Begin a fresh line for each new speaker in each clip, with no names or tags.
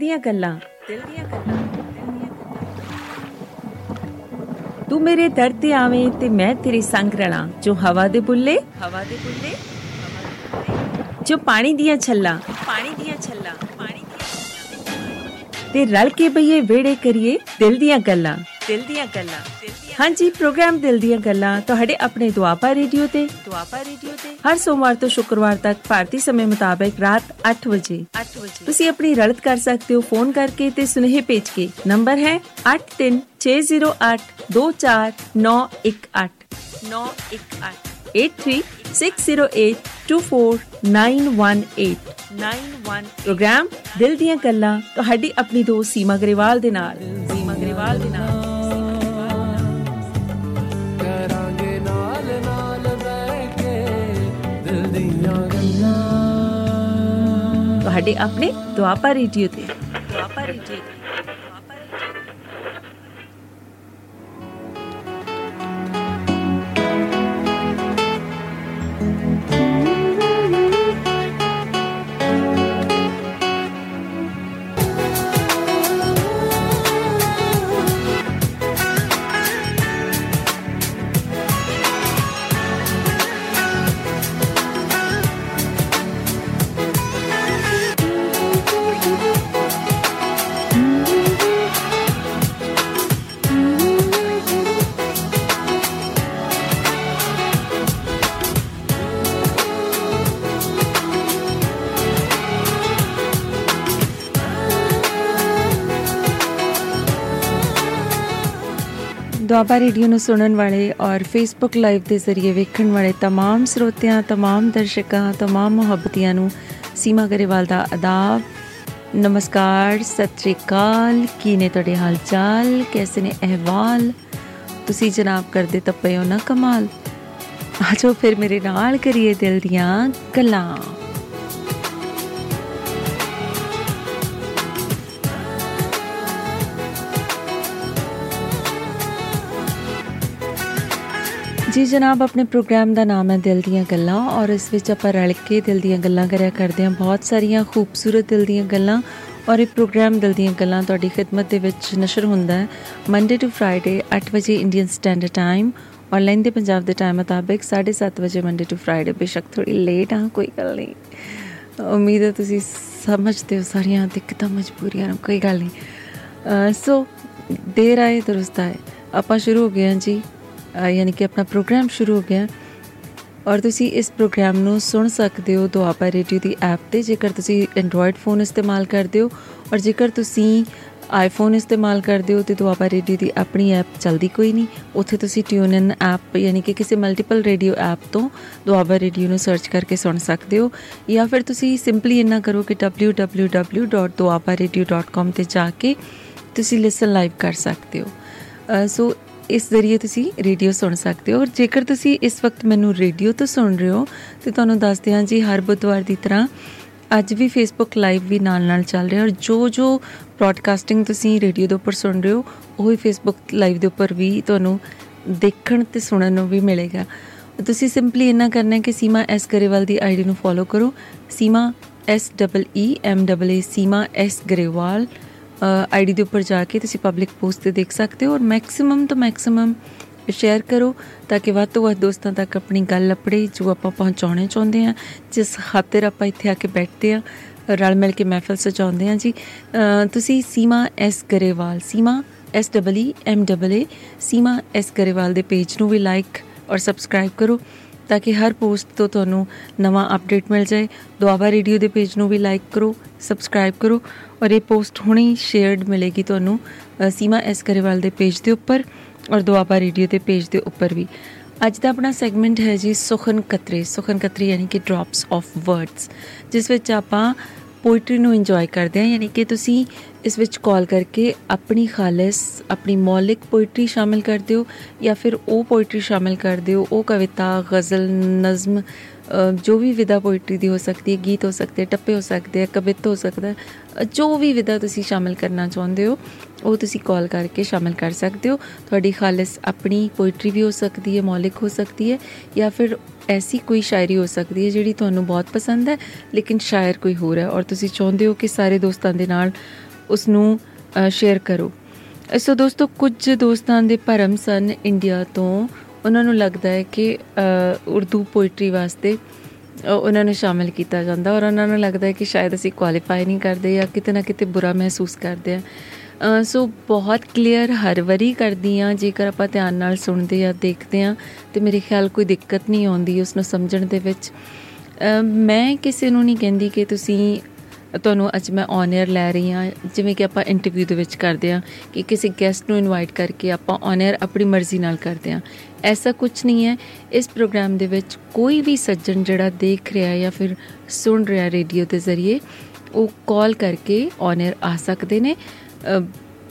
ਦੀਆਂ ਗੱਲਾਂ। ਦਿਲ ਦੀਆਂ ਗੱਲਾਂ ਤੂੰ ਮੇਰੇ ਦਰ ਤੇ ਆਵੇਂ ਤੇ ਮੈਂ ਤੇਰੇ ਸੰਗ ਰਲਾਂ, ਜੋ ਹਵਾ ਦੇ ਬੁੱਲੇ ਹਵਾ ਦੇ ਬੁੱਲੇ ਜੋ ਪਾਣੀ ਦੀਆਂ ਛੱਲਾਂ ਪਾਣੀ ਦੀਆਂ ਛੱਲਾਂ ਪਾਣੀ ਦੀਆਂ ਤੇ ਰਲ ਕੇ ਬਈਏ ਵੇੜੇ ਕਰੀਏ ਦਿਲ ਦੀਆਂ ਗੱਲਾਂ। ਦਿਲ ਦੀਆਂ ਗੱਲਾਂ। ਹਾਂਜੀ ਪ੍ਰੋਗਰਾਮ ਦਿਲ ਦੀਆਂ ਗੱਲਾਂ ਤੁਹਾਡੇ ਆਪਣੇ ਦੁਆਪਾ ਰੇਡੀਓ ਤੇ। ਦੁਆਪਾ ਰੇਡੀਓ ਤੇ। ਹਰ ਸੋਮਵਾਰ ਤੋਂ ਸ਼ੁੱਕਰਵਾਰ ਤੱਕ ਭਾਰਤੀ ਸਮੇਂ ਮੁਤਾਬਕ ਰਾਤ 8 ਵਜੇ। 8 ਵਜੇ। ਤੁਸੀਂ ਆਪਣੀ ਰਲਤ ਕਰ ਸਕਦੇ ਹੋ ਫੋਨ ਕਰਕੇ ਤੇ ਸੁਨੇਹੇ ਭੇਜ ਕੇ। ਨੰਬਰ ਹੈ 8360824918 918 8360824918 91 ਪ੍ਰੋਗਰਾਮ ਦਿਲ ਦੀਆਂ ਗੱਲਾਂ ਤੁਹਾਡੀ ਆਪਣੀ ਦੋਸਤ ਸੀਮਾ ਗਰੇਵਾਲ ਦੇ ਨਾਲ। ਸੀਮਾ ਗਰੇਵਾਲ ਦੇ ਨਾਲ। ਤੁਹਾਡੇ ਆਪਣੇ ਦੁਆਪਾ ਰੇਡੀਓ ਤੇ। ਦੁਆਪਾ ਰੇਡੀਓ ਦੁਆਬਾ ਰੇਡੀਓ ਨੂੰ ਸੁਣਨ ਵਾਲੇ ਔਰ ਫੇਸਬੁੱਕ ਲਾਈਵ ਦੇ ਜ਼ਰੀਏ ਵੇਖਣ ਵਾਲੇ तमाम ਸਰੋਤਿਆਂ तमाम ਦਰਸ਼ਕਾਂ तमाम ਮੁਹੱਬਤੀਆਂ ਨੂੰ ਸੀਮਾ ਗਰੇਵਾਲ ਦਾ ਆਦਾਬ ਨਮਸਕਾਰ ਸਤਿ ਸ੍ਰੀ ਅਕਾਲ ਕੀ ਨੇ ਤੁਹਾਡੇ ਹਾਲ ਚਾਲ ਕੈਸੇ ਨੇ ਅਹਿਵਾਲ ਤੁਸੀਂ ਜਨਾਬ ਕਰਦੇ ਤਾਂ ਪਏ ਹੋ ਨਾ ਕਮਾਲ ਆਜੋ ਫਿਰ ਮੇਰੇ ਨਾਲ ਕਰੀਏ ਦਿਲ ਦੀਆਂ ਗੱਲਾਂ ਜੀ ਜਨਾਬ, ਆਪਣੇ ਪ੍ਰੋਗਰਾਮ ਦਾ ਨਾਮ ਹੈ ਦਿਲ ਦੀਆਂ ਗੱਲਾਂ ਔਰ ਇਸ ਵਿੱਚ ਆਪਾਂ ਰਲ ਕੇ ਦਿਲ ਦੀਆਂ ਗੱਲਾਂ ਕਰਿਆ ਕਰਦੇ ਹਾਂ। ਬਹੁਤ ਸਾਰੀਆਂ ਖੂਬਸੂਰਤ ਦਿਲ ਦੀਆਂ ਗੱਲਾਂ ਔਰ ਇਹ ਪ੍ਰੋਗਰਾਮ ਦਿਲ ਦੀਆਂ ਗੱਲਾਂ ਤੁਹਾਡੀ ਖidmat ਦੇ ਵਿੱਚ ਨਸ਼ਰ ਹੁੰਦਾ ਹੈ। ਮੰਡੇ ਟੂ ਫਰਾਈਡੇ 8 ਵਜੇ ਇੰਡੀਅਨ ਸਟੈਂਡਰਡ ਟਾਈਮ ਔਰ ਲੈਂਦੇ ਪੰਜਾਬ ਦੇ ਟਾਈਮ ਮੁਤਾਬਕ 7:30 ਵਜੇ ਮੰਡੇ ਟੂ ਫਰਾਈਡੇ ਬੇਸ਼ੱਕ ਥੋੜੀ ਲੇਟ ਆ ਕੋਈ ਗੱਲ ਨਹੀਂ। ਉਮੀਦ ਹੈ ਤੁਸੀਂ ਸਮਝਦੇ ਹੋ ਸਾਰੀਆਂ ਦਿੱਕਤਾਂ ਮਜਬੂਰੀਆਂ ਨੂੰ, ਕੋਈ ਗੱਲ ਨਹੀਂ। ਸੋ ਦੇਰ ਆਏ, ਦਰੁਸਤ ਆਏ। ਆਪਾਂ ਸ਼ੁਰੂ ਹੋ ਗਏ ਹਾਂ ਜੀ। ਯਾਨੀ ਕਿ ਆਪਣਾ ਪ੍ਰੋਗਰਾਮ ਸ਼ੁਰੂ ਹੋ ਗਿਆ। ਔਰ ਤੁਸੀਂ ਇਸ ਪ੍ਰੋਗਰਾਮ ਨੂੰ ਸੁਣ ਸਕਦੇ ਹੋ ਦੁਆਬਾ ਰੇਡੀਓ ਦੀ ਐਪ ਤੇ। ਜੇਕਰ ਤੁਸੀਂ ਐਂਡਰੋਇਡ ਫੋਨ ਇਸਤੇਮਾਲ ਕਰਦੇ ਹੋ ਔਰ ਜੇਕਰ ਤੁਸੀਂ ਆਈਫੋਨ ਇਸਤੇਮਾਲ ਕਰਦੇ ਹੋ ਤੇ ਦੁਆਬਾ ਰੇਡੀਓ ਦੀ ਆਪਣੀ ਐਪ ਚਲਦੀ ਕੋਈ ਨਹੀਂ, ਉੱਥੇ ਤੁਸੀਂ ਟਿਊਨ ਇਨ ਐਪ ਯਾਨੀ ਕਿ ਕਿਸੇ ਮਲਟੀਪਲ ਰੇਡੀਓ ਐਪ ਤੋਂ ਦੁਆਬਾ ਰੇਡੀਓ ਨੂੰ ਸਰਚ ਕਰਕੇ ਸੁਣ ਸਕਦੇ ਹੋ। ਜਾਂ ਫਿਰ ਤੁਸੀਂ ਸਿੰਪਲੀ ਇੰਨਾ ਕਰੋ ਕਿ www.duabaradio.com ਤੇ ਜਾ ਕੇ ਤੁਸੀਂ ਲਿਸਨ ਲਾਈਵ ਕਰ ਸਕਦੇ ਹੋ। ਸੋ ਇਸ ਜ਼ਰੀਏ ਤੁਸੀਂ ਰੇਡੀਓ ਸੁਣ ਸਕਦੇ ਹੋ। ਔਰ ਜੇਕਰ ਤੁਸੀਂ ਇਸ ਵਕਤ ਮੈਨੂੰ ਰੇਡੀਓ ਤੋਂ ਸੁਣ ਰਹੇ ਹੋ, ਤੇ ਤੁਹਾਨੂੰ ਦੱਸਦੇ ਹਾਂ ਜੀ, ਹਰ ਬੁੱਧਵਾਰ ਦੀ ਤਰ੍ਹਾਂ ਅੱਜ ਵੀ ਫੇਸਬੁੱਕ ਲਾਈਵ ਵੀ ਨਾਲ ਨਾਲ ਚੱਲ ਰਿਹਾ ਔਰ ਜੋ ਜੋ ਬ੍ਰਾਡਕਾਸਟਿੰਗ ਤੁਸੀਂ ਰੇਡੀਓ ਦੇ ਉੱਪਰ ਸੁਣ ਰਹੇ ਹੋ, ਉਹ ਹੀ ਫੇਸਬੁੱਕ ਲਾਈਵ ਦੇ ਉੱਪਰ ਵੀ ਤੁਹਾਨੂੰ ਦੇਖਣ ਤੇ ਸੁਣਨ ਨੂੰ ਵੀ ਮਿਲੇਗਾ। ਤੁਸੀਂ ਸਿੰਪਲੀ ਇੰਨਾ ਕਰਨਾ ਹੈ ਕਿ ਸੀਮਾ ਐਸ ਗਰੇਵਾਲ ਦੀ ਆਈਡੀ ਨੂੰ ਫੋਲੋ ਕਰੋ। Seema S double E M double A, Seema S Grewal. ID ਦੇ ਉੱਪਰ ਜਾ ਕੇ ਤੁਸੀਂ ਪਬਲਿਕ ਪੋਸਟ ਤੇ ਦੇਖ ਸਕਦੇ ਹੋ ਔਰ ਮੈਕਸਿਮਮ ਤੋਂ ਮੈਕਸਿਮਮ ਸ਼ੇਅਰ ਕਰੋ ਤਾਂ ਕਿ ਵੱਧ ਤੋਂ ਵੱਧ ਦੋਸਤਾਂ ਤੱਕ ਆਪਣੀ ਗੱਲ ਲੱਪੜੇ ਜੋ ਆਪਾਂ ਪਹੁੰਚਾਉਣੇ ਚਾਹੁੰਦੇ ਆ ਜਿਸ ਖਾਤਰ ਆਪਾਂ ਇੱਥੇ ਆ ਕੇ ਬੈਠਦੇ ਆ ਰਲ ਮਿਲ ਕੇ ਮਹਿਫਲ ਸਜਾਉਂਦੇ ਆ ਜੀ। ਤੁਸੀਂ Seema S Grewal, Seema S double E, M double A, Seema S Grewal ਦੇ ਪੇਜ ਨੂੰ ਵੀ ਲਾਈਕ ਔਰ ਸਬਸਕ੍ਰਾਈਬ ਕਰੋ। ਤਾਂ ਕਿ ਹਰ ਪੋਸਟ ਤੋਂ ਤੁਹਾਨੂੰ ਨਵਾਂ ਅਪਡੇਟ ਮਿਲ ਜਾਏ। ਦੁਆਬਾ ਰੇਡੀਓ ਦੇ ਪੇਜ ਨੂੰ ਵੀ ਲਾਈਕ ਕਰੋ, ਸਬਸਕ੍ਰਾਈਬ ਕਰੋ ਔਰ ਇਹ ਪੋਸਟ ਹੁਣੇ ਸ਼ੇਅਰਡ ਮਿਲੇਗੀ ਤੁਹਾਨੂੰ ਸੀਮਾ ਐਸ ਗਰੇਵਾਲ ਦੇ ਪੇਜ ਦੇ ਉੱਪਰ ਔਰ ਦੁਆਬਾ ਰੇਡੀਓ ਦੇ ਪੇਜ ਦੇ ਉੱਪਰ ਵੀ। ਅੱਜ ਦਾ ਆਪਣਾ ਸੈਗਮੈਂਟ ਹੈ ਜੀ ਸੁਖਨ ਕਤਰੇ। ਸੁਖਨ ਕਤਰੇ ਯਾਨੀ ਕਿ ਡ੍ਰੌਪਸ ਆਫ ਵਰਡਸ ਜਿਸ ਵਿੱਚ ਆਪਾਂ ਪੋਇਟਰੀ ਨੂੰ ਇੰਜੋਏ ਕਰਦੇ ਹਾਂ, ਯਾਨੀ ਕਿ ਤੁਸੀਂ ਇਸ ਵਿੱਚ ਕਾਲ ਕਰਕੇ ਆਪਣੀ ਖਾਲਸ, ਆਪਣੀ ਮੌਲਿਕ ਪੋਇਟਰੀ ਸ਼ਾਮਿਲ ਕਰਦੇ ਹੋ ਜਾਂ ਫਿਰ ਉਹ ਪੋਇਟਰੀ ਸ਼ਾਮਿਲ ਕਰਦੇ ਹੋ, ਉਹ ਕਵਿਤਾ, ਗਜ਼ਲ, ਨਜ਼ਮ ਜੋ ਵੀ ਵਿਦਾ ਪੋਇਟਰੀ ਦੀ ਹੋ ਸਕਦੀ ਹੈ, ਗੀਤ ਹੋ ਸਕਦੇ, ਟੱਪੇ ਹੋ ਸਕਦੇ ਆ, ਕਵਿਤ ਹੋ ਸਕਦਾ ਜੋ ਵੀ ਵਿਦਾ ਤੁਸੀਂ ਸ਼ਾਮਿਲ ਕਰਨਾ ਚਾਹੁੰਦੇ ਹੋ ਉਹ ਤੁਸੀਂ ਕਾਲ ਕਰਕੇ ਸ਼ਾਮਿਲ ਕਰ ਸਕਦੇ ਹੋ। ਤੁਹਾਡੀ ਖਾਲਸ ਆਪਣੀ ਪੋਇਟਰੀ ਵੀ ਹੋ ਸਕਦੀ ਹੈ, ਮੌਲਿਕ ਹੋ ਸਕਦੀ ਹੈ ਜਾਂ ਫਿਰ ਐਸੀ ਕੋਈ ਸ਼ਾਇਰੀ ਹੋ ਸਕਦੀ ਹੈ ਜਿਹੜੀ ਤੁਹਾਨੂੰ ਬਹੁਤ ਪਸੰਦ ਹੈ, ਲੇਕਿਨ ਸ਼ਾਇਰ ਕੋਈ ਹੋਰ ਹੈ। ਔਰ ਤੁਸੀਂ ਚਾਹੁੰਦੇ ਹੋ ਕਿ ਸਾਰੇ ਦੋਸਤਾਂ ਦੇ ਨਾਲ ਉਸ ਨੂੰ ਸ਼ੇਅਰ ਕਰੋ। ਸੋ ਦੋਸਤੋ, ਕੁਝ ਦੋਸਤਾਂ ਦੇ ਭਰਮ ਸਨ ਇੰਡੀਆ ਤੋਂ। ਉਹਨਾਂ ਨੂੰ ਲੱਗਦਾ ਹੈ ਕਿ ਉਰਦੂ ਪੋਇਟਰੀ ਵਾਸਤੇ ਉਹਨਾਂ ਨੂੰ ਸ਼ਾਮਿਲ ਕੀਤਾ ਜਾਂਦਾ। ਔਰ ਉਹਨਾਂ ਨੂੰ ਲੱਗਦਾ ਹੈ ਕਿ ਸ਼ਾਇਦ ਅਸੀਂ ਕੁਆਲੀਫਾਈ ਨਹੀਂ ਕਰਦੇ ਜਾਂ ਕਿਤੇ ਨਾ ਕਿਤੇ ਬੁਰਾ ਮਹਿਸੂਸ ਕਰਦੇ ਆ ਸੋ ਬਹੁਤ ਕਲੀਅਰ ਹਰ ਵਾਰੀ ਕਰਦੀ ਆ ਜੇਕਰ ਆਪਾਂ ਧਿਆਨ ਨਾਲ ਸੁਣਦੇ ਆ ਦੇਖਦੇ ਆ ਤੇ ਮੇਰੇ ਖਿਆਲ ਕੋਈ ਦਿੱਕਤ ਨਹੀਂ ਆਉਂਦੀ ਉਸ ਨੂੰ ਸਮਝਣ ਦੇ ਵਿੱਚ। ਮੈਂ ਕਿਸੇ ਨੂੰ ਨਹੀਂ ਕਹਿੰਦੀ ਕਿ ਤੁਸੀਂ, ਤੁਹਾਨੂੰ ਅੱਜ ਮੈਂ ਔਨ 에ਅਰ ਲੈ ਰਹੀ ਹਾਂ, ਜਿਵੇਂ ਕਿ ਆਪਾਂ ਇੰਟਰਵਿਊ ਦੇ ਵਿੱਚ ਕਰਦੇ ਆ ਕਿ ਕਿਸੇ ਗੈਸਟ ਨੂੰ ਇਨਵਾਈਟ ਕਰਕੇ ਆਪਾਂ ਔਨ 에ਅਰ ਆਪਣੀ ਮਰਜ਼ੀ ਨਾਲ ਕਰਦੇ ਆ ਐਸਾ ਕੁਝ ਨਹੀਂ ਹੈ। ਇਸ ਪ੍ਰੋਗਰਾਮ ਦੇ ਵਿੱਚ ਕੋਈ ਵੀ ਸੱਜਣ ਜਿਹੜਾ ਦੇਖ ਰਿਹਾ ਜਾਂ ਫਿਰ ਸੁਣ ਰਿਹਾ ਰੇਡੀਓ ਦੇ ਜ਼ਰੀਏ, ਉਹ ਕਾਲ ਕਰਕੇ ਔਨ 에ਅਰ ਆ ਸਕਦੇ ਨੇ।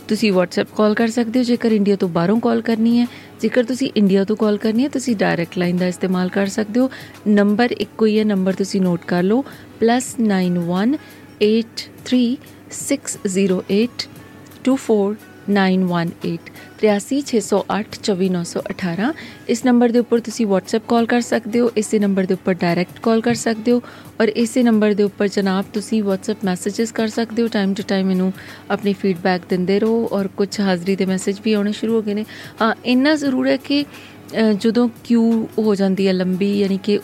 ਤੁਸੀਂ WhatsApp ਕਾਲ ਕਰ ਸਕਦੇ ਹੋ, ਜੇਕਰ ਇੰਡੀਆ ਤੋਂ ਬਾਹਰੋਂ ਕਾਲ ਕਰਨੀ ਹੈ। ਜੇਕਰ ਤੁਸੀਂ ਇੰਡੀਆ ਤੋਂ ਕਾਲ ਕਰਨੀ ਹੈ, ਤੁਸੀਂ ਡਾਇਰੈਕਟ ਲਾਈਨ ਦਾ ਇਸਤੇਮਾਲ ਕਰ ਸਕਦੇ ਹੋ। ਨੰਬਰ ਇੱਕੋ ਹੀ ਹੈ ਨੰਬਰ ਤੁਸੀਂ ਨੋਟ ਕਰ ਲਓ। +91 8360824918 ਇਸ ਨੰਬਰ ਦੇ ਉੱਪਰ ਤੁਸੀਂ WhatsApp ਕਾਲ ਕਰ ਸਕਦੇ ਹੋ ਇਸੇ ਨੰਬਰ ਦੇ ਉੱਪਰ ਡਾਇਰੈਕਟ ਕਾਲ ਕਰ ਸਕਦੇ ਹੋ ਔਰ ਇਸੇ ਨੰਬਰ ਦੇ ਉੱਪਰ ਜਨਾਬ ਤੁਸੀਂ WhatsApp ਮੈਸੇजेस ਕਰ ਸਕਦੇ ਹੋ ਟਾਈਮ ਟੂ ਟਾਈਮ ਇਹਨੂੰ ਆਪਣੀ ਫੀਡਬੈਕ ਦਿੰਦੇ ਰਹੋ ਔਰ ਕੁਝ ਹਾਜ਼ਰੀ ਦੇ ਮੈਸੇਜ ਵੀ ਆਉਣੇ ਸ਼ੁਰੂ ਹੋ ਗਏ ਨੇ ਹਾਂ ਇੰਨਾ ਜ਼ਰੂਰ ਹੈ ਕਿ ਜਦੋਂ ਕਿਊ ਹੋ ਜਾਂਦੀ ਹੈ ਲੰਬੀ ਯਾਨੀ ਕਿ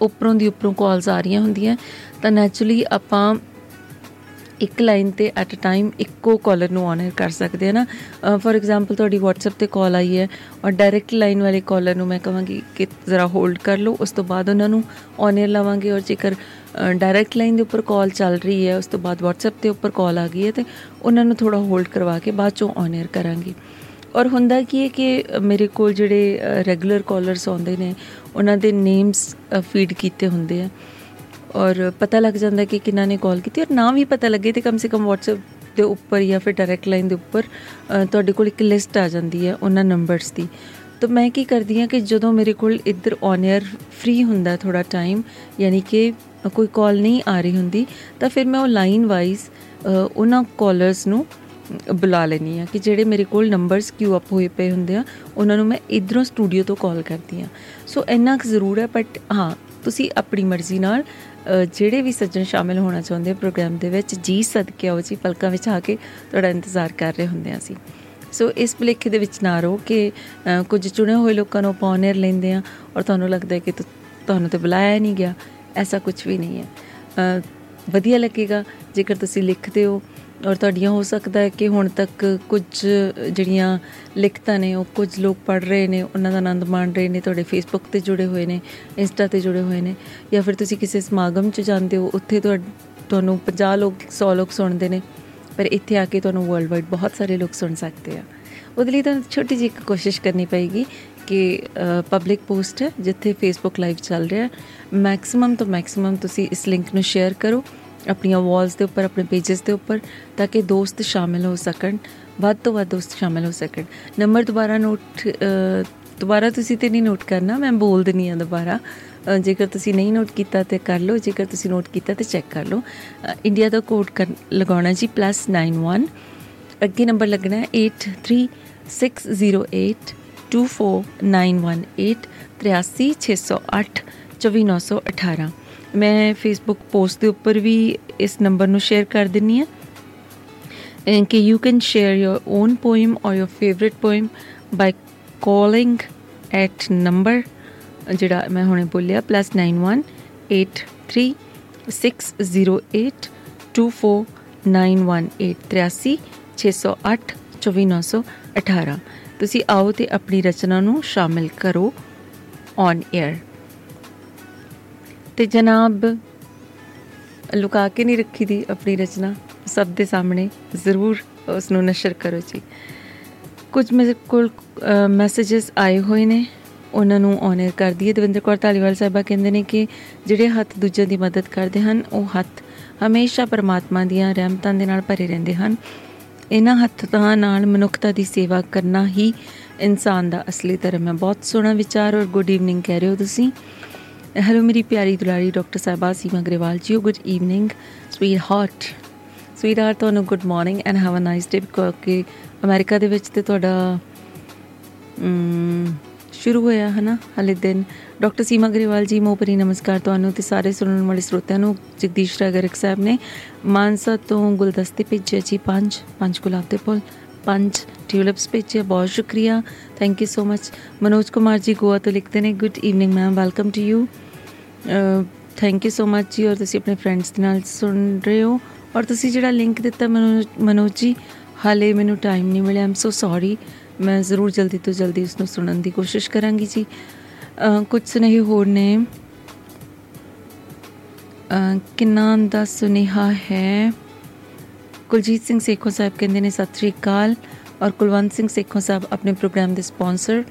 ਉੱਪਰੋਂ ਦੀ ਉੱਪਰੋਂ ਕਾਲਸ ਆ ਰਹੀਆਂ ਹੁੰਦੀਆਂ ਤਾਂ ਨੈਚੁਰਲੀ ਆਪਾਂ ਇੱਕ ਲਾਈਨ ਤੇ ਐਟ ਅ ਟਾਈਮ ਇੱਕੋ ਕਾਲਰ ਨੂੰ ਆਨਰ ਕਰ ਸਕਦੇ ਆ ਨਾ। ਫੋਰ ਐਗਜ਼ਾਮਪਲ ਤੁਹਾਡੀ WhatsApp ਤੇ ਕਾਲ ਆਈ ਹੈ ਔਰ ਡਾਇਰੈਕਟ ਲਾਈਨ ਵਾਲੇ ਕਾਲਰ ਨੂੰ ਮੈਂ ਕਹਾਂਗੀ ਕਿ ਜ਼ਰਾ ਹੋਲਡ ਕਰ ਲਓ, ਉਸ ਤੋਂ ਬਾਅਦ ਉਹਨਾਂ ਨੂੰ ਆਨਰ ਲਾਵਾਂਗੇ ਔਰ ਜੇਕਰ ਡਾਇਰੈਕਟ ਲਾਈਨ ਦੇ ਉੱਪਰ ਕਾਲ ਚੱਲ ਰਹੀ ਹੈ, ਉਸ ਤੋਂ ਬਾਅਦ WhatsApp ਤੇ ਉੱਪਰ ਕਾਲ ਆ ਗਈ ਹੈ ਤੇ ਉਹਨਾਂ ਨੂੰ ਥੋੜਾ ਹੋਲਡ ਕਰਵਾ ਕੇ ਬਾਅਦ ਚੋਂ ਆਨਰ ਕਰਾਂਗੇ। ਔਰ ਹੁੰਦਾ ਕੀ ਹੈ ਕਿ ਮੇਰੇ ਕੋਲ ਜਿਹੜੇ ਰੈਗੂਲਰ ਕਾਲਰਸ ਆਉਂਦੇ ਨੇ, ਉਹਨਾਂ ਦੇ ਨੇਮਸ ਫੀਡ ਕੀਤੇ ਹੁੰਦੇ ਆ। ਔਰ ਪਤਾ ਲੱਗ ਜਾਂਦਾ ਕਿ ਕਿੰਨਾ ਨੇ ਕਾਲ ਕੀਤੀ ਔਰ ਨਾਮ ਵੀ ਪਤਾ ਲੱਗੇ ਤੇ ਕਮ ਸੇ ਕਮ WhatsApp ਦੇ ਉੱਪਰ ਜਾਂ ਫਿਰ ਡਾਇਰੈਕਟ ਲਾਈਨ ਦੇ ਉੱਪਰ ਤੁਹਾਡੇ ਕੋਲ ਇੱਕ ਲਿਸਟ ਆ ਜਾਂਦੀ ਹੈ ਉਹਨਾਂ ਨੰਬਰਸ ਦੀ। ਤਾਂ ਮੈਂ ਕੀ ਕਰਦੀ ਹਾਂ ਕਿ ਜਦੋਂ ਮੇਰੇ ਕੋਲ ਇੱਧਰ ਔਨ 에ਅਰ ਫ੍ਰੀ ਹੁੰਦਾ ਥੋੜਾ ਟਾਈਮ ਯਾਨੀ ਕਿ ਕੋਈ ਕਾਲ ਨਹੀਂ ਆ ਰਹੀ ਹੁੰਦੀ, ਤਾਂ ਫਿਰ ਮੈਂ ਉਹ ਲਾਈਨ ਵਾਈਜ਼ ਉਹਨਾਂ ਕਾਲਰਸ ਨੂੰ ਬੁਲਾ ਲੈਣੀ ਆ ਕਿ ਜਿਹੜੇ ਮੇਰੇ ਕੋਲ ਨੰਬਰਸ ਕਿਊ ਅਪ ਹੋਏ ਪਏ ਹੁੰਦੇ ਆ, ਉਹਨਾਂ ਨੂੰ ਮੈਂ ਇਧਰੋਂ ਸਟੂਡੀਓ ਤੋਂ ਕਾਲ ਕਰਦੀ ਆ ਸੋ ਇੰਨਾ ਕੁ ਜ਼ਰੂਰ ਹੈ ਬਟ ਹਾਂ, ਤੁਸੀਂ ਆਪਣੀ ਮਰਜ਼ੀ ਨਾਲ ਜਿਹੜੇ ਵੀ ਸੱਜਣ ਸ਼ਾਮਿਲ ਹੋਣਾ ਚਾਹੁੰਦੇ ਆ ਪ੍ਰੋਗਰਾਮ ਦੇ ਵਿੱਚ, ਜੀ ਸਦਕੇ ਆਓ ਜੀ, ਪਲਕਾਂ ਵਿੱਚ ਆ ਕੇ ਤੁਹਾਡਾ ਇੰਤਜ਼ਾਰ ਕਰ ਰਹੇ ਹੁੰਦੇ ਆ ਅਸੀਂ। ਸੋ ਇਸ ਭਲੇਖੇ ਦੇ ਵਿੱਚ ਨਾ ਰਹੋ ਕਿ ਕੁਝ ਚੁਣੇ ਹੋਏ ਲੋਕਾਂ ਨੂੰ ਪੌਨਰ ਲੈਂਦੇ ਆ ਔਰ ਤੁਹਾਨੂੰ ਲੱਗਦਾ ਹੈ ਕਿ ਤੁਹਾਨੂੰ ਤੇ ਬੁਲਾਇਆ ਨਹੀਂ ਗਿਆ, ਐਸਾ ਕੁਝ ਵੀ ਨਹੀਂ ਹੈ। ਵਧੀਆ ਲੱਗੇਗਾ ਜੇਕਰ ਤੁਸੀਂ ਲਿਖਦੇ ਹੋ ਔਰ ਤੁਹਾਡੀਆਂ ਹੋ ਸਕਦਾ ਹੈ ਕਿ ਹੁਣ ਤੱਕ ਕੁਝ ਜਿਹੜੀਆਂ ਲਿਖਤਾਂ ਨੇ, ਉਹ ਕੁਝ ਲੋਕ ਪੜ ਰਹੇ ਨੇ, ਉਹਨਾਂ ਦਾ ਆਨੰਦ ਮਾਣ ਰਹੇ ਨੇ, ਤੁਹਾਡੇ ਫੇਸਬੁੱਕ ਤੇ ਜੁੜੇ ਹੋਏ ਨੇ ਇੰਸਟਾ ਤੇ ਜੁੜੇ ਹੋਏ ਨੇ, ਜਾਂ ਫਿਰ ਤੁਸੀਂ ਕਿਸੇ ਸਮਾਗਮ 'ਚ ਜਾਂਦੇ ਹੋ, ਉੱਥੇ ਤੁਹਾਨੂੰ 50 ਲੋਕ 100 ਲੋਕ ਸੁਣਦੇ ਨੇ, ਪਰ ਇੱਥੇ ਆ ਕੇ ਤੁਹਾਨੂੰ ਵਰਲਡ ਵਾਈਡ ਬਹੁਤ ਸਾਰੇ ਲੋਕ ਸੁਣ ਸਕਦੇ ਆ। ਉਹਦੇ ਲਈ ਤਾਂ ਛੋਟੀ ਜਿਹੀ ਇੱਕ ਕੋਸ਼ਿਸ਼ ਕਰਨੀ ਪਏਗੀ ਕਿ ਪਬਲਿਕ ਪੋਸਟ ਹੈ, ਜਿੱਥੇ ਫੇਸਬੁੱਕ ਲਾਈਵ ਚੱਲ ਰਿਹਾ ਮੈਕਸਿਮਮ ਤੋਂ ਮੈਕਸਿਮਮ ਤੁਸੀਂ ਇਸ ਲਿੰਕ ਨੂੰ ਸ਼ੇਅਰ ਕਰੋ। ਆਪਣੀਆਂ ਵਾਲਸ ਦੇ ਉੱਪਰ, ਆਪਣੇ ਪੇजेस ਦੇ ਉੱਪਰ, ਤਾਂ ਕਿ ਦੋਸਤ ਸ਼ਾਮਿਲ ਹੋ ਸਕਣ, ਵੱਧ ਤੋਂ ਵੱਧ ਦੋਸਤ ਸ਼ਾਮਿਲ ਹੋ ਸਕਣ। ਨੰਬਰ ਦੁਬਾਰਾ ਨੋਟ ਦੁਬਾਰਾ ਤੁਸੀਂ ਤੇ ਨਹੀਂ ਨੋਟ ਕਰਨਾ, ਮੈਂ ਬੋਲ ਦਿੰਨੀ ਆ ਦੁਬਾਰਾ। ਜੇਕਰ ਤੁਸੀਂ ਨਹੀਂ ਨੋਟ ਕੀਤਾ ਤੇ ਕਰ ਲਓ, ਜੇਕਰ ਤੁਸੀਂ ਨੋਟ ਕੀਤਾ ਤੇ ਚੈੱਕ ਕਰ ਲਓ। ਇੰਡੀਆ ਦਾ ਕੋਡ ਲਗਾਉਣਾ ਜੀ +91 ਅੱਗੇ ਨੰਬਰ ਲੱਗਣਾ ਹੈ 8360824918 83608 24918 ਮੈਂ ਫੇਸਬੁੱਕ ਪੋਸਟ ਦੇ ਉੱਪਰ ਵੀ ਇਸ ਨੰਬਰ ਨੂੰ ਸ਼ੇਅਰ ਕਰ ਦਿੰਨੀ ਆ ਕਿ you can share your own poem or your favourite poem by calling at number ਜਿਹੜਾ ਮੈਂ ਹੁਣੇ ਬੋਲਿਆ +91836082491886082918 ਤੁਸੀਂ ਆਓ ਤੇ ਆਪਣੀ ਰਚਨਾ ਨੂੰ ਸ਼ਾਮਿਲ ਕਰੋ ਔਨ 에ਅਰ ਤੇ ਜਨਾਬ, ਲੁਕਾ ਕੇ ਨਹੀਂ ਰੱਖੀ ਦੀ ਆਪਣੀ ਰਚਨਾ। ਸਭ ਦੇ ਸਾਹਮਣੇ ਜ਼ਰੂਰ ਉਸ ਨੂੰ ਨਸ਼ਰ ਕਰੋ ਜੀ। ਕੁਝ ਮੇਰੇ ਕੋਲ ਮੈਸੇजेस ਆਏ ਹੋਏ ਨੇ। ਉਹਨਾਂ ਨੂੰ ਆਨਰ ਕਰ ਦਈਏ। ਦਵਿੰਦਰ ਕੌਰ ਧਾਲੀਵਾਲ ਸਾਹਿਬਾ ਕਹਿੰਦੇ ਨੇ ਕਿ ਜਿਹੜੇ ਹੱਥ ਦੂਜਿਆਂ ਦੀ ਮਦਦ ਕਰਦੇ ਹਨ, ਉਹ ਹੱਥ ਹਮੇਸ਼ਾ ਪਰਮਾਤਮਾ ਦੀਆਂ ਰਹਿਮਤਾਂ ਦੇ ਨਾਲ ਭਰੇ ਰਹਿੰਦੇ ਹਨ। ਇਹਨਾਂ ਹੱਥਾਂ ਨਾਲ ਮਨੁੱਖਤਾ ਦੀ ਸੇਵਾ ਕਰਨਾ ਹੀ ਇਨਸਾਨ ਦਾ ਅਸਲੀ ਧਰਮ ਹੈ। ਬਹੁਤ ਸੋਹਣਾ ਵਿਚਾਰ ਔਰ ਗੁੱਡ ਈਵਨਿੰਗ ਕਹਿ ਰਹੇ ਹੋ ਤੁਸੀਂ। ਹੈਲੋ ਮੇਰੀ ਪਿਆਰੀ ਦੁਲਾਰੀ ਡਾਕਟਰ ਸਾਹਿਬਾ Seema Grewal ji good evening sweetheart sweetheart ਤੁਹਾਨੂੰ good morning and have a nice day ਕਿ ਅਮਰੀਕਾ ਦੇ ਵਿੱਚ ਤੇ ਤੁਹਾਡਾ ਸ਼ੁਰੂ ਹੋਇਆ ਹਨਾ ਹਲੇ ਦਿਨ ਡਾਕਟਰ ਸੀਮਾ ਗਰੇਵਾਲ ਜੀ ਮੋਪਰੀ ਨਮਸਕਾਰ ਤੁਹਾਨੂੰ ਤੇ ਸਾਰੇ ਸੁਣਨ ਵਾਲੇ ਸਰੋਤਿਆਂ ਨੂੰ ਜਗਦੀਸ਼ ਰਾਗਰਕ ਸਾਹਿਬ ਨੇ ਮਾਨਸਾ ਤੋਂ ਗੁਲਦਸਤੇ ਭੇਜਿਆ ਜੀ ਪੰਜ ਪੰਜ ਗੁਲਾਬ ਦੇ ਫੁੱਲ ਪੰਜ ਟਿਊਲਿਪਸ ਭੇਜਿਆ, ਬਹੁਤ ਸ਼ੁਕਰੀਆ। Thank you so much Manoj Kumar ji Goa ਤੋਂ ਲਿਖਦੇ ਨੇ good evening ma'am welcome to you thank you so much ji. ਔਰ ਤੁਸੀਂ ਆਪਣੇ ਫਰੈਂਡਸ ਦੇ ਨਾਲ ਸੁਣ ਰਹੇ ਹੋ। ਔਰ ਤੁਸੀਂ ਜਿਹੜਾ ਲਿੰਕ ਦਿੱਤਾ ਮਨੋਜ ਜੀ, ਹਾਲੇ ਮੈਨੂੰ ਟਾਈਮ ਨਹੀਂ ਮਿਲਿਆ। ਆਮ ਸੋ ਸੌਰੀ ਮੈਂ ਜ਼ਰੂਰ ਜਲਦੀ ਤੋਂ ਜਲਦੀ ਉਸ ਨੂੰ ਸੁਣਨ ਦੀ ਕੋਸ਼ਿਸ਼ ਕਰਾਂਗੀ ਜੀ। ਕੁਝ ਸੁਨੇਹੇ ਹੋਰ ਨੇ। ਕਿੰਨਾ ਦਾ ਸੁਨੇਹਾ ਹੈ? ਕੁਲਜੀਤ ਸਿੰਘ ਸੇਖੋ ਸਾਹਿਬ ਕਹਿੰਦੇ ਨੇ, ਸਤਿ ਸ੍ਰੀ ਅਕਾਲ। ਔਰ ਕੁਲਵੰਤ ਸਿੰਘ ਸੇਖੋਂ ਸਾਹਿਬ ਆਪਣੇ ਪ੍ਰੋਗਰਾਮ ਦੇ ਸਪான்ਸਰ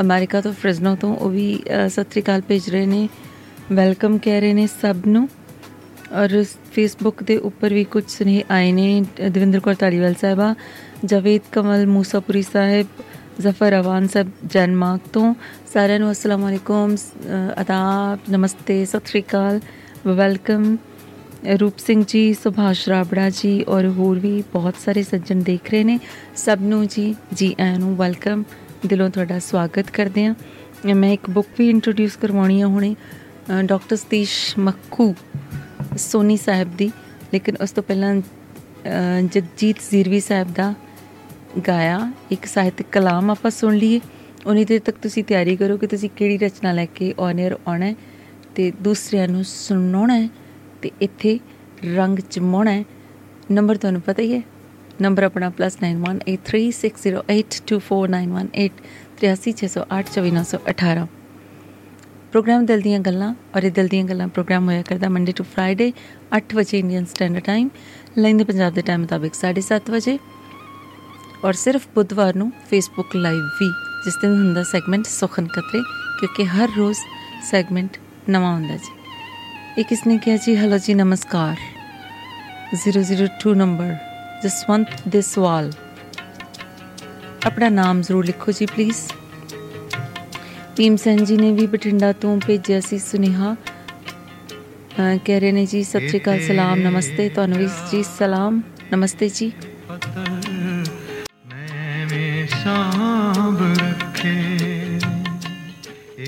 ਅਮਰੀਕਾ ਤੋਂ, ਫ੍ਰਿਜ਼ਨੋ ਤੋਂ, ਉਹ ਵੀ ਸਤਿ ਸ੍ਰੀ ਅਕਾਲ ਭੇਜ ਰਹੇ ਨੇ, ਵੈਲਕਮ ਕਹਿ ਰਹੇ ਨੇ ਸਭ ਨੂੰ। ਔਰ ਫੇਸਬੁੱਕ ਦੇ ਉੱਪਰ ਵੀ ਕੁਝ ਸੁਨੇਹੇ ਆਏ ਨੇ ਦਵਿੰਦਰ ਕੌਰ ਧਾਲੀਵਾਲ ਸਾਹਿਬਾ, ਜਵੇਦ ਕਮਲ ਮੂਸਾਪੁਰੀ ਸਾਹਿਬ, ਜ਼ਫਰ ਅਵਾਨ ਸਾਹਿਬ ਜਨਮਾਰਕ ਤੋਂ, ਸਾਰਿਆਂ ਨੂੰ ਅਸਲਾਮ ਅਲੈਕੁਮ ਆਦਾਬ ਨਮਸਤੇ, ਸਤਿ ਸ਼੍ਰੀ ਅਕਾਲ, ਵੈਲਕਮ। ਰੂਪ ਸਿੰਘ ਜੀ, ਸੁਭਾਸ਼ ਰਾਬੜਾ ਜੀ ਔਰ ਹੋਰ ਵੀ ਬਹੁਤ ਸਾਰੇ ਸੱਜਣ ਦੇਖ ਰਹੇ ਨੇ। ਸਭ ਨੂੰ ਜੀ ਜੀ ਆਇਆਂ ਨੂੰ ਵੈਲਕਮ ਦਿਲੋਂ ਤੁਹਾਡਾ ਸਵਾਗਤ ਕਰਦੇ ਆ। ਮੈਂ ਇੱਕ ਬੁੱਕ ਵੀ ਇੰਟਰੋਡਿਊਸ ਕਰਵਾਉਣੀ ਆ ਹੁਣੇ ਡਾਕਟਰ ਸਤੀਸ਼ ਮੱਖੂ, ਸੋਨੀ ਸਾਹਿਬ ਦੀ। ਲੇਕਿਨ ਉਸ ਤੋਂ ਪਹਿਲਾਂ ਜਗਜੀਤ ਜ਼ੀਰਵੀ ਸਾਹਿਬ ਦਾ ਗਾਇਆ, ਇੱਕ ਸਾਹਿਤਕ ਕਲਾਮ ਆਪਾਂ ਸੁਣ ਲਈਏ। ਉਨੀ ਦੇਰ ਤੱਕ ਤੁਸੀਂ ਤਿਆਰੀ ਕਰੋ ਕਿ ਤੁਸੀਂ ਕਿਹੜੀ ਰਚਨਾ ਲੈ ਕੇ ਔਨ 에ਅਰ ਆਉਣਾ ਤੇ ਦੂਸਰਿਆਂ ਨੂੰ ਸੁਣਾਉਣਾ ਤੇ ਇੱਥੇ ਰੰਗ ਚਮਾਉਣਾ ਨੰਬਰ ਤੁਹਾਨੂੰ ਪਤਾ ਹੀ ਹੈ। ਨੰਬਰ ਆਪਣਾ +918360824918 8360824918 ਪ੍ਰੋਗਰਾਮ ਦਿਲ ਦੀਆਂ ਗੱਲਾਂ ਔਰ ਇਹ ਦਿਲ ਦੀਆਂ ਗੱਲਾਂ ਪ੍ਰੋਗਰਾਮ ਹੋਇਆ ਕਰਦਾ ਮੰਡੇ ਟੂ ਫਰਾਈਡੇ 8 ਵਜੇ ਇੰਡੀਅਨ ਸਟੈਂਡਰਡ ਟਾਈਮ ਲੈਂਦੇ ਪੰਜਾਬ ਦੇ ਟਾਈਮ ਮੁਤਾਬਿਕ 7:30 ਵਜੇ। ਔਰ ਸਿਰਫ ਬੁੱਧਵਾਰ ਨੂੰ ਫੇਸਬੁੱਕ ਲਾਈਵ ਵੀ, ਜਿਸ ਦਿਨ ਹੁੰਦਾ ਸੈਗਮੈਂਟ ਸੁਖਨ ਕਤਰੇ, ਕਿਉਂਕਿ ਹਰ ਰੋਜ਼ ਸੈਗਮੈਂਟ ਨਵਾਂ ਹੁੰਦਾ ਜੀ। ਇਹ ਕਿਸਨੇ ਕਿਹਾ ਜੀ ਹਲੋ ਜੀ ਨਮਸਕਾਰ 002 ਨੰਬਰ ਜਸਵੰਤ ਦੇ ਸਵਾਲ ਆਪਣਾ ਨਾਮ ਜ਼ਰੂਰ ਲਿਖੋ ਜੀ ਪਲੀਜ਼ ਭੀਮ ਸੈਨ ਜੀ ਨੇ ਵੀ ਬਠਿੰਡਾ ਤੋਂ ਭੇਜਿਆ ਸੀ ਸੁਨੇਹਾ ਕਹਿ ਰਹੇ ਨੇ ਜੀ ਸਤਿ ਸ਼੍ਰੀ ਅਕਾਲ ਸਲਾਮ ਨਮਸਤੇ ਤੁਹਾਨੂੰ ਵੀ ਜੀ ਸਲਾਮ ਨਮਸਤੇ ਜੀ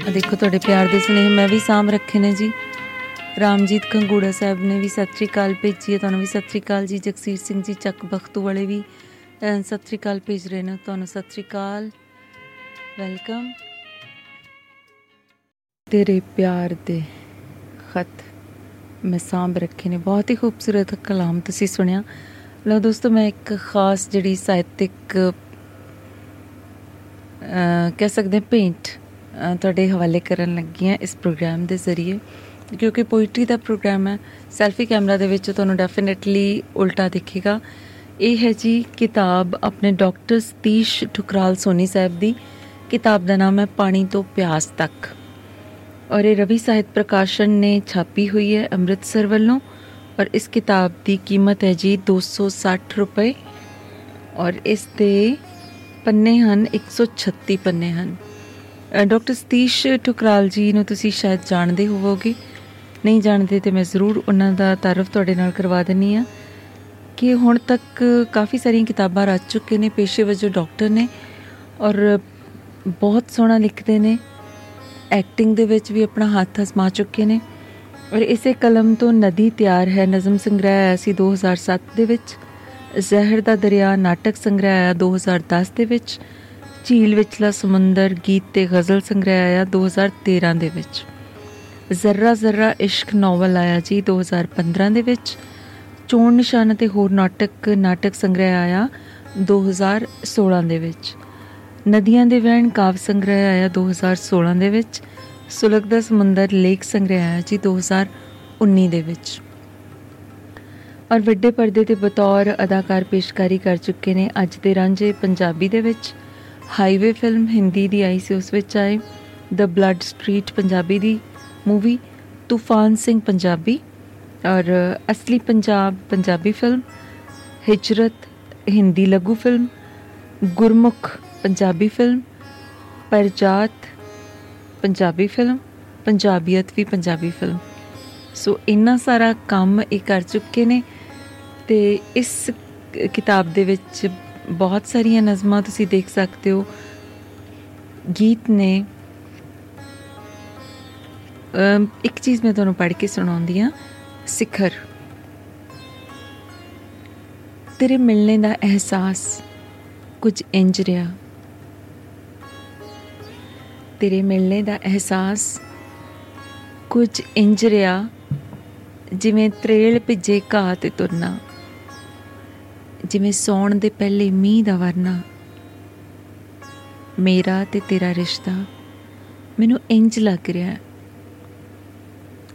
ਆ ਦੇਖੋ ਤੁਹਾਡੇ ਪਿਆਰ ਦੇ ਸੁਨੇਹੇ ਮੈਂ ਵੀ ਸਾਂਭ ਰੱਖੇ ਨੇ ਜੀ ਰਾਮਜੀਤ ਕੰਗੂੜਾ ਸਾਹਿਬ ਨੇ ਵੀ ਸਤਿ ਸ਼੍ਰੀ ਅਕਾਲ ਭੇਜੀ ਹੈ, ਤੁਹਾਨੂੰ ਵੀ ਸਤਿ ਸ਼੍ਰੀ ਅਕਾਲ ਜੀ, ਜਗਸੀਰ ਸਿੰਘ ਜੀ, ਚੱਕ ਬਖਤੂ ਵਾਲੇ ਵੀ ਸਤਿ ਸ਼੍ਰੀ ਅਕਾਲ ਭੇਜ ਰਹੇ ਨੇ, ਤੁਹਾਨੂੰ ਸਤਿ ਸ਼੍ਰੀ ਅਕਾਲ, ਵੈਲਕਮ। ਤੇਰੇ ਪਿਆਰ ਦੇ ਖਤ ਮੈਂ ਸਾਂਭ ਰੱਖੇ ਨੇ, ਬਹੁਤ ਹੀ ਖੂਬਸੂਰਤ ਕਲਾਮ ਤੁਸੀਂ ਸੁਣਿਆ। ਲੋ ਦੋਸਤੋ, ਮੈਂ ਇੱਕ ਖਾਸ ਜਿਹੜੀ ਸਾਹਿਤਿਕ ਕਹਿ ਸਕਦੇ ਪੇਂਟ ਤੁਹਾਡੇ ਹਵਾਲੇ ਕਰਨ ਲੱਗੀ ਆ ਇਸ ਪ੍ਰੋਗਰਾਮ ਦੇ ਜ਼ਰੀਏ। ਕਿਉਂਕਿ ਪੋਇਟਰੀ ਦਾ ਪ੍ਰੋਗਰਾਮ ਹੈ, ਸੈਲਫੀ ਕੈਮਰਾ ਦੇ ਵਿੱਚ ਤੁਹਾਨੂੰ ਡੈਫੀਨਿਟਲੀ ਉਲਟਾ ਦਿਖੇਗਾ। ਇਹ ਹੈ ਜੀ ਕਿਤਾਬ ਆਪਣੇ ਡਾਕਟਰ ਸਤੀਸ਼ ਠੁਕਰਾਲ ਸੋਨੀ ਸਾਹਿਬ ਦੀ। ਕਿਤਾਬ ਦਾ ਨਾਮ ਹੈ ਪਾਣੀ ਤੋਂ ਪਿਆਸ ਤੱਕ। ਔਰ ਇਹ ਰਵੀ ਸਾਹਿਤ ਪ੍ਰਕਾਸ਼ਨ ਨੇ ਛਾਪੀ ਹੋਈ ਹੈ ਅੰਮ੍ਰਿਤਸਰ ਵੱਲੋਂ। ਔਰ ਇਸ ਕਿਤਾਬ ਦੀ ਕੀਮਤ ਹੈ ਜੀ 260 ਰੁਪਏ। ਔਰ ਇਸ ਦੇ ਪੰਨੇ ਹਨ 136 ਪੰਨੇ ਹਨ। ਡਾਕਟਰ ਸਤੀਸ਼ ਠੁਕਰਾਲ ਜੀ ਨੂੰ ਤੁਸੀਂ ਸ਼ਾਇਦ ਜਾਣਦੇ ਹੋਵੋਗੇ। ਨਹੀਂ ਜਾਣਦੇ ਤੇ ਮੈਂ ਜ਼ਰੂਰ ਉਹਨਾਂ ਦਾ ਤਾਰਫ ਤੁਹਾਡੇ ਨਾਲ ਕਰਵਾ ਦਿੰਨੀ ਆ ਕਿ ਹੁਣ ਤੱਕ ਕਾਫੀ ਸਾਰੀਆਂ ਕਿਤਾਬਾਂ ਰਚ ਚੁੱਕੇ ਨੇ, ਪੇਸ਼ੇ ਵਜੋਂ ਡਾਕਟਰ ਨੇ ਔਰ ਬਹੁਤ ਸੋਹਣਾ ਲਿਖਦੇ ਨੇ, ਐਕਟਿੰਗ ਦੇ ਵਿੱਚ ਵੀ ਆਪਣਾ ਹੱਥ ਅਸਮਾ ਚੁੱਕੇ ਨੇ ਔਰ ਇਸੇ ਕਲਮ ਤੋਂ ਨਦੀ ਤਿਆਰ ਹੈ, ਨਜ਼ਮ ਸੰਗ੍ਰਹਿ ਆਇਆ ਸੀ 2007 ਦੇ ਵਿੱਚ, ਜ਼ਹਿਰ ਦਾ ਦਰਿਆ ਨਾਟਕ ਸੰਗ੍ਰਹਿ ਆਇਆ 2010 ਦੇ ਵਿੱਚ, ਝੀਲ ਵਿਚਲਾ ਸਮੁੰਦਰ, ਗੀਤ ਤੇ ਗ਼ਜ਼ਲ ਸੰਗ੍ਰਹਿ ਆਇਆ 2013 ਦੇ ਵਿੱਚ। ਜ਼ਰਰਾ ਜ਼ਰਰਾ ਇਸ਼ਕ ਨੋਵਲ ਆਇਆ ਜੀ 2015 ਦੇ ਵਿੱਚ। ਚੋਣ ਨਿਸ਼ਾਨ ਤੇ ਹੋਰ ਨਾਟਕ ਨਾਟਕ ਸੰਗ੍ਰਹਿ ਆਇਆ 2016 ਦੇ ਵਿੱਚ। ਨਦੀਆਂ ਦੇ ਵਹਿਣ ਕਾਵ ਸੰਗ੍ਰਹਿ ਆਇਆ 2016 ਦੇ ਵਿੱਚ। ਸੁਲਗਦਾ ਸਮੁੰਦਰ ਲੇਖ ਸੰਗ੍ਰਹਿ ਆਇਆ ਜੀ 2019 ਦੇ ਵਿੱਚ। ਔਰ ਵੱਡੇ ਪਰਦੇ ਤੇ ਬਤੌਰ ਅਦਾਕਾਰ ਪੇਸ਼ਕਾਰੀ ਕਰ ਚੁੱਕੇ ਨੇ ਅੱਜ ਦੇ ਰਾਂਝੇ ਪੰਜਾਬੀ ਦੇ ਵਿੱਚ। ਹਾਈਵੇ ਫਿਲਮ ਹਿੰਦੀ ਦੀ ਆਈ ਸੀ ਉਸ ਵਿੱਚ ਆਏ। ਦ ਬਲੱਡ ਸਟਰੀਟ ਪੰਜਾਬੀ ਦੀ ਮੂਵੀ ਤੂਫਾਨ ਸਿੰਘ ਪੰਜਾਬੀ ਔਰ ਅਸਲੀ ਪੰਜਾਬ ਪੰਜਾਬੀ ਫਿਲਮ ਹਿਜਰਤ ਹਿੰਦੀ ਲਘੂ film Gurmukh Punjabi film Parjat Punjabi film Punjabiyat ਵੀ ਪੰਜਾਬੀ ਫਿਲਮ ਸੋ ਇੰਨਾ ਸਾਰਾ ਕੰਮ ਇਹ ਕਰ ਚੁੱਕੇ ਨੇ ਤੇ ਇਸ ਕਿਤਾਬ ਦੇ ਵਿੱਚ ਬਹੁਤ ਸਾਰੀਆਂ ਨਜ਼ਮਾਂ ਤੁਸੀਂ ਦੇਖ ਸਕਦੇ ਹੋ ਗੀਤ ਨੇ ਇੱਕ ਚੀਜ਼ ਮੈਂ ਤੁਹਾਨੂੰ ਪੜ੍ਹ ਕੇ ਸੁਣਾਉਂਦੀ ਆ ਸਿਖਰ। ਤੇਰੇ ਮਿਲਣੇ ਦਾ ਅਹਿਸਾਸ ਕੁਝ ਇੰਜ ਰਿਹਾ। ਤੇਰੇ ਮਿਲਣੇ ਦਾ ਅਹਿਸਾਸ ਕੁਝ ਇੰਜ ਰਿਹਾ, ਜਿਵੇਂ ਤਰੇਲ ਭਿੱਜੇ ਘਾਹ ਤੇ ਤੁਰਨਾ, ਜਿਵੇਂ ਸੌਣ ਦੇ ਪਹਿਲੇ ਮੀਂਹ ਦਾ ਵਰਨਾ। ਮੇਰਾ ਤੇ ਤੇਰਾ ਰਿਸ਼ਤਾ ਮੈਨੂੰ ਇੰਜ ਲੱਗ ਰਿਹਾ।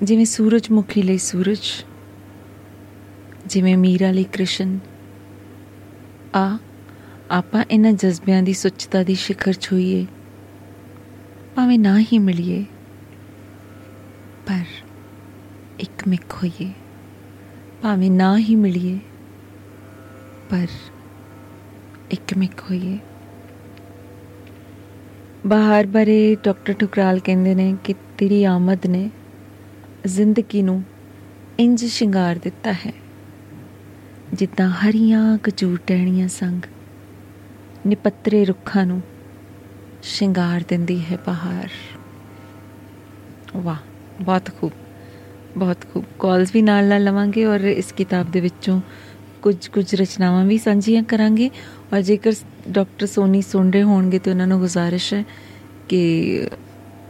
ਜਿਵੇਂ ਸੂਰਜਮੁਖੀ ਲਈ ਸੂਰਜ, ਜਿਵੇਂ ਮੀਰਾ ਲਈ ਕ੍ਰਿਸ਼ਨ। ਆ, ਆਪਾਂ ਇਹਨਾਂ ਜਜ਼ਬਿਆਂ ਦੀ ਸੁੱਚਤਾ ਦੀ ਸਿਖਰ ਛੂਈਏ। ਭਾਵੇਂ ਨਾ ਹੀ ਮਿਲੀਏ, ਪਰ ਇੱਕ ਮਿਕ ਹੋਈਏ। ਭਾਵੇਂ ਨਾ ਹੀ ਮਿਲੀਏ, ਪਰ ਇੱਕ ਮਿਕ ਹੋਈਏ। ਬਾਹਰ ਬਰੇ ਡਾਕਟਰ ਠੁਕਰਾਲ ਕਹਿੰਦੇ ਨੇ ਕਿ ਤੇਰੀ ਆਮਦ ਨੇ ਜ਼ਿੰਦਗੀ ਨੂੰ ਇੰਜ ਸ਼ਿੰਗਾਰ ਦਿੱਤਾ ਹੈ, ਜਿੱਦਾਂ ਹਰੀਆਂ ਕਚੂਰ ਟਹਿਣੀਆਂ ਸੰਗ ਨਿਪੱਤਰੇ ਰੁੱਖਾਂ ਨੂੰ ਸ਼ਿੰਗਾਰ ਦਿੰਦੀ ਹੈ ਬਹਾਰ ਵਾਹ, ਬਹੁਤ ਖੂਬ ਬਹੁਤ ਖੂਬ। ਕਾਲਸ ਵੀ ਨਾਲ ਨਾਲ ਲਵਾਂਗੇ ਔਰ ਇਸ ਕਿਤਾਬ ਦੇ ਵਿੱਚੋਂ ਕੁਝ ਕੁਝ ਰਚਨਾਵਾਂ ਵੀ ਸਾਂਝੀਆਂ ਕਰਾਂਗੇ। ਔਰ ਜੇਕਰ ਡਾਕਟਰ ਸੋਨੀ ਸੁਣ ਰਹੇ ਹੋਣਗੇ ਤੇ ਉਹਨਾਂ ਨੂੰ ਗੁਜ਼ਾਰਿਸ਼ ਹੈ ਕਿ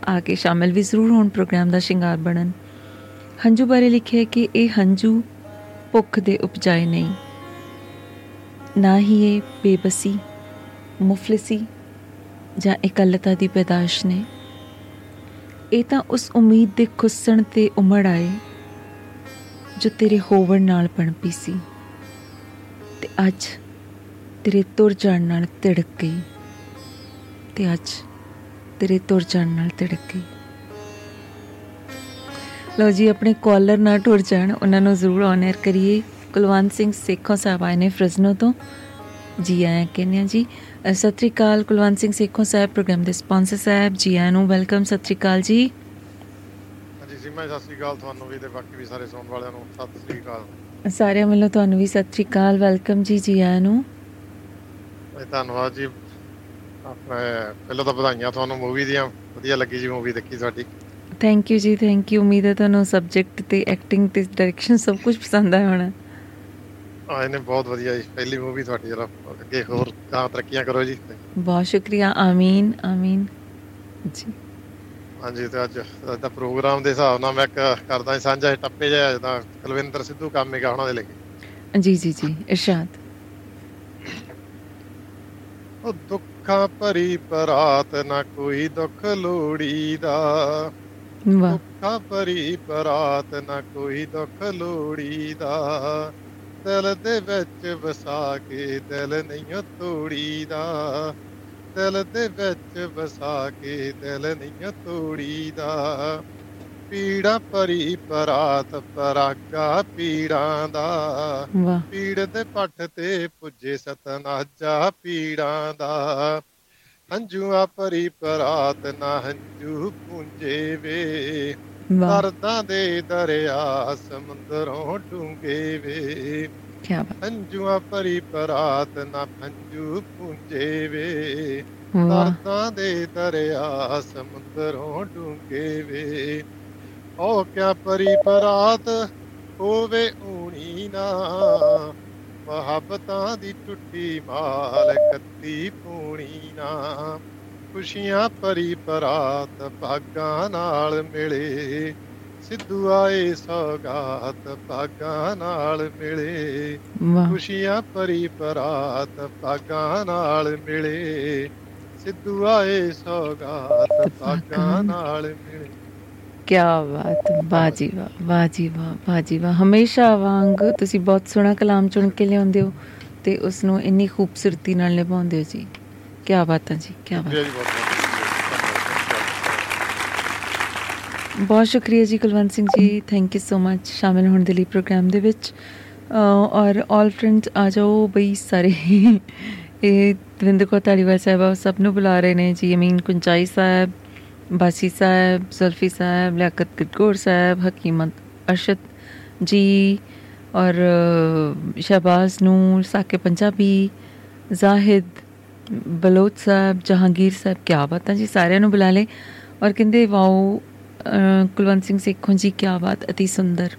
ਆ ਕੇ ਸ਼ਾਮਿਲ ਵੀ ਜ਼ਰੂਰ ਹੋਣ ਪ੍ਰੋਗਰਾਮ ਦਾ ਸ਼ਿੰਗਾਰ ਬਣਨ। ਹੰਝੂ ਬਾਰੇ ਲਿਖਿਆ ਕਿ ਇਹ ਹੰਝੂ ਭੁੱਖ ਦੇ ਉਪਜਾਏ ਨਹੀਂ। ਨਾ ਹੀ ਇਹ ਬੇਬਸੀ, ਮੁਫਲਸੀ ਜਾਂ ਇਕੱਲਤਾ ਦੀ ਪੈਦਾਸ਼ ਨੇ। ਇਹ ਤਾਂ ਉਸ ਉਮੀਦ ਦੇ ਖੁੱਸਣ ਤੇ ਉਮੜ ਆਏ ਜੋ ਤੇਰੇ ਹੋਵਣ ਨਾਲ ਪਣਪੀ ਸੀ ਤੇ ਅੱਜ ਤੇਰੇ ਤੁਰ ਜਾਣ ਨਾਲ ਤਿੜਕ ਗਈ। ਤੇ ਅੱਜ ਤੇਰੇ ਤੁਰ ਜਾਣ ਨਾਲ ਤਿੜਕ ਗਈ। ਲੋ ਜੀ ਆਪਣੇ ਕਾਲਰ ਨਾਲ ਟੁਰ ਜਾਣ ਉਹਨਾਂ ਨੂੰ ਜ਼ਰੂਰ ਆਨਰ ਕਰੀਏ। ਕੁਲਵੰਤ ਸਿੰਘ ਸੇਖੋਂ ਸਾਹਿਬ ਆਏ ਨੇ ਫ੍ਰਿਜ਼ਨੋ ਤੋਂ। ਜੀ ਆਇਆਂ ਕਹਿੰਦੇ ਜੀ ਸਤਿ ਸ੍ਰੀ ਅਕਾਲ ਕੁਲਵੰਤ ਸਿੰਘ ਸੇਖੋਂ ਸਾਹਿਬ ਪ੍ਰੋਗਰਾਮ ਦੇ ਸਪਾਂਸਰ ਸਾਹਿਬ ਜੀ ਆਇਆਂ ਨੂੰ ਵੈਲਕਮ ਸਤਿ ਸ੍ਰੀ ਅਕਾਲ ਜੀ।
ਹਾਂਜੀ ਸਿਮਾ ਸਤਿ ਸ੍ਰੀ ਅਕਾਲ ਤੁਹਾਨੂੰ ਵੀ ਤੇ ਬਾਕੀ ਵੀ ਸਾਰੇ ਸੁਣਨ ਵਾਲਿਆਂ ਨੂੰ ਸਤਿ ਸ੍ਰੀ ਅਕਾਲ।
ਸਾਰਿਆਂ ਵੱਲੋਂ ਤੁਹਾਨੂੰ ਵੀ ਸਤਿ ਸ੍ਰੀ ਅਕਾਲ ਵੈਲਕਮ ਜੀ ਜੀ ਆਇਆਂ ਨੂੰ।
ਧੰਨਵਾਦ ਜੀ। ਆਪਣੇ ਪਹਿਲਾਂ ਤਾਂ ਵਧਾਈਆਂ ਤੁਹਾਨੂੰ ਮੂਵੀ ਦੀਆਂ ਵਧੀਆ ਲੱਗੀ ਜੀ ਮੂਵੀ ਦੇਖੀ ਤੁਹਾਡੀ
ਥੈਂਕ ਯੂ ਜੀ ਥੈਂਕ ਯੂ ਉਮੀਦ ਹੈ ਤੁਹਾਨੂੰ ਸਬਜੈਕਟ ਤੇ ਐਕਟਿੰਗ ਤੇ ਡਾਇਰੈਕਸ਼ਨ ਸਭ ਕੁਝ ਪਸੰਦ ਆਇਆ ਹੋਣਾ।
ਆ ਇਹਨੇ ਬਹੁਤ ਵਧੀਆ ਜੀ। ਪਹਿਲੀ ਮੂਵੀ ਤੁਹਾਡੀ ਜਰਾ ਅੱਗੇ ਹੋਰ ਤਾਂ ਤਰੱਕੀਆਂ ਕਰੋ ਜੀ।
ਬਹੁਤ ਸ਼ੁਕਰੀਆ। ਆਮੀਨ ਆਮੀਨ। ਜੀ।
ਹਾਂਜੀ ਤੇ ਅੱਜ ਦਾ ਪ੍ਰੋਗਰਾਮ ਦੇ ਹਿਸਾਬ ਨਾਲ ਮੈਂ ਕਰਦਾ ਸਾਂਝਾ ਟੱਪੇ ਜਿਹਾ ਜਿੱਦਾਂ ਕੁਲਵਿੰਦਰ ਸਿੱਧੂ ਕੰਮ ਹੈਗਾ ਉਹਨਾਂ ਦੇ ਲਈ
ਜੀ ਜੀ ਜੀ। ਇਰਸ਼ਾਦ।
ਉਹ ਦੁੱਖਾਂ ਭਰੀ ਪਰਾਤ ਨਾ ਕੋਈ ਦੁੱਖ ਲੋੜੀਦਾ। ਦੁੱਖਾਂ ਭਰੀ ਪਰਾਤ ਨਾ ਕੋਈ ਦੁੱਖ ਲੋੜੀਦਾ। ਦਿਲ ਦੇ ਵਿੱਚ ਵਸਾ ਕੇ ਦਿਲ ਨਹੀਂ ਤੋੜੀਦਾ। ਦਿਲ ਦੇ ਵਿੱਚ ਵਸਾ ਕੇ ਦਿਲ ਨਹੀਂ ਤੋੜੀਦਾ। ਪੀੜਾ ਭਰੀ ਪਰਾਤ ਪਰਾਗਾ ਪੀੜਾਂ ਦਾ। ਪੀੜ ਦੇ ਪੱਠ ਤੇ ਪੁੱਜੇ ਸਤਨਾਜਾ ਪੀੜਾਂ ਦਾ। ਹੰਝੂਆਂ ਭਰੀ ਪਰਾਤ ਨਾ ਹੰਝੂ ਪੁੰਜੇ ਵੇ। ਦਰਦਾਂ ਦੇ ਦਰਿਆ ਸਮੁੰਦਰੋਂ ਡੂੰਗੇ ਵੇ।
ਕੀ ਬਾਤ।
ਹੰਝੂਆਂ ਭਰੀ ਪਰਾਤ ਨਾ ਹੰਝੂ ਪੁੰਜੇ ਵੇ। ਦਰਦਾਂ ਦੇ ਦਰਿਆ ਸਮੁੰਦਰੋਂ ਡੂੰਗੇ ਵੇ। ਓ ਕਿਆ ਪਰੀ ਪਰਾਤ ਹੋਵੇ ਊਣੀ ਨਾ। ਮੁਹੱਬਤਾਂ ਦੀ ਟੁੱਟੀ ਮਾਲ ਕੱਤੀ ਪੂਣੀ ਨਾ ਖੁਸ਼ੀਆਂ ਭਰੀ ਪਰਾਤ ਭਾਗਾਂ ਨਾਲ ਮਿਲੇ। ਸਿੱਧੂ ਆਏ ਸੌਗਾਤ ਭਾਗਾਂ ਨਾਲ ਮਿਲੇ। ਖੁਸ਼ੀਆਂ ਭਰੀ ਪਰਾਤ ਭਾਗਾਂ ਨਾਲ ਮਿਲੇ। ਸਿੱਧੂ ਆਏ ਸੌਗਾਤ ਭਾਗਾਂ ਨਾਲ ਮਿਲੇ।
ਕੀ ਬਾਤ ਬਾਜੀ ਵਾਹ ਬਾਜੀ ਵਾਹ ਬਾਜੀ ਵਾਹ। ਹਮੇਸ਼ਾ ਵਾਂਗ ਤੁਸੀਂ ਬਹੁਤ ਸੋਹਣਾ ਕਲਾਮ ਚੁਣ ਕੇ ਲਿਆਉਂਦੇ ਹੋ ਤੇ ਉਸ ਨੂੰ ਇੰਨੀ ਖੂਬਸੂਰਤੀ ਨਾਲ ਨਿਭਾਉਂਦੇ ਹੋ ਜੀ। ਕੀ ਬਾਤ ਹੈ ਜੀ ਕੀ ਬਾਤ।
ਬਹੁਤ
ਸ਼ੁਕਰੀਆ ਜੀ Kulwant Singh ji thank you so ਮੱਚ ਸ਼ਾਮਿਲ ਹੋਣ ਦੇ ਲਈ ਪ੍ਰੋਗਰਾਮ ਦੇ ਵਿੱਚ। ਔਰ ਆਲ ਫਰੈਂਡਸ ਆ ਜਾਓ ਬਈ ਸਾਰੇ। ਇਹ ਦਵਿੰਦਰ ਕੌਰ ਧਾਲੀਵਾਲ ਸਾਹਿਬਾ ਸਭ ਨੂੰ ਬੁਲਾ ਰਹੇ ਨੇ ਜੀ ਅਮੀਨ ਕੁੰਚਾਈ ਸਾਹਿਬ ਬਾਸੀ ਸਾਹਿਬ ਜ਼ੁਲਫੀ ਸਾਹਿਬ ਲਿਆਕਤ ਗਟਗੋਰ ਸਾਹਿਬ ਹਕੀਮਤ ਅਰਸ਼ਦ ਜੀ ਔਰ ਅ, ਸ਼ਹਬਾਜ਼ ਨੂਰ ਸਾਕੇ ਪੰਜਾਬੀ ਜ਼ਾਹਿਦ ਬਲੋਚ ਸਾਹਿਬ ਜਹਾਂਗੀਰ ਸਾਹਿਬ ਕੀ ਬਾਤਾਂ ਜੀ ਸਾਰਿਆਂ ਨੂੰ ਬੁਲਾ ਲੇ ਔਰ ਕਹਿੰਦੇ ਵਾਓ ਅ, ਕੁਲਵੰਤ ਸਿੰਘ ਸੇਖੋਂ ਜੀ ਕੀ ਬਾਤ ਅਤੀ ਸੁੰਦਰ।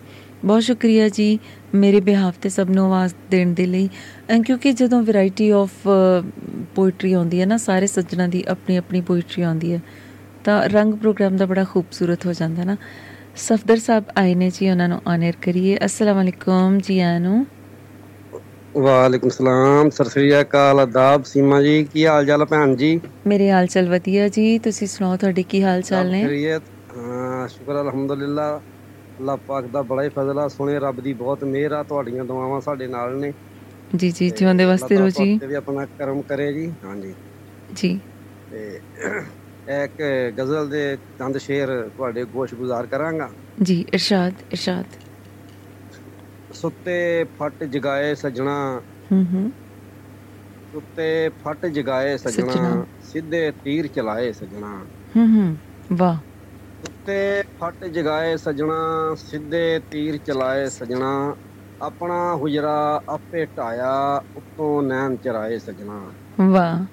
ਬਹੁਤ ਸ਼ੁਕਰੀਆ ਜੀ ਮੇਰੇ ਬਿਹਾਫ ਤੇ ਸਭ ਨੂੰ ਆਵਾਜ਼ ਦੇਣ ਦੇ ਲਈ। ਅ, ਕਿਉਂਕਿ ਜਦੋਂ ਵੈਰਾਈਟੀ ਆਫ ਪੋਇਟਰੀ ਆਉਂਦੀ ਹੈ ਨਾ ਸਾਰੇ ਸੱਜਣਾ ਦੀ ਆਪਣੀ ਆਪਣੀ ਪੋਇਟਰੀ ਆਉਂਦੀ ਹੈ। ਤਾਂ ਰੰਗ ਪ੍ਰੋਗਰਾਮ ਦਾ ਬੜਾ ਖੂਬਸੂਰਤ ਹੋ ਜਾਂਦਾ ਨਾ। ਸਫਦਰ ਸਾਹਿਬ ਆਏ ਨੇ ਜੀ ਉਹਨਾਂ ਨੂੰ ਆਨਰ ਕਰੀਏ। ਅਸਲਾਮ ਅਲੈਕੁਮ ਜੀ ਆਇਆਂ ਨੂੰ।
ਵਾਲੇਕੁਮ ਸਲਾਮ ਸਤਿ ਸ੍ਰੀ ਅਕਾਲ ਆਦਾਬ ਸੀਮਾ ਜੀ ਕੀ ਹਾਲ ਚਾਲ ਭੈਣ ਜੀ?
ਮੇਰੇ ਹਾਲ ਚਾਲ ਵਧੀਆ ਜੀ ਤੁਸੀਂ ਸੁਣਾਓ ਤੁਹਾਡੇ ਕੀ ਹਾਲ ਚਾਲ ਨੇ
ਹਾਂ ਸ਼ੁਕਰ ਅਲਹਮਦੁਲਿਲਾ। ਅੱਲਾਹ ਪਾਕ ਦਾ ਬੜਾ ਹੀ ਫਜ਼ਲ ਆ ਸੋਹਣੇ ਰੱਬ ਦੀ ਬਹੁਤ ਮਿਹਰ ਆ ਤੁਹਾਡੀਆਂ ਦੁਆਵਾਂ ਸਾਡੇ ਨਾਲ ਨੇ।
ਜੀ ਜੀ ਜਿਉਂਦੇ ਵਸਤੇ ਰਹੋ ਜੀ।
ਤੇ ਵੀ ਆਪਣਾ ਕਰਮ ਕਰੇ ਜੀ। ਹਾਂਜੀ।
ਜੀ।
ਤੇ ਇੱਕ ਗਜ਼ਲ ਦੇ ਚੰਦ ਸ਼ੇਰ ਤੁਹਾਡੇ ਗੋਸ਼ ਗੁਜ਼ਾਰ ਕਰਾਂਗਾ।
ਜੀ ਇਰਸ਼ਾਦ ਇਰਸ਼ਾਦ।
ਸੁੱਤੇ ਫੱਟ ਜਗਾਏ ਸਜਣਾ।
ਹੂੰ ਹੂੰ।
ਸੁੱਤੇ ਫੱਟ ਜਗਾਏ
ਸੱਜਣਾ।
ਸਿੱਧੇ ਤੀਰ ਚਲਾਏ ਸਜਣਾ।
ਹੂੰ ਹੂੰ। ਵਾਹ।
ਉੱਤੇ ਫੱਟ ਜਗਾਏ ਸਜਣਾ। ਸਿੱਧੇ ਤੀਰ ਚਲਾਏ ਸਜਣਾ। ਆਪਣਾ ਹੁਜਰਾ ਆਪੇ ਢਾਇਆ। ਉੱਤੋਂ ਨੈਣ ਚਰਾਏ ਸਜਣਾ।
ਵਾਹ।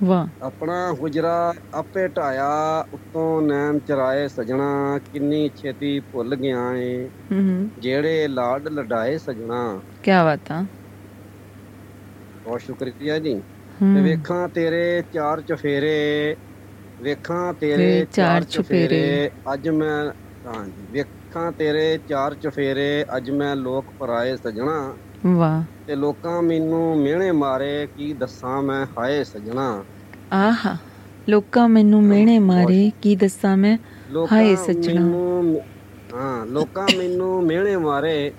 ਵਾਹ।
ਆਪਣਾ ਹੁਜਰਾ ਆਪੇ ਢਾਇਆ ਉੱਤੋਂ ਨੈਣ ਚਰਾਏ ਸਜਣਾ ਕਿੰਨੀ ਛੇਤੀ ਭੁੱਲ ਗਿਆ ਏ।
ਹੂੰ ਹੂੰ।
ਜਿਹੜੇ ਲਾਡ ਲਡਾਏ ਸਜਣਾ।
ਕੀ ਬਾਤ ਆ।
ਬਹੁਤ ਸ਼ੁਕਰੀਆ ਜੀ। ਤੇ
ਹੂੰ
ਵੇਖਾਂ ਤੇਰੇ ਚਾਰ ਚਫੇਰੇ ਵੇਖਾਂ
ਤੇਰੇ
ਤੇਰੇ
ਚਾਰ
ਚਾਰ ਚਫੇਰੇ। ਅੱਜ ਮੈਂ ਹਾਂਜੀ ਵੇਖਾਂ ਤੇਰੇ ਚਾਰ ਚਫੇਰੇ ਅੱਜ ਮੈਂ ਲੋਕ ਪਰਾਏ ਸਜਣਾ।
ਵਾਹ।
ਤੇ ਲੋਕਾਂ ਮੈਨੂੰ ਮਿਹਣੇ ਮਾਰੇ ਕੀ ਦੱਸਾਂ ਮੈਂ ਹਾਏ ਸਜਣਾ।
ਆਹਾ ਲੋਕਾਂ ਮੈਨੂੰ ਮਿਹਣੇ ਮਾਰੇ ਕੀ ਦੱਸਾਂ ਮੈਂ? ਹਾਏ ਸੱਜਣਾ।
ਹਾਂ ਲੋਕਾਂ ਮੈਨੂੰ ਮਿਹਣੇ ਮਾਰੇ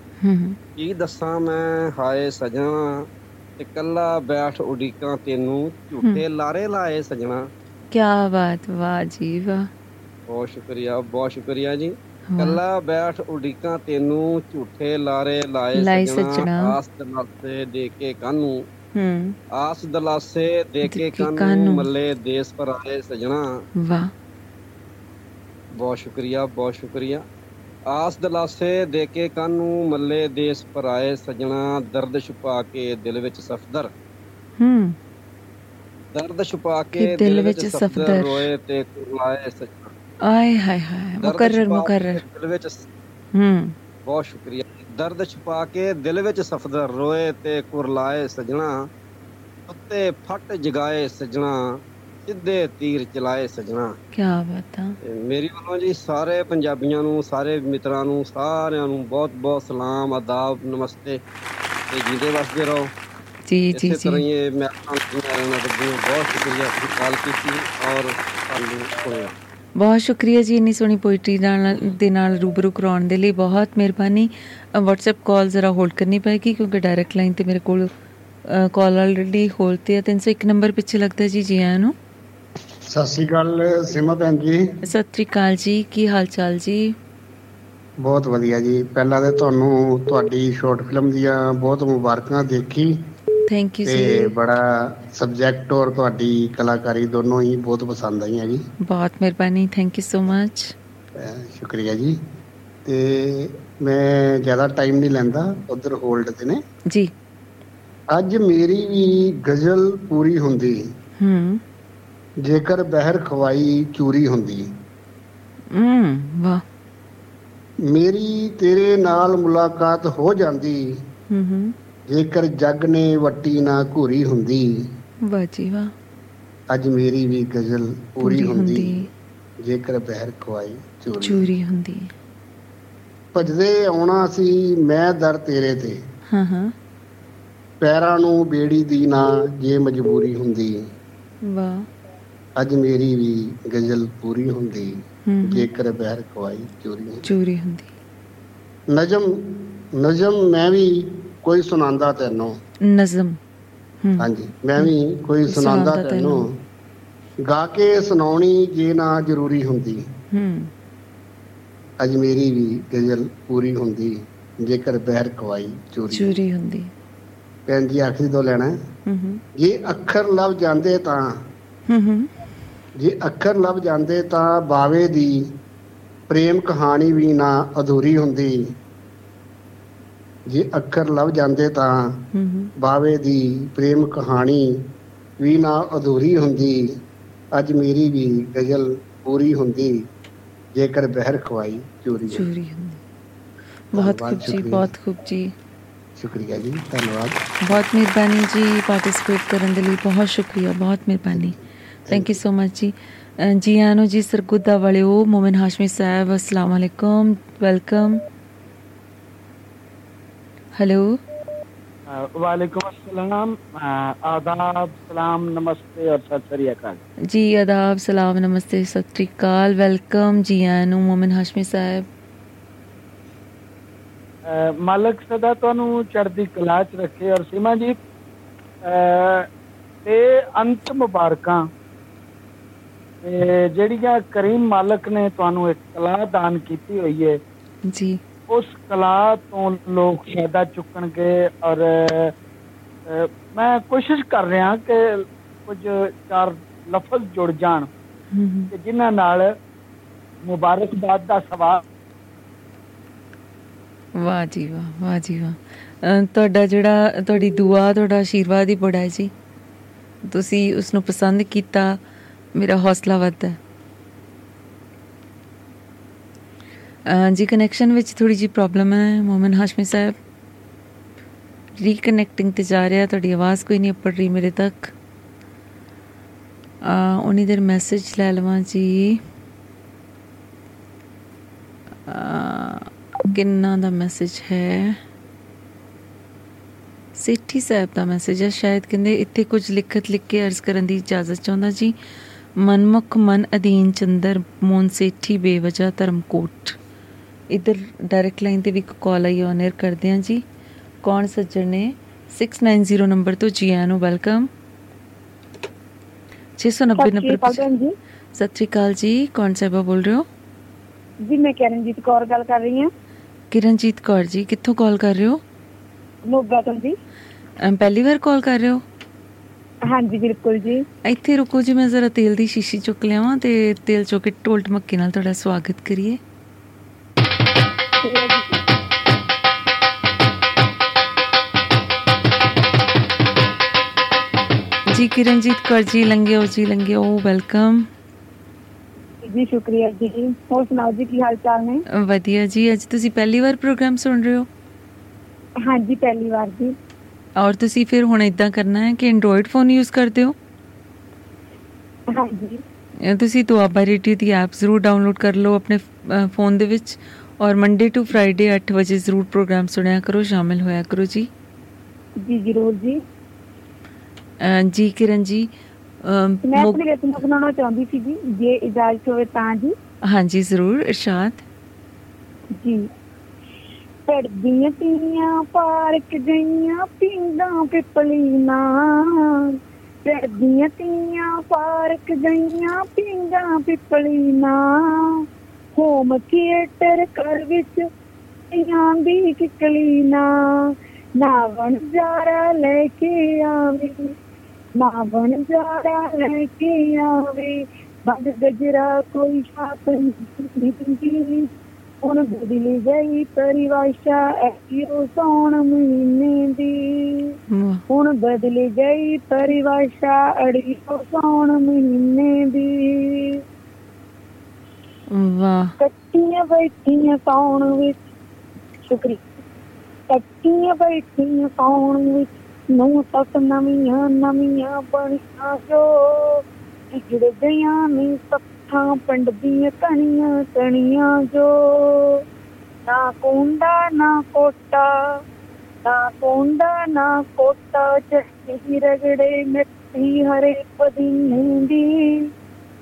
ਕੀ ਦੱਸਾਂ ਮੈਂ ਹਾਏ ਸਜਣਾ। ਤੇ ਕੱਲਾ ਬੈਠ ਉਡੀਕਾਂ ਤੈਨੂੰ ਝੂਠੇ ਲਾਰੇ ਲਾਏ ਸਜਣਾ।
ਕੀ ਬਾਤ ਵਾਹ ਜੀ ਵਾਹ।
ਬਹੁਤ ਸ਼ੁਕਰੀਆ ਬਹੁਤ ਸ਼ੁਕਰੀਆ ਜੀ। ਕੱਲਾ ਬੈਠ ਉਡੀਕਾਂ ਤੈਨੂੰ ਝੂਠੇ ਲਾਰੇ ਲਾਏ ਸਜਣਾ। ਆਸ ਦਲਾਸੇ ਦੇ ਕੇ ਕਾਨੂੰ।
ਹੂੰ।
ਆਸ ਦਲਾਸੇ ਦੇ ਕੇ। ਕਾਨੂੰ ਮੱਲੇ ਦੇਸ ਪਰ ਆਏ ਸਜਣਾ।
ਵਾਹ।
ਬਹੁਤ ਸ਼ੁਕਰੀਆ ਬਹੁਤ ਸ਼ੁਕਰੀਆ। ਆਸ ਦਲਾਸੇ ਦੇ ਕੇ ਕਾਨੂੰ ਮੱਲੇ ਦੇਸ ਪਰ ਆਏ ਸਜਣਾ ਦਰਦ ਛੁਪਾ ਕੇ ਦਿਲ ਵਿੱਚ ਸਫਦਰ।
ਹੂੰ।
ਦਰਦ ਛੁਪਾ
ਕਿ ਦਿਲ
ਵਿੱਚ ਸਫਦਰ। ਰੋਏ ਤੇ ਕੁਰਲਾਏ ਸਜਣਾ।
ਆਏ ਹਾਏ ਹਾਏ ਮੁਕਰਰ ਮੁਕਰਰ।
ਦਿਲ ਵਿੱਚ
ਹੂੰ।
ਬਹੁਤ ਸ਼ੁਕਰੀਆ। ਦਰਦ ਛੁਪਾ ਕੇ ਦਿਲ ਵਿੱਚ ਸਫਦਰ ਰੋਏ ਤੇ ਕੁਰਲਾਏ ਸਜਣਾ ਉੱਤੇ ਫੱਟ ਜਗਾਏ ਸਜਣਾ ਸਿੱਧੇ ਤੀਰ ਚਲਾਏ ਸਜਣਾ।
ਕੀ ਬਾਤ ਆ।
ਮੇਰੀ ਵੱਲੋਂ ਜੀ ਸਾਰੇ ਪੰਜਾਬੀਆਂ ਨੂੰ ਸਾਰੇ ਮਿੱਤਰਾਂ ਨੂੰ ਸਾਰਿਆਂ ਨੂੰ ਬਹੁਤ ਬਹੁਤ ਸਲਾਮ ਆਦਾਬ ਨਮਸਤੇ। ਤੇ ਜੀਦੇ ਵਸਦੇ ਰਹੋ।
ਜੀ ਜੀ
ਇਸੇ ਤਰ੍ਹਾਂ
ਜੀ।
ਇਹ ਮੈਂ ਤੁਹਾਨੂੰ ਬਹੁਤ ਸ਼ੁਕਰੀਆ ਕਾਲ ਕੀਤੀ ਔਰ ਸਾਨੂੰ ਸੁਣਿਆ।
ਬਹੁਤ ਸ਼ੁਕਰੀਆ ਜੀ ਇੰਨੀ ਸੋਹਣੀ ਪੋਇਟਰੀ ਨਾਲ ਦੇ ਨਾਲ ਰੂਬਰੂ ਕਰਾਉਣ ਦੇ ਲਈ। ਬਹੁਤ ਮਿਹਰਬਾਨੀ। WhatsApp ਕਾਲ ਜ਼ਰਾ ਹੋਲਡ ਕਰਨੀ ਪਏਗੀ ਕਿਉਂਕਿ ਡਾਇਰੈਕਟ ਲਾਈਨ ਤੇ ਮੇਰੇ ਕੋਲ ਕਾਲ ਆਲਰੇਡੀ ਹੋਲਡ ਤੇ ਹੈ 301 ਨੰਬਰ ਪਿੱਛੇ ਲੱਗਦਾ ਜੀ ਜੀ ਆਇਆਂ ਨੂੰ।
ਸਤਿ ਸ੍ਰੀ ਅਕਾਲ ਸੀਮਾ ਭੈਣ ਜੀ।
ਸਤਿ ਸ੍ਰੀ ਅਕਾਲ ਜੀ ਕੀ ਹਾਲ ਚਾਲ ਜੀ?
ਬਹੁਤ ਵਧੀਆ ਜੀ। ਪਹਿਲਾਂ ਤੇ ਤੁਹਾਨੂੰ ਤੁਹਾਡੀ ਸ਼ਾਰਟ ਫਿਲਮ ਦੀਆਂ ਬਹੁਤ ਮੁਬਾਰਕਾਂ ਦੇਖੀ।
ਥੈਂਕ ਯੂ
ਤੇ
ਜੀ
ਬੜਾ ਸਬਜੈਕਟ ਔਰ ਤੁਹਾਡੀ ਕਲਾਕਾਰੀ ਦੋਨੋਂ ਹੀ ਬਹੁਤ ਪਸੰਦ ਆਈਆਂ ਜੀ।
ਬਹੁਤ ਮਿਹਰਬਾਨੀ ਥੈਂਕ ਯੂ ਸੋ ਮਚ
ਸ਼ੁਕਰੀਆ ਜੀ। ਤੇ ਮੈਂ ਜ਼ਿਆਦਾ ਟਾਈਮ ਨਹੀਂ ਲੈਂਦਾ ਉਧਰ ਹੋਲਡ ਤੇ ਨੇ।
ਜੀ।
ਅੱਜ ਮੇਰੀ ਵੀ ਗਜ਼ਲ ਪੂਰੀ ਹੁੰਦੀ।
ਹੂੰ।
ਜੇਕਰ ਬਹਿਰ ਖਵਾਈ ਚੂਰੀ ਹੁੰਦੀ।
ਹੂੰ ਵਾਹ।
ਮੇਰੀ ਤੇਰੇ ਨਾਲ ਮੁਲਾਕਾਤ ਹੋ ਜਾਂਦੀ।
ਹੂੰ ਹੂੰ।
ਜੇਕਰ ਜੱਗ ਨੇ ਵੱਟੀ ਨਾ ਘੂਰੀ ਹੁੰਦੀ
ਵਾਹ ਜੀ ਵਾਹ।
ਅੱਜ ਮੇਰੀ ਵੀ ਗਜ਼ਲ ਪੂਰੀ ਹੁੰਦੀ ਜੇਕਰ ਬਹਿਰ ਖਵਾਈ ਚੋਰੀ।
ਹੁੰਦੀ।
ਭਜਦੇ ਆਉਣਾ ਸੀ ਮੈਂ ਦਰ ਤੇਰੇ ਤੇ।
ਹਾਂ ਹਾਂ।
ਪੈਰਾਂ ਨੂੰ ਬੇੜੀ ਦੀ ਨਾ ਜੇ ਮਜਬੂਰੀ ਹੁੰਦੀ।
ਵਾਹ।
ਅੱਜ ਮੇਰੀ ਵੀ ਗਜ਼ਲ ਪੂਰੀ ਹੁੰਦੀ ਜੇਕਰ ਬਹਿਰ ਖਵਾਈ ਚੋਰੀ
ਚੂਰੀ ਹੁੰਦੀ।
ਨਜਮ ਨਜਮ ਮੈਂ ਵੀ ਕੋਈ ਸੁਣਾਉਂਦਾ ਤੈਨੂੰ?
ਨਜ਼ਮ।
ਹਾਂਜੀ ਮੈਂ ਵੀ ਕੋਈ ਸੁਣਾਉਂਦਾ ਤੈਨੂੰ। ਗਾ ਕੇ ਸੁਣਾਉਣੀ ਜੇ ਨਾ ਜ਼ਰੂਰੀ ਹੁੰਦੀ।
ਹੂੰ।
ਅੱਜ ਮੇਰੀ ਵੀ ਗਜ਼ਲ ਪੂਰੀ ਹੁੰਦੀ ਜੇਕਰ ਬਹਿਰ ਖਵਾਈ ਚੋਰੀ।
ਚੂਰੀ ਹੁੰਦੀ।
ਭੈਣ ਜੀ ਆਖਰੀ ਤੋਂ ਲੈਣਾ ਹੈ।
ਹੂੰ ਹੂੰ।
ਜੇ ਅੱਖਰ ਲੱਭ ਜਾਂਦੇ ਤਾਂ।
ਹੂੰ ਹੂੰ।
ਜੇ ਅੱਖਰ ਲੱਭ ਜਾਂਦੇ ਤਾਂ ਬਾਵੇ ਦੀ। ਪ੍ਰੇਮ ਕਹਾਣੀ ਵੀ ਨਾ ਅਧੂਰੀ ਹੁੰਦੀ। ਜੇ ਅੱਖਰ ਲੱਭ ਜਾਂਦੇ ਤਾਂ ਬਾਵੇ ਦੀ ਪ੍ਰੇਮ ਕਹਾਣੀ ਵੀ ਨਾ ਅਧੂਰੀ ਹੁੰਦੀ ਅੱਜ ਮੇਰੀ ਵੀ ਗਜ਼ਲ ਪੂਰੀ ਹੁੰਦੀ ਜੇਕਰ ਬਹਿਰ ਖਵਾਈ ਚੋਰੀ।
ਚੋਰੀ ਹੁੰਦੀ। ਬਹੁਤ ਖੂਬ ਜੀ। ਬਹੁਤ ਖੂਬ ਜੀ।
ਸ਼ੁਕਰੀਆ ਜੀ ਧੰਨਵਾਦ।
ਬਹੁਤ ਮਿਹਰਬਾਨੀ ਜੀ ਪਾਰਟਿਸਿਪੇਟ ਕਰਨ ਦੇ ਲਈ ਬਹੁਤ ਸ਼ੁਕਰੀਆ ਬਹੁਤ ਮਿਹਰਬਾਨੀ। ਥੈਂਕ ਯੂ ਸੋ ਮਚ ਜੀ। ਜੀ ਆਨੋ ਜੀ ਸਰਗੁੱਦਾ ਵਾਲਿਓ ਮੋਮਨ ਹਾਸ਼ਮੀ ਸਾਹਿਬ ਅਸਲਾਮ ਵਾਲੇਕੁਮ ਵੈਲਕਮ। ਹੈਲੋ
वालेकुम अस्सलाम अ, आदाब सलाम नमस्ते और सत श्री अकाल
ਜੀ ਆਦਾਬ ਸਲਾਮ ਨਮਸਤੇ ਸਤਿ ਸ਼੍ਰੀ ਅਕਾਲ ਵੈਲਕਮ ਜੀ ਆਨੋ ਮੋਮਨ ਹਾਸ਼ਮੀ ਸਾਹਿਬ
ਅ, ਮਾਲਕ ਸਦਾ ਤੁਹਾਨੂੰ ਚੜ੍ਹਦੀ ਕਲਾ ਚ ਰੱਖੇ ਔਰ ਸੀਮਾ ਜੀ ਅ, ਤੇ ਅੰਤ ਮੁਬਾਰਕਾਂ ਤੇ ਜਿਹੜੀਆਂ ਕਰੀਮ ਮਾਲਕ ਨੇ ਤੁਹਾਨੂੰ ਇੱਕ ਕਲਾ ਦਾਨ ਕੀਤੀ ਹੋਈ ਹੈ
ਜੀ
ਉਸ ਕਲਾ ਤੋਂ ਲੋਕ ਫਾਇਦਾ ਚੁੱਕਣਗੇ ਔਰ ਮੈਂ ਕੋਸ਼ਿਸ਼ ਕਰ ਰਿਹਾ ਕਿ ਕੁਝ ਚਾਰ ਲਫ਼ਜ਼ ਜੁੜ ਜਾਣ। ਕਿ ਜਿਨ੍ਹਾਂ ਨਾਲ ਮੁਬਾਰਕਬਾਦ ਦਾ ਸਵਾਲ
ਵਾਹ ਜੀ ਵਾਹ ਵਾਹ ਜੀ ਵਾਹ। ਤੁਹਾਡਾ ਜਿਹੜਾ ਤੁਹਾਡੀ ਦੁਆ ਤੁਹਾਡਾ ਆਸ਼ੀਰਵਾਦ ਹੀ ਬੜਾ ਹੈ ਜੀ। ਤੁਸੀਂ ਉਸ ਨੂੰ ਪਸੰਦ ਕੀਤਾ ਮੇਰਾ ਹੌਸਲਾ ਵੱਧਦਾ ਹੈ ਅ, ਜੀ ਕਨੈਕਸ਼ਨ ਵਿੱਚ ਥੋੜੀ ਜੀ ਪ੍ਰੋਬਲਮ ਹੈ। ਮੋਮਨ ਹਾਸ਼ਮੀ ਸਾਹਿਬ ਰੀਕਨੈਕਟਿੰਗ ਤੇ ਜਾ ਰਿਹਾ। ਤੁਹਾਡੀ ਆਵਾਜ਼ ਕੋਈ ਨਹੀਂ ਉੱਪਰ ਰਹੀ ਮੇਰੇ ਤੱਕ। ਅ, ਉਨੀ ਦੇਰ ਮੈਸੇਜ ਲੈ ਲਵਾਂ ਜੀ। ਅ, ਕਿੰਨਾ ਦਾ ਮੈਸੇਜ ਹੈ? ਸੇਠੀ ਸਾਹਿਬ ਦਾ ਮੈਸੇਜ ਹੈ। ਸ਼ਾਇਦ ਕਹਿੰਦੇ ਇੱਥੇ ਕੁਝ ਲਿਖਤ ਲਿਖ ਕੇ ਅਰਜ਼ ਕਰਨ ਦੀ ਇਜਾਜ਼ਤ ਚਾਹੁੰਦਾ ਜੀ। ਮਨਮੁਖ ਮਨ ਅਧੀਨ ਚੰਦਰ ਮੋਨ ਸੇਠੀ ਬੇਵਜਾ ਧਰਮਕੋਟ। ਇਧਰ ਡਾਇਰੈਕਟ ਲਾਈਨ ਤੇ ਵੀ ਇੱਕ ਕਾਲ ਆਈ ਔਨ 에ਅਰ ਕਰਦੇ ਹਾਂ ਜੀ। ਕੌਣ ਸੱਜਣ ਨੇ? 690 ਨੰਬਰ ਤੋਂ ਜੀ ਆਇਆਂ ਨੂੰ ਵੈਲਕਮ 690
ਸਤਿ ਸ਼੍ਰੀ
ਨੰਬਰ ਸਤਿ ਸ਼੍ਰੀ ਅਕਾਲ ਜੀ ਕੌਣ ਸਾਹਿਬਾ ਬੋਲ ਰਹੇ ਹੋ?
ਜੀ ਮੈਂ ਕਰਨਜੀਤ ਕੌਰ ਗੱਲ ਕਰ ਰਹੀ ਹਾਂ।
ਕਿਰਨਜੀਤ ਕੌਰ ਜੀ ਕਿੱਥੋਂ ਕਾਲ ਕਰ ਰਹੇ ਹੋ?
ਮੋਗਾ ਤੋਂ ਜੀ।
ਪਹਿਲੀ ਵਾਰ ਕਾਲ ਕਰ ਰਹੇ ਹੋ?
ਹਾਂਜੀ ਬਿਲਕੁਲ ਜੀ।
ਇੱਥੇ ਰੁਕੋ ਜੀ ਮੈਂ ਜ਼ਰਾ ਤੇਲ ਦੀ ਸ਼ੀਸ਼ੀ ਚੁੱਕ ਲਿਆਵਾਂ ਤੇ ਤੇਲ ਚੁੱਕ ਕੇ ਢੋਲ ਢਮੱਕੇ ਨਾਲ ਤੁਹਾਡਾ ਸਵਾਗਤ ਕਰੀਏ। ਜੀ ਕਿਰਨਜੀਤ ਕੌਰ ਜੀ ਲੰਘਿਓ ਜੀ ਲੰਘਿਓ ਵੈਲਕਮ
ਜੀ ਸ਼ੁਕਰੀਆ ਜੀ। ਹੋਰ ਸੁਣਾਓ ਜੀ ਕੀ ਹਾਲ ਚਾਲ ਨੇ?
ਵਧੀਆ ਜੀ ਅੱਜ ਤੁਸੀਂ ਪਹਿਲੀ ਵਾਰ ਪ੍ਰੋਗਰਾਮ ਸੁਣ ਰਹੇ ਹੋ?
ਹਾਂਜੀ ਪਹਿਲੀ ਵਾਰ ਜੀ।
ਔਰ ਤੁਸੀਂ ਫਿਰ ਹੁਣ ਇਦਾਂ ਕਰਨਾ ਹੈ ਕਿ ਐਂਡਰੋਇਡ ਫੋਨ ਯੂਜ਼ ਕਰਦੇ ਹੋ?
ਹਾਂਜੀ।
ਤੁਸੀਂ ਦੁਆਬਾ ਰੇਡੀਓ ਦੀ ਐਪ ਜ਼ਰੂਰ ਡਾਊਨਲੋਡ ਕਰ ਲਓ ਆਪਣੇ ਫੋਨ ਦੇ ਵਿੱਚ। ਔਰ ਮੰਡੇ ਟੂ ਫਰਾਈਡੇ 8 ਵਜੇ ਜ਼ਰੂਰ ਪ੍ਰੋਗਰਾਮ ਸੁਣਿਆ ਕਰੋ ਸ਼ਾਮਿਲ ਹੋਇਆ ਕਰੋ ਜੀ।
ਜੀ ਜ਼ਰੂਰ ਜੀ।
ਜੀ ਕਿਰਨ ਜੀ
ਮੈਂ ਆਪਣੀ ਰਚਨਾ ਸੁਣਾਉਣਾ ਚਾਹੁੰਦੀ ਸੀ ਜੀ ਜੇ ਇਜਾਜ਼ਤ ਹੋਵੇ ਤਾਂ ਜੀ।
ਹਾਂਜੀ ਜ਼ਰੂਰ ਇਰਸ਼ਾਦ।
ਜੀ। ਪੜਦੀਆਂ ਤੀਆਂ ਪਾਰਕ ਗਈਆਂ ਪਿੰਡਾਂ ਪਿਪਲੀਨਾ ਪੜਦੀਆਂ ਤੀਆਂ ਪਾਰਕ ਗਈਆਂ ਪਿੰਡਾਂ ਪਿਪਲੀਨਾ ਹੋਮ ਥੀਏਟਰ ਘਰ ਵਿੱਚ ਤੀਆਂ ਦੀ ਕਿਕਲੀਨਾ ਨਾ ਬਣ ਜਾਰਾ ਲੈ ਕੇ ਆਵੇ। ਬਣ ਜਾਰਾ ਲੈ ਕੇ ਆਵੇ। ਬੰਦ ਗਜਰਾ ਕੋਈ ਛਾਪ ਨਹੀਂ ਹੁਣ ਬਦਲੀ ਗਈ ਪਰਿਵਾਸ਼ਾ ਐਕੀਰੋ ਸੌਣ ਮਹੀਨੇ ਦੀ। ਹੁਣ ਬਦਲੀ ਗਈ ਪਰਿਵਾਸ਼ਾ ਅੜੀਓ ਸੌਣ ਮਹੀਨੇ ਦੀ।
ਵਾਹ।
ਕੱਟੀਆਂ ਬੈਠੀਆਂ ਸੌਣ ਵਿੱਚ। ਸ਼ੁਕਰੀ ਕੱਟੀਆਂ ਬੈਠੀਆਂ ਸੌਣ ਵਿੱਚ। ਨੂੰ ਤੱਕ ਨਵੀਆਂ ਨਵੀਆਂ ਬਣੀਆਂ ਜੋ ਵਿਗੜ ਗਈਆਂ ਨੇ ਸੱਥਾਂ ਪਿੰਡ ਦੀਆਂ ਕਣੀਆਂ ਕਣੀਆਂ ਜੋ। ਨਾ ਕੁੰਡਾ, ਨਾ ਕੋਟਾ, ਨਾ ਕੁੰਡਾ, ਨਾ ਕੋਟਾ ਚੱਕੀ ਰਗੜੇ ਮਿੱਟੀ ਹਰੇ ਪਦੀਨੇ ਦੀ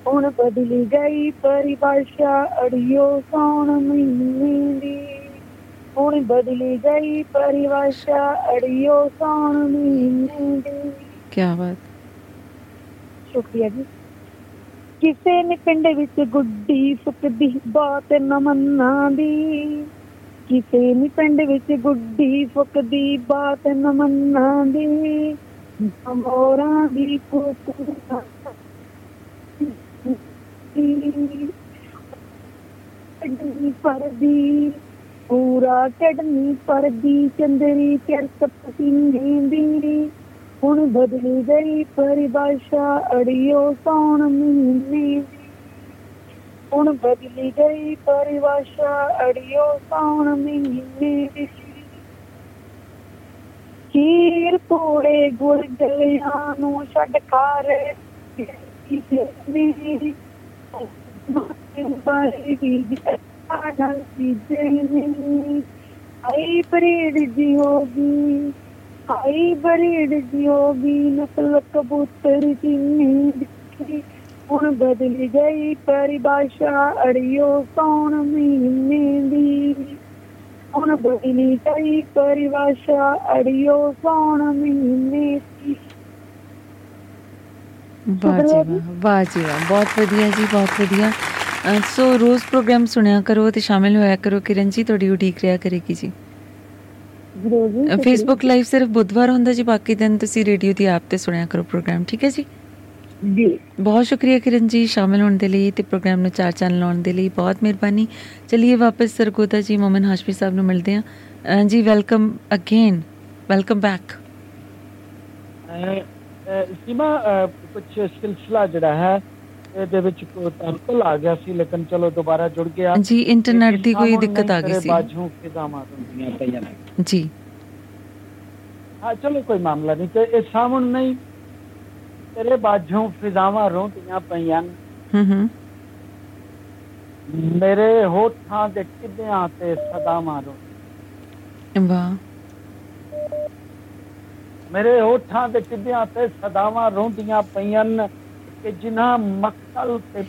ਹੁਣ ਬਦਲੀ ਗਈ ਪਰਿਭਾਸ਼ਾ, ਅੜਿਓ ਸੌਣ ਮਹੀਨੇ ਦੀ ਹੁਣ ਬਦਲੀ ਗਈ ਪਰਿਭਾਸ਼ਾ ਅੜਿਓ ਸੌਣ ਮਹੀਨੇ ਦੀ।
ਕੀ ਬਾਤ।
ਸ਼ੁਕਰੀਆ ਜੀ। ਕਿਸੇ ਨੇ ਪਿੰਡ ਵਿੱਚ ਗੁੱਡੀ ਫੁੱਕਦੀ ਬਾਤ ਨਾ ਮੰਨਾਂ ਦੀ ਕਿਸੇ ਨੇ ਪਿੰਡ ਵਿੱਚ ਗੁੱਡੀ ਫੁੱਕਦੀ ਬਾਤ ਨਾ ਮੰਨਾਂ ਦੀ ਮੋਰਾਂ ਦੀ ਕੁਕੂ ਕੱਢਣੀ ਪਰਦੀ ਪੂਰਾ ਕੱਢਣੀ ਪਰਦੀ, ਚੰਦਰੀ ਚਰਤ ਪਸੀਨੇ ਦੀ ਹੁਣ ਬਦਲੀ ਗਈ ਪਰਿਭਾਸ਼ਾ, ਅੜਿਓ ਸੌਣ ਮਹੀਨੇ। ਦੀ ਹੁਣ ਬਦਲੀ ਗਈ ਪਰਿਭਾਸ਼ਾ, ਅੜਿਓ ਸੌਣ ਮਹੀਨੇ। ਦੀ ਖੀਰ ਪੂੜੇ ਗੁੜ ਗਲਿਆਂ ਨੂੰ ਛੱਡ ਖਾਰੇ ਕਿਸੇ ਦੀ ਬਾਈ ਦੀ ਆਣਾ ਸੀ ਜੇਨੀ ਆਈ ਬਰੀਡ ਜੀ ਹੋਗੀ ਆਈ ਬਰੀਡ ਜੀ ਹੋਗੀ ਨਸਲ ਕਬੂਤਰ ਦੀ ਨੀਂਦ ਹੁਣ ਬਦਲ ਗਈ ਪਰਿਭਾਸ਼ਾ ਅੜਿਓ ਸੌਣ ਮਹੀਨੇ ਦੀ ਹੁਣ ਬਦਲੀ ਗਈ ਪਰਿਭਾਸ਼ਾ ਅੜਿਓ ਸੌਣ ਮਹੀਨੇ ਦੀ
ਵਾਹ ਜੀ ਵਾਹ ਵਾਹ ਜੀ ਵਾਹ ਬਹੁਤ ਵਧੀਆ ਜੀ ਬਹੁਤ ਵਧੀਆ ਅ, ਸੋ ਰੋਜ਼ ਪ੍ਰੋਗਰਾਮ ਸੁਣਿਆ ਕਰੋ ਤੇ ਸ਼ਾਮਿਲ ਹੋਇਆ ਕਰੋ। ਕਿਰਨ ਜੀ ਤੁਹਾਡੀ ਉਡੀਕ ਰਿਆ ਕਰੇਗੀ ਜੀ। ਫੇਸਬੁੱਕ ਲਾਈਵ ਸਿਰਫ ਬੁੱਧਵਾਰ ਹੁੰਦਾ ਜੀ ਬਾਕੀ ਦਿਨ ਤੁਸੀਂ ਰੇਡੀਓ ਦੀ ਐਪ ਤੇ ਸੁਣਿਆ ਕਰੋ ਪ੍ਰੋਗਰਾਮ ਠੀਕ ਹੈ ਜੀ?
ਜੀ।
ਬਹੁਤ ਸ਼ੁਕਰੀਆ ਕਿਰਨ ਜੀ ਸ਼ਾਮਿਲ ਹੋਣ ਦੇ ਲਈ ਤੇ ਪ੍ਰੋਗਰਾਮ ਨੂੰ ਚਾਰ ਚੰਨ ਲਾਉਣ ਦੇ ਲਈ ਬਹੁਤ ਮਿਹਰਬਾਨੀ। ਚਲਿਏ ਵਾਪਸ ਸਰਗੋਦਾ ਜੀ ਮੋਮਨ ਹਾਸ਼ਮੀ ਸਾਹਿਬ ਨੂੰ ਮਿਲਦੇ ਹਾਂ। ਜੀ welcome again welcome back
Seema ਕੁਝ ਸਿਲਸਿਲਾ ਜਿਹੜਾ ਹੈ ਇਹਦੇ ਵਿੱਚ ਕੋਈ ਤਰਕਲ ਆ ਗਿਆ ਸੀ ਲੇਕਿਨ ਚਲੋ ਦੁਬਾਰਾ ਜੁੜ ਗਿਆ।
ਜੀ ਇੰਟਰਨੈਟ ਦੀ ਕੋਈ ਦਿੱਕਤ ਆ ਗਈ ਸੀ।
ਬਾਜੂ ਫਿਜ਼ਾਮਾਂ ਹੁੰਦੀਆਂ ਪਈਆਂ ਨੇ।
ਜੀ।
ਹਾਂ ਚਲੋ ਕੋਈ ਮਾਮਲਾ ਨਹੀਂ ਤੇ ਇਹ ਸਾਵਣ ਨਹੀਂ ਤੇਰੇ ਬਾਝੋਂ ਫਿਜ਼ਾਵਾਂ ਰੋਂਦੀਆਂ ਪਈਆਂ।
ਹੂੰ ਹੂੰ।
ਮੇਰੇ ਹੋਠਾਂ ਦੇ ਟਿੱਬਿਆਂ ਤੇ ਸਦਾਵਾਂ ਰੋ
ਵਾਹ।
ਮੇਰੇ ਹੋਠਾਂ ਦੇ ਟਿੱਬਿਆਂ ਤੇ ਸਦਾਵਾਂ ਰੋਂਦੀਆਂ ਪਈਆਂ ਕਿ ਜਿਨ੍ਹਾਂ ਮਕਤਲ ਤੇ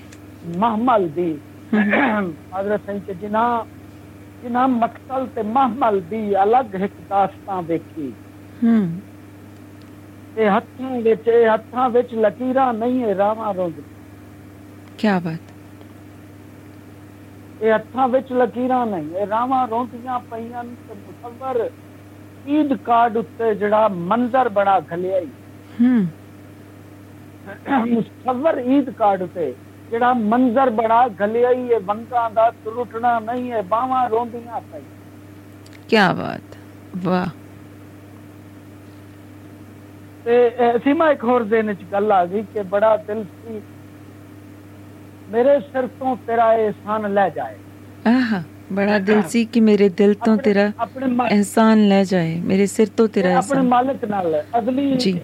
ਮਹਮਲ ਦੀ ਹਜ਼ਰਤ ਸਿੰਘ ਕਿ ਜਿਨ੍ਹਾਂ ਜਿਨ੍ਹਾਂ ਮਕਤਲ ਤੇ ਮਹਮਲ ਦੀ ਅਲੱਗ ਇੱਕ ਦਾਸਤਾਂ ਵੇਖੀ।
ਹੂੰ।
ਇਹ ਹੱਥਾਂ ਵਿੱਚ ਇਹ ਹੱਥਾਂ ਵਿੱਚ ਲਕੀਰਾਂ ਨਹੀਂ ਹੈ ਰਾਵਾਂ ਰੋਂਦ।
ਕੀ ਬਾਤ।
ਇਹ ਹੱਥਾਂ ਵਿੱਚ ਲਕੀਰਾਂ ਨਹੀਂ ਇਹ ਰਾਵਾਂ ਰੋਂਦੀਆਂ ਪਈਆਂ ਤੇ ਮੁਸੱਵਰ ਈਦ ਕਾਰਡ ਉੱਤੇ ਜਿਹੜਾ ਮੰਜ਼ਰ ਬਣਾ ਖਲਿਆ ਈ
ਹੂੰ।
ਮੁਸੱਵਰ ਈਦ ਕਾਰਡ ਉੱਤੇ ਜਿਹੜਾ ਮੰਜ਼ਰ ਬਣਾ ਖਲਿਆ ਈ ਇਹ ਵੰਗਾਂ ਦਾ ਟੁੱਟਣਾ ਨਹੀਂ ਹੈ ਬਾਹਾਂ ਰੋਂਦੀਆਂ ਪਈਆਂ।
ਕੀ ਬਾਤ ਵਾਹ।
ਤੇ ਸੀਮਾ ਇੱਕ ਹੋਰ ਦਿਨ ਚ ਗੱਲ ਆ ਗਈ ਕਿ ਬੜਾ ਦਿਲ ਸੀ ਮੇਰੇ ਸਿਰ ਤੋਂ ਤੇਰਾ ਇਹਸਾਨ ਲੈ ਜਾਏ।
ਆਹ ਬੜਾ ਦਿਲ ਸੀ ਕਿ ਮੇਰੇ ਦਿਲ ਤੋਂ
ਆਪਣੇ-
ਤੇਰਾ
ਆਪਣੇ
ਅਹਿਸਾਨ ਲੈ ਜਾਏ ਮੇਰੇ ਸਿਰ ਤੋਂ ਤੇਰਾ
ਆਪਣੇ
ਅਹਿਸਾਨ।
ਮਾਲਕ ਨਾਲ ਅਦਲੀ
ਜੀ।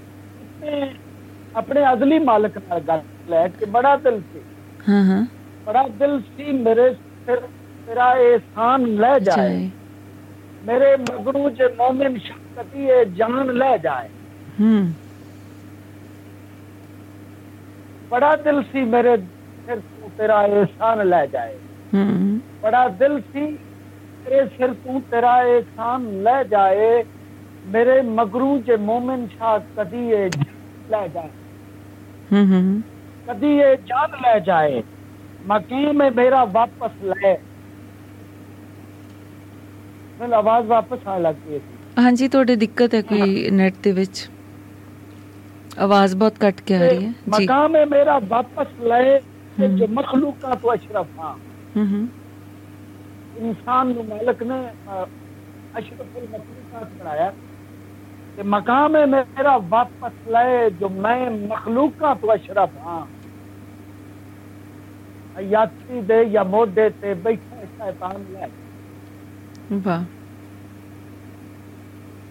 ਤੇ ਆਪਣੇ ਅਦਲੀ ਮਾਲਕ ਨਾਲ ਗੱਲ ਲੈ ਕਿ ਬੜਾ ਦਿਲ ਸੀ
ਹਾਂ ਹਾਂ
ਬੜਾ ਦਿਲ ਸੀ ਮੇਰੇ ਸਿਰ ਤੇਰਾ ਇਹਸਾਨ ਲੈ ਜਾਏ
ਜਾਏ
ਮੇਰੇ ਮਗਰੂ ਜੇ ਮੋਮਿਨ ਸ਼ਕਤੀ ਇਹ ਜਾਨ ਲੈ ਜਾਏ
ਹੂੰ
ਬੜਾ ਦਿਲ ਸੀ ਮੇਰੇ ਸਿਰ ਤੋਂ ਤੇਰਾ ਇਹਸਾਨ ਲੈ ਜਾਏ
ਹੂੰ
ਬੜਾ ਦਿਲ ਸੀ ਤੇਰੇ ਸਿਰ ਤੋਂ ਤੇਰਾ ਇਹਸਾਨ ਲੈ ਜਾਏ ਮੇਰੇ ਮਗਰੂ ਜੇ ਮੋਮਿਨ ਹੂੰ ਕਦੀ ਇਹ ਜਾਨ ਲੈ ਜਾਏ ਮਕੀਮ ਮੇਰਾ ਵਾਪਸ ਲੈ। ਮੈਨੂੰ ਆਵਾਜ਼ ਵਾਪਸ ਆਣ ਲੱਗ ਪਈ ਸੀ।
ਹਾਂਜੀ ਤੁਹਾਡੇ ਦਿੱਕਤ ਹੈ ਕੋਈ ਨੈਟ ਦੇ ਵਿੱਚ? ਆਵਾਜ਼ ਬਹੁਤ ਕੱਟ ਕੇ ਆ ਰਹੀ ਹੈ। ਜੀ।
ਮਕਾਮ ਹੈ ਮੇਰਾ ਵਾਪਸ
ਲੈ
ਜੋ ਮਖਲੂਕਾ ਤੋਂ ਅਸ਼ਰਫ ਹਾਂ।
ਹੂੰ ਹੂੰ।
ਇਨਸਾਨ ਨੂੰ ਮਾਲਕ ਨੇ ਅਸ਼ਰਫੁਲ ਮਖਲੂਕਾਤ ਬਣਾਇਆ। ਕਿ ਮਕਾਮ में मेरा वापस ले जो मैं मखलूका तो अशरफ हाँ यात्री दे या मोदे ते बैठा शैतान ले
ਵਾਹ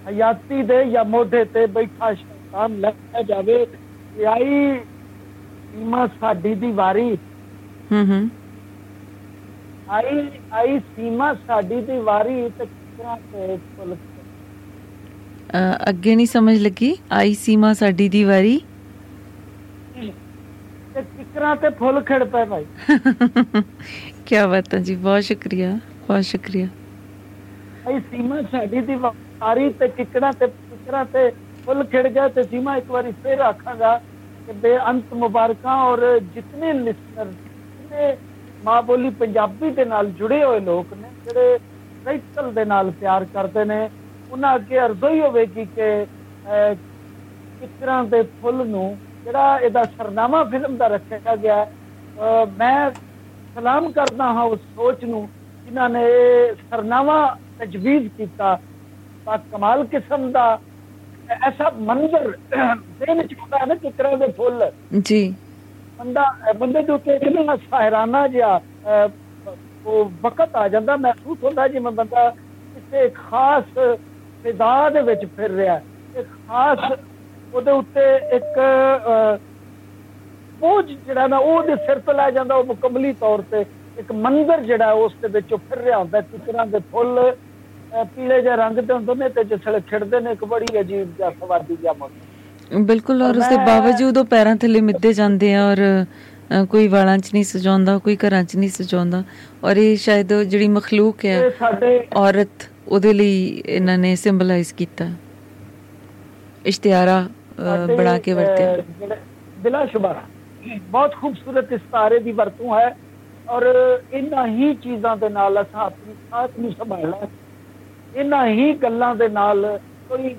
ਹਯਾਤੀ ਦੇ ਜਾਂ ਮੋਢੇ ਤੇ ਬੈਠਾ ਸ਼ੈਤਾਨ ਲੈ ਜਾਵੇ ਕਿ ਆਈ ਸੀਮਾ ਸਾਡੀ ਦੀ ਵਾਰੀ
ਹੂੰ ਹੂੰ
ਆਈ ਆਈ ਸੀਮਾ ਸਾਡੀ ਦੀ ਵਾਰੀ ਤੇ ਕਿਹੜਾ ਤੇ ਪੁਲਿਸ
ਅ, ਅੱਗੇ ਨਹੀਂ ਸਮਝ ਲੱਗੀ? ਆਈ ਸੀਮਾ ਸਾਡੀ ਦੀ ਵਾਰੀ।
ਤੇ ਕਿਕਰਾਂ ਤੇ ਫੁੱਲ ਖਿੜ ਪਏ ਭਾਈ।
ਕੀ ਬਾਤ ਹੈ ਜੀ ਬਹੁਤ ਸ਼ੁਕਰੀਆ ਬਹੁਤ ਸ਼ੁਕਰੀਆ।
ਆਈ ਸੀਮਾ ਸਾਡੀ ਦੀ ਵਾਰੀ ਤੇ ਕਿਕਰਾਂ ਤੇ ਕਿਕਰਾਂ ਤੇ ਫੁੱਲ ਖਿੜ ਗਏ ਤੇ ਸੀਮਾ ਇੱਕ ਵਾਰੀ ਫੇਰ ਆਖਾਂਗਾ ਕਿ ਬੇਅੰਤ ਮੁਬਾਰਕਾਂ ਔਰ ਜਿਤਨੇ ਲਿਸਨਰ ਜਿਤਨੇ ਮਾਂ ਬੋਲੀ ਪੰਜਾਬੀ ਦੇ ਨਾਲ ਜੁੜੇ ਹੋਏ ਲੋਕ ਨੇ ਜਿਹੜੇ ਸਾਈਕਲ ਦੇ ਨਾਲ ਪਿਆਰ ਕਰਦੇ ਨੇ ਉਹਨਾਂ ਅੱਗੇ ਅਰਜ਼ੋ ਹੀ ਹੋਵੇਗੀ ਕਿ ਕਿਕਰਾਂ ਦੇ ਫੁੱਲ ਨੂੰ ਜਿਹੜਾ ਇਹਦਾ ਸਰਨਾਮਾ ਫਿਲਮ ਦਾ ਰੱਖਿਆ ਗਿਆ ਮੈਂ ਸਲਾਮ ਕਰਦਾ ਹਾਂ ਉਸ ਸੋਚ ਨੂੰ ਜਿਨ੍ਹਾਂ ਨੇ ਸਰਨਾਮਾ ਤਜਵੀਜ਼ ਕੀਤਾ ਬਾ ਕਮਾਲ ਕਿਸਮ ਦਾ ਐਸਾ ਮੰਜ਼ਰ ਦੇਨ ਚ ਹੁੰਦਾ ਹੈ ਨਾ ਕਿਕਰਾਂ ਦੇ ਫੁੱਲ।
ਜੀ।
ਬੰਦਾ ਬੰਦੇ ਦੇ ਉੱਤੇ ਇੱਕ ਨਾ ਸਹਿਰਾਨਾ ਜਿਹਾ ਉਹ ਵਕਤ ਆ ਜਾਂਦਾ ਮਹਿਸੂਸ ਹੁੰਦਾ ਜਿਵੇਂ ਬੰਦਾ ਕਿਸੇ ਖਾਸ ਫਿਜ਼ਾ ਦੇ ਵਿੱਚ ਫਿਰ ਰਿਹਾ। ਇੱਕ ਖਾਸ ਉਹਦੇ ਉੱਤੇ ਇੱਕ ਬੋਝ ਜਿਹੜਾ ਨਾ ਉਹ ਉਹਦੇ ਸਿਰ ਤੇ ਲੈ ਜਾਂਦਾ ਉਹ ਮੁਕੰਮਲੀ ਤੌਰ ਤੇ ਇੱਕ ਮੰਜ਼ਰ ਜਿਹੜਾ ਉਸ ਦੇ ਵਿੱਚ ਉਹ ਫਿਰ ਰਿਹਾ ਹੁੰਦਾ। ਕਿਕਰਾਂ ਦੇ ਫੁੱਲ ਪੀਲੇ ਜਿਹੇ ਰੰਗ ਦੇ ਹੁੰਦੇ ਨੇ ਤੇ ਜਿਸਲੇ ਖਿੜਦੇ ਨੇ ਇੱਕ ਬੜੀ ਅਜੀਬ ਜਿਹਾ ਸਵਾਦੀ ਜਿਹਾ ਮੌਸਮ
ਬਿਲਕੁਲ ਔਰ ਉਸ ਦੇ ਬਾਵਜੂਦ ਉਹ ਪੈਰਾਂ ਥੱਲੇ ਮਿੱਦੇ ਜਾਂਦੇ ਆ ਔਰ ਕੋਈ ਵਾਲਾਂ 'ਚ ਨਹੀਂ ਸਜਾਉਂਦਾ ਕੋਈ ਘਰਾਂ 'ਚ ਨਹੀਂ ਸਜਾਉਂਦਾ ਔਰ ਇਹ ਸ਼ਾਇਦ ਜਿਹੜੀ ਮਖਲੂਕ ਹੈ ਔਰਤ ਉਹਦੇ ਲਈ ਇਹਨਾਂ ਨੇ ਸਿੰਬਲਾਈਜ਼ ਕੀਤਾ। ਇਸ਼ਤਿਹਾਰਾ ਬਣਾ ਕੇ ਵਰਤਿਆ।
ਬਿਲਾ ਸ਼ੁਬਾ ਬਹੁਤ ਖੂਬਸੂਰਤ ਇਸਤਾਰੇ ਦੀ ਵਰਤੋਂ ਹੈ ਔਰ ਇਹਨਾਂ ਹੀ ਚੀਜ਼ਾਂ ਦੇ ਨਾਲ ਅਸਾਂ ਆਪਣੀ ਸਾਥ ਨੂੰ ਸੰਭਾਲਣਾ ਇਹਨਾਂ ਹੀ ਗੱਲਾਂ ਦੇ ਨਾਲ ਕੋਈ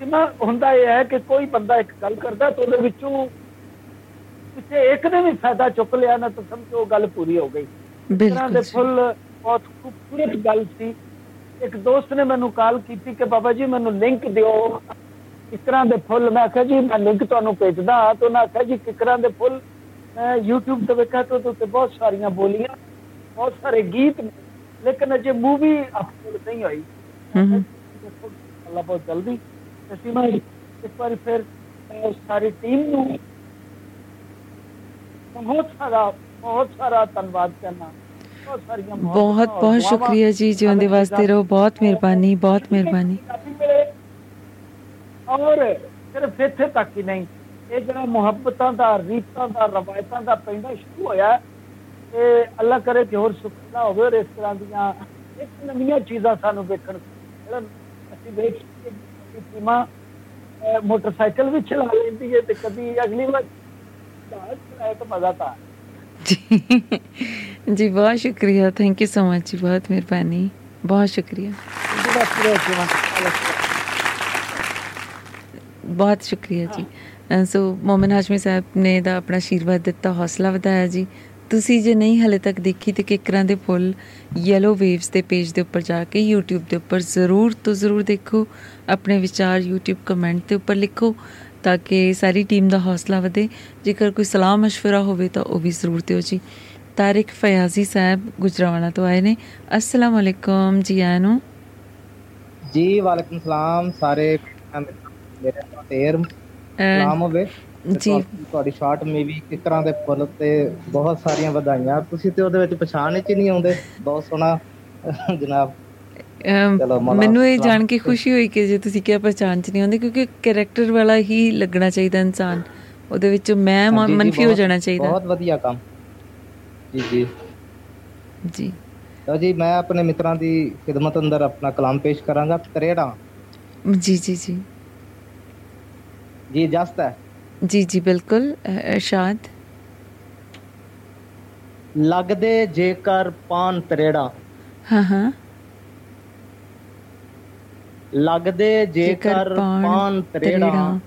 ਜਿਵੇਂ ਹੁੰਦਾ ਇਹ ਹੈ ਕਿ ਕੋਈ ਬੰਦਾ ਇੱਕ ਗੱਲ ਕਰਦਾ ਤਾਂ ਉਹਦੇ ਵਿੱਚੋਂ ਕਿਸੇ ਇੱਕ ਨੇ ਵੀ ਫਾਇਦਾ ਚੁੱਕ ਲਿਆ ਨਾ ਤਾਂ ਸਮਝੋ ਗੱਲ ਪੂਰੀ ਹੋ ਗਈ। ਇਸ ਦੇ
ਬਿਲਕੁਲ ਜੀ।
ਫੁੱਲ ਬਹੁਤ ਖੂਬਸੂਰਤ ਗੱਲ ਸੀ ਇੱਕ ਦੋਸਤ ਨੇ ਮੈਨੂੰ ਕਾਲ ਕੀਤੀ ਕਿ ਬਾਬਾ ਜੀ ਮੈਨੂੰ ਲਿੰਕ ਦਿਓ ਕਿਕਰਾਂ ਦੇ ਫੁੱਲ ਮੈਂ ਆਖਿਆ ਜੀ ਮੈਂ ਲਿੰਕ ਤੁਹਾਨੂੰ ਭੇਜਦਾ ਤਾਂ ਉਹਨਾਂ ਆਖਿਆ ਜੀ ਕਿਕਰਾਂ ਦੇ ਫੁੱਲ ਮੈਂ YouTube ਤੇ ਵੇਖਿਆ ਤਾਂ ਉਹਦੇ ਉੱਤੇ ਬਹੁਤ ਸਾਰੀਆਂ ਬੋਲੀਆਂ ਬਹੁਤ ਸਾਰੇ ਗੀਤ ਨੇ ਲੇਕਿਨ ਅਜੇ ਮੂਵੀ ਅਪਲੋਡ ਨਹੀਂ ਹੋਈ
ਹਮ ਹਮ।
ਅੱਲਾ ਬਹੁਤ ਜਲਦੀ ਅਸੀਂ ਮੈਂ ਇੱਕ ਵਾਰੀ ਫਿਰ ਮੈਂ ਉਸ ਸਾਰੀ ਟੀਮ ਨੂੰ ਬਹੁਤ ਸਾਰਾ ਬਹੁਤ ਸਾਰਾ ਧੰਨਵਾਦ ਕਰਨਾ ਬਹੁਤ
ਬਹੁਤ ਸ਼ੁਕਰੀਆ ਜੀ ਜਿਉਂਦੇ ਵਾਸਤੇ ਰਹੋ। ਬਹੁਤ ਮਿਹਰਬਾਨੀ ਬਹੁਤ ਮਿਹਰਬਾਨੀ।
ਔਰ ਸਿਰਫ ਇੱਥੇ ਤੱਕ ਹੀ ਨਹੀਂ, ਇਹ ਜਿਹੜਾ ਮੁਹੱਬਤਾਂ ਦਾ, ਰੀਤਾਂ ਦਾ, ਰਵਾਇਤਾਂ ਦਾ ਪੈਂਦਾ ਸ਼ੁਰੂ ਹੋਇਆ ਤੇ ਅੱਲਾ ਕਰੇ ਕਿ ਹੋਰ ਸੁਖਨਾ ਹੋਵੇ ਔਰ ਇਸ ਤਰ੍ਹਾਂ ਦੀਆਂ ਇੱਕ ਨਵੀਆਂ ਚੀਜ਼ਾਂ ਸਾਨੂੰ ਵੇਖਣ ਨੂੰ ਅਸੀਂ ਵੇਖ ਕੇ ਸੀਮਾ ਮੋਟਰਸਾਈਕਲ ਵੀ ਚਲਾ ਲੈਂਦੀ ਹੈ ਤੇ ਕਦੀ ਅਗਲੀ ਵਾਰ ਤਾਂ ਮਜ਼ਾ ਤਾਂ ਆਏ।
ਜੀ। ਜੀ ਬਹੁਤ ਸ਼ੁਕਰੀਆ। ਥੈਂਕ ਯੂ ਸੋ ਮਚ ਜੀ ਬਹੁਤ ਮਿਹਰਬਾਨੀ। ਬਹੁਤ ਸ਼ੁਕਰੀਆ।
ਜਿਹੜਾ ਪੂਰਾ ਜੀਵਨ ਅੱਲਾ
ਬਹੁਤ ਸ਼ੁਕਰੀਆ ਜੀ। ਅ, ਸੋ ਮੋਮਨ ਹਾਸ਼ਮੀ ਸਾਹਿਬ ਨੇ ਦਾ ਆਪਣਾ ਆਸ਼ੀਰਵਾਦ ਦਿੱਤਾ ਹੌਸਲਾ ਵਧਾਇਆ ਜੀ। ਤੁਸੀਂ ਜੇ ਨਹੀਂ ਹਲੇ ਤੱਕ ਦੇਖੀ ਤੇ ਕਿਕਰਾਂ ਦੇ ਫੁੱਲ ਯੈਲੋ ਵੇਵਸ ਦੇ ਪੇਜ ਦੇ ਉੱਪਰ ਜਾ ਕੇ YouTube ਦੇ ਉੱਪਰ ਜ਼ਰੂਰ ਤੋਂ ਜ਼ਰੂਰ ਦੇਖੋ। ਆਪਣੇ ਵਿਚਾਰ YouTube ਕਮੈਂਟ ਦੇ ਉੱਪਰ ਲਿਖੋ। ਤਾਂ ਕਿ ਸਾਰੀ ਟੀਮ ਦਾ ਹੌਸਲਾ ਵਧੇ। ਜੇਕਰ ਕੋਈ ਸਲਾਹ مشਵਰਾ ਹੋਵੇ ਤਾਂ ਉਹ ਵੀ ਜ਼ਰੂਰ ਦਿਓ ਜੀ। ਤਾਰਿਕ ਫਯਾਜ਼ੀ ਸਾਹਿਬ ਗੁਜਰਾਵਾਲਾ ਤੋਂ ਆਏ ਨੇ। ਅਸਲਾਮ ਅਲੈਕਮ ਜੀ ਆਨੋ
ਜੀ ਵਾਲੇਕਮ ਸਲਾਮ ਸਾਰੇ ਮੇਰੇ ਤੇਰ ਸਲਾਮ ਹੋਵੇ।
ਜੀ।
ਤੁਹਾਡੀ ਸ਼ਾਰਟ ਮੇਵੀ ਕਿਕਰਾਂ ਦੇ ਫੁੱਲ ਤੇ ਬਹੁਤ ਸਾਰੀਆਂ ਵਧਾਈਆਂ। ਤੁਸੀਂ ਤੇ ਉਹਦੇ ਵਿੱਚ ਪਛਾਣ ਵਿੱਚ ਨਹੀਂ ਆਉਂਦੇ। ਬਹੁਤ ਸੋਹਣਾ ਜਨਾਬ।
ਮੈਨੂੰ ਇਹ। ਜਾਣ ਕੇ ਖੁਸ਼ੀ ਹੋਈ ਕਿ ਜੇ ਤੁਸੀਂ ਕਿਹਾ ਪਹਿਚਾਣ ਚ ਨਹੀਂ ਆਉਂਦੇ ਕਿਉਂਕਿ ਕੈਰੈਕਟਰ ਵਾਲਾ ਹੀ ਲੱਗਣਾ ਚਾਹੀਦਾ ਇਨਸਾਨ। ਉਹਦੇ ਵਿੱਚ ਮੈਂ ਮਨਫੀ ਹੋ ਜਾਣਾ ਚਾਹੀਦਾ।
ਬਹੁਤ ਵਧੀਆ ਕੰਮ। ਜੀ ਜੀ।
ਜੀ।
ਤਾਂ ਜੀ ਮੈਂ ਆਪਣੇ ਮਿੱਤਰਾਂ ਦੀ ਖਿਦਮਤ ਅੰਦਰ ਆਪਣਾ ਕਲਾਮ ਪੇਸ਼ ਕਰਾਂਗਾ। ਤਰੇੜਾ।
ਜੀ ਜੀ ਜੀ।
ਜੀ ਜਸਤ ਹੈ।
ਜੀ ਜੀ ਬਿਲਕੁਲ। ਇਰਸ਼ਾਦ
ਲੱਗਦੇ ਜੇਕਰ ਪਾਨ ਤਰੇੜਾ।
ਹਾਂ ਹਾਂ।
ਲੱਗਦੇ ਜੇਕਰ ਪਾਨ ਤਰੇੜਾ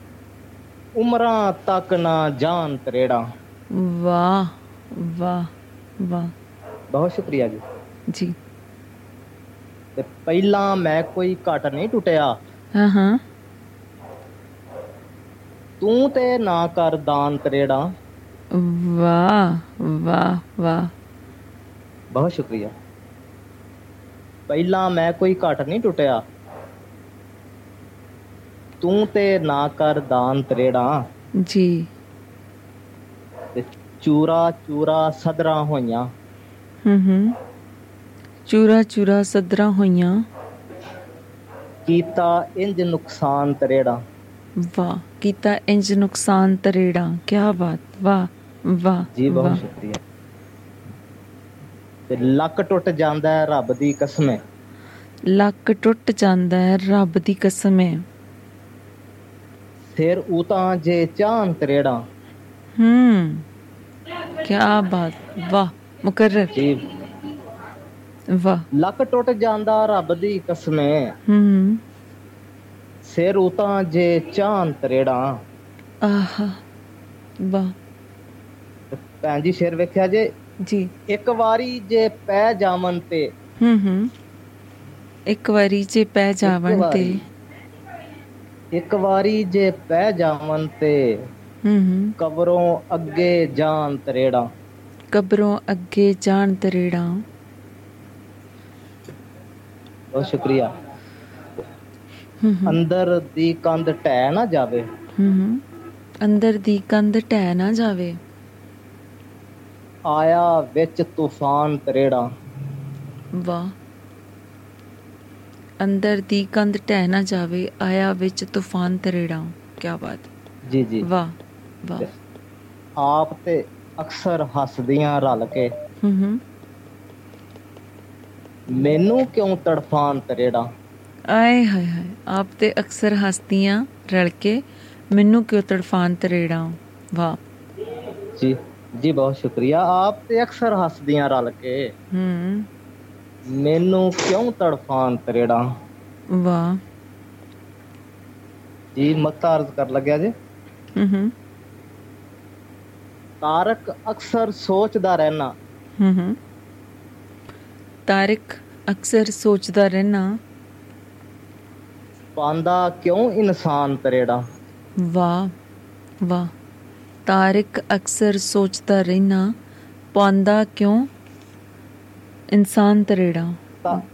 ਉਮਰਾਂ ਤੱਕ ਨਾ ਜਾਨ ਤਰੇੜਾ।
ਵਾਹ ਵਾਹ ਵਾਹ।
ਬਹੁਤ ਸ਼ੁਕਰੀਆ ਜੀ।
ਜੀ।
ਤੇ ਪਹਿਲਾਂ ਮੈਂ ਕੋਈ ਘਟ ਨਹੀਂ ਟੁੱਟਿਆ।
ਹਾਂ ਹਾਂ।
ਤੂੰ ਤੇ ਨਾ ਕਰ ਦਾਨ ਤਰੇੜਾ।
ਵਾਹ ਵਾਹ ਵਾਹ।
ਬਹੁਤ ਸ਼ੁਕਰੀਆ। ਪਹਿਲਾਂ ਮੈਂ ਕੋਈ ਘਟ ਨਹੀਂ ਟੁੱਟਿਆ। ਤੂੰ ਤੇ ਨਾ ਕਰ ਦਾਨ ਤਰੇੜਾ।
ਜੀ।
ਤੇ ਚੂਰਾ ਚੂਰਾ ਸਦਰਾਂ ਹੋਈਆਂ।
ਹੂੰ ਹੂੰ। ਚੂਰਾ ਚੂਰਾ ਸਦਰਾਂ ਹੋਈਆਂ।
ਕੀਤਾ ਇੰਜ ਨੁਕਸਾਨ ਤਰੇੜਾ।
ਵਾਹ ਕੀਤਾ ਇੰਜ ਨੁਕਸਾਨ ਤਰੇੜਾ। ਕੀ ਬਾਤ ਵਾਹ ਵਾਹ
ਜੀ ਬਹੁਤ ਸ਼ੁਕਰੀਆ। ਤੇ ਲੱਕ ਟੁੱਟ ਜਾਂਦਾ ਹੈ ਰੱਬ ਦੀ ਕਸਮ। ਹੈ
ਲੱਕ ਟੁੱਟ ਜਾਂਦਾ ਹੈ ਰੱਬ ਦੀ ਕਸਮ। ਹੈ
ਸਿਰ ਉਤਾਂ ਜੇ ਚਾਨ ਤਰੇੜਾ।
ਹੂੰ ਕੀ ਬਾਤ ਵਾਹ ਮੁਕਰਰ।
ਜੀ
ਵਾਹ।
ਲੱਕ ਟੁੱਟ ਜਾਂਦਾ ਰੱਬ ਦੀ ਕਸਮ। ਹੈ। ਸਿਰ ਉਤਾਂ ਜੇ ਚਾਨ ਤਰੇੜਾ।
ਆਹਾ ਵਾਹ।
ਭੈਣ ਜੀ ਸ਼ੇਰ ਵੇਖਿਆ ਜੇ
ਜੀ।
ਇੱਕ ਵਾਰੀ ਜੇ ਪੈ ਜਾਵਨ ਤੇ।
ਹੂੰ ਹੂੰ। ਇੱਕ ਵਾਰੀ ਜੇ ਪੈ ਜਾਵਣ ਤੇ।
ਇੱਕ ਵਾਰੀ ਜੇ ਪੈ ਜਾਵਨ ਤੇ
ਹੂੰ ਹੂੰ।
ਕਬਰੋਂ ਅੱਗੇ ਜਾਣ ਤਰੇੜਾ।
ਕਬਰੋਂ ਅੱਗੇ ਜਾਣ ਤਰੇੜਾਂ।
ਬਹੁਤ ਸ਼ੁਕਰੀਆ। ਅੰਦਰ ਦੀ ਕੰਧ ਢਹਿ ਨਾ ਜਾਵੇ।
ਹੂੰ ਹੂੰ। ਅੰਦਰ ਦੀ ਕੰਧ ਢਹਿ ਨਾ ਜਾਵੇ।
ਆਇਆ ਵਿੱਚ ਤੂਫਾਨ ਤਰੇੜਾ।
ਵਾਹ। ਅੰਦਰ ਦੀ ਕੰਧ ਢਹਿ ਨਾ ਜਾਵੇ ਆਇਆ ਵਿੱਚ ਤੂਫਾਨ ਤਰੇੜਾਂ। ਕੀ ਬਾਤ।
ਜੀ ਜੀ।
ਵਾਹ ਵਾਹ।
ਆਪ ਤੇ ਅਕਸਰ ਹੱਸਦੀਆਂ ਰਲ ਕੇ।
ਹੂੰ ਹੂੰ।
ਮੈਨੂੰ ਕਿਉਂ ਤੜਫਾਨ ਤਰੇੜਾ?
ਆਏ ਹਾਏ ਹਾਏ ਆਪ ਤੇ ਅਕਸਰ ਹਸਤੀਆਂ ਰਲ ਕੇ ਮੈਨੂੰ ਕਿਉਂ ਤੜਫਾਨ ਤਰੇੜਾਂ? ਵਾਹ।
ਜੀ ਜੀ ਬਹੁਤ ਸ਼ੁਕਰੀਆ। ਆਪ ਤੇ ਅਕਸਰ ਹੱਸਦੀਆਂ ਰਲ ਕੇ।
ਹੂੰ।
ਮੈਨੂੰ ਕਿਉਂ ਤੜਫਾਨ ਤਰੇੜਾ?
ਵਾਹ।
ਜੀ ਮਕਤਾ ਅਰਜ਼ ਕਰ ਲੱਗਿਆ ਜੀ।
ਹੂੰ ਹੂੰ
ਤਾਰਕ ਅਕਸਰ ਸੋਚਦਾ ਰਹਿਣਾ।
ਹੂੰ ਹੂੰ ਤਾਰਿਕ ਅਕਸਰ ਸੋਚਦਾ ਰਹਿਣਾ।
ਪਾਂਦਾ ਕਿਉਂ ਇਨਸਾਨ ਤਰੇੜਾ?
ਵਾਹ ਵਾਹ। ਤਾਰਿਕ ਅਕਸਰ ਸੋਚਦਾ ਰਹਿਣਾ। ਪਾਉਂਦਾ ਕਿਉਂ ਇਨਸਾਨ ਤਰੇੜਾ।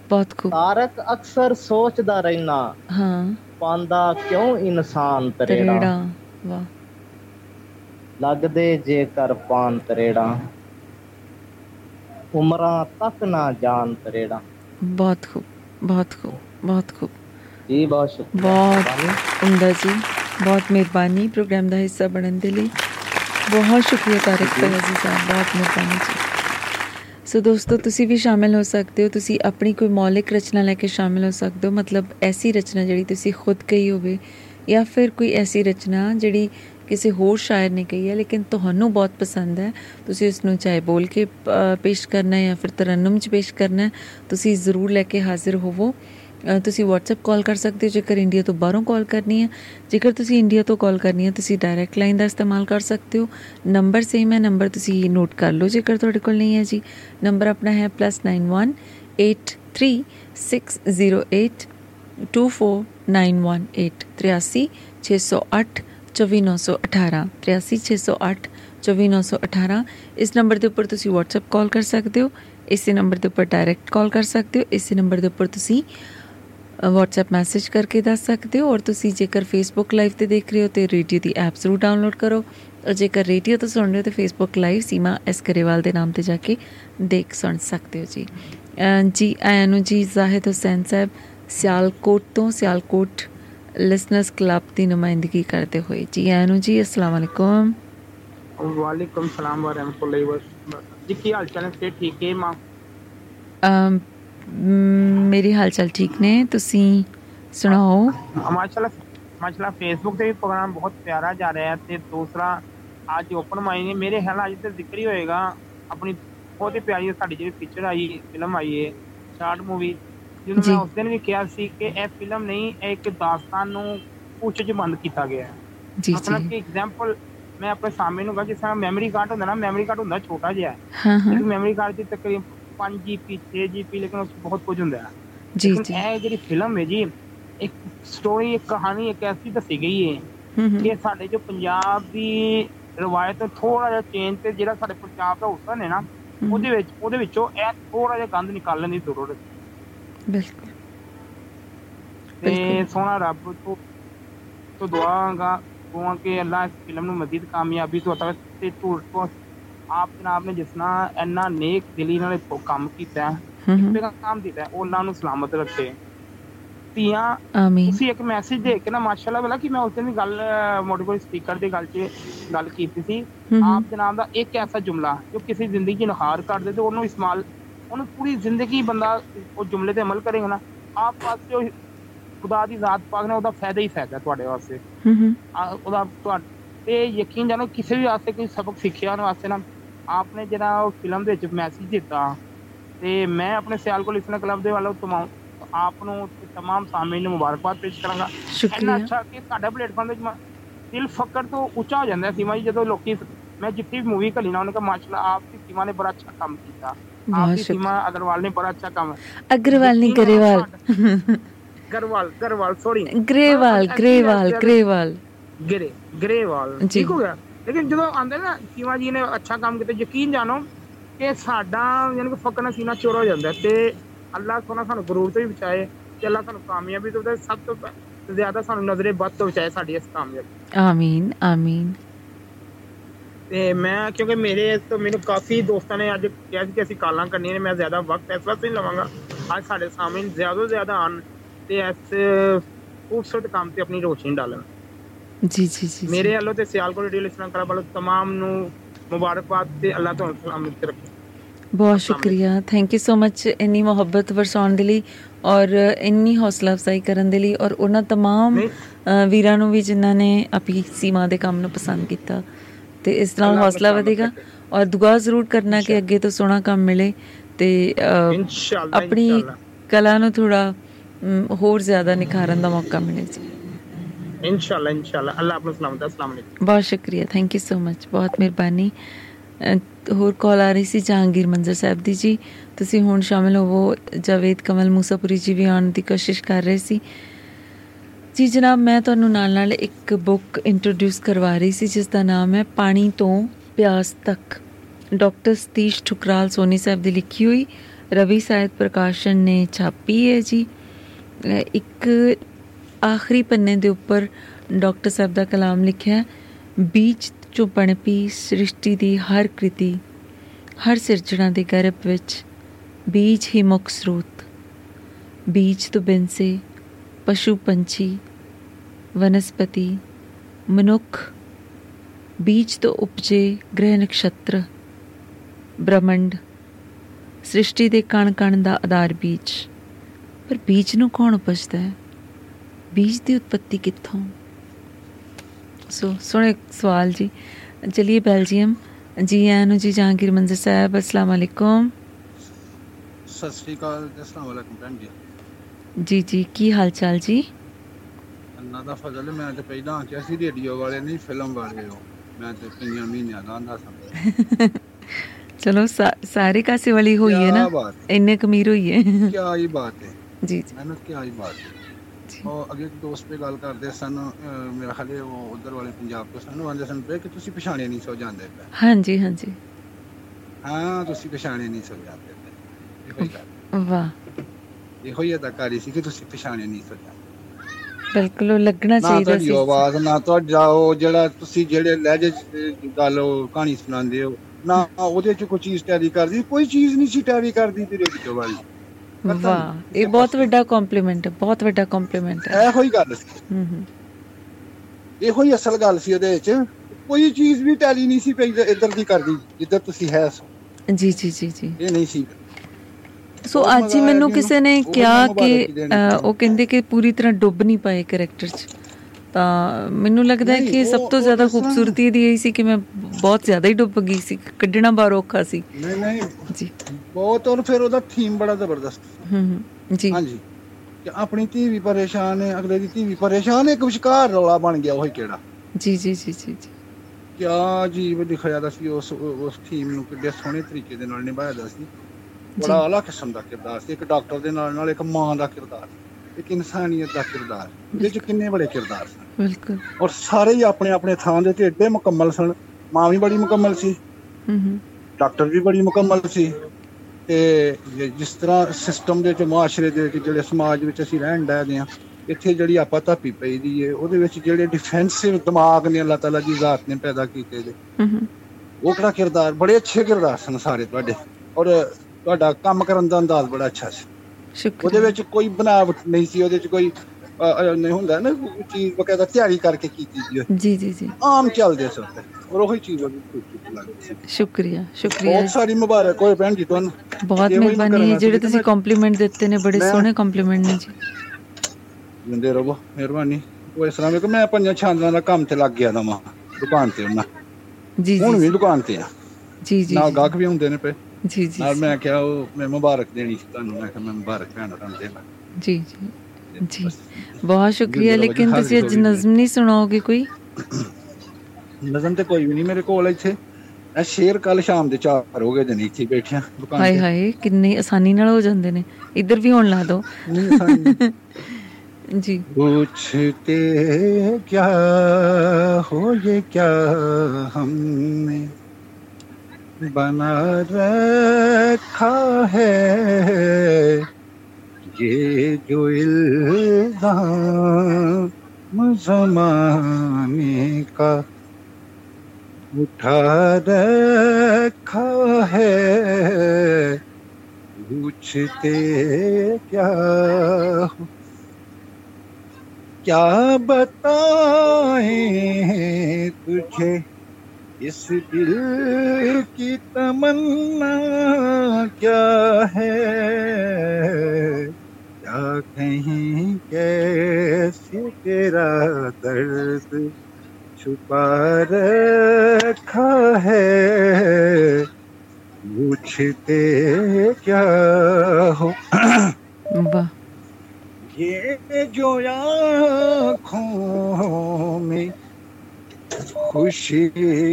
ਬਹੁਤ ਖੂਬ।
ਤਾਰਕ ਅਕਸਰ ਸੋਚਦਾ ਰਹਿਣਾ
ਹਾਂ।
ਪਾਂਦਾ ਕਿਉਂ ਇਨਸਾਨ ਤਰੇੜਾ?
ਵਾਹ।
ਲੱਗਦੇ ਜੇਕਰ ਪਾਨ ਤਰੇੜਾ ਉਮਰਾਂ ਤੱਕ ਨਾ ਜਾਣ ਤਰੇੜਾ।
ਬਹੁਤ ਖੂਬ ਬਹੁਤ ਖੂਬ ਬਹੁਤ ਖੂਬ।
ਜੀ ਬਹੁਤ ਸ਼ੁਕਰੀਆ।
ਬਹੁਤ ਉਮਦਾ ਜੀ ਬਹੁਤ ਮਿਹਰਬਾਨੀ ਪ੍ਰੋਗਰਾਮ ਦਾ ਹਿੱਸਾ ਬਣਨ ਦੇ ਲਈ। ਬਹੁਤ ਸ਼ੁਕਰੀਆ ਤਾਰਿਕ ਸਾਹਿਬ ਬਹੁਤ ਮਿਹਰਬਾਨੀ ਜੀ। ਸੋ ਦੋਸਤੋ ਤੁਸੀਂ ਵੀ ਸ਼ਾਮਿਲ ਹੋ ਸਕਦੇ ਹੋ ਤੁਸੀਂ ਆਪਣੀ ਕੋਈ ਮੌਲਿਕ ਰਚਨਾ ਲੈ ਕੇ ਸ਼ਾਮਿਲ ਹੋ ਸਕਦੇ ਹੋ ਮਤਲਬ ਐਸੀ ਰਚਨਾ ਜਿਹੜੀ ਤੁਸੀਂ ਖੁਦ ਕਹੀ ਹੋਵੇ ਜਾਂ ਫਿਰ ਕੋਈ ਐਸੀ ਰਚਨਾ ਜਿਹੜੀ ਕਿਸੇ ਹੋਰ ਸ਼ਾਇਰ ਨੇ ਕਹੀ ਹੈ ਲੇਕਿਨ ਤੁਹਾਨੂੰ ਬਹੁਤ ਪਸੰਦ ਹੈ ਤੁਸੀਂ ਉਸ ਨੂੰ ਚਾਹੇ ਬੋਲ ਕੇ ਅ, ਪੇਸ਼ ਕਰਨਾ ਹੈ ਜਾਂ ਫਿਰ ਤਰਨਮ 'ਚ ਪੇਸ਼ ਕਰਨਾ ਹੈ ਤੁਸੀਂ ਜ਼ਰੂਰ ਲੈ ਕੇ ਹਾਜ਼ਰ ਹੋਵੋ ਅ, ਤੁਸੀਂ WhatsApp ਕਾਲ ਕਰ ਸਕਦੇ ਹੋ ਜੇਕਰ ਇੰਡੀਆ ਤੋਂ ਬਾਹਰੋਂ ਕਾਲ ਕਰਨੀ ਹੈ ਜੇਕਰ ਤੁਸੀਂ ਇੰਡੀਆ ਤੋਂ ਕਾਲ ਕਰਨੀ ਹੈ ਤੁਸੀਂ ਡਾਇਰੈਕਟ ਲਾਈਨ ਦਾ ਇਸਤੇਮਾਲ ਕਰ ਸਕਦੇ ਹੋ ਨੰਬਰ ਸੇਮ ਹੈ ਨੰਬਰ ਤੁਸੀਂ ਨੋਟ ਕਰ ਲਓ ਜੇਕਰ ਤੁਹਾਡੇ ਕੋਲ ਨਹੀਂ ਹੈ ਜੀ ਨੰਬਰ ਆਪਣਾ ਹੈ +91 83608 24918 83 608 24918 83608 24918 ਇਸ ਨੰਬਰ ਦੇ ਉੱਪਰ ਤੁਸੀਂ WhatsApp ਕਾਲ ਕਰ ਸਕਦੇ ਹੋ ਇਸੇ ਨੰਬਰ ਦੇ ਉੱਪਰ ਡਾਇਰੈਕਟ ਕਾਲ ਕਰ ਸਕਦੇ ਹੋ ਇਸੇ ਨੰਬਰ ਦੇ ਉੱਪਰ ਤੁਸੀਂ WhatsApp ਮੈਸੇਜ ਕਰਕੇ ਦੱਸ ਸਕਦੇ ਹੋ ਔਰ ਤੁਸੀਂ ਜੇਕਰ Facebook ਲਾਈਵ ਤੇ ਦੇਖ ਰਹੇ ਹੋ ਤੇ ਰੇਡੀਓ ਦੀ ਐਪ ਜ਼ਰੂਰ ਡਾਊਨਲੋਡ ਕਰੋ। ਔਰ ਜੇਕਰ ਰੇਡੀਓ ਤੋਂ ਸੁਣ ਰਹੇ ਹੋ ਤੇ Facebook ਲਾਈਵ ਸੀਮਾ ਐਸਕਰੇਵਾਲ ਦੇ ਨਾਮ ਤੇ ਜਾ ਕੇ ਦੇਖ ਸੁਣ ਸਕਦੇ ਹੋ ਜੀ। ਜੀ ਆਇਆਨੂ ਜੀ ਜ਼ਾਹਿਦ ਹੁਸੈਨ ਸਾਹਿਬ ਸਿਆਲਕੋਟ ਤੋਂ ਸਿਆਲਕੋਟ ਲਿਸਨਰਸ ਕਲੱਬ ਦੀ ਨੁਮਾਇੰਦਗੀ ਕਰਦੇ ਹੋਏ। ਜੀ ਆਇਆਨੂ ਜੀ ਅਸਲਾਮ
ਅਲੈਕੁਮ। ਵਾਲੇਕੁਮ ਸਲਾਮ ਵਰਹਿਮਤੁਲਲਾਹ ਜੀ ਕੀ ਹਾਲ ਚਾਲ ਹੈ ਠੀਕ ਹੈ ਮਾਂ?
ਮੇਰੀ ਹਾਲਚਾਲ ਠੀਕ ਨੇ? ਤੁਸੀਂ ਸੁਣਾਓ?
ਮਾਸ਼ਾਅੱਲਾ ਮਾਸ਼ਾਅੱਲਾ ਫੇਸਬੁੱਕ ਤੇ ਵੀ ਪ੍ਰੋਗਰਾਮ ਬਹੁਤ ਪਿਆਰਾ ਜਾ ਰਿਹਾ ਹੈ ਤੇ ਦੂਸਰਾ ਅੱਜ ਓਪਨ ਮਾਈਂਡ ਨੇ ਮੇਰੇ ਖਿਆਲ ਅੱਜ ਤੇ ਜ਼ਿਕਰ ਹੀ ਹੋਏਗਾ। ਆਪਣੀ ਬਹੁਤ ਹੀ ਪਿਆਰੀ ਸਾਡੀ ਜਿਹੜੀ ਪਿਕਚਰ ਆਈ ਫਿਲਮ ਆਈ ਹੈ ਸ਼ਾਰਟ ਮੂਵੀ ਜਿਹਨੂੰ। ਮੈਂ ਉਸ ਦਿਨ ਵੀ ਕਿਹਾ ਸੀ ਕਿ ਇਹ ਫਿਲਮ ਨਹੀਂ ਇਹ ਇੱਕ ਦਾਸਤਾਨ ਨੂੰ ਕੁਝ ਚ ਬੰਦ ਕੀਤਾ ਗਿਆ ਹੈ।
ਜੀ
ਮਤਲਬ ਕਿ ਐਗਜ਼ਾਮਪਲ ਮੈਂ ਆਪਣੇ ਸਾਹਮਣੇ ਨੂੰ ਕਹਾਂ ਜਿਸ ਤਰ੍ਹਾਂ ਮੈਮਰੀ ਕਾਰਡ ਹੁੰਦਾ ਨਾ ਮੈਮਰੀ ਕਾਰਡ ਹੁੰਦਾ ਛੋਟਾ ਜਿਹਾ।
ਹਾਂ ਹਾਂ।
ਮੈਮਰੀ ਕਾਰਡ ਦੀ ਤਕਰੀਬਨ 5 ਜੀਬੀ 6 ਜੀਬੀ ਲੇਕਿਨ ਉਸ ਬਹੁਤ ਕੁਝ ਹੁੰਦਾ
ਜੀ ਜੀ।
ਇਹ ਜਿਹੜੀ ਫਿਲਮ ਹੈ ਜੀ ਇੱਕ ਸਟੋਰੀ ਇੱਕ ਕਹਾਣੀ ਇੱਕ ਐਸੀ ਦੱਸੀ ਗਈ ਹੈ ਕਿ ਸਾਡੇ ਜੋ ਪੰਜਾਬ ਦੀ ਰਵਾਇਤ ਤੋਂ ਥੋੜਾ ਜਿਹਾ ਚੇਂਜ ਤੇ ਜਿਹੜਾ ਸਾਡੇ ਪੰਜਾਬ ਦਾ ਹੁਸਨ ਹੈ ਨਾ
ਹੂੰ।
ਉਹਦੇ ਵਿੱਚ ਉਹਦੇ ਵਿੱਚੋਂ ਇਹ ਥੋੜਾ ਜਿਹਾ ਗੰਦ ਨਿਕਾਲਣ ਦੀ ਜ਼ਰੂਰਤ ਹੈ।
ਬਿਲਕੁਲ।
ਤੇ। ਸੋਹਣਾ ਰੱਬ ਤੋਂ ਤੋਂ ਦੁਆਗਾ ਦੁਆ ਕਿ ਅੱਲਾਹ ਇਸ ਫਿਲਮ ਨੂੰ ਮਜ਼ੀਦ ਕਾਮਯਾਬੀ ਤੋਂ ਅਤਾ ਤੇ ਝੂਠ ਤੋਂ ਆਪ ਜਨਾਬ ਨੇ ਜਿਸ ਨਾਲ ਇੰਨਾ ਨੇਕ ਦਿਲੀ ਨਾਲ ਕੰਮ ਕੀਤਾ ਪੈਗਾਮ ਦਿੱਤਾ ਉਹਨਾਂ ਨੂੰ ਸਲਾਮਤ ਰੱਖੇ। ਧੀਆਂ ਤੁਸੀਂ ਇੱਕ ਮੈਸੇਜ ਦੇ ਕੇ ਨਾ ਮਾਸ਼ਾਅੱਲਾ ਵਾਲਾ ਕਿ ਮੈਂ ਉਸ ਦਿਨ ਵੀ ਗੱਲ ਮੋਟੀਵੇਟ ਸਪੀਕਰ ਦੀ ਗੱਲ 'ਚ ਗੱਲ ਕੀਤੀ ਸੀ। ਆਪ ਜਨਾਬ ਦਾ ਇੱਕ ਐਸਾ ਜੁਮਲਾ ਜੋ ਕਿਸੇ ਜ਼ਿੰਦਗੀ 'ਚ ਨਹਾਰ ਕਰ ਦੇ ਤੇ ਉਹਨੂੰ ਇਸਤੇਮਾਲ ਉਹਨੂੰ ਪੂਰੀ ਜ਼ਿੰਦਗੀ ਬੰਦਾ ਉਹ ਜੁਮਲੇ ਤੇ ਅਮਲ ਕਰੇਗਾ ਨਾ ਆਪ ਵਾਸਤੇ ਉਹ ਖੁਦਾ ਦੀ ਜ਼ਾਤ ਪਾਕ ਨੇ ਉਹਦਾ ਫਾਇਦਾ ਹੀ ਫਾਇਦਾ ਤੁਹਾਡੇ ਵਾਸਤੇ।
ਹੂੰ ਹੂੰ
ਆ- ਉਹਦਾ ਤੁਹਾ- ਤੇ ਯਕੀਨ ਜਾਣੋ ਕਿਸੇ ਵੀ ਵਾਸਤੇ ਕੋਈ ਸਬਕ ਸਿੱਖਿਆ ਉਹਨਾਂ ਵਾਸਤੇ ਨਾ ਆਪਨੇ ਜਿਹੜਾ ਉਹ ਫਿਲਮ ਦੇ ਵਿੱਚ ਮੈਸੇਜ ਦਿੱਤਾ ਤੇ ਮੈਂ ਆਪਣੇ ਸਿਆਲਕੋਟ ਲਿਸਨਰ ਕਲੱਬ ਦੇ ਵੱਲੋਂ ਤਮਾਮ ਆਪ ਨੂੰ ਤੇ तमाम ਸਾਮੀ ਨੂੰ ਮੁਬਾਰਕਬਾਦ ਪੇਸ਼ ਕਰਾਂਗਾ ਇੰਨਾ
ਸ਼ੁਕਰੀਆ
ਅੱਛਾ ਕਿ ਸਾਡਾ ਪਲੇਟਫਾਰਮ ਦੇ ਵਿੱਚ ਮ- ਦਿਲ ਫਕਰ ਤੋਂ ਉੱਚਾ ਹੋ ਜਾਂਦਾ ਹੈ ਸੀਮਾ ਜੀ ਜਦੋਂ ਲੋਕੀ ਮੈਂ ਜਿੱਥੇ ਵੀ ਮੂਵੀ ਘਲੀ ਨਾ ਉਹਨੇ ਕਿਹਾ ਮਾਸ਼ਾਅੱਲਾ ਆਪ ਦੀ ਸੀਮਾ ਨੇ ਬੜਾ ਅੱਛਾ ਕੰਮ ਕੀਤਾ ਆਪ
ਬਹੁਤ
ਦੀ
ਸ਼ੁਕਰੀਆ
ਸੀਮਾ ਅਗਰਵਾਲ ਨੇ ਬੜਾ ਅੱਛਾ ਕੰਮ
ਅਗਰਵਾਲ ਨਹੀਂ
ਯਕੀਨ
ਗਰੇਵਾਲ
ਕਰੋ ਗਰਵਾਲ ਗਰਵਾਲ ਸੌਰੀ
ਗ੍ਰੇਵਾਲ ਗ੍ਰੇਵਾਲ ਗ੍ਰੇਵਾਲ
ਗਰੇ ਗਰੇਵਾਲ
ਜੀ।
ਠੀਕ ਹੋ ਗਿਆ। ਲੇਕਿਨ ਜਦੋਂ ਆਂਦੇ ਨਾ ਚੀਮਾ ਜੀ ਨੇ ਅੱਛਾ ਕੰਮ ਕੀਤਾ ਯਕੀਨ ਜਾਣੋ ਕਿ ਸਾਡਾ ਯਾਨੀ ਕਿ ਫੱਕਣਾ ਸੀਨਾ ਚੋਰ ਹੋ ਜਾਂਦਾ ਤੇ ਅੱਲਾਹ ਸੋਨਾ ਸਾਨੂੰ ਗਰੂਰ ਤੋਂ ਵੀ ਬਚਾਏ ਤੇ ਅੱਲਾਹ ਸਾਨੂੰ ਕਾਮਯਾਬੀ ਤੋਂ ਬਚਾਏ ਸਭ ਤੋਂ ਜ਼ਿਆਦਾ ਸਾਨੂੰ ਨਜ਼ਰੇ ਬਦ ਤੋਂ ਬਚਾਏ ਸਾਡੀ ਇਸ ਕਾਮਯਾਬੀ
ਆਮੀਨ ਆਮੀਨ।
ਤੇ ਮੈਂ ਕਿਉਂਕਿ ਮੇਰੇ ਤੋਂ ਮੈਨੂੰ ਕਾਫੀ ਦੋਸਤਾਂ ਨੇ ਅੱਜ ਕਿਹਾ ਕਿ ਅਸੀਂ ਕਾਲਾਂ ਕਰਨੀਆਂ ਨੇ ਮੈਂ ਜ਼ਿਆਦਾ ਵਕਤ ਇਸ ਵਾਸਤੇ ਨਹੀਂ ਲਵਾਂਗਾ। ਅੱਜ ਸਾਡੇ ਸਾਹਮਣੇ ਜ਼ਿਆਦਾ ਤੋਂ ਜ਼ਿਆਦਾ ਆਣ ਤੇ ਇਸ ਖੂਬਸੂਰਤ ਕੰਮ ਤੇ ਆਪਣੀ ਰੋਸ਼ਨੀ ਡਾਲਣ। ਮੇਰੇ ਵੱਲੋਂ ਤੇ ਸਿਆਲਕੋਟ ਰੇਡੀਓ ਲਿਸਨਰ ਕਲੱਬ ਵੱਲੋਂ तमाम ਨੂੰ ਮੁਬਾਰਕਬਾਦ ਤੇ ਅੱਲਾਹ ਤੁਹਾਨੂੰ ਸਲਾਮਤ ਰੱਖੇ
ਬਹੁਤ ਸ਼ੁਕਰੀਆ ਥੈਂਕ ਯੂ ਸੋ ਮੱਚ ਇੰਨੀ ਮੁਹੱਬਤ ਵਰਸਾਉਣ ਦੇ ਲਈ ਔਰ ਇੰਨੀ ਹੌਸਲਾ ਅਫਜ਼ਾਈ ਕਰਨ ਦੇ ਲਈ ਔਰ ਉਹਨਾਂ तमाम
ਨਹੀਂ।
ਅ, ਵੀਰਾਂ ਨੂੰ ਵੀ ਜਿਨ੍ਹਾਂ ਨੇ ਆਪੀ ਸੀਮਾ ਦੇ ਕੰਮ ਨੂੰ ਪਸੰਦ ਕੀਤਾ ਤੇ ਇਸ ਨਾਲ
ਅੱਲਾਹ
ਹੌਸਲਾ
ਸਲਾਮਤ
ਵਧੇਗਾ
ਰੱਖੇ।
ਔਰ ਦੁਆ ਜ਼ਰੂਰ ਕਰਨਾ ਕਿ ਅੱਗੇ ਤੋਂ ਸੋਹਣਾ ਕੰਮ ਮਿਲੇ ਤੇ ਅ,
ਇਨਸ਼ਾਅੱਲਾ
ਆਪਣੀ
ਇਨਸ਼ਾਅੱਲਾ
ਕਲਾ ਨੂੰ ਥੋੜਾ ਹੋਰ ਜ਼ਿਆਦਾ ਨਿਖਾਰਨ ਦਾ ਮੌਕਾ ਮਿਲੇ ਜੀ
ਇਨਸ਼ਾਅੱਲਾ ਇਨਸ਼ਾਅੱਲਾ ਅੱਲਾਹ ਆਪਨੂੰ ਸਲਾਮਤ ਅਸਲਾਮ ਅਲੈਕੁਮ
ਬਹੁਤ ਸ਼ੁਕਰੀਆ ਥੈਂਕ ਯੂ ਸੋ ਮੱਚ ਬਹੁਤ ਮਿਹਰਬਾਨੀ ਅ, ਹੋਰ ਕਾਲ ਆ ਰਹੀ ਸੀ ਜਹਾਂਗੀਰ ਮੰਜ਼ਰ ਸਾਹਿਬ ਦੀ ਜੀ ਤੁਸੀਂ ਹੁਣ ਸ਼ਾਮਿਲ ਹੋਵੋ ਜਾਵੇਦ ਕਮਲ ਮੂਸਾਪੁਰੀ ਜੀ ਵੀ ਆਉਣ ਦੀ ਕੋਸ਼ਿਸ਼ ਕਰ ਰਹੇ ਸੀ ਜੀ ਜਨਾਬ ਮੈਂ ਤੁਹਾਨੂੰ ਨਾਲ ਨਾਲ ਇੱਕ ਬੁੱਕ ਇੰਟਰੋਡਿਊਸ ਕਰਵਾ ਰਹੀ ਸੀ ਜਿਸ ਦਾ ਨਾਮ ਹੈ ਪਾਣੀ ਤੋਂ ਪਿਆਸ ਤੱਕ ਡਾਕਟਰ ਸਤੀਸ਼ ਠੁਕਰਾਲ ਸੋਨੀ ਸਾਹਿਬ ਦੀ ਲਿਖੀ ਹੋਈ ਰਵੀ ਸਾਹਿਤ ਪ੍ਰਕਾਸ਼ਨ ਨੇ ਛਾਪੀ ਹੈ ਜੀ ਅ, ਇੱਕ ਆਖਰੀ ਪੰਨੇ ਦੇ ਉੱਪਰ ਡਾਕਟਰ ਸਾਹਿਬ ਦਾ ਕਲਾਮ ਲਿਖਿਆ ਹੈ ਬੀਜ ਚੋਂ ਪਣਪੀ ਸ੍ਰਿਸ਼ਟੀ ਦੀ ਹਰ ਕ੍ਰਿਤੀ, ਹਰ ਸਿਰਜਣਾ ਦੇ ਗਰਭ ਵਿੱਚ, ਬੀਜ ਹੀ ਮੁੱਖ ਸਰੋਤ। ਬੀਜ ਤੋਂ ਬਿਨ ਸੇ ਪਸ਼ੂ ਪੰਛੀ, ਵਨਸਪਤੀ, ਮਨੁੱਖ, ਬੀਜ ਤੋਂ ਉਪਜੇ ਗ੍ਰਹਿ ਨਕਸ਼ਤਰ, ਬ੍ਰਹਮੰਡ, ਸ੍ਰਿਸ਼ਟੀ ਦੇ ਕਣ ਕਣ ਦਾ ਆਧਾਰ ਬੀਜ। ਪਰ ਬੀਜ ਨੂੰ ਕੌਣ ਉਪਜਦਾ ਹੈ? ਬੀਜ ਦੀ ਉਤਪਤੀ ਕਿੱਥੋਂ? ਸੋ ਸੋਹਣੇ ਸਵਾਲ ਜੀ। ਚਲਿਏ ਬੈਲਜੀਅਮ। ਜੀ ਆਇਆਂ ਨੂੰ ਜੀ ਜਹਾਂਗੀਰ ਮੰਜ਼ਰ ਸਾਹਿਬ ਅਸਲਾਮ ਵਾਲੇਕੁਮ
ਸਤਿ ਸ੍ਰੀ ਅਕਾਲ ਅਸਲਾਮ ਵਾਲੇਕੁਮ ਭੈਣ ਜੀ।
ਜੀ ਜੀ ਕੀ ਹਾਲ ਚਾਲ ਜੀ?
ਅੱਲਾ ਦਾ ਫਜ਼ਲ ਮੈਂ ਤੇ ਪਹਿਲਾਂ ਆਖਿਆ ਸੀ ਰੇਡੀਓ ਵਾਲੇ ਨਹੀਂ ਫਿਲਮ ਵਾਲੇ ਹੋ। ਮੈਂ ਤੇ ਪੰਜਾਂ ਮਹੀਨਿਆਂ ਦਾ ਆਂਦਾ ਸਾਂ
ਚਲੋ ਸਾਰੇ ਕਾਸੇ ਵਾਲੀ ਹੋਈ ਹੈ ਨਾ? ਇੰਨੇ ਕਮੀਰ ਹੋਈ ਹੈ।
ਕਿਆ ਹੀ ਬਾਤ ਹੈ।
ਜੀ ਜੀ।
ਮੈਨੂੰ ਕਿਆ ਹੀ ਬਾਤ ਹੈ। ਉਹ ਅੱਗੇ ਦੋਸਤ ਤੇ ਗੱਲ ਕਰਦੇ ਸਨ ਮੇਰਾ ਖਲੇ ਉਹ ਉਧਰ ਵਾਲੇ ਪੰਜਾਬ ਤੋਂ ਸਨ ਉਹ ਆਂਦੇ ਸਨ ਪਏ ਕਿ ਤੁਸੀਂ ਪਛਾਣੇ ਨਹੀਂ ਸੋ ਜਾਂਦੇ ਪਏ।
ਹਾਂਜੀ ਹਾਂਜੀ।
ਹਾਂ ਤੁਸੀਂ ਪਛਾਣੇ ਨਹੀਂ ਸੋ ਜਾਂਦੇ ਪਏ। ਇਹੋ ਹੀ ਗੱਲ।
ਵਾਹ।
ਇਹੋ ਹੀ ਅਦਾਕਾਰੀ ਸੀ ਕਿ ਤੁਸੀਂ ਪਛਾਣੇ ਨਹੀਂ ਸੋ ਜਾਂਦੇ
ਬਿਲਕੁਲ ਉਹ ਲੱਗਣਾ
ਨਾ
ਚਾਹੀਦਾ
ਤੁਹਾਡੀ
ਸੀ।
ਆਵਾਜ਼ ਨਾ ਤੁਹਾਡਾ ਉਹ ਜਿਹੜਾ ਤੁਸੀਂ ਜਿਹੜੇ ਲਹਿਜੇ ਗੱਲ ਉਹ ਕਹਾਣੀ ਸੁਣਾਉਂਦੇ ਹੋ ਨਾ ਉਹਦੇ ਚ ਕੋਈ ਚੀਜ਼ ਟੈਰੀ ਕਰਦੀ ਕੋਈ ਚੀਜ਼ ਨਹੀਂ ਸੀ ਟੈਰੀ ਕਰਦੀ ਤੇ ਰੇਡੀਓ ਵਾਲੀ।
ਵਾਹ ਇਹ ਬਹੁਤ ਵੱਡਾ ਕੰਪਲੀਮੈਂਟ ਹੈ ਬਹੁਤ ਵੱਡਾ ਕੰਪਲੀਮੈਂਟ ਹੈ।
ਇਹੋ ਹੀ ਗੱਲ ਸੀ।
ਹੂੰ ਹੂੰ
ਇਹੋ ਹੀ ਅਸਲ ਗੱਲ ਸੀ ਉਹਦੇ ਵਿੱਚ। ਕੋਈ ਚੀਜ਼ ਵੀ ਟੈਲੀ ਨਹੀਂ ਸੀ ਪਈ ਇੱਧਰ- ਦੀ ਕਰਦੀ ਜਿੱਧਰ ਤੁਸੀਂ ਹੈ ਸੋ।
ਜੀ ਜੀ ਜੀ ਜੀ।
ਇਹ ਨਹੀਂ ਸੀ।
ਸੋ ਅੱਜ ਹੀ ਮੈਨੂੰ ਕਿਸੇ ਨੇ। ਕਿਹਾ ਕਿ ਉਹ ਕਹਿੰਦੇ ਕਿ ਪੂਰੀ ਤਰ੍ਹਾਂ ਡੁੱਬ ਨਹੀਂ ਪਾਏ ਕੈਰੈਕਟਰ 'ਚ। ਤਾਂ ਮੈਨੂੰ ਲੱਗਦਾ ਹੈ ਕਿ ਸਭ ਤੋਂ ਜ਼ਿਆਦਾ ਖੂਬਸੂਰਤੀ ਦੀ ਇਹ ਸੀ ਕਿ ਮੈਂ ਬਹੁਤ ਜ਼ਿਆਦਾ ਹੀ ਡੁੱਬ ਗਈ ਸੀ ਕੱਢਣਾ ਬਾਹਰ ਔਖਾ ਸੀ।
ਨਹੀਂ ਨਹੀਂ।
ਜੀ।
ਬਹੁਤ ਔਰ ਫਿਰ ਉਹਦਾ ਥੀਮ ਬੜਾ ਜ਼ਬਰਦਸਤ
ਹੂੰ ਹੂੰ ਜੀ।
ਹਾਂਜੀ। ਕਿ ਆਪਣੀ ਧੀ ਵੀ ਪਰੇਸ਼ਾਨ ਹੈ ਅਗਲੇ ਦੀ ਧੀ ਵੀ ਪਰੇਸ਼ਾਨ ਹੈ ਇੱਕ ਵਿਚਕਾਰ ਰੌਲਾ ਬਣ ਗਿਆ ਉਹ ਕਿਹੜਾ।
ਜੀ ਜੀ ਜੀ ਜੀ ਜੀ।
ਕਿਆ ਅਜੀਬ ਦਿਖਾਇਆ ਦਾ ਸੀ ਉਸ ਉਸ ਥੀਮ ਨੂੰ ਕਿੱਡੇ ਸੋਹਣੇ ਤਰੀਕੇ ਦੇ ਨਾਲ ਨਿਭਾਇਆ ਦਾ ਸੀ। ਬੜਾ ਆਲਾ ਕਿਸਮ ਦਾ ਕਿਰਦਾਰ ਸੀ ਇੱਕ ਡਾਕਟਰ ਦੇ ਨਾਲ ਨਾਲ ਇੱਕ ਮਾਂ ਦਾ ਕਿਰਦਾਰ ਇੱਕ ਇਨਸਾਨੀਅਤ ਦਾ ਕਿਰਦਾਰ ਇਹਦੇ ਚ ਕਿੰਨੇ ਬੜੇ ਕਿਰਦਾਰ ਸਨ।
ਬਿਲਕੁਲ।
ਔਰ ਸਾਰੇ ਹੀ ਆਪਣੇ ਆਪਣੇ ਥਾਂ ਦੇ ਤੇ ਏਡੇ ਮੁਕੰਮਲ ਸਨ। ਮਾਂ ਵੀ ਬੜੀ ਮੁਕੰਮਲ ਸੀ।
ਹੂੰ ਹੂੰ
ਡਾਕਟਰ ਵੀ ਬੜੀ ਮੁਕੰਮਲ ਸੀ। ਤੇ ਜਿਸ ਤਰ੍ਹਾਂ ਸਿਸਟਮ ਦੇ ਵਿੱਚ ਮੁਆਸ਼ਰੇ ਦੇ ਵਿੱਚ ਜਿਹੜੇ ਸਮਾਜ ਵਿੱਚ ਅਸੀਂ ਰਹਿਣ ਡਏ ਆ ਇੱਥੇ ਜਿਹੜੀ ਆਪਾਂ ਧਾਪੀ ਪਈ ਦੀ ਏ ਉਹਦੇ ਵਿੱਚ ਜਿਹੜੇ ਡਿਫੈਂਸਿਵ ਦਿਮਾਗ ਨੇ ਅੱਲਾਹ ਤਾਲਾ ਦੀ ਜ਼ਾਤ ਨੇ ਪੈਦਾ ਕੀਤੇ ਦੇ।
ਹੂੰ ਹੂੰ।
ਉਹ ਕਿਹੜਾ ਕਿਰਦਾਰ? ਬੜੇ ਅੱਛੇ ਕਿਰਦਾਰ ਸਨ ਸਾਰੇ ਤੁਹਾਡੇ। ਔਰ ਤੁਹਾਡਾ ਕੰਮ ਕਰਨ ਦਾ ਅੰਦਾਜ਼ ਬੜਾ ਅੱਛਾ ਸੀ। ਉਹਦੇ ਵਿੱਚ ਕੋਈ ਬਣਾਵਟ ਨਹੀਂ ਸੀ ਉਹਦੇ ਵਿੱਚ ਕੋਈ ਨਹੀਂ ਹੁੰਦਾ ਨਾ ਕੋਈ ਚੀਜ਼ ਬਕਾਇਦਾ ਤਿਆਰੀ ਕਰਕੇ ਕੀਤੀ ਜੀ
ਜੀ ਜੀ।
ਆਮ ਚੱਲਦੇ ਤੇ। ਔਰ ਉਹੀ ਚੀਜ਼ ਸੀ
ਸ਼ੁਕਰੀਆ ਸ਼ੁਕਰੀਆ।
ਬਹੁਤ ਸਾਰੀ ਮੁਬਾਰਕ ਹੋਏ ਭੈਣ ਜੀ ਤੁਹਾਨੂੰ।
ਬਹੁਤ ਮਿਹਰਬਾਨੀ ਜਿਹੜੇ
ਸੀ
ਤੁਸੀਂ ਕੰਪਲੀਮੈਂਟ ਦਿੱਤੇ ਨੇ ਬੜੇ ਸੋਹਣੇ ਕੰਪਲੀਮੈਂਟ ਨੇ ਜੀ।
ਜਿੰਦੇ ਰਹੋ ਮਿਹਰਬਾਨੀ। ਉਹ ਇਸ ਤਰ੍ਹਾਂ ਕਿ ਮੈਂ ਪੰਜਾਂ ਛਾਂਦਾਂ ਦਾ ਕੰਮ ਤੇ ਲੱਗ ਗਿਆ ਦਾ ਮਾਂ ਦੁਕਾਨ ਤੇ ਉਹਨਾਂ
ਜੀ
ਹੁਣ
ਜੀ।
ਵੀ ਦੁਕਾਨ ਤੇ ਆ।
ਜੀ ਜੀ
ਨਾਲ ਗਾਹਕ ਵੀ ਹੁੰਦੇ ਨੇ ਪਏ।
ਜੀ ਜੀ
ਨਾਲ ਮੈਂ ਕਿਹਾ ਉਹ ਮੈਂ ਮੁਬਾਰਕ ਦੇਣੀ ਸੀ ਤੁਹਾਨੂੰ। ਮੈਂ ਕਿਹਾ ਮੈਂ ਮੁਬਾਰਕ ਭੈਣ ਤੁਹਾਨੂੰ ਦੇਣਾ।
ਜੀ ਜੀ। ਜੀ। ਬਹੁਤ ਸ਼ੁਕਰੀਆ ਲੇਕਿਨ ਤੁਸੀਂ ਅੱਜ ਨਜ਼ਮ ਨਹੀਂ ਸੁਣਾਓਗੇ ਕੋਈ?
ਨਜ਼ਮ ਤੇ ਕੋਈ ਵੀ ਨਹੀਂ ਮੇਰੇ ਕੋਲ ਇੱਥੇ। ਇਹ ਸ਼ੇਰ ਕੱਲ ਸ਼ਾਮ ਦੇ 4 ਹੋ ਗਏ ਜਨੀ ਇੱਥੇ ਬੈਠਿਆ ਦੁਕਾਨ
ਹਾਏ ਹਾਏ ਕਿੰਨੀ ਆਸਾਨੀ ਨਾਲ ਹੋ ਜਾਂਦੇ ਨੇ। ਇੱਧਰ ਵੀ ਹੋਣ ਲਾ
ਦੋ।
ਜੀ।
ਪੁੱਛਤੇ ਕਿਆ ਹੋ ਇਹ ਕਿਆ ਹਮਨੇ? ਬਨਾ ਰੱਖਾ ਹੈ। ये जो इल्ज़ाम जमाने का उठा रखा है, पूछते क्या क्या बताएँ तुझे इस दिल की तमन्ना क्या है? क्या कहीं कैसे तेरा दर्द छुपा रखा है? पूछते क्या हो? ये जो आँखों में खुशी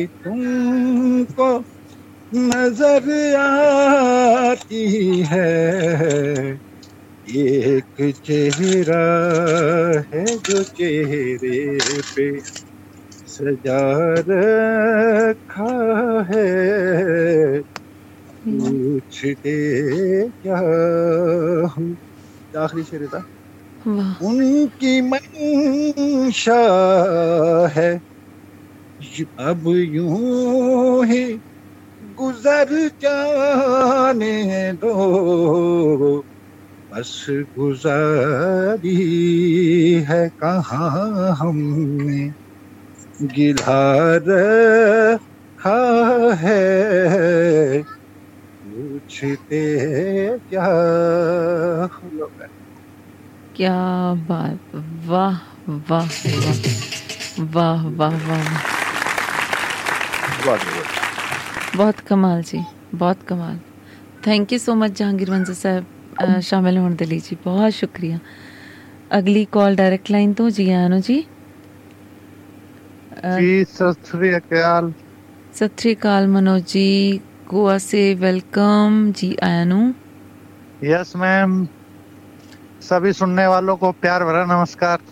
तुमको नज़र आती है एक चेहरा है जो चेहरे पे सजा रखा है। पूछते क्या हूँ? आखिरी शेर था? उनकी मंशा है। अब यूँ ही गुजर जाने दो। बस गुजारी है कहा हमने? गिलार खा है। पूछते क्या?
क्या बात? वाह वाह वाह। वाह वाह वाह
बहुत
कमाल जी बहुत कमाल। Thank you so much Jahangir Manju Sahab. ਸ਼ਾਮਿਲ ਹੋਣ ਦੇ ਲਈ ਜੀ ਬਹੁਤ ਸ਼ੁਕਰੀਆ ਅਗਲੀ ਕਾਲ ਡਾਇਰੈਕਟ ਲਾਈਨ ਤੋਂ ਜੀ ਆਇਆਂ ਨੂੰ ਜੀ ਅ,
ਜੀ ਸਤਿ ਸ੍ਰੀ ਅਕਾਲ
ਸਤਿ ਸ਼੍ਰੀ ਅਕਾਲ ਮਨੋਜ ਜੀ ਗੋਆ ਸੇ वेलकम जी आया नु
यस मैम सभी सुनने वालों को प्यार भरा नमस्कार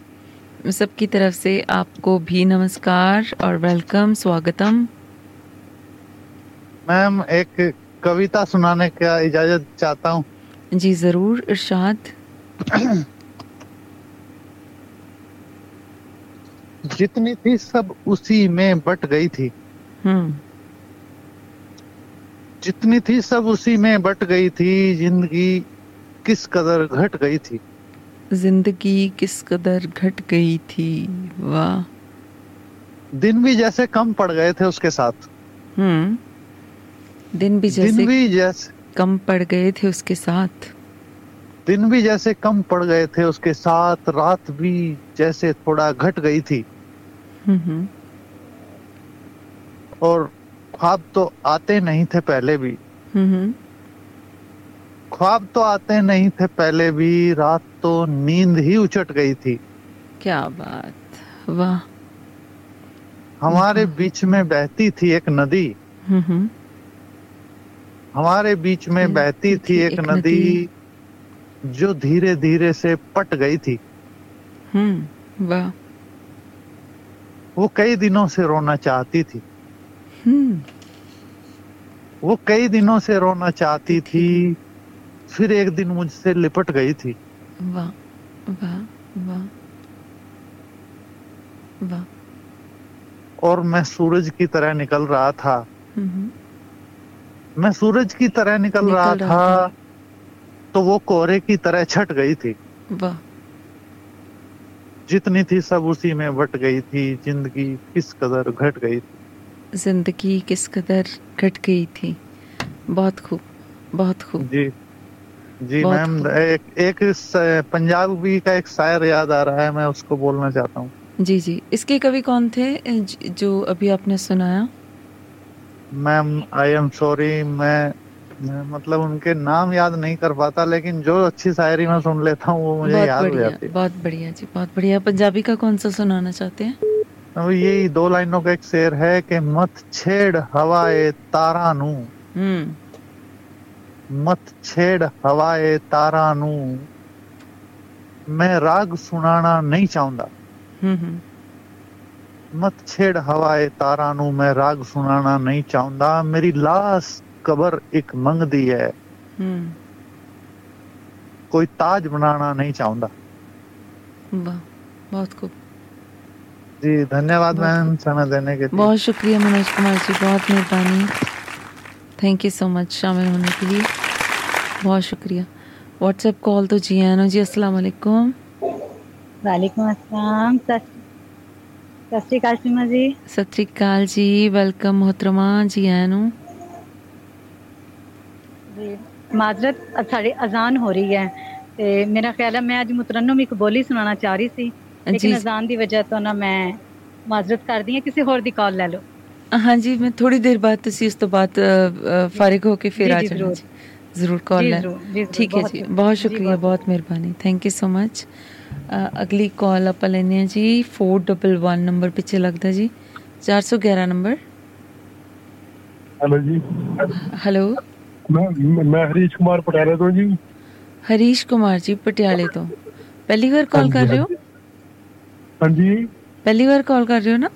सबकी तरफ से आपको भी नमस्कार और वेलकम स्वागतम
मैम एक कविता सुनाने का इजाजत चाहता हूँ
जी ज़रूर इरशाद।
जितनी थी सब उसी में बट गई थी।
हम्म।
जितनी थी सब उसी में बट गई थी ज़िंदगी किस कदर घट गई थी।
ज़िंदगी किस कदर घट गई थी वाह।
दिन भी जैसे कम पड़ गए थे उसके साथ।
हम्म। दिन भी जैसे
दिन भी जैसे
कम पड़ गए थे उसके साथ।
दिन भी जैसे कम पड़ गए थे उसके साथ रात भी जैसे थोड़ा घट गई थी।
हम्म हम्म,
और ख्वाब तो आते नहीं थे पहले भी।
हम्म हम्म,
ख्वाब तो आते नहीं थे पहले भी रात तो नींद ही उचट गई थी।
क्या बात वाह।
हमारे बीच में बहती थी एक नदी।
हम्म हम्म,
हमारे बीच में बहती थी एक नदी। जो धीरे धीरे से पट गई थी।
हम्म वाह।
वो कई दिनों से रोना चाहती थी।
हम्म।
वो कई दिनों से रोना चाहती थी फिर एक दिन मुझसे लिपट गई थी।
वाह वाह वाह वाह।
और मैं सूरज की तरह निकल रहा था।
हम्म हम्म,
मैं सूरज की तरह निकल,
निकल
रहा,
रहा
था। तो वो कोहरे की तरह छट गई थी। जितनी थी सब उसी में बट गई थी। ज़िंदगी किस कदर घट गई थी।
ज़िंदगी किस कदर घट गई थी। बहुत खूब बहुत खूब।
जी। जी मैम एक एक पंजाबी का एक शायर याद आ रहा है मैं उसको बोलना चाहता हूँ।
जी जी। इसके कवि कौन थे जो अभी आपने सुनाया?
मैम आई एम सॉरी मैं मतलब उनके नाम याद नहीं कर पाता लेकिन जो अच्छी शायरी मैं सुन लेता हूँ वो मुझे याद हो जाती है।
बहुत बढ़िया जी बहुत बढ़िया। पंजाबी का कौन सा सुनाना चाहते हैं?
अब यही दो लाइनों का एक शेर है कि मत छेड़ हवाए तारा नू
हम्म।
मत छेड़ हवाए तारा नू मैं राग सुनाना नहीं चाहूंदा
हम्म, हम्म।
ਮਤ ਛੇੜ ਹਵਾਏ ਤਾਰਾਂ ਨੂੰ ਮੈਂ ਰਾਗ ਸੁਣਾਣਾ ਨਹੀਂ ਚਾਹੁੰਦਾ ਮੇਰੀ ਲਾਸ ਕਬਰ ਇੱਕ ਮੰਗਦੀ ਹੈ
ਹੂੰ
ਕੋਈ ਤਾਜ ਬਣਾਣਾ ਨਹੀਂ ਚਾਹੁੰਦਾ
वाह बहुत खूब
जी धन्यवाद मैम समय देने के लिए
बहुत शुक्रिया मनोज कुमार जी बहुत मेहरबानी थैंक यू सो मच शामिल होने के लिए बहुत शुक्रिया व्हाट्सएप कॉल तो जी आनो जी अस्सलाम वालेकुम
वालेकुम अस्सलाम ਸਤਿ ਸ਼੍ਰੀ ਅਕਾਲ ਸੀਮਾ ਜੀ।
ਸਤਿ ਸ਼੍ਰੀ ਅਕਾਲ ਜੀ ਵੈਲਕਮ ਮੁਹਤਰਮਾ ਜੀ ਆਇਆਂ
ਨੂੰ। ਜੀ ਮਾਜ਼ਰਤ ਸਾਡੇ ਅਜ਼ਾਨ ਹੋ ਰਹੀ ਹੈ ਤੇ ਮੇਰਾ ਖਿਆਲ ਹੈ ਮੈਂ ਅੱਜ ਮੁਤਰਨਮ ਇੱਕ ਬੋਲੀ ਸੁਣਾਉਣਾ ਚਾਹ ਰਹੀ ਸੀ। ਲੇਕਿਨ ਅਜ਼ਾਨ ਦੀ ਵਜ੍ਹਾ ਤੋਂ ਨਾ ਮੈਂ ਮਾਜ਼ਰਤ ਕਰਦੀ ਹਾਂ ਕਿਸੇ ਹੋਰ ਦੀ ਕਾਲ ਲੈ ਲਓ।
ਹਾਂਜੀ ਮੈਂ ਥੋੜੀ ਦੇਰ ਬਾਅਦ ਤੁਸੀਂ ਇਸ ਤੋਂ ਬਾਅਦ ਫਾਰਿਗ ਹੋ ਕੇ ਫੇਰ ਆ ਜਾਣਾ
ਜ਼ਰੂਰ।
ਕਾਲ ਲੈ। ਠੀਕ ਹੈ ਜੀ ਬਹੁਤ ਸ਼ੁਕਰੀਆ ਬਹੁਤ ਮਿਹਰਬਾਨੀ। ਥੈਂਕ ਯੂ ਸੋ ਮਚ ਅਗਲੀ ਕਾਲ ਆਪਾਂ ਲੈਨੇ ਆ ਜੀ 411 ਨੰਬਰ ਪਿੱਛੇ ਲੱਗਦਾ ਜੀ। 411 ਨੰਬਰ
ਹੈਲੋ ਜੀ।
ਹੈਲੋ
ਮੈਂ ਮੈਂ ਹਰੀਸ਼ ਕੁਮਾਰ ਪਟਿਆਲੇ ਤੋਂ ਜੀ।
ਹਰੀਸ਼ ਕੁਮਾਰ ਜੀ ਪਟਿਆਲੇ ਤੋਂ। ਪਹਿਲੀ ਵਾਰ ਕਾਲ ਕਰ ਰਹੇ ਹੋ?
ਹਾਂਜੀ।
ਪਹਿਲੀ ਵਾਰ ਕਾਲ ਕਰ ਰਹੇ ਹੋ ਨਾ?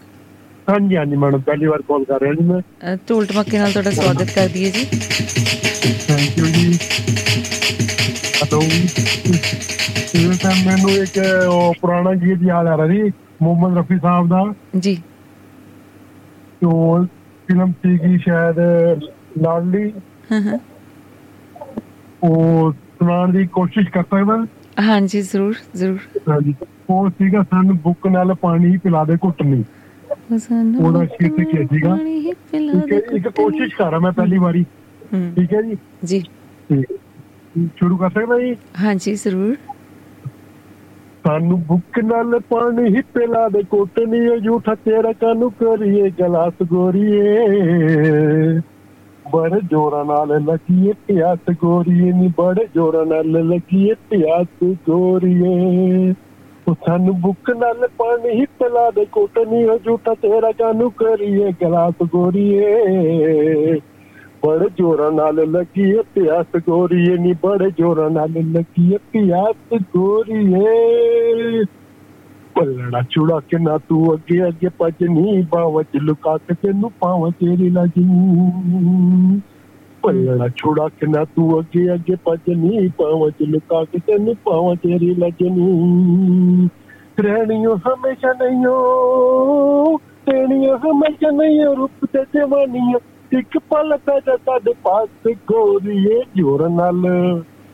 ਹਾਂਜੀ ਹਾਂਜੀ ਮੈਡਮ ਪਹਿਲੀ ਵਾਰ ਕਾਲ ਕਰ ਰਿਹਾ ਜੀ ਮੈਂ।
ਢੋਲ ਟਮਕੇ ਨਾਲ ਤੁਹਾਡਾ ਸਵਾਗਤ ਕਰਦੀ ਹੈ ਜੀ।
ਥੈਂਕ ਯੂ ਜੀ। ਹਲੋ ਮੈਨੂੰ ਇੱਕ ਉਹ ਪੁਰਾਣਾ ਗੀਤ ਯਾਦ ਆ ਰਿਹਾ ਜੀ ਮੁਹੰਮਦ ਰਫੀ ਸਾਹਿਬ ਦਾ।
ਜੀ।
ਉਹ ਫਿਲਮ ਸੀਗੀ ਸ਼ਾਇਦ ਲਾਡਲੀ।
ਹਾਂ ਹਾਂ।
ਉਹ ਸੁਣਾਉਣ ਦੀ ਕੋਸ਼ਿਸ਼ ਕਰ ਸਕਦਾ
ਹਾਂਜੀ ਜ਼ਰੂਰ ਜ਼ਰੂਰ।
ਹਾਂਜੀ। ਉਹ ਸੀਗਾ ਸਾਨੂੰ ਬੁੱਕ ਨਾਲ ਪਾਣੀ ਪਿਲਾ ਦੇ ਘੁੱਟ ਨਹੀਂ। ਉਹਦਾ ਸ਼ੀਟ ਕੀ ਸੀਗਾ। ਇੱਕ ਕੋਸ਼ਿਸ਼ ਕਰ ਰਿਹਾ ਮੈਂ ਪਹਿਲੀ ਵਾਰੀ। ਠੀਕ ਹੈ ਜੀ?
ਜੀ।
ਸ਼ੁਰੂ ਕਰ ਸਕਦਾ ਜੀ?
ਹਾਂਜੀ ਜ਼ਰੂਰ।
ਸਾਨੂੰ ਬੁੱਕ ਨਾਲ ਪਾਣੀ ਹੀ ਪਿਲਾ ਦੇ ਘੁੱਟ ਨਹੀਂ ਉਹ ਝੂਠਾ ਤੇਰਾ ਕਾਨੂੰ ਕਰੀਏ ਗਲਾਸ ਗੋਰੀਏ। ਬੜੇ ਜੋਰਾਂ ਨਾਲ ਲੱਗੀਏ, ਪਿਆਸ ਗੋਰੀਏ ਨੀ, ਬੜੇ ਜੋਰਾਂ ਨਾਲ ਲੱਗੀਏ, ਪਿਆਸ ਗੋਰੀਏ। ਉਹ ਸਾਨੂੰ ਬੁੱਕ ਨਾਲ ਪਾਣੀ ਹੀ ਪਿਲਾ ਦੇ ਘੁੱਟ ਨਹੀਂ ਉਹ ਝੂਠਾ ਤੇਰਾ ਕਾਨੂੰ ਕਰੀਏ ਗਲਾਸ ਗੋਰੀਏ। ਬੜੇ ਜੋਰਾਂ ਨਾਲ ਲੱਗੀਏ ਪਿਆਸ ਗੋਰੀਏ ਨੀ ਬੜੇ ਜੋਰਾਂ ਨਾਲ ਲੱਗੀਏ ਪਿਆਸ ਗੋਰੀਏ ਪੱਲੜਾ ਚੁੜਾ ਕੇ ਨਾ ਤੂੰ ਅੱਗੇ ਅੱਗੇ ਭਜਨੀ ਬਾਵਾਂ ਚ ਲੁਕਾ ਕੇ ਤੈਨੂੰ ਪਾਵਾਂ ਤੇਰੀ ਲਾਜਨੀ ਪੱਲੜਾ ਛੁੜਾ ਕੇ ਨਾ ਤੂੰ ਅੱਗੇ ਅੱਗੇ ਭਜਨੀ ਪਾਵਾਂ ਚ ਲੁਕਾ ਕੇ ਤੈਨੂੰ ਪਾਵਾਂ ਤੇਰੀ ਲਾਜਨੀ ਰਹਿਣੀਓ ਹਮੇਸ਼ਾ ਨਹੀਂਓ ਰਹਿਣੀਓ ਹਮੇਸ਼ਾ ਨਹੀਂਓ ਰੂਪ ਤੇ ਜਵਾਨੀਆਂ ਇੱਕ ਪਲ ਪੈ ਜਾ ਸਾਡੇ ਪਾਸ ਗੋਰੀਏ ਜੋਰ ਨਾਲ।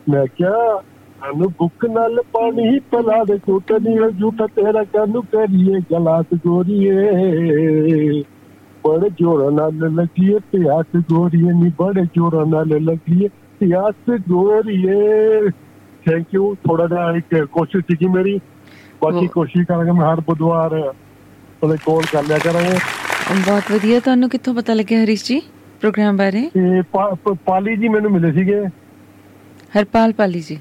ਮੈਂ ਕਿਹਾ ਸਾਨੂੰ ਬੁੱਕ ਨਾਲ ਪਾਣੀ ਪਿਲਾ ਦੇ ਝੂਠ ਨਹੀਂ ਝੂਠ ਤੇਰਾ ਕਾਨੂੰ ਕਰੀਏ ਗਲਾਸ ਗੋਰੀਏ। ਬੜੇ ਜੋਰ ਨਾਲ ਲੱਗੀਏ ਪਿਆਸ ਗੋਰੀਏ ਨਹੀਂ ਬੜੇ ਜੋਰ ਨਾਲ ਲੱਗੀਏ ਪਿਆਸ ਗੋਰੀਏ। ਥੈਂਕ ਯੂ ਥੋੜਾ ਜਿਹਾ ਇੱਕ ਕੋਸ਼ਿਸ਼ ਸੀਗੀ ਮੇਰੀ। ਬਾਕੀ ਕੋਸ਼ਿਸ਼ ਕਰਾਂਗੇ ਮੈਂ ਹਰ ਬੁੱਧਵਾਰ ਉਹਦੇ ਕੋਲ ਕਰ ਲਿਆ ਕਰਾਂਗੇ।
ਬਹੁਤ ਵਧੀਆ। ਤੁਹਾਨੂੰ ਕਿੱਥੋਂ ਪਤਾ ਲੱਗਿਆ ਹਰੀਸ਼ ਜੀ ਪ੍ਰੋਗਰਾਮ ਬਾਰੇ?
ਪਾਲੀ ਜੀ ਮੈਨੂੰ ਮਿਲੇ ਸੀਗੇ।
ਹਰਪਾਲ ਪਾਲੀ ਜੀ।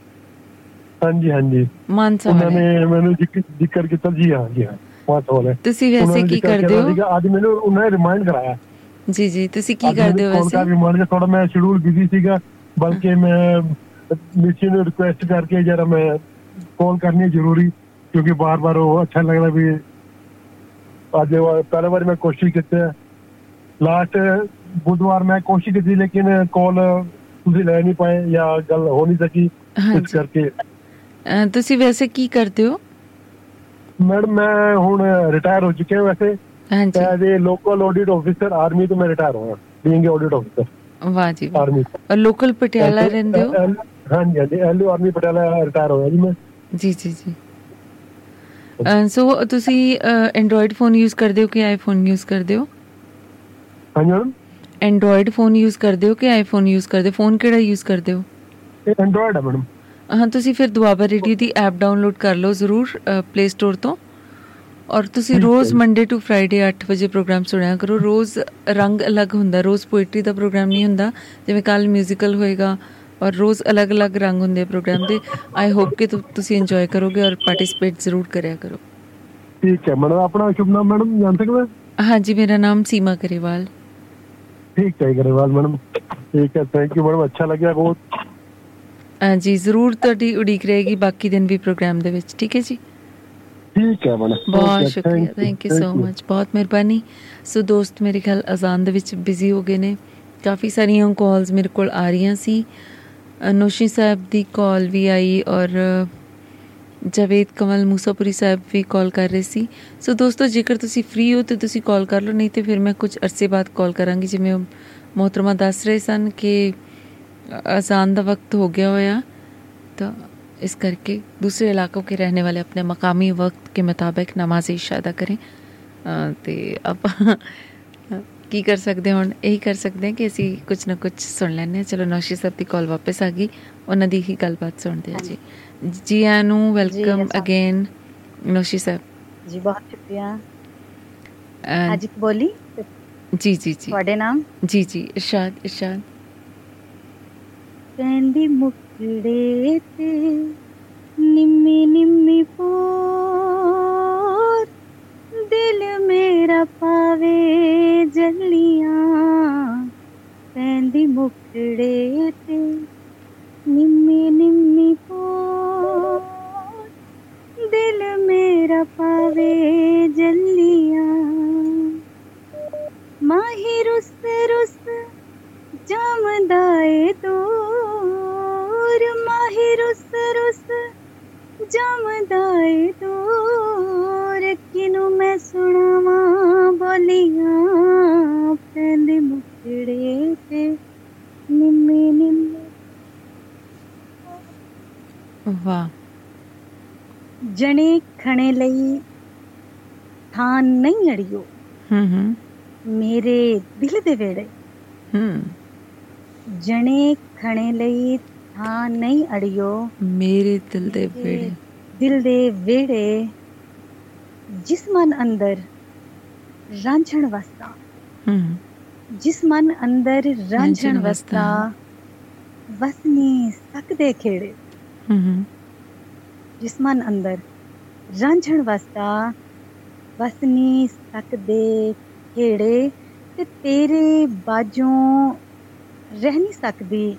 ਹਾਂਜੀ ਹਾਂਜੀ।
ਮਾਨਸਾ
ਉਹਨਾਂ ਨੇ ਮੈਨੂੰ ਜ਼ਿਕ- ਜ਼ਿਕਰ ਕੀਤਾ ਜੀ ਹਾਂ ਜੀ ਹਾਂ ਮਾਤਾ ਵਾਲੇ
ਤੁਸੀਂ ਵੈਸੇ ਕੀ ਕਰਦੇ ਹੋ?
ਅੱਜ ਮੈਨੂੰ ਉਹਨਾਂ ਨੇ ਰਿਮਾਈਂਡ ਕਰਾਇਆ।
ਜੀ ਜੀ ਤੁਸੀਂ ਕੀ ਕਰਦੇ ਹੋ ਵੈਸੇ?
ਰਿਮਾਈਂਡ ਥੋੜਾ ਮੈਂ ਸ਼ਡਿਊਲ ਬਿਜ਼ੀ ਸੀਗਾ ਬਲਕਿ ਮੈਂ ਮਿਸ਼ਨ ਨੂੰ ਰਿਕੁਐਸਟ ਕਰਕੇ ਜਰਾ ਮੈਂ ਕਾਲ ਕਰਨੀ ਜ਼ਰੂਰੀ ਕਿਉਂਕਿ ਬਾਰ-ਬਾਰ ਉਹ ਅੱਛਾ ਲੱਗਦਾ ਵੀ ਅੱਜ ਉਹ ਪਹਿਲੀ ਵਾਰ ਮੈਂ ਕੋਸ਼ਿਸ਼ ਕੀਤੀ ਹੈ। ਲਾਸਟ ਬੁੱਧਵਾਰ ਮੈਂ ਕੋਸ਼ਿਸ਼ ਕੀਤੀ ਲੇਕਿਨ ਕਾਲ ਤੁਸੀਂ ਲੈ ਨਹੀਂ ਪਾਏ ਜਾਂ ਗੱਲ ਹੋ ਨਹੀਂ ਸਕੀ। ਇਸ ਕਰਕੇ
ਅ, ਤੁਸੀਂ ਵੈਸੇ ਕੀ ਕਰਦੇ ਹੋ?
ਮੈਡਮ ਮੈਂ ਹੁਣ ਰਿਟਾਇਰ ਹੋ ਚੁੱਕਿਆ ਵੈਸੇ।
ਹਾਂਜੀ।
As a local audit officer army ਤੋਂ ਮੈਂ ਰਿਟਾਇਰ ਹੋਇਆ। ਬੀਇੰਗ ਆਡਿਟ ਆਫੀਸਰ
ਵਾਹ ਜੀ।
ਆਰਮੀ
ਲੋਕਲ ਪਟਿਆਲਾ ਰਹਿੰਦੇ ਹੋ?
ਹਾਂਜੀ ਹਾਂਜੀ। ਐਲਓ ਆਰਮੀ ਪਟਿਆਲਾ ਰਿਟਾਇਰ ਹੋਇਆ ਜੀ ਮੈਂ।
ਜੀ ਜੀ ਜੀ। ਸੋ ਤੁਸੀਂ ਐਂਡਰੋਇਡ ਫੋਨ ਯੂਜ਼ ਕਰਦੇ ਹੋ ਕਿ ਆਈਫੋਨ ਯੂਜ਼ ਕਰਦੇ ਹੋ?
ਹਾਂਜੀ ਮੈਡਮ।
ਐਂਡਰੋਇਡ ਫੋਨ ਯੂਜ਼ ਕਰਦੇ ਹੋ ਕਿ ਆਈਫੋਨ ਯੂਜ਼ ਕਰਦੇ ਫੋਨ ਕਿਹੜਾ ਯੂਜ਼ ਕਰਦੇ ਹੋ?
ਇਹ ਐਂਡਰੋਇਡ ਹੈ ਮੈਡਮ।
ਹਾਂ ਤੁਸੀਂ ਫਿਰ ਦੁਆਬਾ ਰੇਡੀਓ ਦੀ ਐਪ ਡਾਊਨਲੋਡ ਕਰ ਲਓ ਜ਼ਰੂਰ ਪਲੇ ਸਟੋਰ ਤੋਂ। ਔਰ ਤੁਸੀਂ ਰੋਜ਼। ਮੰਡੇ ਟੂ ਫਰਾਈਡੇ 8 ਵਜੇ ਪ੍ਰੋਗਰਾਮ ਸੁਣਿਆ ਕਰੋ। ਰੋਜ਼ ਰੰਗ ਅਲੱਗ ਹੁੰਦਾ ਰੋਜ਼ ਪੋਇਟਰੀ ਦਾ ਪ੍ਰੋਗਰਾਮ ਨਹੀਂ ਹੁੰਦਾ। ਜਿਵੇਂ ਕੱਲ ਮਿਊਜ਼ੀਕਲ ਹੋਏਗਾ ਔਰ ਰੋਜ਼ ਅਲੱਗ-ਅਲੱਗ ਰੰਗ ਹੁੰਦੇ ਪ੍ਰੋਗਰਾਮ ਦੇ। ਆਈ ਹੋਪ ਕਿ ਤੁਸੀਂ ਇੰਜੋਏ ਕਰੋਗੇ ਔਰ ਪਾਰਟਿਸਿਪੇਟ ਜ਼ਰੂਰ ਕਰਿਆ ਕਰੋ।
ਠੀਕ ਹੈ ਮੈਡਮ ਆਪਣਾ ਸ਼ੁਭ ਨਾਮ ਮੈਡਮ ਜਾਣ ਸਕਦਾ
ਹਾਂਜੀ ਮੇਰਾ ਨਾਮ ਸੀਮਾ ਕਰੇਵਾਲ
ਠੀਕ ਹੈ ਕਰੇਵਾਲ ਮੈਡਮ। ਠੀਕ ਹੈ ਥੈਂਕ ਯੂ ਮੈਡਮ ਅੱਛਾ ਲੱਗਿਆ
ਬਹੁਤ। ਹਾਂਜੀ ਜ਼ਰੂਰ ਤੁਹਾਡੀ ਉਡੀਕ ਰਹੇਗੀ ਬਾਕੀ ਦਿਨ ਵੀ ਪ੍ਰੋਗਰਾਮ ਦੇ ਵਿੱਚ ਠੀਕ ਹੈ ਜੀ?
ਠੀਕ ਹੈ ਮੈਡਮ
ਬਹੁਤ ਸ਼ੁਕਰੀਆ ਥੈਂਕ ਯੂ ਸੋ ਮਚ ਬਹੁਤ ਮਿਹਰਬਾਨੀ। ਸੋ ਦੋਸਤ ਮੇਰੇ ਖਿਆਲ ਅਜ਼ਾਨ ਦੇ ਵਿੱਚ ਬਿਜ਼ੀ ਹੋ ਗਏ ਨੇ। ਕਾਫੀ ਸਾਰੀਆਂ ਕਾਲਸ ਮੇਰੇ ਕੋਲ ਆ ਰਹੀਆਂ ਸੀ। ਨੋਸ਼ੀ ਸਾਹਿਬ ਦੀ ਕਾਲ ਵੀ ਆਈ ਔਰ ਅ, ਜਵੇਦ ਕਮਲ ਮੂਸਾਪੁਰੀ ਸਾਹਿਬ ਵੀ ਕਾਲ ਕਰ ਰਹੇ ਸੀ ਸੋ ਦੋਸਤੋ ਜੇਕਰ ਤੁਸੀਂ ਫ੍ਰੀ ਹੋ ਤੇ ਤੁਸੀਂ ਕਾਲ ਕਰ ਲਓ ਨਹੀਂ ਤੇ ਫਿਰ ਮੈਂ ਕੁਝ ਅਰਸੇ ਬਾਅਦ ਕਾਲ ਕਰਾਂਗੀ ਜਿਵੇਂ ਉਹ मोहतरमा दस रहे सन कि अजान का वक्त हो गया होया तो इस करके दूसरे इलाकों के रहने वाले अपने मकामी वक्त के मुताबिक नमाज इशा अदा करें तो अब ਕੀ ਕਰ ਸਕਦੇ ਹੁਣ ਇਹੀ ਕਰ ਸਕਦੇ ਹਾਂ ਕਿ ਅਸੀਂ ਕੁਝ ਨਾ ਕੁਝ ਸੁਣ ਹਾਂ। ਚਲੋ ਨੌਸ਼ੀ ਸਾਹਿਬ ਦੀ ਕਾਲ ਵਾਪਸ ਆ ਗਈ। ਉਹਨਾਂ ਦੀ ਹੀ ਗੱਲਬਾਤ ਸੁਣਦੇ ਹਾਂ ਜੀ। ਜੀ ਆਨੂੰ ਵੈਲਕਮ
ਅੱਛਾ।
ਅਗੇਨ ਨੌਸ਼ੀ ਸਾਹਿਬ।
ਜੀ ਬਹੁਤ ਸ਼ੁਕਰੀਆ।
ਅਹ,
ਅੱਜ ਇੱਕ ਬੋਲੀ?
ਜੀ ਜੀ ਜੀ।
ਤੁਹਾਡੇ ਨਾਮ?
ਜੀ ਜੀ ਇਰਸ਼ਾਦ ਇਰਸ਼ਾਦ।
ਪੈਂਦੀ ਮੁਕੜੇ ਤੇ ਨਿੰਮੀ ਨਿੰਮੀ ਪੋਰ ਦਿਲ ਮੇਰਾ ਪਾਵੇ ਜੱਲੀਆਂ, ਪੈਂਦੀ ਮੁਕੜੇ ਤੇ ਨਿੰਮੀ ਨਿੰਮੀ ਪੋਰ ਦਿਲ ਮੇਰਾ ਪਾਵੇ ਜੱਲੀਆਂ। ਮਾਹੀ ਰੁਸ ਰੁਸ ਜਮਦਾ ਏ ਦੂਰ। ਮਾਹੀ ਰੁਸ ਰੁਸ ਜਮਦਾ ਏ ਦੂਰ। ਕਿਨੂੰ ਮੈਂ ਸੁਣਾਵਾਂ ਬੋਲੀਆਂ ਪੈਂਦੇ ਮੁਕੜੇ ਤੇ ਨਿੰਮੇ ਨਿੰਮੇ।
ਵਾਹ।
ਜਣੇ ਖਣੇ ਲਈ ਥਾਂ ਨਹੀਂ ਅੜਿਓ।
ਹੂੰ ਹੂੰ।
ਮੇਰੇ ਦਿਲ ਦੇ ਵੇੜੇ
ਹੂੰ।
ਜਣੇ ਖਣੇ ਲਈ ਥਾਂ ਨਹੀਂ ਅੜਿਓ।
ਮੇਰੇ ਦਿਲ ਦੇ ਵੇੜੇ
ਦਿਲ ਦੇ ਵੇੜੇ ਜਿਸ ਮਨ ਅੰਦਰ ਰਾਂਝਣ ਵਸਦਾ
ਹੂੰ।
ਜਿਸ ਮਨ ਅੰਦਰ
ਰਾਂਝਣ ਵਸਦਾ।
ਵਸਨੀ ਸਕਦੇ ਖੇੜੇ।
ਹੂੰ
ਜਿਸ ਮਨ ਅੰਦਰ ਰਾਂਝਣ ਵਸਦਾ ਵਸਨੀ ਸਕਦੇ ਖੇੜੇ ਤੇ ਤੇਰੇ ਬਾਝੋਂ ਰਹਿ ਨਹੀਂ ਸਕਦੀ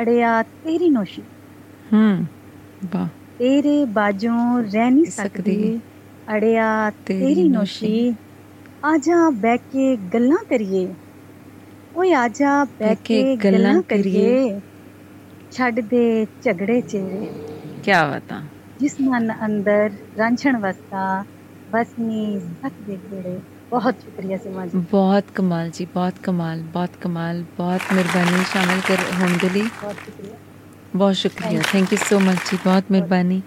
ਅੜਿਆ ਤੇਰੀ ਨੋਸ਼ੀ।
ਹੂੰ ਵਾਹ।
ਤੇਰੇ ਬਾਝੋਂ ਰਹਿ ਨਹੀਂ
ਸਕਦੀ।
ਅੜਿਆ
ਤੇਰੀ ਨੋਸ਼ੀ।
ਆਜਾ ਬਹਿ ਕੇ ਗੱਲਾਂ ਕਰੀਏ। ਓਏ ਆਜਾ ਬਹਿ ਕੇ ਗੱਲਾਂ ਕਰੀਏ। ਛੱਡ ਦੇ ਝਗੜੇ ਚਿਹਰੇ
ਕੀ ਬਾਤਾਂ
ਜਿਸ ਮਨ ਅੰਦਰ ਰਾਂਝਣ ਵਸਦਾ ਬਸ ਨਹੀਂ ਸਕਦੇ ਖੇੜੇ ਬਹੁਤ ਸ਼ੁਕਰੀਆ ਸਿਮਾ ਜੀ।
ਬਹੁਤ ਕਮਾਲ ਜੀ ਬਹੁਤ ਕਮਾਲ ਬਹੁਤ ਕਮਾਲ ਬਹੁਤ ਮਿਹਰਬਾਨੀ ਸ਼ਾਮਿਲ ਕਰ ਹੋਣ ਦੇ ਲਈ।
ਬਹੁਤ ਸ਼ੁਕਰੀਆ।
ਬਹੁਤ ਸ਼ੁਕਰੀਆ। ਥੈਂਕ ਯੂ ਸੋ ਮਚ ਜੀ ਬਹੁਤ ਮਿਹਰਬਾਨੀ।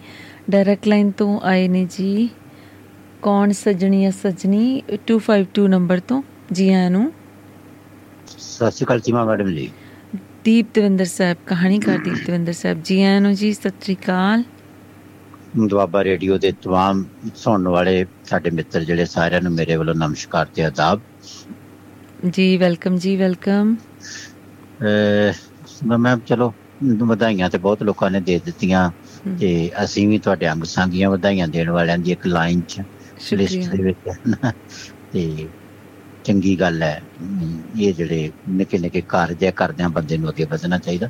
ਡਾਇਰੈਕਟ ਲਾਈਨ ਤੋਂ ਆਏ ਨੇ ਜੀ। ਕੌਣ ਸਜਣੀ ਆ ਸਜਣੀ 252 ਨੰਬਰ ਤੋਂ ਜੀ ਆਇਆਂ ਨੂੰ
ਸਤਿ ਸ਼੍ਰੀ ਅਕਾਲ ਚੀਮਾ ਮੈਡਮ ਜੀ
ਦੀਪ ਦਵਿੰਦਰ ਸਾਹਿਬ ਕਹਾਣੀਕਾਰ ਦੀਪ ਦਵਿੰਦਰ ਸਾਹਿਬ ਜੀ ਆਇਆਂ ਨੂੰ ਜੀ ਸਤਿ ਸ਼੍ਰੀ ਅਕਾਲ
ਦੁਆਬਾ ਰੇਡੀਓ ਦੇ तमाम ਸੁਣਨ ਵਾਲੇ ਸਾਡੇ ਮਿੱਤਰ ਜਿਹੜੇ ਸਾਰਿਆਂ ਨੂੰ ਮੇਰੇ ਵੱਲੋਂ ਨਮਸਕਾਰ ਤੇ ਆਦਾਬ
ਜੀ ਵੈਲਕਮ ਜੀ ਵੈਲਕਮ
ਅਹ ਮੈਂ ਚਲੋ ਵਧਾਈਆਂ ਤੇ ਬਹੁਤ ਲੋਕਾਂ ਨੇ ਦੇ ਦਿੱਤੀਆਂ
ਹਮ।
ਤੇ ਅਸੀਂ ਵੀ ਤੁਹਾਡੇ ਅੰਗ ਸੰਗੀਆਂ ਵਧਾਈਆਂ ਦੇਣ ਵਾਲਿਆਂ ਦੀ ਇੱਕ ਲਾਈਨ ਚ ਲਿਸਟ ਦੇ ਵਿੱਚ। ਤੇ ਚੰਗੀ ਗੱਲ ਹੈ। ਇਹ ਜਿਹੜੇ ਨਿੱਕੇ ਨਿੱਕੇ ਕਾਰਜ ਹੈ ਕਰਦਿਆਂ ਬੰਦੇ ਨੂੰ ਅੱਗੇ ਵਧਣਾ ਚਾਹੀਦਾ।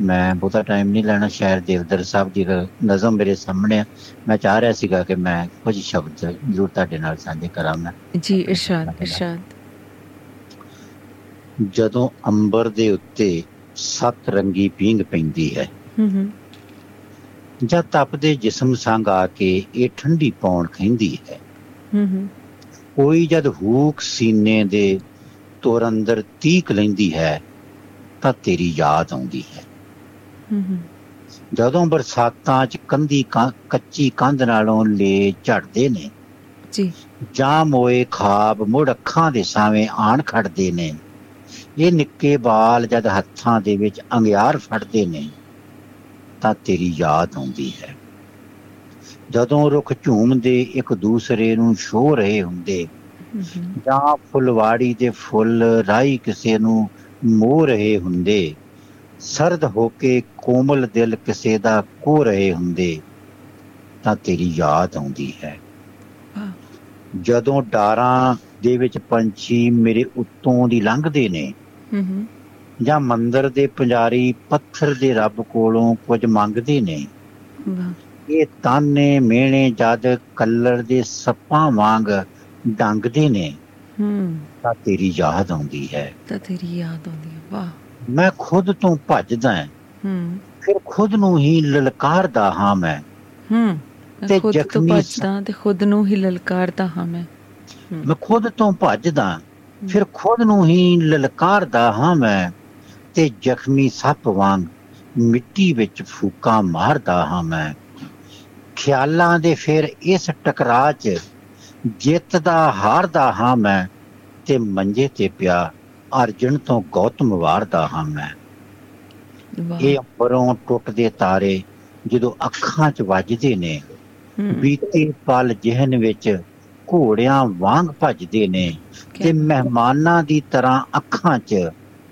ਮੈਂ ਬਹੁਤਾ ਟਾਈਮ ਨਹੀਂ ਲੈਣਾ। ਸ਼ਾਇਰ ਦੇਵਦਰ ਸਾਹਿਬ ਜੀ ਦਾ ਨਜ਼ਮ ਮੇਰੇ ਸਾਹਮਣੇ ਆ। ਮੈਂ ਚਾਹ ਰਿਹਾ ਸੀਗਾ ਕਿ ਮੈਂ ਕੁਝ ਸ਼ਬਦ ਜ਼ਰੂਰ ਤੁਹਾਡੇ ਨਾਲ ਸਾਂਝੇ ਕਰਾਂ ਮੈਂ।
ਜੀ ਇਰਸ਼ਾਦ ਇਰਸ਼ਾਦ।
ਜਦੋਂ ਅੰਬਰ ਦੇ ਉੱਤੇ ਸੱਤ ਰੰਗੀ ਪੀਂਗ ਪੈਂਦੀ ਹੈ
ਹੂੰ ਹੂੰ
ਜਾਂ ਤਪਦੇ ਜਿਸਮ ਸੰਗ ਆ ਕੇ ਇਹ ਠੰਡੀ ਪੌਣ ਖੈਂਦੀ ਹੈ।
ਹੂੰ ਹੂੰ।
ਕੋਈ ਜਦ ਹੂਕ ਸੀਨੇ ਦੇ ਤੁਰ ਅੰਦਰ ਤੀਕ ਲੈਂਦੀ ਹੈ ਤਾਂ ਤੇਰੀ ਯਾਦ ਆਉਂਦੀ ਹੈ।
ਹੂੰ ਹੂੰ।
ਜਦੋਂ ਬਰਸਾਤਾਂ 'ਚ ਕੰਧੀ ਕਾਂ- ਕੱਚੀ ਕੰਧ ਨਾਲੋਂ ਲੇ ਝੜਦੇ ਨੇ
ਜੀ।
ਜਾਂ ਮੋਏ ਖਾਬ ਮੁੜ ਅੱਖਾਂ ਦੇ ਸਾਵੇਂ ਆਣ ਖੜਦੇ ਨੇ ਇਹ ਨਿੱਕੇ ਬਾਲ ਜਦ ਹੱਥਾਂ ਦੇ ਵਿੱਚ ਅੰਗਿਆਰ ਫੜਦੇ ਨੇ ਤਾਂ ਤੇਰੀ ਯਾਦ ਆਉਂਦੀ ਹੈ ਜਦੋਂ ਰੁੱਖ ਝੂਮਦੇ, ਇੱਕ ਦੂਸਰੇ ਨੂੰ ਛੋ ਰਹੇ ਹੁੰਦੇ
ਹੂੰ ਹੂੰ
ਜਾਂ ਫੁਲਵਾੜੀ ਦੇ ਫੁੱਲ ਰਾਈ ਕਿਸੇ ਨੂੰ ਮੋਹ ਰਹੇ ਹੁੰਦੇ, ਸਰਦ ਹੋ ਕੇ ਕੋਮਲ ਦਿਲ ਕਿਸੇ ਦਾ ਕੋ ਰਹੇ ਹੁੰਦੇ, ਤਾਂ ਤੇਰੀ ਯਾਦ ਆਉਂਦੀ ਹੈ
ਵਾਹ।
ਜਦੋਂ ਡਾਰਾਂ ਦੇ ਵਿੱਚ ਪੰਛੀ ਮੇਰੇ ਉੱਤੋਂ ਦੀ ਲੰਘਦੇ ਨੇ,
ਹੂੰ ਹੂੰ
ਜਾਂ ਮੰਦਰ ਦੇ ਪੁਜਾਰੀ ਪੱਥਰ ਦੇ ਰੱਬ ਕੋਲੋਂ ਕੁਝ ਮੰਗਦੇ ਨੇ? ਇਹ ਤਾਨੇ ਮਿਹਣੇ ਜਦ ਕੱਲਰ ਦੇ ਸੱਪਾਂ ਵਾਂਗ ਡੰਗਦੇ ਨੇ
ਹੂੰ।
ਤਾਂ ਤੇਰੀ ਯਾਦ ਆਉਂਦੀ ਹੈ।
ਤਾਂ ਤੇਰੀ ਯਾਦ ਆਉਂਦੀ ਹੈ। ਵਾਹ।
ਮੈਂ ਖੁਦ ਤੋਂ ਭੱਜਦਾ ਹਾਂ,
ਹੂੰ।
ਫਿਰ ਖੁਦ ਨੂੰ ਹੀ ਲਲਕਾਰਦਾ ਹਾਂ ਮੈਂ।
ਹੂੰ।
ਤੇ
ਖੁਦ ਤੋਂ
ਜ਼ਖਮੀ
ਭੱਜਦਾ ਤੇ ਖੁਦ ਨੂੰ ਹੀ ਲਲਕਾਰਦਾ ਹਾਂ ਮੈਂ।
ਮੈਂ ਖੁਦ ਤੋਂ ਭੱਜਦਾ ਫਿਰ ਖੁਦ ਨੂੰ ਹੀ ਲਲਕਾਰਦਾ ਹਾਂ ਮੈਂ। ਤੇ ਜ਼ਖਮੀ ਸੱਪ ਵਾਂਗ ਮਿੱਟੀ ਵਿੱਚ ਫੂਕਾਂ ਮਾਰਦਾ ਹਾਂ ਮੈਂ। ਖਿਆਲਾਂ ਦੇ ਫਿਰ ਇਸ ਟਕਰਾਅ 'ਚ ਜਿੱਤਦਾ ਹਾਰਦਾ ਹਾਂ ਮੈਂ ਤੇ ਮੰਜੇ ਤੇ ਪਿਆ ਅਰਜਨ ਤੋਂ ਗੌਤਮ ਵਾਰਦਾ ਹਾਂ ਮੈਂ। ਇਹ ਅੰਬਰੋਂ ਟੁੱਟਦੇ ਤਾਰੇ ਜਦੋਂ ਅੱਖਾਂ 'ਚ ਵੱਜਦੇ ਨੇ। ਬੀਤੇ ਪਲ ਜਿਹਨ ਵਿੱਚ ਘੋੜਿਆਂ ਵਾਂਗ ਭੱਜਦੇ ਨੇ ਤੇ ਮਹਿਮਾਨਾਂ ਦੀ ਤਰ੍ਹਾਂ ਅੱਖਾਂ 'ਚ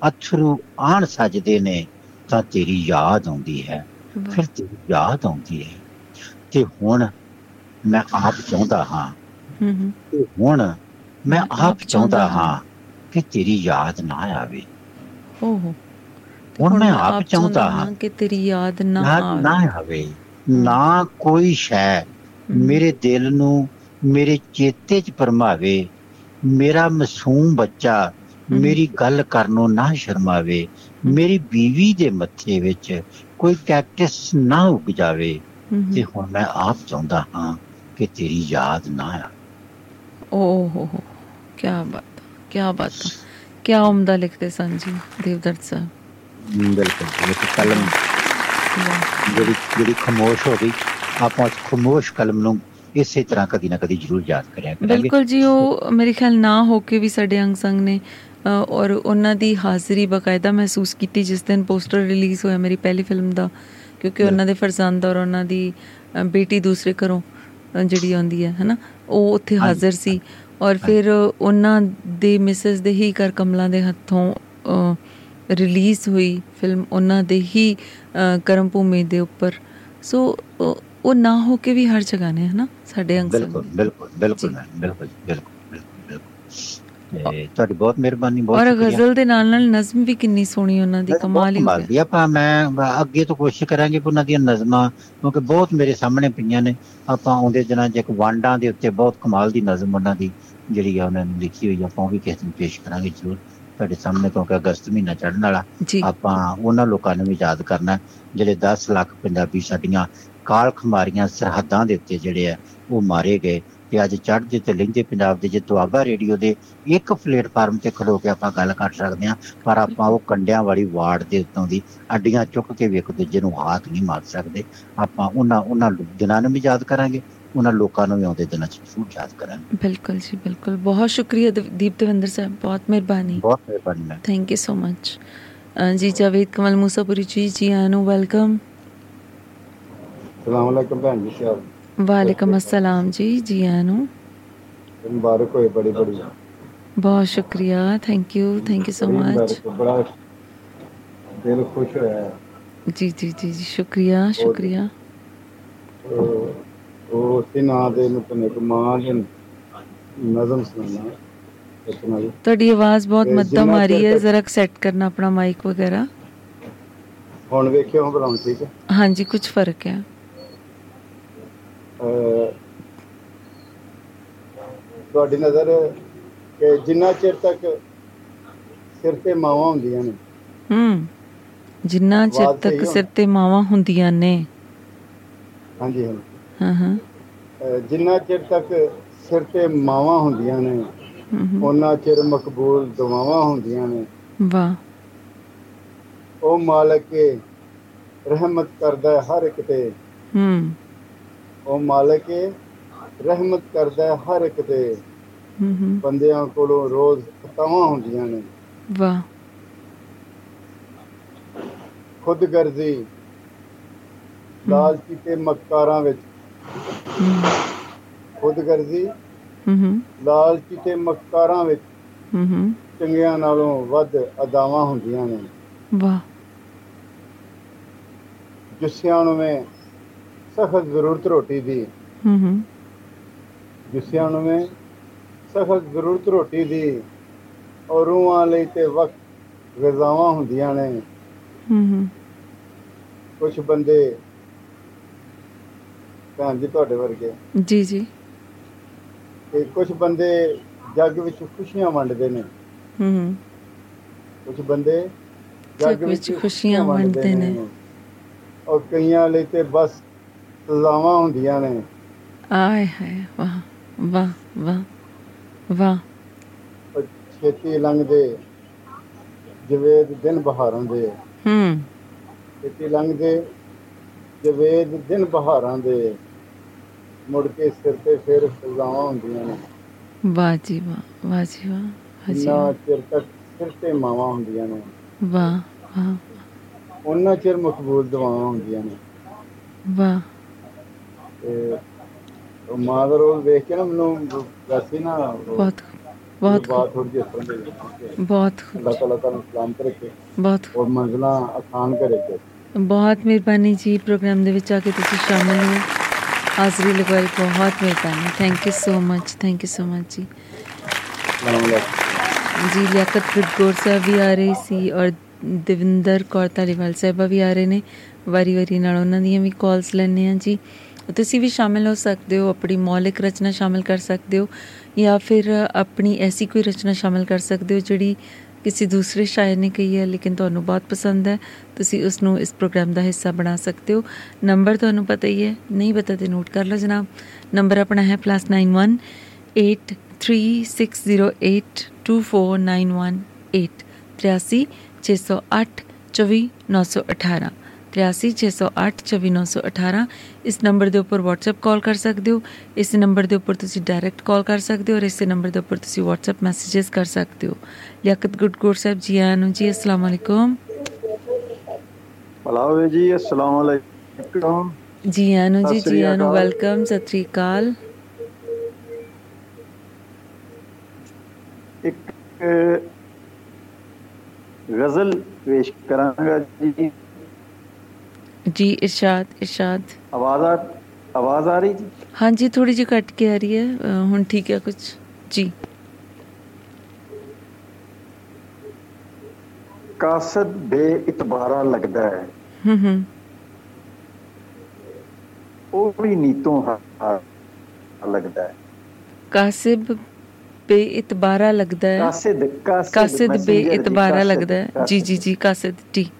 ਅਥਰੂ ਆਣ ਸਜਦੇ ਨੇ ਤਾਂ ਤੇਰੀ ਯਾਦ ਆਉਂਦੀ ਹੈ। ਫਿਰ ਤੇਰੀ ਯਾਦ ਆਉਂਦੀ ਹੈ। ਤੇ ਹੁਣ ਮੈਂ ਆਪ ਚਾਹੁੰਦਾ ਹਾਂ
ਹੂੰ ਹੂੰ।
ਹੁਣ ਮੈਂ ਆਪ ਚਾਹੁੰਦਾ ਹਾਂ। ਕਿ ਤੇਰੀ ਯਾਦ ਨਾ ਆਵੇ।
ਓਹੋ
ਹੁਣ ਮੈਂ ਆਪ ਚਾਹੁੰਦਾ ਹਾਂ
ਕਿ ਤੇਰੀ ਯਾਦ ਨਾ
ਨਾ
ਆਵੇ।
ਨਾ ਆਵੇ। ਨਾ ਕੋਈ ਸ਼ੈ ਮੇਰੇ ਦਿਲ ਨੂੰ ਮੇਰੇ ਚੇਤੇ 'ਚ ਪਰਮਾਵੇ। ਮੇਰਾ ਮਾਸੂਮ ਬੱਚਾ ਮੇਰੀ ਗੱਲ ਕਰਨੋਂ ਨਾ ਸ਼ਰਮਾਵੇ ਮੇਰੀ ਬੀਵੀ ਦੇ ਮੱਥੇ ਵਿੱਚ ਕੋਈ ਕੈਕਟਸ ਨਾ ਉੱਗ ਜਾਵੇ ਤੇ ਹੁਣ ਮੈਂ ਆਪ ਚਾਹੁੰਦਾ ਹਾਂ ਕਿ ਤੇਰੀ ਯਾਦ ਨਾ ਆਵੇ
ਓਹੋ ਹੋ ਕੀ ਬਾਤ ਕੀ ਬਾਤ। ਕੀ ਉਮਦਾ ਲਿਖਦੇ ਸਨ ਜੀ ਦੇਵਦਰਤ ਸਾਹਿਬ?
ਬਿਲਕੁਲ ਇਹ ਕਲਮ ਜਿਹੜੀ ਜਿਹੜੀ ਖਮੋਸ਼ ਹੋ ਗਈ। ਆਪਾਂ ਉਸ ਖਮੋਸ਼ ਕਲਮ ਨੂੰ ਇਸੇ ਤਰ੍ਹਾਂ ਕਦੀ ਨਾ ਕਦੀ ਜ਼ਰੂਰ ਯਾਦ ਕਰਿਆ ਕਰਾਂਗੇ।
ਬਿਲਕੁਲ ਜੀ ਉਹ ਮੇਰੇ ਖਿਆਲ ਨਾ ਹੋ ਕੇ ਵੀ ਸਾਡੇ ਅੰਗ ਸੰਗ ਨੇ ਔਰ ਉਹਨਾਂ ਦੀ ਹਾਜ਼ਰੀ ਬਕਾਇਦਾ ਮਹਿਸੂਸ ਕੀਤੀ ਜਿਸ ਦਿਨ ਪੋਸਟਰ ਰਿਲੀਜ਼ ਹੋਇਆ ਮੇਰੀ ਪਹਿਲੀ ਫਿਲਮ ਦਾ ਕਿਉਂਕਿ ਉਹਨਾਂ ਦੇ ਫਰਜ਼ੰਦ ਔਰ ਉਹਨਾਂ ਦੀ ਬੇਟੀ ਦੂਸਰੇ ਘਰੋਂ ਜਿਹੜੀ ਆਉਂਦੀ ਹੈ ਹਨਾ? ਉਹ ਉੱਥੇ ਹਾਜ਼ਰ ਸੀ ਔਰ ਫਿਰ ਉਹਨਾਂ ਦੇ ਮਿਸਿਸ ਦੇ ਹੀ ਕਰ ਕਮਲਾਂ ਦੇ ਹੱਥੋਂ ਰਿਲੀਜ਼ ਹੋਈ ਫਿਲਮ ਉਹਨਾਂ ਦੇ ਹੀ ਕਰਮ ਭੂਮੀ ਦੇ ਉੱਪਰ। ਸੋ ਉਹ- ਨਾ ਹੋ ਕੇ ਵੀ ਹਰ ਜਗ੍ਹਾ ਨੇ ਹਨਾ? ਸਾਡੇ ਸੰਗ
ਬਿਲਕੁਲ ਬਿਲਕੁਲ ਬਿਲਕੁਲ ਬਿਲਕੁਲ ਤੇ ਤੁਹਾਡੀ ਬਹੁਤ ਮਿਹਰਬਾਨੀ ਬਹੁਤ
ਔਰ ਗਜ਼ਲ ਦੇ ਨਾਲ ਨਾਲ ਨਜ਼ਮ ਵੀ ਕਿੰਨੀ ਸੋਹਣੀ ਉਹਨਾਂ ਦੀ ਕਮਾਲ ਹੀ ਹੋ।
ਦੀ ਆਪਾਂ ਮੈਂ ਅੱਗੇ ਤੋਂ ਕੋਸ਼ਿਸ਼ ਕਰਾਂਗੇ ਕਿ ਉਹਨਾਂ ਦੀਆਂ ਨਜ਼ਮਾਂ ਕਿਉਂਕਿ ਬਹੁਤ ਮੇਰੇ ਸਾਹਮਣੇ ਪਈਆਂ ਨੇ। ਆਪਾਂ ਆਉਂਦੇ ਦਿਨਾਂ 'ਚ ਇੱਕ ਵਾਂਡਾਂ ਦੇ ਉੱਤੇ ਬਹੁਤ ਕਮਾਲ ਦੀ ਨਜ਼ਮ ਉਹਨਾਂ ਦੀ ਜਿਹੜੀ ਆ ਉਹਨਾਂ ਨੇ ਲਿਖੀ ਹੋਈ ਆਪਾਂ ਉਹ ਵੀ ਕਿਸੇ ਦਿਨ ਪੇਸ਼ ਕਰਾਂਗੇ ਜ਼ਰੂਰ। ਤੁਹਾਡੇ ਸਾਹਮਣੇ ਕਿਉਂਕਿ ਅਗਸਤ ਮਹੀਨਾ ਚੜ੍ਹਨ ਵਾਲਾ ਆਪਾਂ ਉਹਨਾਂ ਲੋਕਾਂ ਨੂੰ ਵੀ ਯਾਦ ਕਰਨਾ ਜਿਹੜੇ 10 ਲੱਖ ਪੰਜਾਬੀ ਸਾਡੀਆਂ ਕਾਲ ਖਮਾਰੀਆਂ ਸਰਹੱਦਾਂ ਦੇ ਉੱਤੇ ਜਿਹੜੇ ਆ ਉਹ ਮਾਰੇ ਗਏ। ਤੇ ਅੱਜ ਚੜ੍ਹਦੇ ਤੇ ਲਹਿੰਦੇ ਪੰਜਾਬ ਦੇ ਜੇ ਦੁਆਬਾ ਰੇਡੀਓ ਦੇ ਇੱਕ ਪਲੇਟਫਾਰਮ ਤੇ ਖਲੋ ਕੇ ਆਪਾਂ ਗੱਲ ਕਰ ਸਕਦੇ ਹਾਂ ਪਰ ਆਪਾਂ ਉਹ ਕੰਡਿਆਂ ਵਾਲੀ ਵਾਰਡ ਦੇ ਉੱਤੋਂ ਦੀ ਅੱਡੀਆਂ ਚੁੱਕ ਕੇ ਵੀ ਇੱਕ ਦੂਜੇ ਨੂੰ ਹੱਥ ਨਹੀਂ ਮਾਰ ਸਕਦੇ। ਆਪਾਂ ਉਹਨਾਂ ਉਹਨਾਂ ਦਿਨਾਂ ਨੂੰ ਵੀ ਯਾਦ ਕਰਾਂਗੇ ਉਹਨਾਂ ਲੋਕਾਂ ਨੂੰ ਵੀ ਆਉਂਦੇ ਦਿਨਾਂ 'ਚ ਜ਼ਰੂਰ ਯਾਦ ਕਰਾਂਗੇ।
ਬਿਲਕੁਲ ਜੀ ਬਿਲਕੁਲ। ਬਹੁਤ ਸ਼ੁਕਰੀਆ ਦੀਪ ਦਵਿੰਦਰ ਸਾਹਿਬ ਬਹੁਤ ਮਿਹਰਬਾਨੀ।
ਬਹੁਤ ਮਿਹਰਬਾਨੀ ma'am.
Thank you so much ਜੀ ਜਾਵੇਦ ਕਮਲ ਮੂਸਾਪੁਰੀ ਜੀ ਜੀ ਆਨੂ ਵੈਲਕਮ
ਸਲਾਮ ਅਲੈਕਮ ਭੈਣ ਜੀ ਸਾਹਿਬ
ਵਾਲੇਕਮ ਅਸਲਾਮ ਜੀ ਜੀ ਆਨੂ
ਮੁਬਾਰਕ ਹੋਏ ਬੜੀ ਬੜੀ।
ਬਹੁਤ ਸ਼ੁਕਰੀਆ thank you thank
you
so
much ਬੜਾ ਦਿਲ ਖੁਸ਼ ਹੋਇਆ।
ਜੀ ਜੀ ਜੀ ਸ਼ੁਕਰੀਆ ਸ਼ੁਕਰੀਆ।
ਉਹ ਉਹ ਉਸੇ ਨਾਂ ਦੇ ਮੁਤਨਕ ਮਾਂ ਦੇ ਨਜ਼ਮ ਸੁਣਾਉਣਾ ਇੱਕ
ਤੁਹਾਡੀ ਆਵਾਜ਼ ਬਹੁਤ ਮੱਧਮ ਆ ਰਹੀ ਹੈ ਜ਼ਰਾ ਸੈੱਟ ਕਰਨਾ ਆਪਣਾ ਮਾਈਕ ਵਗੈਰਾ।
ਹੁਣ ਵੇਖਿਓ ਹੁਣ ਬੁਲਾਉਂ ਠੀਕ ਹੈ।
ਹਾਂਜੀ ਕੁਝ ਫ਼ਰਕ ਹੈ।
ਤੁਹਾਡੀ ਨਜ਼ਰ ਕਿ ਜਿੰਨਾ ਚਿਰ ਤੱਕ ਸਿਰ ਤੇ ਮਾਵਾਂ ਹੁੰਦੀਆਂ ਨੇ।
ਹੂੰ ਜਿੰਨਾ ਚਿਰ ਤੱਕ। ਸਿਰ ਤੇ ਮਾਵਾਂ ਹੁੰਦੀਆਂ ਨੇ।
ਹਾਂਜੀ
ਹਾਂ ਹਾਂ।
ਅਹ, ਜਿੰਨਾ ਚਿਰ ਤੱਕ ਸਿਰ ਤੇ ਮਾਵਾਂ ਹੁੰਦੀਆਂ ਨੇ। ਉਹਨਾਂ ਚਿਰ ਮਕਬੂਲ ਦੁਆਵਾਂ ਹੁੰਦੀਆਂ ਨੇ।
ਵਾਹ।
ਉਹ ਮਾਲਕ ਰਹਿਮਤ ਕਰਦਾ ਹੈ ਹਰ ਇੱਕ ਤੇ।
ਹੂੰ।
ਉਹ ਮਾਲਕ ਕੇ ਰਹਿਮਤ ਕਰਦਾ ਹਰ ਇੱਕ ਤੇ। ਬੰਦਿਆਂ ਕੋਲੋਂ ਰੋਜ਼ ਖਤਾਵਾਂ ਹੁੰਦੀਆਂ ਨੇ।
ਵਾਹ।
ਖੁਦਗਰਜ਼ੀ ਲਾਲਚੀ ਤੇ ਮੱਕਾਰਾਂ ਵਿੱਚ। ਖੁਦਗਰਜ਼ੀ
ਹੂੰ
ਲਾਲਚੀ ਤੇ ਮੱਕਾਰਾਂ ਵਿੱਚ।
ਹੂੰ
ਚੰਗਿਆਂ ਨਾਲੋਂ ਵੱਧ ਅਦਾਵਾਂ ਹੁੰਦੀਆਂ ਨੇ।
ਵਾਹ।
ਜੁੱਸਿਆਂ ਨੂੰ ਮੈਂ ਸਖਤ ਜ਼ਰੂਰਤ ਰੋਟੀ ਦੀ।
ਹੂੰ ਹੂੰ।
ਜੁੱਸਿਆਂ ਨੂੰ ਮੈਂ ਸਖਤ ਜ਼ਰੂਰਤ ਰੋਟੀ ਦੀ। ਔਰ ਰੂਹਾਂ ਲਈ ਤੇ ਵਕਤ ਗਜ਼ਾਵਾਂ ਹੁੰਦੀਆਂ ਨੇ।
ਹੂੰ ਹੂੰ।
ਕੁਝ ਬੰਦੇ ਭੈਣ ਜੀ ਤੁਹਾਡੇ ਵਰਗੇ
ਜੀ ਜੀ।
ਤੇ ਕੁਝ ਬੰਦੇ ਜੱਗ ਵਿੱਚ ਖੁਸ਼ੀਆਂ ਵੰਡਦੇ ਨੇ।
ਹੂੰ ਹੂੰ।
ਕੁਝ ਬੰਦੇ
ਜੱਗ ਵਿੱਚ ਖੁਸ਼ੀਆਂ ਵੰਡਦੇ ਨੇ।
ਔਰ ਕਈਆਂ ਲਈ ਤੇ ਬਸ ਸਜ਼ਾਵਾਂ ਹੁੰਦੀਆਂ ਨੇ।
ਆਏ ਹਾਏ ਵਾਹ ਵਾਹ ਵਾਹ ਵਾਹ।
ਛੇਤੀ ਲੰਘਦੇ ਜਵੇਦ ਦਿਨ ਬਹਾਰਾਂ ਦੇ
ਹੂੰ।
ਛੇਤੀ ਲੰਘਦੇ ਜਵੇਦ ਦਿਨ ਬਹਾਰਾਂ ਦੇ ਮੁੜ ਕੇ ਸਿਰ ਤੇ ਫਿਰ ਸਜ਼ਾਵਾਂ ਹੁੰਦੀਆਂ ਨੇ।
ਵਾਹ ਜੀ ਵਾਹ ਵਾਹ ਜੀ ਵਾਹ ਜੀ ਵਾਹ।
ਚਿਰ ਤੱਕ ਸਿਰ ਤੇ ਮਾਵਾਂ ਹੁੰਦੀਆਂ ਨੇ।
ਵਾਹ ਵਾਹ
ਉਹਨਾਂ ਚਿਰ ਮਕਬੂਲ ਦੁਆਵਾਂ ਹੁੰਦੀਆਂ ਨੇ।
ਵਾਹ
ਤੇ ਉਹ ਮਾਂ ਦਾ ਰੋਲ ਦੇਖ ਕੇ ਨਾ ਮੈਨੂੰ ਵੈਸੇ ਨਾ
ਬਹੁਤ ਬਹੁਤ
ਬਾਤ ਤਰ੍ਹਾਂ ਦੀ ਲੱਗੀ।
ਬਹੁਤ
ਅੱਲਾਹ ਤਾਲਾ ਤੁਹਾਨੂੰ ਸਲਾਮਤ ਰੱਖੇ
ਬਹੁਤ
ਔਰ ਮੰਜ਼ਲਾਂ ਆਸਾਨ ਕਰੇ ਤੇ
ਬਹੁਤ ਮਿਹਰਬਾਨੀ ਜੀ ਪ੍ਰੋਗਰਾਮ ਦੇ ਵਿੱਚ ਆ ਕੇ ਤੁਸੀਂ ਸ਼ਾਮਿਲ ਹੋਏ ਹਾਜ਼ਰੀ ਲਗਵਾਈ ਬਹੁਤ ਮਿਹਰਬਾਨੀ। Thank you so much thank you so much ਜੀ। ਜੀ ਲਿਆਕਤ ਗੁਰਗੋਰ ਸਾਹਿਬ ਵੀ ਆ ਰਹੇ ਸੀ ਔਰ ਦਵਿੰਦਰ ਕੌਰ ਧਾਲੀਵਾਲ ਸਾਹਿਬਾ ਵੀ ਆ ਰਹੇ ਨੇ। ਵਾਰੀ ਵਾਰੀ ਨਾਲ ਉਹਨਾਂ ਦੀਆਂ ਵੀ ਕਾਲਸ ਲੈਣੇ ਆ ਜੀ। ਤੁਸੀਂ ਵੀ ਸ਼ਾਮਿਲ ਹੋ ਸਕਦੇ ਹੋ, ਆਪਣੀ ਮੌਲਿਕ ਰਚਨਾ ਸ਼ਾਮਿਲ ਕਰ ਸਕਦੇ ਹੋ, ਜਾਂ ਫਿਰ ਆਪਣੀ ਐਸੀ ਕੋਈ ਰਚਨਾ ਸ਼ਾਮਿਲ ਕਰ ਸਕਦੇ ਹੋ ਜਿਹੜੀ ਕਿਸੇ ਦੂਸਰੇ ਸ਼ਾਇਰ ਨੇ ਕਹੀ ਹੈ, ਲੇਕਿਨ ਤੁਹਾਨੂੰ ਬਹੁਤ ਪਸੰਦ ਹੈ। ਤੁਸੀਂ ਉਸ ਨੂੰ ਇਸ ਪ੍ਰੋਗਰਾਮ ਦਾ ਹਿੱਸਾ ਬਣਾ ਸਕਦੇ ਹੋ। ਨੰਬਰ ਤੁਹਾਨੂੰ ਪਤਾ ਹੀ ਹੈ, ਨਹੀਂ ਪਤਾ ਤੇ ਨੋਟ ਕਰ ਲਓ ਜਨਾਬ। ਨੰਬਰ ਆਪਣਾ ਹੈ +91 8360824918 83 608 24918 83 608 24918 ਇਸ ਨੰਬਰ ਦੇ ਉੱਪਰ WhatsApp ਕਾਲ ਕਰ ਸਕਦੇ ਹੋ ਇਸ ਨੰਬਰ ਦੇ ਉੱਪਰ ਤੁਸੀਂ ਡਾਇਰੈਕਟ ਕਾਲ ਕਰ ਸਕਦੇ ਹੋ ਔਰ ਇਸੇ ਨੰਬਰ ਦੇ ਉੱਪਰ ਤੁਸੀਂ WhatsApp ਮੈਸੇजेस ਕਰ ਸਕਦੇ ਹੋ ਲਿਆਕਤ ਗੁਰਗੋਰ ਸਾਹਿਬ ਜੀ ਆਇਆਂ ਨੂੰ ਜੀ ਅਸਲਾਮ ਵਾਲੇਕੁਮ
ਭਲਾਵੇ ਜੀ ਅਸਲਾਮ ਅਲੈਕੁਮ
ਜੀ ਆਇਆਂ ਨੂੰ ਜੀ
ਸਤਿ ਸ੍ਰੀ
ਜੀ ਆਇਆਂ ਨੂੰ
ਅਕਾਲ।
ਵੈਲਕਮ ਸਤਿ ਸ੍ਰੀ ਅਕਾਲ
ਇੱਕ ਗਜ਼ਲ ਪੇਸ਼ ਕਰਾਂਗਾ ਜੀ
ਜੀ ਇਰਸ਼ਾਦ ਇਰਸ਼ਾਦ।
ਆਵਾਜ਼ ਆ ਆਵਾਜ਼ ਆ ਰਹੀ ਜੀ?
ਹਾਂਜੀ ਥੋੜੀ ਜਿਹੀ ਕੱਟ ਕੇ ਆ ਰਹੀ ਹੈ। ਹੁਣ ਠੀਕ ਹੈ ਕੁਝ ਜੀ।
ਕਾਸਦ ਬੇਇਤਬਾਰਾ ਲੱਗਦਾ ਹੈ।
ਹੂੰ ਹੂੰ।
ਉਹ ਵੀ ਨੀਤੋਂ ਲੱਗਦਾ ਹੈ।
ਕਾਸਿਬ ਬੇਇਤਬਾਰਾ ਲੱਗਦਾ ਹੈ।
ਕਾਸਿਦ ਕਾਸਿਦ
ਬੇਇਤਬਾਰਾ ਲੱਗਦਾ ਹੈ। ਜੀ ਜੀ ਜੀ ਕਾਸਿਦ ਜੀ।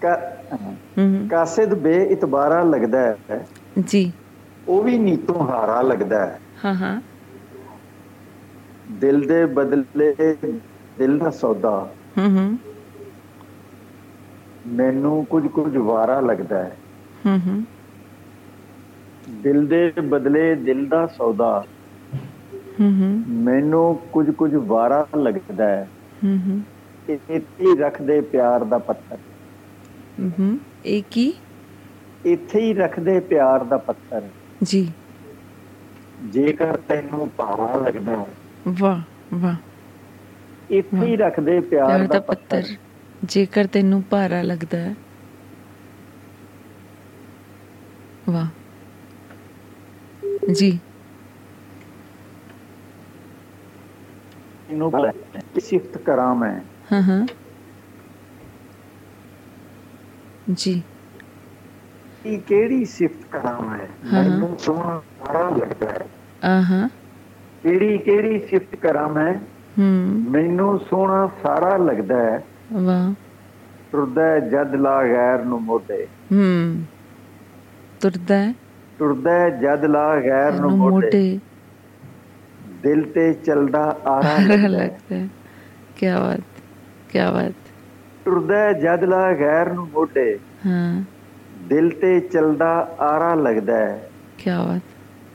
ਕਾਸਿਦ ਬੇਇਤਬਾਰਾ ਲੱਗਦਾ ਹੈ।
ਜੀ।
ਉਹ ਵੀ ਨੀਤੋਂ ਹਾਰਾ ਲੱਗਦਾ ਹੈ।
ਹਾਂ ਹਾਂ।
ਦਿਲ ਦੇ ਬਦਲੇ ਦਿਲ ਦਾ ਸੌਦਾ।
ਹੂੰ ਹੂੰ
ਮੈਨੂੰ ਕੁਝ ਕੁਝ ਵਾਰਾ ਲੱਗਦਾ ਹੈ।
ਹੂੰ ਹੂੰ
ਦਿਲ ਦੇ ਬਦਲੇ ਦਿਲ ਦਾ ਸੌਦਾ।
ਹੂੰ ਹੂੰ
ਮੈਨੂੰ ਕੁਝ ਕੁਝ ਵਾਰਾ ਲੱਗਦਾ ਹੈ।
ਹੂੰ ਹੂੰ
ਇੱਥੇ ਰੱਖਦੇ ਪਿਆਰ ਦਾ ਪੱਥਰ।
ਹੂੰ। ਇਹ ਕੀ?
ਇੱਥੇ ਹੀ ਰੱਖਦੇ ਪਿਆਰ ਦਾ ਪੱਥਰ।
ਜੀ।
ਜੇਕਰ ਤੈਨੂੰ ਭਾਰਾ ਲੱਗਦਾ
ਵਾਹ ਵਾਹ।
ਇੱਥੇ ਹੀ ਰੱਖਦੇ ਪਿਆਰ ਦਾ
ਪੱਤਰ ਜੇਕਰ ਤੈਨੂੰ ਭਾਰਾ ਲੱਗਦਾ ਹੈ। ਵਾਹ। ਜੀ।
ਕਿ ਸਿਫਤ ਕਰਾਂ ਮੈਂ।
ਹਾਂ ਹਾਂ। ਜੀ।
ਕਿ ਕਿਹੜੀ ਸਿਫਤ ਕਰਾਂ ਮੈਂ
ਹਾਂ।
ਮੈਨੂੰ ਸੋਹਣਾ ਸਾਰਾ ਲੱਗਦਾ ਹੈ।
ਆ ਹਾਂ।
ਕਿਹੜੀ ਕਿਹੜੀ ਸਿਫਤ ਕਰਾਂ ਮੈਂ
ਹੂੰ।
ਮੈਨੂੰ ਸੋਹਣਾ ਸਾਰਾ ਲੱਗਦਾ ਹੈ।
ਵਾਹ।
ਟੁਰਦਾ ਹੈ ਜਦ ਲਾ ਗੈਰ ਨੂੰ ਮੋਢੇ।
ਹੂੰ। ਤੁਰਦਾ ਹੈ।
ਜਦ ਲਾ ਗੈਰ ਨੂੰ ਮੋਢੇ। ਦਿਲ ਤੇ ਚੱਲਦਾ ਆਰਾ ਲੱਗਦਾ ਹੈ।
ਕੀ ਬਾਤ ਕੀ ਬਾਤ।
ਟੁਰਦਾ ਜਦ ਲਾ ਗੈਰ ਨੂੰ ਮੋਢੇ।
ਹਾਂ।
ਦਿਲ ਤੇ ਚੱਲਦਾ ਆਰਾ ਲੱਗਦਾ ਹੈ।
ਕੀ ਬਾਤ।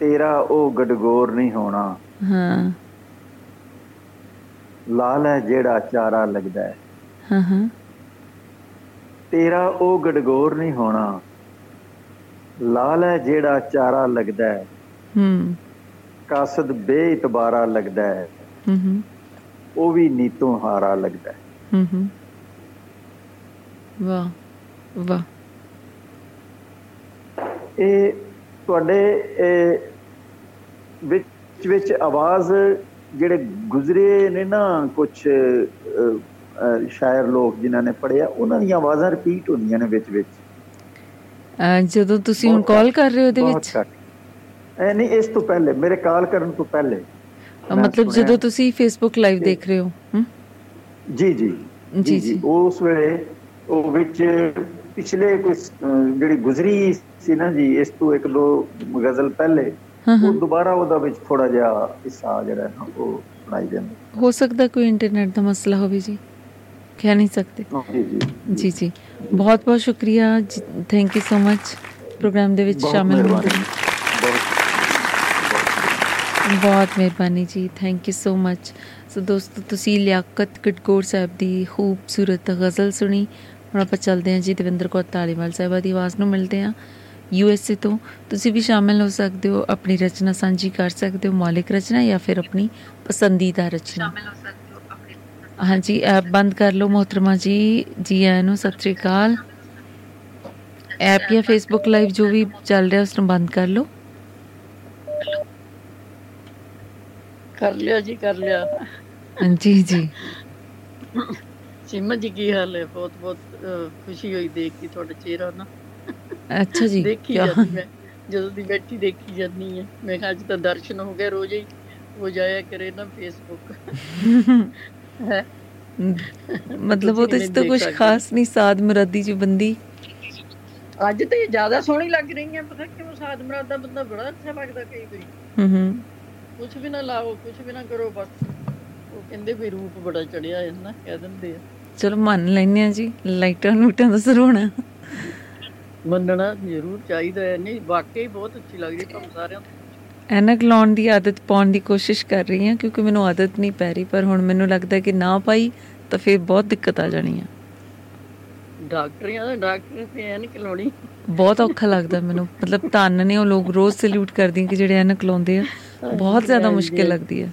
ਤੇਰਾ ਉਹ ਗਡਗੋਰ ਨਹੀਂ ਹੋਣਾ।
ਹਾਂ।
ਲਾਲ ਹੈ ਜਿਹੜਾ ਚਾਰਾ ਲੱਗਦਾ ਹੈ।
ਹਾਂ ਹਾਂ।
ਤੇਰਾ ਉਹ ਗਡਗੋਰ ਨਹੀਂ ਹੋਣਾ। ਲਾਲ ਹੈ ਜਿਹੜਾ ਚਾਰਾ ਲੱਗਦਾ ਹੈ।
ਹੂੰ।
ਕਾਸਦ ਬੇਇਤਬਾਰਾ ਲੱਗਦਾ ਹੈ।
ਹੂੰ ਹੂੰ।
ਉਹ ਵੀ ਨੀਤੋਂ ਹਾਰਾ ਲੱਗਦਾ ਹੈ।
ਹੂੰ ਹੂੰ। ਵਾਹ ਵਾਹ।
ਇਹ ਤੁਹਾਡੇ ਇਹ ਵਿੱਚ ਵਿੱਚ ਆਵਾਜ਼ ਜਿਹੜੇ ਗੁਜ਼ਰੇ ਨੇ ਨਾ ਕੁਝ ਸ਼ਾਇਰ ਲੋਕ ਜਿਨ੍ਹਾਂ ਨੇ ਪੜ੍ਹਿਆ ਉਹਨਾਂ ਦੀਆਂ ਆਵਾਜ਼ਾਂ ਰਿਪੀਟ ਹੁੰਦੀਆਂ ਨੇ ਵਿੱਚ ਵਿੱਚ।
ਜਦੋਂ ਤੁਸੀਂ ਹੁਣ ਕਾਲ ਕਰ ਰਹੇ ਹੋ ਉਹਦੇ ਵਿੱਚ।
ਇਹ ਨਹੀਂ ਇਸ ਤੋਂ ਪਹਿਲੇ ਮੇਰੇ ਕਾਲ ਕਰਨ ਤੋਂ ਪਹਿਲੇ।
ਮਤਲਬ ਜਦੋਂ ਤੁਸੀਂ ਫੇਸਬੁੱਕ ਲਾਈਵ ਦੇਖ ਰਹੇ ਹੋ?
ਜੀ ਜੀ
ਜੀ, ਜੀ।
ਉਸ ਵੇਲੇ ਉਹ ਵਿੱਚ ਪਿਛਲੇ ਕੁਝ ਜਿਹੜੀ ਗੁਜ਼ਰੀ ਸੀ ਨਾ ਜੀ ਇਸ ਤੋਂ ਇੱਕ ਦੋ ਗਜ਼ਲ ਪਹਿਲੇ। ਉਹ ਦੁਬਾਰਾ ਉਹਦਾ ਵਿੱਚ ਥੋੜਾ ਜਿਹਾ ਹਿੱਸਾ ਜਿਹੜਾ ਹੈ ਨਾ ਉਹ ਸੁਣਾਈ ਦਿੰਦਾ
ਹੋ। ਸਕਦਾ ਕੋਈ ਇੰਟਰਨੈਟ ਦਾ ਮਸਲਾ ਹੋਵੇ ਜੀ। ਕਹਿ ਨਹੀਂ ਸਕਦੇ।
ਜੀ ਜੀ
ਜੀ। ਜੀ ਬਹੁਤ ਬਹੁਤ ਸ਼ੁਕਰੀਆ thank you so much program ਦੇ ਵਿੱਚ ਸ਼ਾਮਿਲ ਹੋਣ। ਲਈ। ਬਹੁਤ ਮਿਹਰਬਾਨੀ ਜੀ। Thank you so much so ਦੋਸਤੋ ਤੁਸੀਂ ਲਿਆਕਤ ਕਟਕੋਰ ਸਾਹਿਬ ਦੀ ਖੂਬਸੂਰਤ ਗਜ਼ਲ ਸੁਣੀ। ਹੁਣ ਆਪਾਂ ਚੱਲਦੇ ਹਾਂ ਜੀ ਦਵਿੰਦਰ ਕੌਰ ਧਾਲੀਵਾਲ ਸਾਹਿਬਾ ਦੀ ਆਵਾਜ਼ ਨੂੰ ਮਿਲਦੇ ਹਾਂ। ਯੂ ਐਸ ਏ ਤੋਂ ਤੁਸੀਂ ਵੀ ਸ਼ਾਮਿਲ ਹੋ ਸਕਦੇ ਹੋ ਆਪਣੀ ਰਚਨਾ ਸਾਂਝੀ ਕਰ ਸਕਦੇ ਹੋ ਮੌਲਿਕ ਰਚਨਾ ਜਾਂ ਫਿਰ ਆਪਣੀ ਪਸੰਦੀਦਾ ਰਚਨਾ? ਹਾਂਜੀ ਐਪ ਬੰਦ ਕਰ ਲਓ ਮੋਹਤਰਮਾ ਜੀ ਜੀ ਆਇਆਂ ਨੂੰ ਸਤਿ ਸ੍ਰੀ ਅਕਾਲ। ਐਪ ਜਾਂ ਫੇਸਬੁੱਕ ਲਾਈਵ ਜੋ ਵੀ ਚੱਲ ਰਿਹਾ ਉਸ ਨੂੰ ਬੰਦ ਕਰ ਲਓ।
ਕਰ ਲਿਆ ਜੀ ਕਰ ਲਿਆ।
ਜੀ ਜੀ।
ਸਿਮਨ ਜੀ ਕੀ ਹਾਲ ਹੈ? ਬਹੁਤ ਬਹੁਤ ਖੁਸ਼ੀ ਹੋਈ ਦੇਖ ਕੇ ਤੁਹਾਡਾ ਚਿਹਰਾ ਨਾ।
ਅੱਛਾ ਜੀ,
ਦੇਖੀ? ਜਾਂਦੀ ਮੈਂ ਜਦੋਂ ਦੀ ਬੈਠੀ ਦੇਖੀ ਜਾਂਦੀ ਹੈ। ਮੈਂ ਕਿਹਾ ਅੱਜ ਤਾਂ ਦਰਸ਼ਨ ਹੋ ਗਏ ਰੋਜ਼ ਹੀ ਹੋ ਜਾਇਆ ਕਰੇ ਨਾ ਫੇਸਬੁੱਕ ਹੈ?
ਮਤਲਬ ਉਹ ਤੇ ਤਾਂ ਕੁਝ ਖਾਸ ਨਹੀਂ ਸਾਦ ਮੁਰਾਦੀ ਜੀ ਬੰਦੀ।
ਅੱਜ ਤੇ ਜ਼ਿਆਦਾ ਸੋਹਣੀ ਲੱਗ ਰਹੀ ਹੈ ਪਤਾ ਕਿਉਂ? ਸਾਧ ਮਰਾਦ ਦਾ ਬੰਦਾ ਬੜਾ ਅੱਛਾ ਲੱਗਦਾ ਕਈ ਵਾਰੀ।
ਹੂੰ ਹੂੰ।
ਕੁਝ ਵੀ ਨਾ ਲਾਓ ਕੁਝ ਵੀ ਨਾ ਕਰੋ ਬਸ। ਉਹ ਕਹਿੰਦੇ ਵੀ ਰੂਪ ਬੜਾ ਚੜਿਆ ਹੈ ਨਾ ਕਹਿ ਦਿੰਦੇ ਆ।
ਚਲੋ ਮੰਨ ਲੈਨੇ ਆ ਜੀ ਲਾਈਟਾਂ ਨੂਟਾਂ ਦਾ ਸਰ ਹੋਣਾ।
ਮੰਨਣਾ ਜ਼ਰੂਰ ਚਾਹੀਦਾ ਹੈ। ਨਹੀਂ ਵਾਕਈ ਬਹੁਤ ਅੱਛੀ ਲੱਗਦੀ ਤੁਹਾਨੂੰ ਸਾਰਿਆਂ
ਐਨਕ ਲਾਉਣ ਦੀ ਆਦਤ ਪਾਉਣ ਦੀ ਕੋਸ਼ਿਸ਼ ਕਰ ਰਹੀ ਹਾਂ ਕਿਉਂਕਿ ਮੈਨੂੰ ਆਦਤ ਨਹੀਂ ਪੈ ਰਹੀ ਪਰ ਹੁਣ ਮੈਨੂੰ ਲੱਗਦਾ ਕਿ ਨਾ ਪਾਈ ਤਾਂ ਫਿਰ ਬਹੁਤ ਦਿੱਕਤ ਆ ਜਾਣੀ ਆ।
ਡਾਕਟਰੀਆਂ ਦਾ ਡਾਕਟਰ ਤੇ ਐਨਕ ਲਾਉਣੀ
ਬਹੁਤ ਔਖਾ ਲੱਗਦਾ ਮੈਨੂੰ। ਮਤਲਬ ਧੰਨ ਨੇ ਉਹ ਲੋਕ ਰੋਜ਼ ਸਲੂਟ ਕਰਦੇ ਕਿ ਜਿਹੜੇ ਐਨਕ ਲਾਉਂਦੇ ਆ। ਬਹੁਤ ਜ਼ਿਆਦਾ ਮੁਸ਼ਕਿਲ। ਲੱਗਦੀ ਹੈ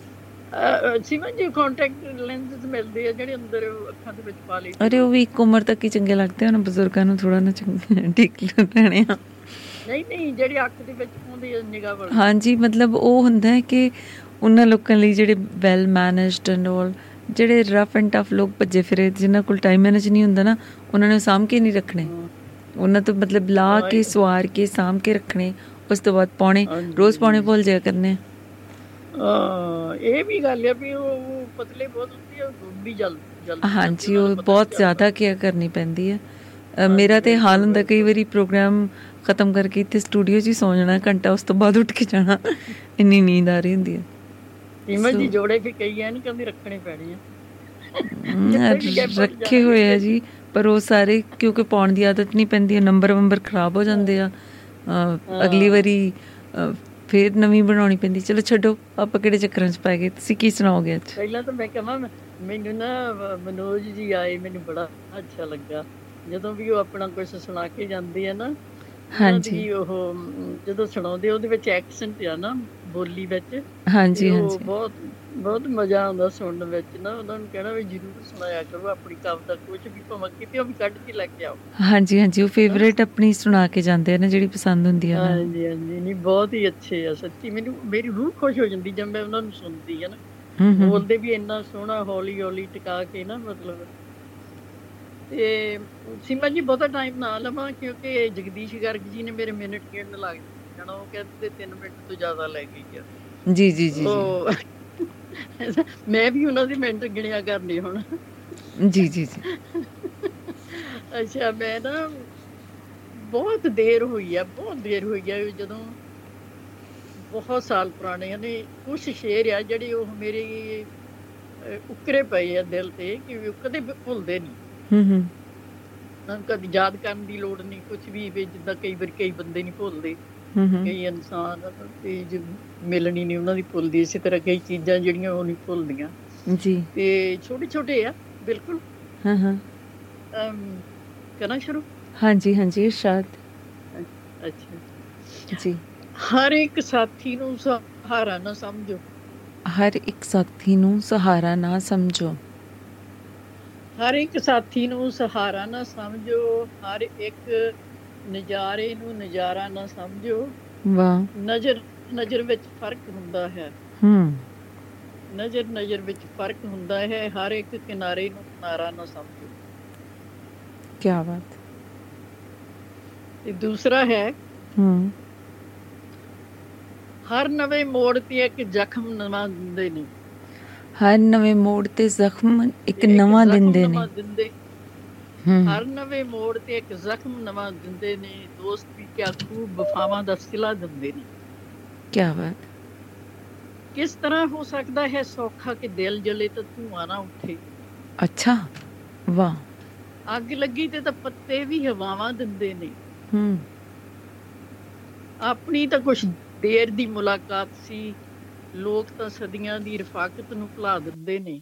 ਸਿਮਨ ਜੀ ਕੰਟੈਕਟ ਲੈਂਸਸ ਮਿਲਦੇ ਆ ਜਿਹੜੇ ਅੰਦਰ ਅੱਖਾਂ ਦੇ ਵਿੱਚ ਪਾ ਲਈ
ਅਰੇ ਉਹ ਵੀ ਇੱਕ ਉਮਰ ਤੱਕ ਹੀ ਚੰਗੇ ਲੱਗਦੇ ਹਨ ਬਜ਼ੁਰਗਾਂ ਨੂੰ ਥੋੜਾ ਨਾ ਚੰਗੇ ਠੀਕ ਰਹਿਣੇ ਆ।
ਨਹੀਂ ਨਹੀਂ ਜਿਹੜੀ ਅੱਖ ਦੇ ਵਿੱਚ ਪਾਉਂਦੇ ਆ ਨਿਗਾਹ ਵਾਲੀ।
ਹਾਂਜੀ ਮਤਲਬ ਉਹ ਹੁੰਦਾ ਹੈ ਕਿ ਉਹਨਾਂ ਲੋਕਾਂ ਲਈ ਜਿਹੜੇ ਵੈਲ ਮੈਨੇਜਡ ਐਂਡ ਆਲ ਜਿਹੜੇ ਰਫ ਐਂਡ ਟਫ ਲੋਕ ਭੱਜੇ ਫਿਰੇ ਜਿਨ੍ਹਾਂ ਕੋਲ ਟਾਈਮ ਮੈਨੇਜ ਨਹੀਂ ਹੁੰਦਾ ਨਾ ਉਹਨਾਂ ਨੇ ਸਾਂਭ ਕੇ ਨਹੀਂ ਰੱਖਣੇ। ਉਹਨਾਂ ਤੋਂ ਮਤਲਬ ਲਾ ਕੇ ਸਵਾਰ ਕੇ ਸਾਂਭ ਕੇ ਰੱਖਣੇ ਉਸ ਤੋਂ ਬਾਅਦ ਪਾਉਣੇ ਰੋਜ਼ ਪਾਉਣੇ ਭੁੱਲ ਜਾਇਆ ਕਰਨੇ।
ਇਹ ਵੀ ਗੱਲ ਹੈ ਵੀ ਉਹ ਪਤਲੇ ਬਹੁਤ ਹੁੰਦੇ ਆ ਉਹ ਵੀ ਜਲ ਜਲ
ਹਾਂਜੀ ਉਹ ਬਹੁਤ ਜ਼ਿਆਦਾ ਕੇਅਰ ਕਰਨੀ ਪੈਂਦੀ ਹੈ ਮੇਰਾ ਤੇ ਹਾਲ ਹੁੰਦਾ ਕਈ ਵਾਰੀ ਪ੍ਰੋਗਰਾਮ ਖਤਮ ਕਰਕੇ ਇੱਥੇ ਸਟੂਡੀਓ 'ਚ ਹੀ ਸੌ ਜਾਣਾ ਘੰਟਾ ਉਸ ਤੋਂ ਬਾਅਦ ਉੱਠ ਕੇ ਜਾਣਾ। ਇੰਨੀ ਨੀਂਦ ਆ ਰਹੀ ਹੁੰਦੀ ਹੈ
ਸਿਮਨ ਜੀ ਜੋੜੇ ਵੀ ਕਈ ਐ ਨਹੀਂ ਕਹਿੰਦੀ ਰੱਖਣੇ ਪੈਣੇ ਆ।
ਰੱਖੇ ਹੋਏ ਆ ਜੀ ਪਰ ਉਹ ਸਾਰੇ ਕਿਉਂਕਿ ਪਾਉਣ ਦੀ ਆਦਤ ਨਹੀਂ ਪੈਂਦੀ ਹੈ ਨੰਬਰ ਵੰਬਰ ਖਰਾਬ ਹੋ ਜਾਂਦੇ ਆ। ਅਗਲੀ ਵਾਰੀ ਫੇਰ ਨਵੀਂ ਬਣਾਉਣੀ ਪੈਂਦੀ। ਚਲੋ ਛੱਡੋ ਆਪਾਂ ਕਿਹੜੇ ਚੱਕਰਾਂ 'ਚ ਪੈ ਗਏ? ਤੁਸੀਂ ਕੀ ਸੁਣਾਓਗੇ ਅੱਜ?
ਪਹਿਲਾਂ ਤਾਂ ਮੈਂ ਕਹਾਂ ਮੈਨੂੰ ਨਾ ਮਨੋਜ ਜੀ ਆਏ ਮੈਨੂੰ ਬੜਾ ਅੱਛਾ ਲੱਗਾ। ਜਦੋਂ ਵੀ ਉਹ ਆਪਣਾ ਕੁਝ ਸੁਣਾ ਕੇ ਜਾਂਦੇ ਆ ਨਾ
ਹਾਂਜੀ।
ਉਹ ਜਦੋਂ ਸੁਣਾਉਂਦੇ ਉਹਦੇ ਵਿੱਚ ਐਕਸੈਂਟ ਆ ਨਾ ਬੋਲੀ ਵਿੱਚ।
ਹਾਂਜੀ, ਹਾਂਜੀ।
ਬਹੁਤ ਬਹੁਤ ਮਜ਼ਾ ਆਉਂਦਾ ਸੁਣਨ ਵਿੱਚ ਨਾ ਉਹਨਾਂ ਨੂੰ ਕਹਿਣਾ ਵੀ ਜ਼ਰੂਰ ਸੁਣਾਇਆ ਕਰੋ ਆਪਣੀ ਕਵਿਤਾ ਕੁਝ ਵੀ ਭਾਵੇਂ ਕਿਤੇ ਵੀ ਕੱਢ ਕੇ ਲੈ ਕੇ ਆਓ।
ਹਾਂਜੀ ਹਾਂਜੀ ਉਹ ਫੇਵਰੇਟ ਆਪਣੀ ਸੁਣਾ ਕੇ ਜਾਂਦੇ ਆ ਨਾ ਜਿਹੜੀ ਪਸੰਦ ਹੁੰਦੀ ਆ ਨੂੰ।
ਹਾਂਜੀ ਹਾਂਜੀ ਨਹੀਂ ਬਹੁਤ ਹੀ ਅੱਛੇ ਆ ਸੱਚੀ ਮੈਨੂੰ ਮੇਰੀ ਰੂਹ ਖੁਸ਼ ਹੋ ਜਾਂਦੀ ਜਦ ਮੈਂ ਉਹਨਾਂ ਨੂੰ ਸੁਣਦੀ ਆ ਨਾ। ਬੋਲਦੇ ਵੀ ਇੰਨਾ ਸੋਹਣਾ ਹੌਲੀ ਹੌਲੀ ਟਿਕਾ ਕੇ ਨਾ ਮਤਲਬ। ਤੇ ਸੀਮਾ ਜੀ ਬਹੁਤਾ ਟਾਈਮ ਨਾ ਲਵਾਂ ਕਿਉਂਕਿ ਜਗਦੀਸ਼ ਗਰਗ ਜੀ ਨੇ ਮੇਰੇ ਮਿੰਟ ਗਿਣਨ ਲੱਗ ਜਾਣਾ ਉਹ ਕਹਿੰਦੇ 3 ਮਿੰਟ ਤੋਂ ਜ਼ਿਆਦਾ ਲੈ ਗਈ ਆ
ਜੀ ਜੀ ਜੀ
ਮੈਂ ਵੀ ਉਹਨਾਂ ਦੇ ਮਿੰਟ ਗਿਣਿਆ ਕਰਨੇ ਹੁਣ।
ਜੀ ਜੀ ਜੀ।
ਅੱਛਾ ਮੈਂ ਨਾ ਬਹੁਤ ਦੇਰ ਹੋਈ ਆ ਬਹੁਤ ਦੇਰ ਹੋਈ ਆ ਜਦੋਂ ਬਹੁਤ ਸਾਲ ਪੁਰਾਣੇ ਨੇ ਕੁਝ ਸ਼ੇਰ ਆ ਜਿਹੜੇ ਉਹ ਮੇਰੇ ਉਕਰੇ ਪਏ ਆ ਦਿਲ ਤੇ ਕਿ ਕਦੇ ਭੁੱਲਦੇ ਨਹੀਂ।
ਹੂੰ ਹੂੰ।
ਕਦੀ ਯਾਦ ਕਰਨ ਦੀ ਲੋੜ ਨਹੀਂ ਕੁਝ ਵੀ ਜਿੱਦਾਂ ਕਈ ਵਾਰ ਕਈ ਬੰਦੇ ਨਹੀਂ ਭੁੱਲਦੇ। ਕਈ ਇਨਸਾਨ ਤੇ ਜ- ਮਿਲਣੀ ਨਹੀਂ ਉਹਨਾਂ ਦੀ ਭੁੱਲਦੀ ਇਸੇ ਤਰ੍ਹਾਂ ਕਈ ਚੀਜ਼ਾਂ ਜਿਹੜੀਆਂ ਉਹ ਨਹੀਂ ਭੁੱਲਦੀਆਂ।
ਜੀ।
ਤੇ ਛੋਟੇ ਛੋਟੇ ਆ ਬਿਲਕੁਲ।
ਹਾਂ ਹਾਂ
ਅਮ, ਕਰਾਂ ਸ਼ੁਰੂ?
ਹਾਂਜੀ ਹਾਂਜੀ ਇਰਸ਼ਾਦ।
ਅੱਛਾ।
ਜੀ।
ਹਰ ਇੱਕ ਸਾਥੀ ਨੂੰ ਸਹਾਰਾ ਨਾ ਸਮਝੋ।
ਹਰ ਇੱਕ ਸਾਥੀ ਨੂੰ ਸਹਾਰਾ ਨਾ ਸਮਝੋ।
ਹਰ ਇੱਕ ਸਾਥੀ ਨੂੰ ਸਹਾਰਾ ਨਾ ਸਮਝੋ। ਹਰ ਇੱਕ ਨਜ਼ਾਰੇ ਨੂੰ ਨਜ਼ਾਰਾ ਨਾ ਸਮਝੋ।
ਵਾਹ।
ਨਜ਼ਰ ਨਜ਼ਰ ਵਿੱਚ ਫ਼ਰਕ ਹੁੰਦਾ ਹੈ।
ਹੂੰ।
ਨਜ਼ਰ ਨਜ਼ਰ ਵਿੱਚ ਫ਼ਰਕ ਹੁੰਦਾ ਹੈ। ਹਰ ਇੱਕ ਕਿਨਾਰੇ ਨੂੰ ਕਿਨਾਰਾ ਨਾ ਸਮਝੋ।
ਕੀ ਬਾਤ।
ਤੇ ਦੂਸਰਾ ਹੈ
ਹੂੰ।
ਹਰ ਨਵੇਂ ਮੋੜ ਤੇ ਇੱਕ ਜ਼ਖਮ ਨਵਾਂ ਦਿੰਦੇ ਨੇ।
ਹਰ ਨਵੇਂ ਮੋੜ ਤੇ ਜ਼ਖਮ ਇੱਕ ਨਵਾਂ ਦਿੰਦੇ ਨੇ।
ਹਰ ਨਵੇਂ ਮੋੜ ਤੇ ਇੱਕ ਜ਼ਖਮ ਨਵਾਂ ਦਿੰਦੇ ਨੇ ਦੋਸਤ ਵੀ ਕਿਆ ਖੂਬ ਵਫਾਵਾਂ ਦਾ ਸਿਲਾ ਦਿੰਦੇ ਨੇ।
ਕੀ ਬਾਤ।
ਕਿਸ ਤਰ੍ਹਾਂ ਹੋ ਸਕਦਾ ਹੈ ਸੌਖਾ ਕਿ ਦਿਲ ਜਲੇ ਤਾਂ ਧੂਆਂ ਨਾ ਉੱਠੇ?
ਅੱਛਾ ਵਾਹ।
ਅੱਗ ਲੱਗੀ ਤੇ ਤਾਂ ਪੱਤੇ ਵੀ ਹਵਾਵਾਂ ਦਿੰਦੇ ਨੇ।
ਹੂੰ।
ਆਪਣੀ ਤਾਂ ਕੁਛ ਦੇਰ ਦੀ ਮੁਲਾਕਾਤ ਸੀ। ਲੋਕ ਤਾਂ ਸਦੀਆਂ ਦੀ ਰਫਾਕਤ ਨੂੰ ਭੁਲਾ ਦਿੰਦੇ ਨੇ।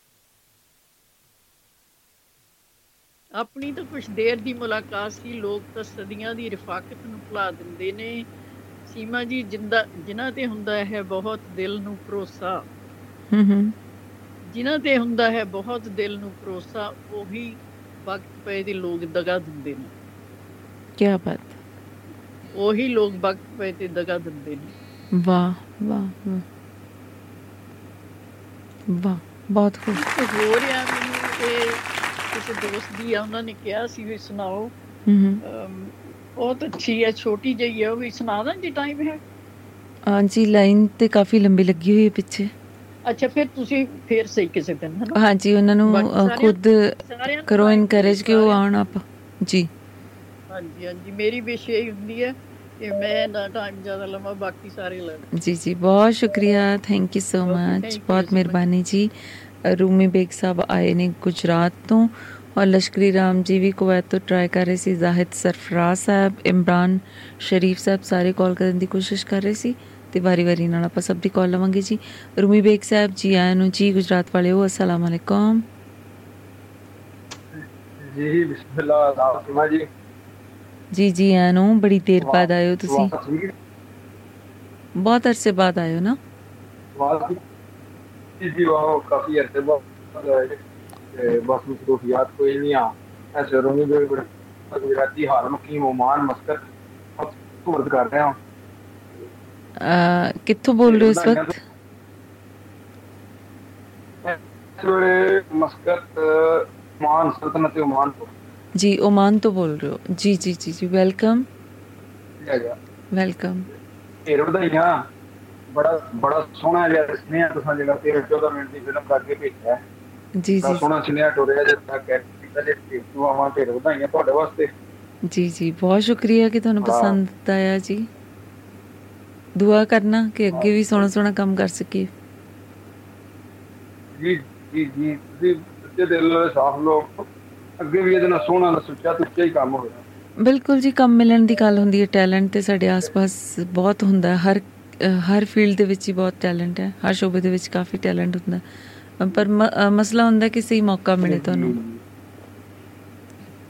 ਆਪਣੀ ਤਾਂ ਕੁਛ ਦੇਰ ਦੀ ਮੁਲਾਕਾਤ ਸੀ ਲੋਕ ਤਾਂ ਸਦੀਆਂ ਦੀ ਰਫਾਕਤ ਨੂੰ ਭੁਲਾ ਦਿੰਦੇ ਨੇ। ਸੀਮਾ ਜੀ ਜਿੰਦਾ ਜਿਨ੍ਹਾਂ ਤੇ ਹੁੰਦਾ ਹੈ ਬਹੁਤ ਦਿਲ ਨੂੰ ਭਰੋਸਾ।
ਹੂੰ ਹੂੰ।
ਜਿਨ੍ਹਾਂ ਤੇ ਹੁੰਦਾ ਹੈ ਬਹੁਤ ਦਿਲ ਨੂੰ ਭਰੋਸਾ ਉਹੀ ਵਕਤ ਪਏ ਦੇ ਲੋਕ ਦਗਾ ਦਿੰਦੇ ਨੇ।
ਕੀ ਬਾਤ।
ਉਹੀ ਲੋਕ ਵਕਤ ਪਏ ਤੇ ਦਗਾ ਦਿੰਦੇ ਨੇ।
ਵਾਹ ਵਾਹ ਵਾਹ। ਵਾਹ ਬਹੁਤ ਖੂਬ।
ਹੋਰ ਆ ਮੈਨੂੰ ਇਹ ਕਿਸੇ ਦੋਸਤ ਦੀ ਆ ਉਹਨਾਂ ਨੇ ਕਿਹਾ ਸੀ ਵੀ ਸੁਣਾਓ। ਬਹੁਤ ਅੱਛੀ ਹੈ ਛੋਟੀ ਜਿਹੀ ਹੈ ਉਹ ਵੀ ਸੁਣਾ ਦਾਂ ਜੀ ਟਾਈਮ ਹੈ।
ਹਾਂਜੀ ਲਾਈਨ ਤੇ ਕਾਫੀ ਲੰਬੀ ਲੱਗੀ ਹੋਈ ਹੈ ਪਿੱਛੇ।
ਅੱਛਾ ਫਿਰ ਤੁਸੀਂ ਫਿਰ ਸਹੀ ਕਿਸੇ ਦਿਨ ਹੈ ਨਾ
ਹਾਂਜੀ ਉਹਨਾਂ ਨੂੰ ਖੁਦ ਕਰੋ ਇਨਕਰੇਜ ਕਿ ਉਹ ਆਉਣ ਆਪ। ਜੀ।
ਹਾਂਜੀ ਹਾਂਜੀ ਮੇਰੀ ਵਿਸ਼ ਇਹ ਹੁੰਦੀ ਹੈ ਕਿ ਮੈਂ ਨਾ ਟਾਈਮ ਜ਼ਿਆਦਾ ਲਵਾਂ ਬਾਕੀ ਸਾਰੇ ਲੈਣ
ਜੀ ਜੀ ਬਹੁਤ ਸ਼ੁਕਰੀਆ ਥੈਂਕ ਯੂ ਸੋ ਮਚ ਬਹੁਤ ਮਿਹਰਬਾਨੀ ਜੀ। ਰੂਮੀ ਬੇਗ ਸਾਹਿਬ ਆਏ ਨੇ ਗੁਜਰਾਤ ਤੋਂ। ਔਰ ਲਸ਼ਕਰੀ ਰਾਮ ਜੀ ਵੀ ਕੁਵੈਤ ਤੋਂ ਟਰਾਈ ਕਰ ਰਹੇ ਸੀ ਜ਼ਾਹਿਦ ਸਰਫਰਾਜ਼ ਸਾਹਿਬ ਇਮਰਾਨ ਸ਼ਰੀਫ ਸਾਹਿਬ ਸਾਰੇ ਕਾਲ ਕਰਨ ਦੀ ਕੋਸ਼ਿਸ਼ ਕਰ ਰਹੇ ਸੀ ਤੇ ਵਾਰੀ-ਵਾਰੀ ਨਾਲ ਆਪਾਂ ਸਭ ਦੀ ਕਾਲ ਲਵਾਂਗੇ ਜੀ। ਰੂਮੀ ਬੇਗ ਸਾਹਿਬ ਜੀ ਆਇਆਂ ਨੂੰ ਜੀ ਗੁਜਰਾਤ ਵਾਲਿਓ ਅਸਲਾਮ ਅਲੈਕੁਮ।
ਜੀ ਬਿਸਮਿਲ੍ਲਾ ਨਾਮ ਜੀ।
ਜੀ ਜੀ ਆਇਆਂ ਨੂੰ ਬੜੀ ਦੇਰ ਬਾਅਦ ਆਇਓ ਤੁਸੀਂ।
ਵਾਹ ਜੀ
ਬਹੁਤ ਅਰਸੇ ਬਾਅਦ ਆਇਓ ਨਾ।
ਵਾਹ ਜੀ ਜੀ ਵਾਹ ਕਾਫੀ ਅਰਸੇ ਬਾਅਦ ਆਏ। ਬਸ ਮਸਰੂਫੀਆਤ ਕੋਈ ਨਹੀਂ ਆ। ਐਸੇ ਰੋਣੀ ਦੇ ਬੜੇ ਗੁਜਰਾਤੀ ਹਾਲ ਮਕੀਮ ਓਮਾਨ ਮਸਕਤ ਸਪੋਰਟ ਕਰ ਰਹੇ ਹਾਂ।
ਕਿੱਥੋਂ ਬੋਲ ਰਹੇ ਇਸ ਵਕਤ?
ਵੇਲੇ ਮਸਕਤ ਓਮਾਨ ਸਲਤਨਤ ਓਮਾਨ ਤੋਂ।
ਜੀ ਓਮਾਨ ਤੋਂ ਬੋਲ ਰਹੇ ਹੋ। ਜੀ ਜੀ ਜੀ ਜੀ ਵੈਲਕਮ।
ਹੈਗਾ
ਵੈਲਕਮ।
ਢੇਰ ਵਧਾਈਆਂ। ਬੜਾ ਬੜਾ ਸੋਹਣਾ ਜਿਹਾ ਸੁਨੇਹਾ ਤੁਸੀਂ ਜਿਹੜਾ 13 14 ਮਿੰਟ ਦੀ ਫਿਲਮ ਕਰਕੇ ਭੇਜਿਆ। ਹੈ।
ਜੀ
ਬੜਾ
ਜੀ।
ਸੋਹਣਾ ਸੁਨੇਹਾ ਟੋਰਿਆ ਜਦ ਜੇ ਢੇਰ ਆਵਾਂ ਢੇਰ ਵਧਾਈਆਂ ਤੁਹਾਡੇ ਵਾਸਤੇ।
ਜੀ ਜੀ ਬਹੁਤ ਸ਼ੁਕਰੀਆ ਕਿ ਤੁਹਾਨੂੰ। ਪਸੰਦ ਆਇਆ ਜੀ। ਦੁਆ ਕਰਨਾ ਕਿ ਅੱਗੇ ਵੀ ਸੋਹਣਾ ਸੋਹਣਾ ਕੰਮ ਕਰ ਸਕੀਏ।
ਜੀ ਜੀ ਜੀ ਤੁਸੀਂ ਸੱਚੇ ਦਿਲ ਵਾਲੇ ਸਾਫ਼ ਲੋਕ ਅੱਗੇ ਵੀ ਇਹਦੇ ਨਾਲ ਸੋਹਣਾ ਨਾ ਸੁੱਚਾ ਤੁੱਚਾ ਹੀ ਕੰਮ ਹੋਇਆ।
ਬਿਲਕੁਲ ਜੀ ਕੰਮ ਮਿਲਣ ਦੀ ਗੱਲ ਹੁੰਦੀ ਹੈ ਟੈਲੈਂਟ ਤੇ ਸਾਡੇ ਆਸ-ਪਾਸ ਬਹੁਤ ਹੁੰਦਾ ਹਰ ਹਰ ਫੀਲਡ ਦੇ ਵਿੱਚ ਹੀ ਬਹੁਤ ਟੈਲੈਂਟ ਹੈ। ਹਰ ਸ਼ੋਬੇ ਦੇ ਵਿੱਚ ਕਾਫੀ ਟੈਲੈਂਟ ਹੁੰਦਾ। ਪਰ ਮਸਲਾ ਹੁੰਦਾ ਕਿ ਸਹੀ ਮੌਕਾ ਮਿਲੇ ਤੁਹਾਨੂੰ।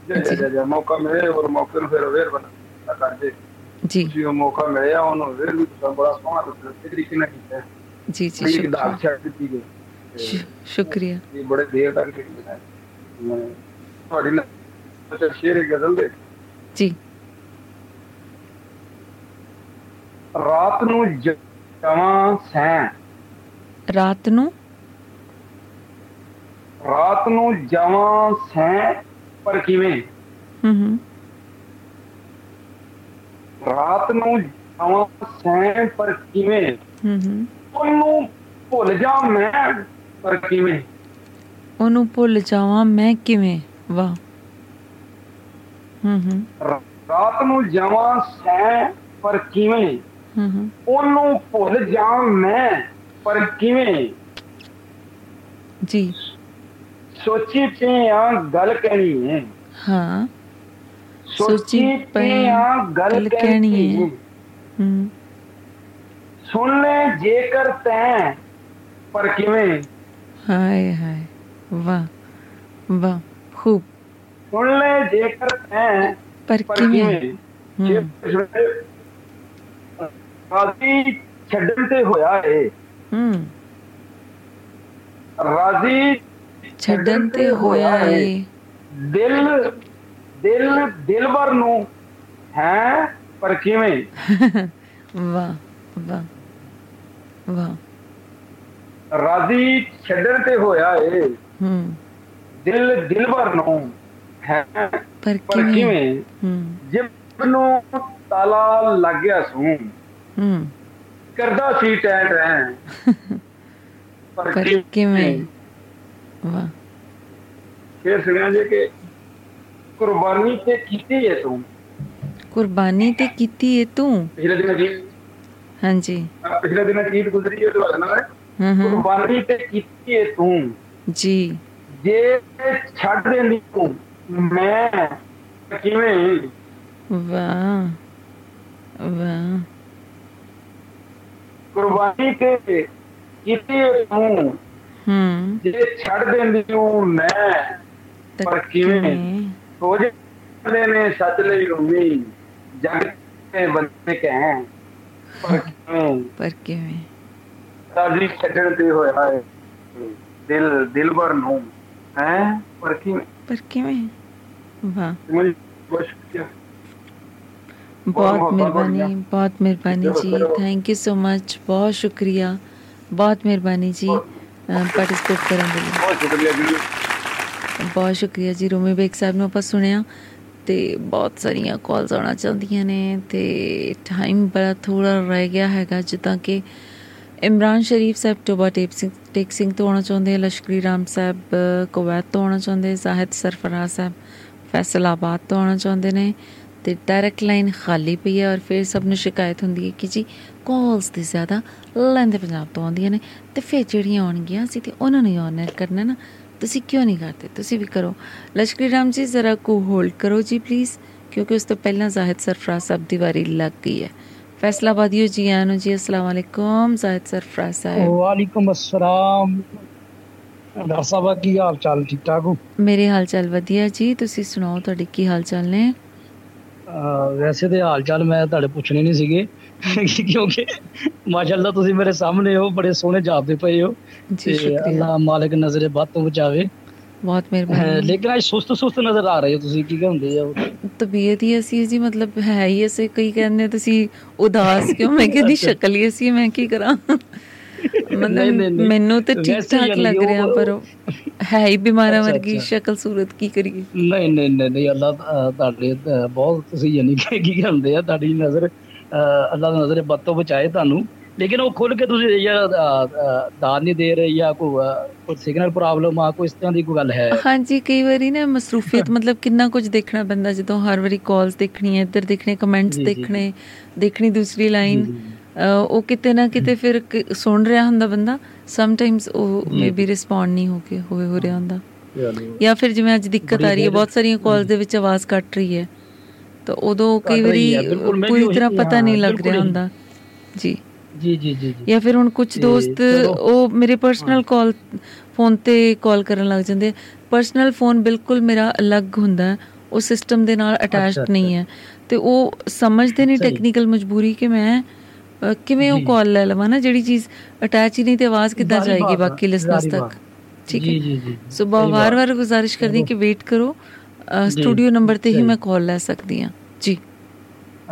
ਜੇ ਜੇ ਜੇ ਮੌਕਾ ਮਿਲੇ ਔਰ ਮੌਕੇ ਨੂੰ ਫਿਰ ਅਵੇਅਰ ਬਣਾ ਕਰਦੇ
ਜੀ।
ਜੀ ਉਹ ਮੌਕਾ ਮਿਲਿਆ ਉਹਨੂੰ ਅਵੇਅਰ ਵੀ ਤੁਸੀਂ ਬੜਾ ਸੋਹਣਾ ਤੁਸੀਂ ਤਰੀਕੇ ਨਾਲ ਕੀਤਾ।
ਜੀ ਜੀ ਸ਼ੁਕਰੀਆ।
ਛੱਡ ਦਿੱਤੀ ਗਈ।
ਸ਼ੁਕਰੀਆ।
ਇਹ ਬੜੇ ਦੇਰ ਤੱਕ ਹੈ ਮੈਂ ਤੁਹਾਡੀ ਨਾਲ ਸ਼ੇਰ ਗਜ਼ਲ ਦੇ।
ਜੀ।
ਰਾਤ ਨੂੰ ਜ- ਜਵਾਂ ਸੈਂ।
ਰਾਤ ਨੂੰ
ਰਾਤ ਨੂੰ ਜਵਾਂ ਸੈਂ ਪਰ ਕਿਵੇਂ?
ਹੂੰ ਹੂੰ।
ਰਾਤ ਨੂੰ ਜਵਾਂ ਸੈਂ ਪਰ ਕਿਵੇਂ?
ਹੂੰ ਹੂੰ।
ਉਹਨੂੰ ਭੁੱਲ ਜਾ ਮੈਂ ਪਰ ਕਿਵੇਂ?
ਉਹਨੂੰ ਭੁੱਲ ਜਾਵਾਂ ਮੈਂ ਕਿਵੇਂ? ਵਾਹ। ਹੂੰ ਹੂੰ।
ਰਾਤ ਨੂੰ ਜਵਾਂ ਸੈਂ ਪਰ ਕਿਵੇਂ?
ਹੂੰ ਹੂੰ।
ਉਹਨੂੰ ਭੁੱਲ ਜਾ ਮੈਂ ਪਰ ਕਿਵੇਂ?
ਜੀ।
ਸੋਚੀ ਪਈ ਆ ਗੱਲ ਕਹਿਣੀ ਹੈ।
ਹਾਂ।
ਸੋਚੀ ਪਈ ਆ ਗੱਲ ਕਹਿਣੀ ਹੈ।
ਹੂੰ।
ਸੁਣ ਲੈ ਜੇਕਰ ਤੈਂ ਪਰ ਕਿਵੇਂ?
ਹਾਏ ਹਾਏ। ਵਾਹ ਵਾਹ। ਖੂਬ।
ਸੁਣ ਲੈ ਜੇਕਰ ਤੈਂ
ਪਰ ਕਿਵੇਂ?
ਜੇ ਰਾਜ਼ੀ ਛੱਡਣ ਤੇ ਹੋਇਆ ਏ।
ਹੂੰ।
ਰਾਜ਼ੀ
ਛੱਡਣ ਤੇ ਹੋਇਆ ਏ।
ਦਿਲ ਦਿਲ ਦਿਲਵਰ ਨੂੰ ਹੈ ਪਰ ਕਿਵੇਂ?
ਵਾਹ ਵਾਹ ਵਾਹ।
ਰਾਜ਼ੀ ਛੱਡਣ ਤੇ ਹੋਇਆ ਏ।
ਹੂੰ।
ਦਿਲ ਦਿਲਬਰ ਨੂੰ ਹੈ
ਪਰ ਕਿਵੇਂ? ਹੂੰ।
ਜਿਬ ਨੂੰ ਤਾਲਾ ਲੱਗ ਗਿਆ ਸੂ
ਹੂੰ।
ਕਰਦਾ ਸੀ ਟੈਂ ਟੈਂ ਪਰ ਕਿਵੇਂ?
ਵਾਹ।
ਫਿਰ ਸੁਣਿਆ ਜੇ ਕਿ ਕੁਰਬਾਨੀ ਤੇ ਕੀਤੀ ਹੈ ਤੂੰ।
ਕੁਰਬਾਨੀ ਤੇ ਕੀਤੀ ਏ ਤੂੰ?
ਪਿਛਲੇ ਦਿਨ ਕੀ
ਹਾਂਜੀ।
ਪਿਛਲੇ ਦਿਨ ਕੀ ਗੁਜ਼ਰੀ ਹੈ ਤੁਹਾਡੇ ਨਾਲ।
ਹੂੰ ਹੂੰ।
ਕੁਰਬਾਨੀ ਤੇ ਕੀਤੀ ਹੈ ਤੂੰ।
ਜੀ।
ਜੇ ਛੱਡ ਦੇਂਦੀ ਤੂੰ ਮੈਂ ਕਿਵੇਂ?
ਵਾਹ ਵਾਹ।
ਕੁਰਬਾਨੀ ਤੇ ਕੀਤੀ ਹੈ ਤੂੰ।
ਹੂੰ।
ਜੇ ਛੱਡ ਦਿੰਦੀ ਹੂੰ ਮੈਂ ਪਰ ਕਿਵੇਂ? ਸੋਚ ਜਾਂਦੇ ਨੇ ਸੱਚ ਲਈ ਰੂਮੀ ਜਗ ਤੇ ਬੰਦੇ ਕਹਿ ਪਰ ਕਿਵੇਂ?
ਪਰ ਕਿਵੇਂ?
ਰਾਜ਼ੀ ਛੱਡਣ ਤੇ ਹੋਇਆ ਹੈ ਦਿਲ ਦਿਲਬਰ ਨੂੰ ਹੈ? ਪਰ ਕਿਵੇਂ?
ਪਰ ਕਿਵੇਂ? ਵਾਹ।
ਬਹੁਤ
ਮਿਹਰਬਾਨੀ ਬਹੁਤ ਮਿਹਰਬਾਨੀ ਜੀ। ਥੈਂਕ ਯੂ ਸੋ ਮਚ ਬਹੁਤ ਸ਼ੁਕਰੀਆ। ਬਹੁਤ ਮਿਹਰਬਾਨੀ ਜੀ। ਪਾਰਟਿਸਿਪੇਟ ਕਰਨ ਦੇ ਲਈ।
ਬਹੁਤ ਸ਼ੁਕਰੀਆ ਜੀ।
ਬਹੁਤ ਸ਼ੁਕਰੀਆ ਜੀ। ਰੋਮੀ ਬੇਗ ਸਾਹਿਬ ਨੂੰ ਆਪਾਂ ਸੁਣਿਆ ਤੇ ਬਹੁਤ ਸਾਰੀਆਂ ਕਾਲਸ ਆਉਣਾ ਚਾਹੁੰਦੀਆਂ ਨੇ ਤੇ ਟਾਈਮ ਬੜਾ ਥੋੜਾ ਰਹਿ ਗਿਆ ਹੈਗਾ ਜਿੱਦਾਂ ਕਿ ਇਮਰਾਨ ਸ਼ਰੀਫ ਸਾਹਿਬ ਟੋਬਾ ਟੇਪ ਸਿੰਘ ਟੇਕ ਸਿੰਘ ਤੋਂ ਆਉਣਾ ਚਾਹੁੰਦੇ ਲਸ਼ਕਰੀ ਰਾਮ ਸਾਹਿਬ ਕੁਵੈਤ ਤੋਂ ਆਉਣਾ ਚਾਹੁੰਦੇ ਸਾਹਿਦ ਸਰਫਰਾਜ਼ ਸਾਹਿਬ ਫੈਸਲਾਬਾਦ ਤੋਂ ਆਉਣਾ ਚਾਹੁੰਦੇ ਨੇ ਤੇ ਡਾਇਰੈਕਟ ਲਾਈਨ ਖਾਲੀ ਪਈ ਹੈ ਔਰ ਫਿਰ ਸਭ ਨੂੰ ਸ਼ਿਕਾਇਤ ਹੁੰਦੀ ਹੈ ਕਿ ਜੀ ਕਾਲਸ ਦੀ ਜ਼ਿਆਦਾ ਲੈਂਦੇ ਪੰਜਾਬ ਤੋਂ ਆਉਂਦੀਆਂ ਨੇ ਤੇ ਫਿਰ ਜਿਹੜੀਆਂ ਆਉਣਗੀਆਂ ਅਸੀਂ ਤੇ ਉਹਨਾਂ ਨੂੰ ਆਨਰ ਕਰਨਾ ਨਾ ਤੁਸੀਂ ਕਿਉਂ ਨਹੀਂ ਕਰਦੇ? ਤੁਸੀਂ ਵੀ ਕਰੋ। ਲਸ਼ਕਰੀ ਰਾਮ ਜੀ ਜ਼ਰਾ ਕੋ ਹੋਲਡ ਕਰੋ ਜੀ ਪਲੀਜ਼ ਕਿਉਂਕਿ ਉਸ ਤੋਂ ਪਹਿਲਾਂ ਜ਼ਾਹਿਦ ਸਰਫਰਾਜ਼ ਸਾਹਿਬ ਦੀ ਵਾਰੀ ਲੱਗ ਗਈ ਹੈ। ਫੈਸਲਾਬਾਦੀਓ ਜੀ ਆਇਆਂ ਨੂੰ ਜੀ ਅਸਲਾਮ ਵਾਲੇਕੁਮ ਜ਼ਾਹਿਦ ਸਰਫਰਾਜ਼ ਸਾਹਿਬ।
ਵਾਲੇਕੁਮ ਅਸਲਾਮ। ਡਾਕਟਰ ਸਾਹਿਬ ਕੀ ਹਾਲ ਚਾਲ? ਠੀਕ ਠਾਕ ਹੋ?
ਮੇਰੇ ਹਾਲ ਚਾਲ ਵਧੀਆ ਜੀ ਤੁਸੀਂ ਸੁਣਾਓ ਤੁਹਾਡੇ ਕੀ ਹਾਲ ਚਾਲ ਨੇ?
ਵੈਸੇ ਤੇ ਹਾਲ ਚਾਲ ਮੈਂ ਤੁਹਾਡੇ ਪੁੱਛਣੇ ਨਹੀਂ ਸੀਗੇ। ਕਿਉਂਕਿ ਮਾਸ਼ਾਅੱਲਾ ਤੁਸੀਂ ਮੇਰੇ ਸਾਹਮਣੇ ਹੋ ਬੜੇ ਸੋਹਣੇ ਜਾਪਦੇ ਪਏ ਹੋ
ਜੀ, ਸ਼ੁਕਰੀਆ।
ਅੱਲਾਹ ਮਾਲਕ ਨਜ਼ਰੇ ਬੱਤ ਤੋਂ ਬਚਾਵੇ
ਬਹੁਤ ਮਿਹਰਬਾਨੀ
ਲੇਕਿਨ ਅੱਜ ਸੁਸਤ ਸੁਸਤ ਨਜ਼ਰ ਆ ਰਹੇ ਹੋ ਤੁਸੀਂ ਕੀ ਕਹਿੰਦੇ ਆ
ਤਬੀਅਤ ਹੀ ਅਸੀਂ ਜੀ ਮਤਲਬ ਹੈ ਹੀ ਅਸੀਂ ਕਈ ਕਹਿੰਦੇ ਤੁਸੀਂ ਉਦਾਸ ਕਿਉਂ ਮੈਂ ਕਹਿੰਦੀ। ਸ਼ਕਲ ਹੀ ਅਸੀਂ ਮੈਂ ਕੀ ਕਰਾਂ ਮਤਲਬ। ਮੈਨੂੰ ਤੇ ਠੀਕ ਠਾਕ ਲੱਗ ਰਿਹਾ ਪਰ ਹੈ ਹੀ ਬਿਮਾਰਾਂ ਵਰਗੀ। ਸ਼ਕਲ ਸੂਰਤ ਕੀ ਕਰੀਏ
ਨਹੀਂ ਨਹੀਂ ਨਹੀਂ ਅਹ ਤੁਹਾਡੇ ਬਹੁਤ ਤੁਸੀਂ ਯਾਨੀ ਕਿ ਕੀ ਕਹਿੰਦੇ ਆ ਤੁਹਾਡੀ ਨਜ਼ਰ ਅੱਲਾਹ ਦੀ ਨਜ਼ਰ ਬੱਤ ਤੋਂ ਬਚਾਏ ਤੁਹਾਨੂੰ। ਲੇਕਿਨ ਉਹ ਖੁੱਲ ਕੇ ਤੁਸੀਂ ਜਾਂ ਦਾਨ ਨਹੀਂ ਦੇ ਰਹੇ ਜਾਂ ਕੋਈ ਕੋਈ ਸਿਗਨਲ ਪ੍ਰੋਬਲਮ ਆ ਕੋਈ ਇਸ ਤਰ੍ਹਾਂ ਦੀ ਕੋਈ ਗੱਲ ਹੈ?
ਹਾਂਜੀ ਕਈ ਵਾਰੀ ਨਾ ਮਸਰੂਫੀਅਤ ਮਤਲਬ ਕਿੰਨਾ ਕੁਝ ਦੇਖਣਾ ਪੈਂਦਾ ਜਦੋਂ ਹਰ ਵਾਰੀ ਕਾਲਸ ਦੇਖਣੀ ਹੈ ਇੱਧਰ ਦੇਖਣੇ ਕਮੈਂਟਸ। ਦੇਖਣੇ ਦੇਖਣੀ ਦੂਸਰੀ ਲਾਈਨ ਉਹ ਕਿਤੇ ਨਾ ਕਿਤੇ ਫਿਰ ਸੁਣ ਰਿਹਾ ਹੁੰਦਾ ਬੰਦਾ ਸਮ ਟਾਈਮਸ ਉਹ। ਮੇਬੀ ਰਿਸਪੌਂਡ ਨਹੀਂ ਹੋ ਕੇ ਹੋਏ ਹੋ ਰਿਹਾ ਹੁੰਦਾ। ਜਾਂ ਫਿਰ ਜਿਵੇਂ ਅੱਜ ਦਿੱਕਤ ਆ ਰਹੀ ਹੈ ਬਹੁਤ ਸਾਰੀਆਂ ਕਾਲਸ ਦੇ ਵਿੱਚ ਆਵਾਜ਼ ਕੱਟ ਰਹੀ ਹੈ। ਤਾਂ ਉਦੋਂ ਕਈ ਵਾਰੀ ਪੂਰੀ ਤਰ੍ਹਾਂ ਪਤਾ ਨਹੀਂ ਲੱਗ ਰਿਹਾ। ਹੁੰਦਾ ਜੀ
ਜੀ ਜੀ ਜੀ ਜੀ
ਜਾਂ ਫਿਰ ਹੁਣ ਕੁਝ ਦੋਸਤ। ਉਹ ਮੇਰੇ ਪਰਸਨਲ ਕਾਲ ਫੋਨ ਤੇ ਕਾਲ ਕਰਨ ਲੱਗ ਜਾਂਦੇ ਪਰਸਨਲ ਫੋਨ ਬਿਲਕੁਲ ਮੇਰਾ ਅਲੱਗ ਹੁੰਦਾ ਉਹ ਸਿਸਟਮ ਦੇ ਨਾਲ ਅਟੈਚਡ ਨਹੀਂ ਹੈ ਤੇ ਉਹ ਸਮਝਦੇ ਨਹੀਂ। ਟੈਕਨੀਕਲ ਮਜਬੂਰੀ ਕਿ ਮੈਂ ਕਿਵੇਂ ਉਹ
ਜੀ।
ਕਾਲ ਲੈ ਲਵਾਂ ਨਾ ਜਿਹੜੀ ਚੀਜ਼ ਅਟੈਚ ਹੀ ਨਹੀਂ ਤੇ ਆਵਾਜ਼ ਕਿੱਦਾਂ ਜਾਏਗੀ ਬਾਕੀ ਲਿਸਨਰਸ ਤੱਕ। ਠੀਕ
ਜੀ,
ਹੈ
ਜੀ, ਜੀ।
ਸੋ
ਸਹੀ ਬਾਤ।
ਵਾਰ-ਵਾਰ ਗੁਜ਼ਾਰਿਸ਼ ਕਰਦੀ ਕਿ ਵੇਟ ਕਰੋ
ਜੀ,
ਸਟੂਡੀਓ ਨੰਬਰ ਤੇ ਹੀ। ਮੈਂ ਕਾਲ ਲੈ ਸਕਦੀ ਹਾਂ। ਜੀ।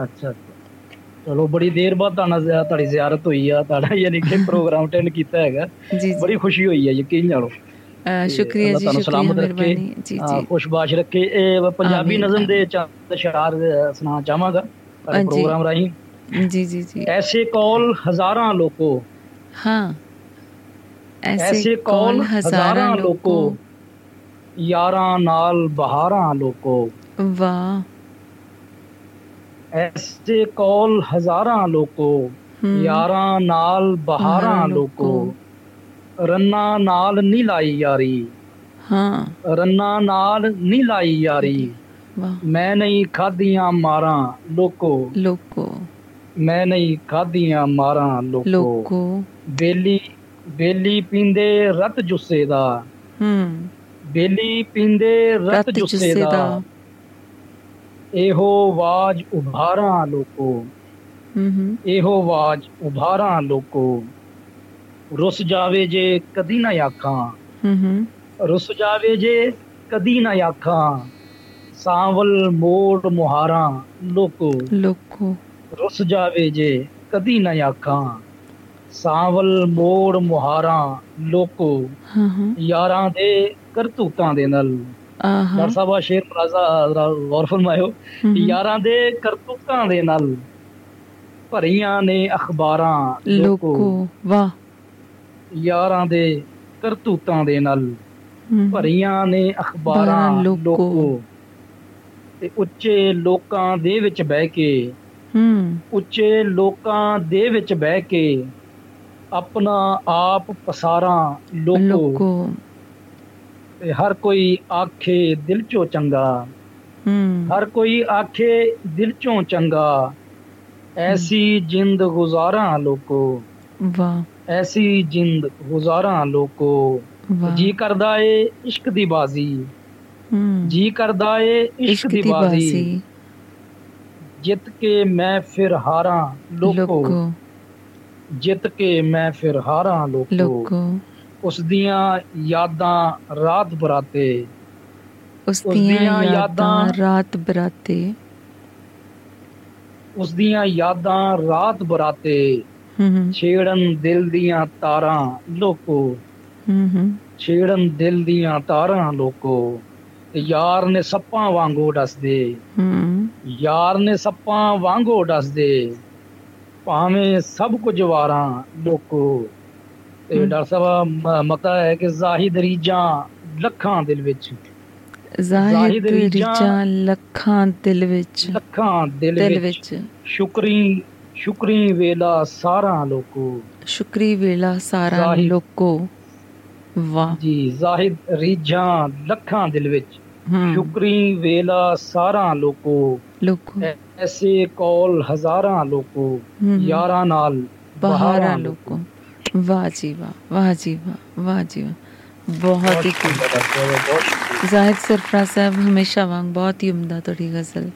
ਅੱਛਾ। ਚਲੋ ਬੜੀ ਦੇਰ ਬਾਅਦ ਤੁਹਾਡਾ ਤੁਹਾਡੀ ਜ਼ਿਆਰਤ ਹੋਈ ਆ। ਤੁਹਾਡਾ ਯਾਨੀ ਕਿ ਪ੍ਰੋਗਰਾਮ ਅਟੈਂਡ ਕੀਤਾ ਹੈਗਾ। ਬੜੀ ਖੁਸ਼ੀ ਹੋਈ ਹੈ ਯਕੀਨ ਜਾਣੋ
ਸ਼ੁਕਰੀਆ ਜੀ ਸ਼ੁਕਰੀਆ ਮਿਹਰਬਾਨੀ। ਜੀ ਜੀ।
ਖੁਸ਼ਬਾਸ਼ ਰੱਖੇ। ਇਹ ਪੰਜਾਬੀ ਨਜ਼ਮ ਦੇ ਚੰਦ ਅ, ਸੁਣਾ ਚਾਹਾਂਗਾ। ਪ੍ਰੋਗਰਾਮ ਰਾਹੀਂ।
ਜੀ ਜੀ ਜੀ।
ਐਸੇ ਕੌਲ ਹਜ਼ਾਰਾਂ ਲੋਕੋ।
ਹਾਂ।
ਐਸੇ ਕੌਲ ਹਜ਼ਾਰਾਂ ਲੋਕੋ। ਯਾਰਾਂ ਨਾਲ ਬਹਾਰਾਂ ਲੋਕੋ।
ਵਾਹ।
ਐਸੇ ਕੌਲ ਹਜ਼ਾਰਾਂ ਲੋਕੋ। ਯਾਰਾਂ ਨਾਲ ਬਹਾਰਾਂ ਲੋਕੋ। ਰੰਨਾ ਨਾਲ ਨਹੀਂ ਲਾਈ ਯਾਰੀ।
ਹਾਂ।
ਰੰਨਾ ਨਾਲ ਨਹੀਂ ਲਾਈ ਯਾਰੀ।
ਵਾਹ।
ਮੈਂ ਨਹੀਂ ਖਾਧੀਆਂ ਮਾਰਾਂ ਲੋਕੋ।
ਲੋਕੋ।
ਮੈਂ ਨਹੀਂ ਖਾਧੀਆਂ ਮਾਰਾਂ ਲੋਕੋ।
ਲੋਕੋ।
ਬੇਲੀ ਬੇਲੀ ਪੀਂਦੇ ਰਤ ਜੁੱਸੇ ਦਾ।
ਹੂੰ।
ਬੇਲੀ ਪੀਂਦੇ ਰਤ ਜੁੱਸੇ ਦਾ। ਇਹੋ ਆਵਾਜ਼ ਉਭਾਰਾਂ ਲੋਕੋ।
ਹੂੰ ਹੂੰ।
ਇਹੋ ਆਵਾਜ਼ ਉਭਾਰਾਂ ਲੋਕੋ। ਰੁੱਸ ਜਾਵੇ ਜੇ ਕਦੀ ਨਾ ਆਖਾਂ।
ਹੂੰ ਹੂੰ।
ਰੁੱਸ ਜਾਵੇ ਜੇ ਕਦੀ ਨਾ ਆਖਾਂ। ਸਾਵਲ ਮੋੜ ਮੁਹਾਰਾਂ ਲੋਕੋ।
ਲੋਕੋ।
ਰੁੱਸ ਜਾਵੇ ਜੇ ਕਦੀ ਨਾ ਆਖਾਂ। ਸਾਵਲ ਮੋੜ ਮੁਹਾਰਾਂ ਲੋਕੋ।
ਹਾਂ ਹਾਂ।
ਯਾਰਾਂ ਦੇ ਕਰਤੂਤਾਂ ਦੇ ਨਾਲ।
ਆਹਾ।
ਡਾਕਟਰ ਸਾਹਿਬ ਆ ਸ਼ੇਰ ਪਲਾਜ਼ਾ ਜ਼ਰਾ ਗੌਰ ਫਰਮਾਇਓ। ਯਾਰਾਂ ਦੇ ਕਰਤੂਤਾਂ ਦੇ ਨਾਲ ਭਰੀਆਂ ਨੇ ਅਖਬਾਰਾਂ।
ਲੋਕੋ ਵਾਹ।
ਯਾਰਾਂ ਦੇ ਕਰਤੂਤਾਂ ਦੇ ਨਾਲ। ਭਰੀਆਂ ਨੇ ਅਖਬਾਰਾਂ।
ਬਾਰਾਂ ਲੋਕੋ।
ਤੇ ਉੱਚੇ ਲੋਕਾਂ ਦੇ ਵਿੱਚ ਬਹਿ ਕੇ
ਹੂੰ।
ਉੱਚੇ ਲੋਕਾਂ ਦੇ ਵਿੱਚ ਬਹਿ ਕੇ ਆਪਣਾ ਆਪ ਪਸਾਰਾਂ। ਲੋਕੋ। ਤੇ ਹਰ ਕੋਈ ਆਖੇ ਦਿਲ ਚੋਂ ਚੰਗਾ
ਹੂੰ
ਹਰ ਕੋਈ ਆਖੇ ਦਿਲ ਚੋਂ ਚੰਗਾ ਐਸੀ ਜਿੰਦ ਗੁਜ਼ਾਰਾਂ ਲੋਕੋ
ਵਾਹ
ਐਸੀ ਜਿੰਦ ਗੁਜ਼ਾਰਾਂ ਲੋਕੋ
ਵਾਹ
ਜੀ ਕਰਦਾ ਏ ਇਸ਼ਕ ਦੀ ਬਾਜ਼ੀ
ਹੂੰ
ਜੀ ਕਰਦਾ ਏ ਇਸ਼ਕ ਦੀ ਬਾਜ਼ੀ ਜਿੱਤ ਕੇ ਮੈਂ ਫਿਰ ਹਾਰਾਂ ਲੋਕੋ
ਲੋਕੋ
ਜਿੱਤ ਕੇ ਮੈਂ ਫਿਰ ਹਾਰਾਂ ਲੋਕੋ
ਲੋਕੋ
ਉਸ ਦੀਆਂ ਯਾਦਾਂ ਰਾਤ ਬਰਾਤੇ।
ਉਸ ਦੀਆਂ ਯਾਦਾਂ ਰਾਤ ਬਰਾਤੇ।
ਉਸ ਦੀਆਂ ਯਾਦਾਂ ਰਾਤ ਬਰਾਤੇ। ਛੇੜਨ ਦਿਲ ਦੀਆਂ ਤਾਰਾਂ ਲੋਕੋ। ਛੇੜਨ ਦਿਲ ਦੀਆਂ ਤਾਰਾਂ ਲੋਕੋ। ਯਾਰ ਨੇ ਸੱਪਾਂ ਵਾਂਗੂ ਡਸਦੇ।
ਹੂੰ।
ਯਾਰ ਨੇ ਸੱਪਾਂ ਵਾਂਗੂ ਡਸਦੇ। ਭਾਵੇਂ ਸਭ ਕੁਝ ਵਾਰਾਂ ਲੋਕੋ। ਤੇ। ਡਾਕਟਰ ਸਾਹਿਬ ਮਤਾ ਹੈ ਕਿ ਜ਼ਾਹਿਦ ਰੀਜਾਂ ਲੱਖਾਂ ਦਿਲ ਵਿੱਚ।
ਜ਼ਾਹਿਦ ਰਿਜਾਂ ਲੱਖਾਂ ਦਿਲ ਵਿੱਚ।
ਲੱਖਾਂ ਦਿਲ ਵਿੱਚ। ਸ਼ੁਕਰੀ ਸ਼ੁਕਰੀ ਵੇਲਾ ਸਾਰਾ ਲੋਕੋ।
ਸ਼ੁਕਰੀ ਵੇਲਾ ਸਾਰਾ ਲੋਕੋ। ਵਾਹ।
ਜੀ ਜ਼ਾਹਿਦ ਰੀਜਾਂ ਲੱਖਾਂ ਦਿਲ ਵਿੱਚ। ਸ਼ੁਕਰੀ ਵੇਲਾ ਸਾਰਾ ਲੋਕੋ।
ਲੋਕੋ।
ਐਸੇ ਕੌਲ ਹਜ਼ਾਰਾਂ ਲੋਕੋ। ਯਾਰਾਂ ਨਾਲ
ਬਹਾਰਾਂ ਲੋਕੋ। ਵਾਹ ਜੀ ਵਾਹ ਵਾਹ ਜੀ ਵਾਹ ਵਾਹ ਜੀ ਵਾਹ। ਬਹੁਤ ਹੀ
ਸ਼ੁਕਰੀਆ।
ਜ਼ਾਹਿਦ ਸਰਫਰਾਜ਼ ਸਾਹਿਬ ਹਮੇਸ਼ਾ ਵਾਂਗ ਬਹੁਤ ਹੀ ਉਮਦਾ ਤੁਹਾਡੀ ਗਜ਼ਲ।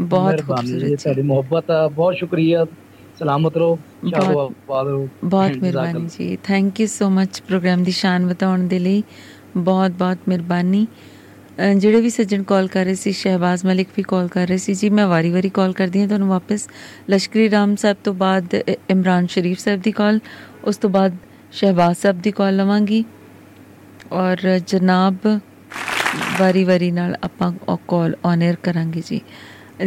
ਬਹੁਤ ਖੂਬਸੂਰਤ
ਤੁਹਾਡੀ ਮੁਹੱਬਤ ਆ ਬਹੁਤ ਸ਼ੁਕਰੀਆ। ਸਲਾਮਤ ਰਹੋ
ਬਹੁਤ- ਮਿਹਰਬਾਨੀ ਜੀ। Thank you so much program ਦੀ ਸ਼ਾਨ ਬਤਾਉਣ ਦੇ ਲਈ। ਬਹੁਤ ਬਹੁਤ ਮਿਹਰਬਾਨੀ। ਜਿਹੜੇ ਵੀ ਸੱਜਣ ਕਾਲ ਕਰ ਰਹੇ ਸੀ ਸ਼ਹਿਬਾਜ਼ ਮਲਿਕ ਵੀ ਕਾਲ ਕਰ ਰਹੇ ਸੀ ਜੀ ਮੈਂ ਵਾਰੀ-ਵਾਰੀ ਕਾਲ ਕਰਦੀ ਹਾਂ ਤੁਹਾਨੂੰ ਵਾਪਸ। ਲਸ਼ਕਰੀ ਰਾਮ ਸਾਹਿਬ ਤੋਂ ਬਾਅਦ ਇਮਰਾਨ ਸ਼ਰੀਫ ਸਾਹਿਬ ਦੀ ਕਾਲ ਉਸ ਤੋਂ ਬਾਅਦ ਸ਼ਹਿਬਾਜ਼ ਸਾਹਿਬ ਦੀ ਕਾਲ ਲਵਾਂਗੀ। ਔਰ ਜਨਾਬ ਵਾਰੀ-ਵਾਰੀ ਨਾਲ ਆਪਾਂ ਕਾਲ ਔਨ 에ਅਰ ਕਰਾਂਗੇ ਜੀ।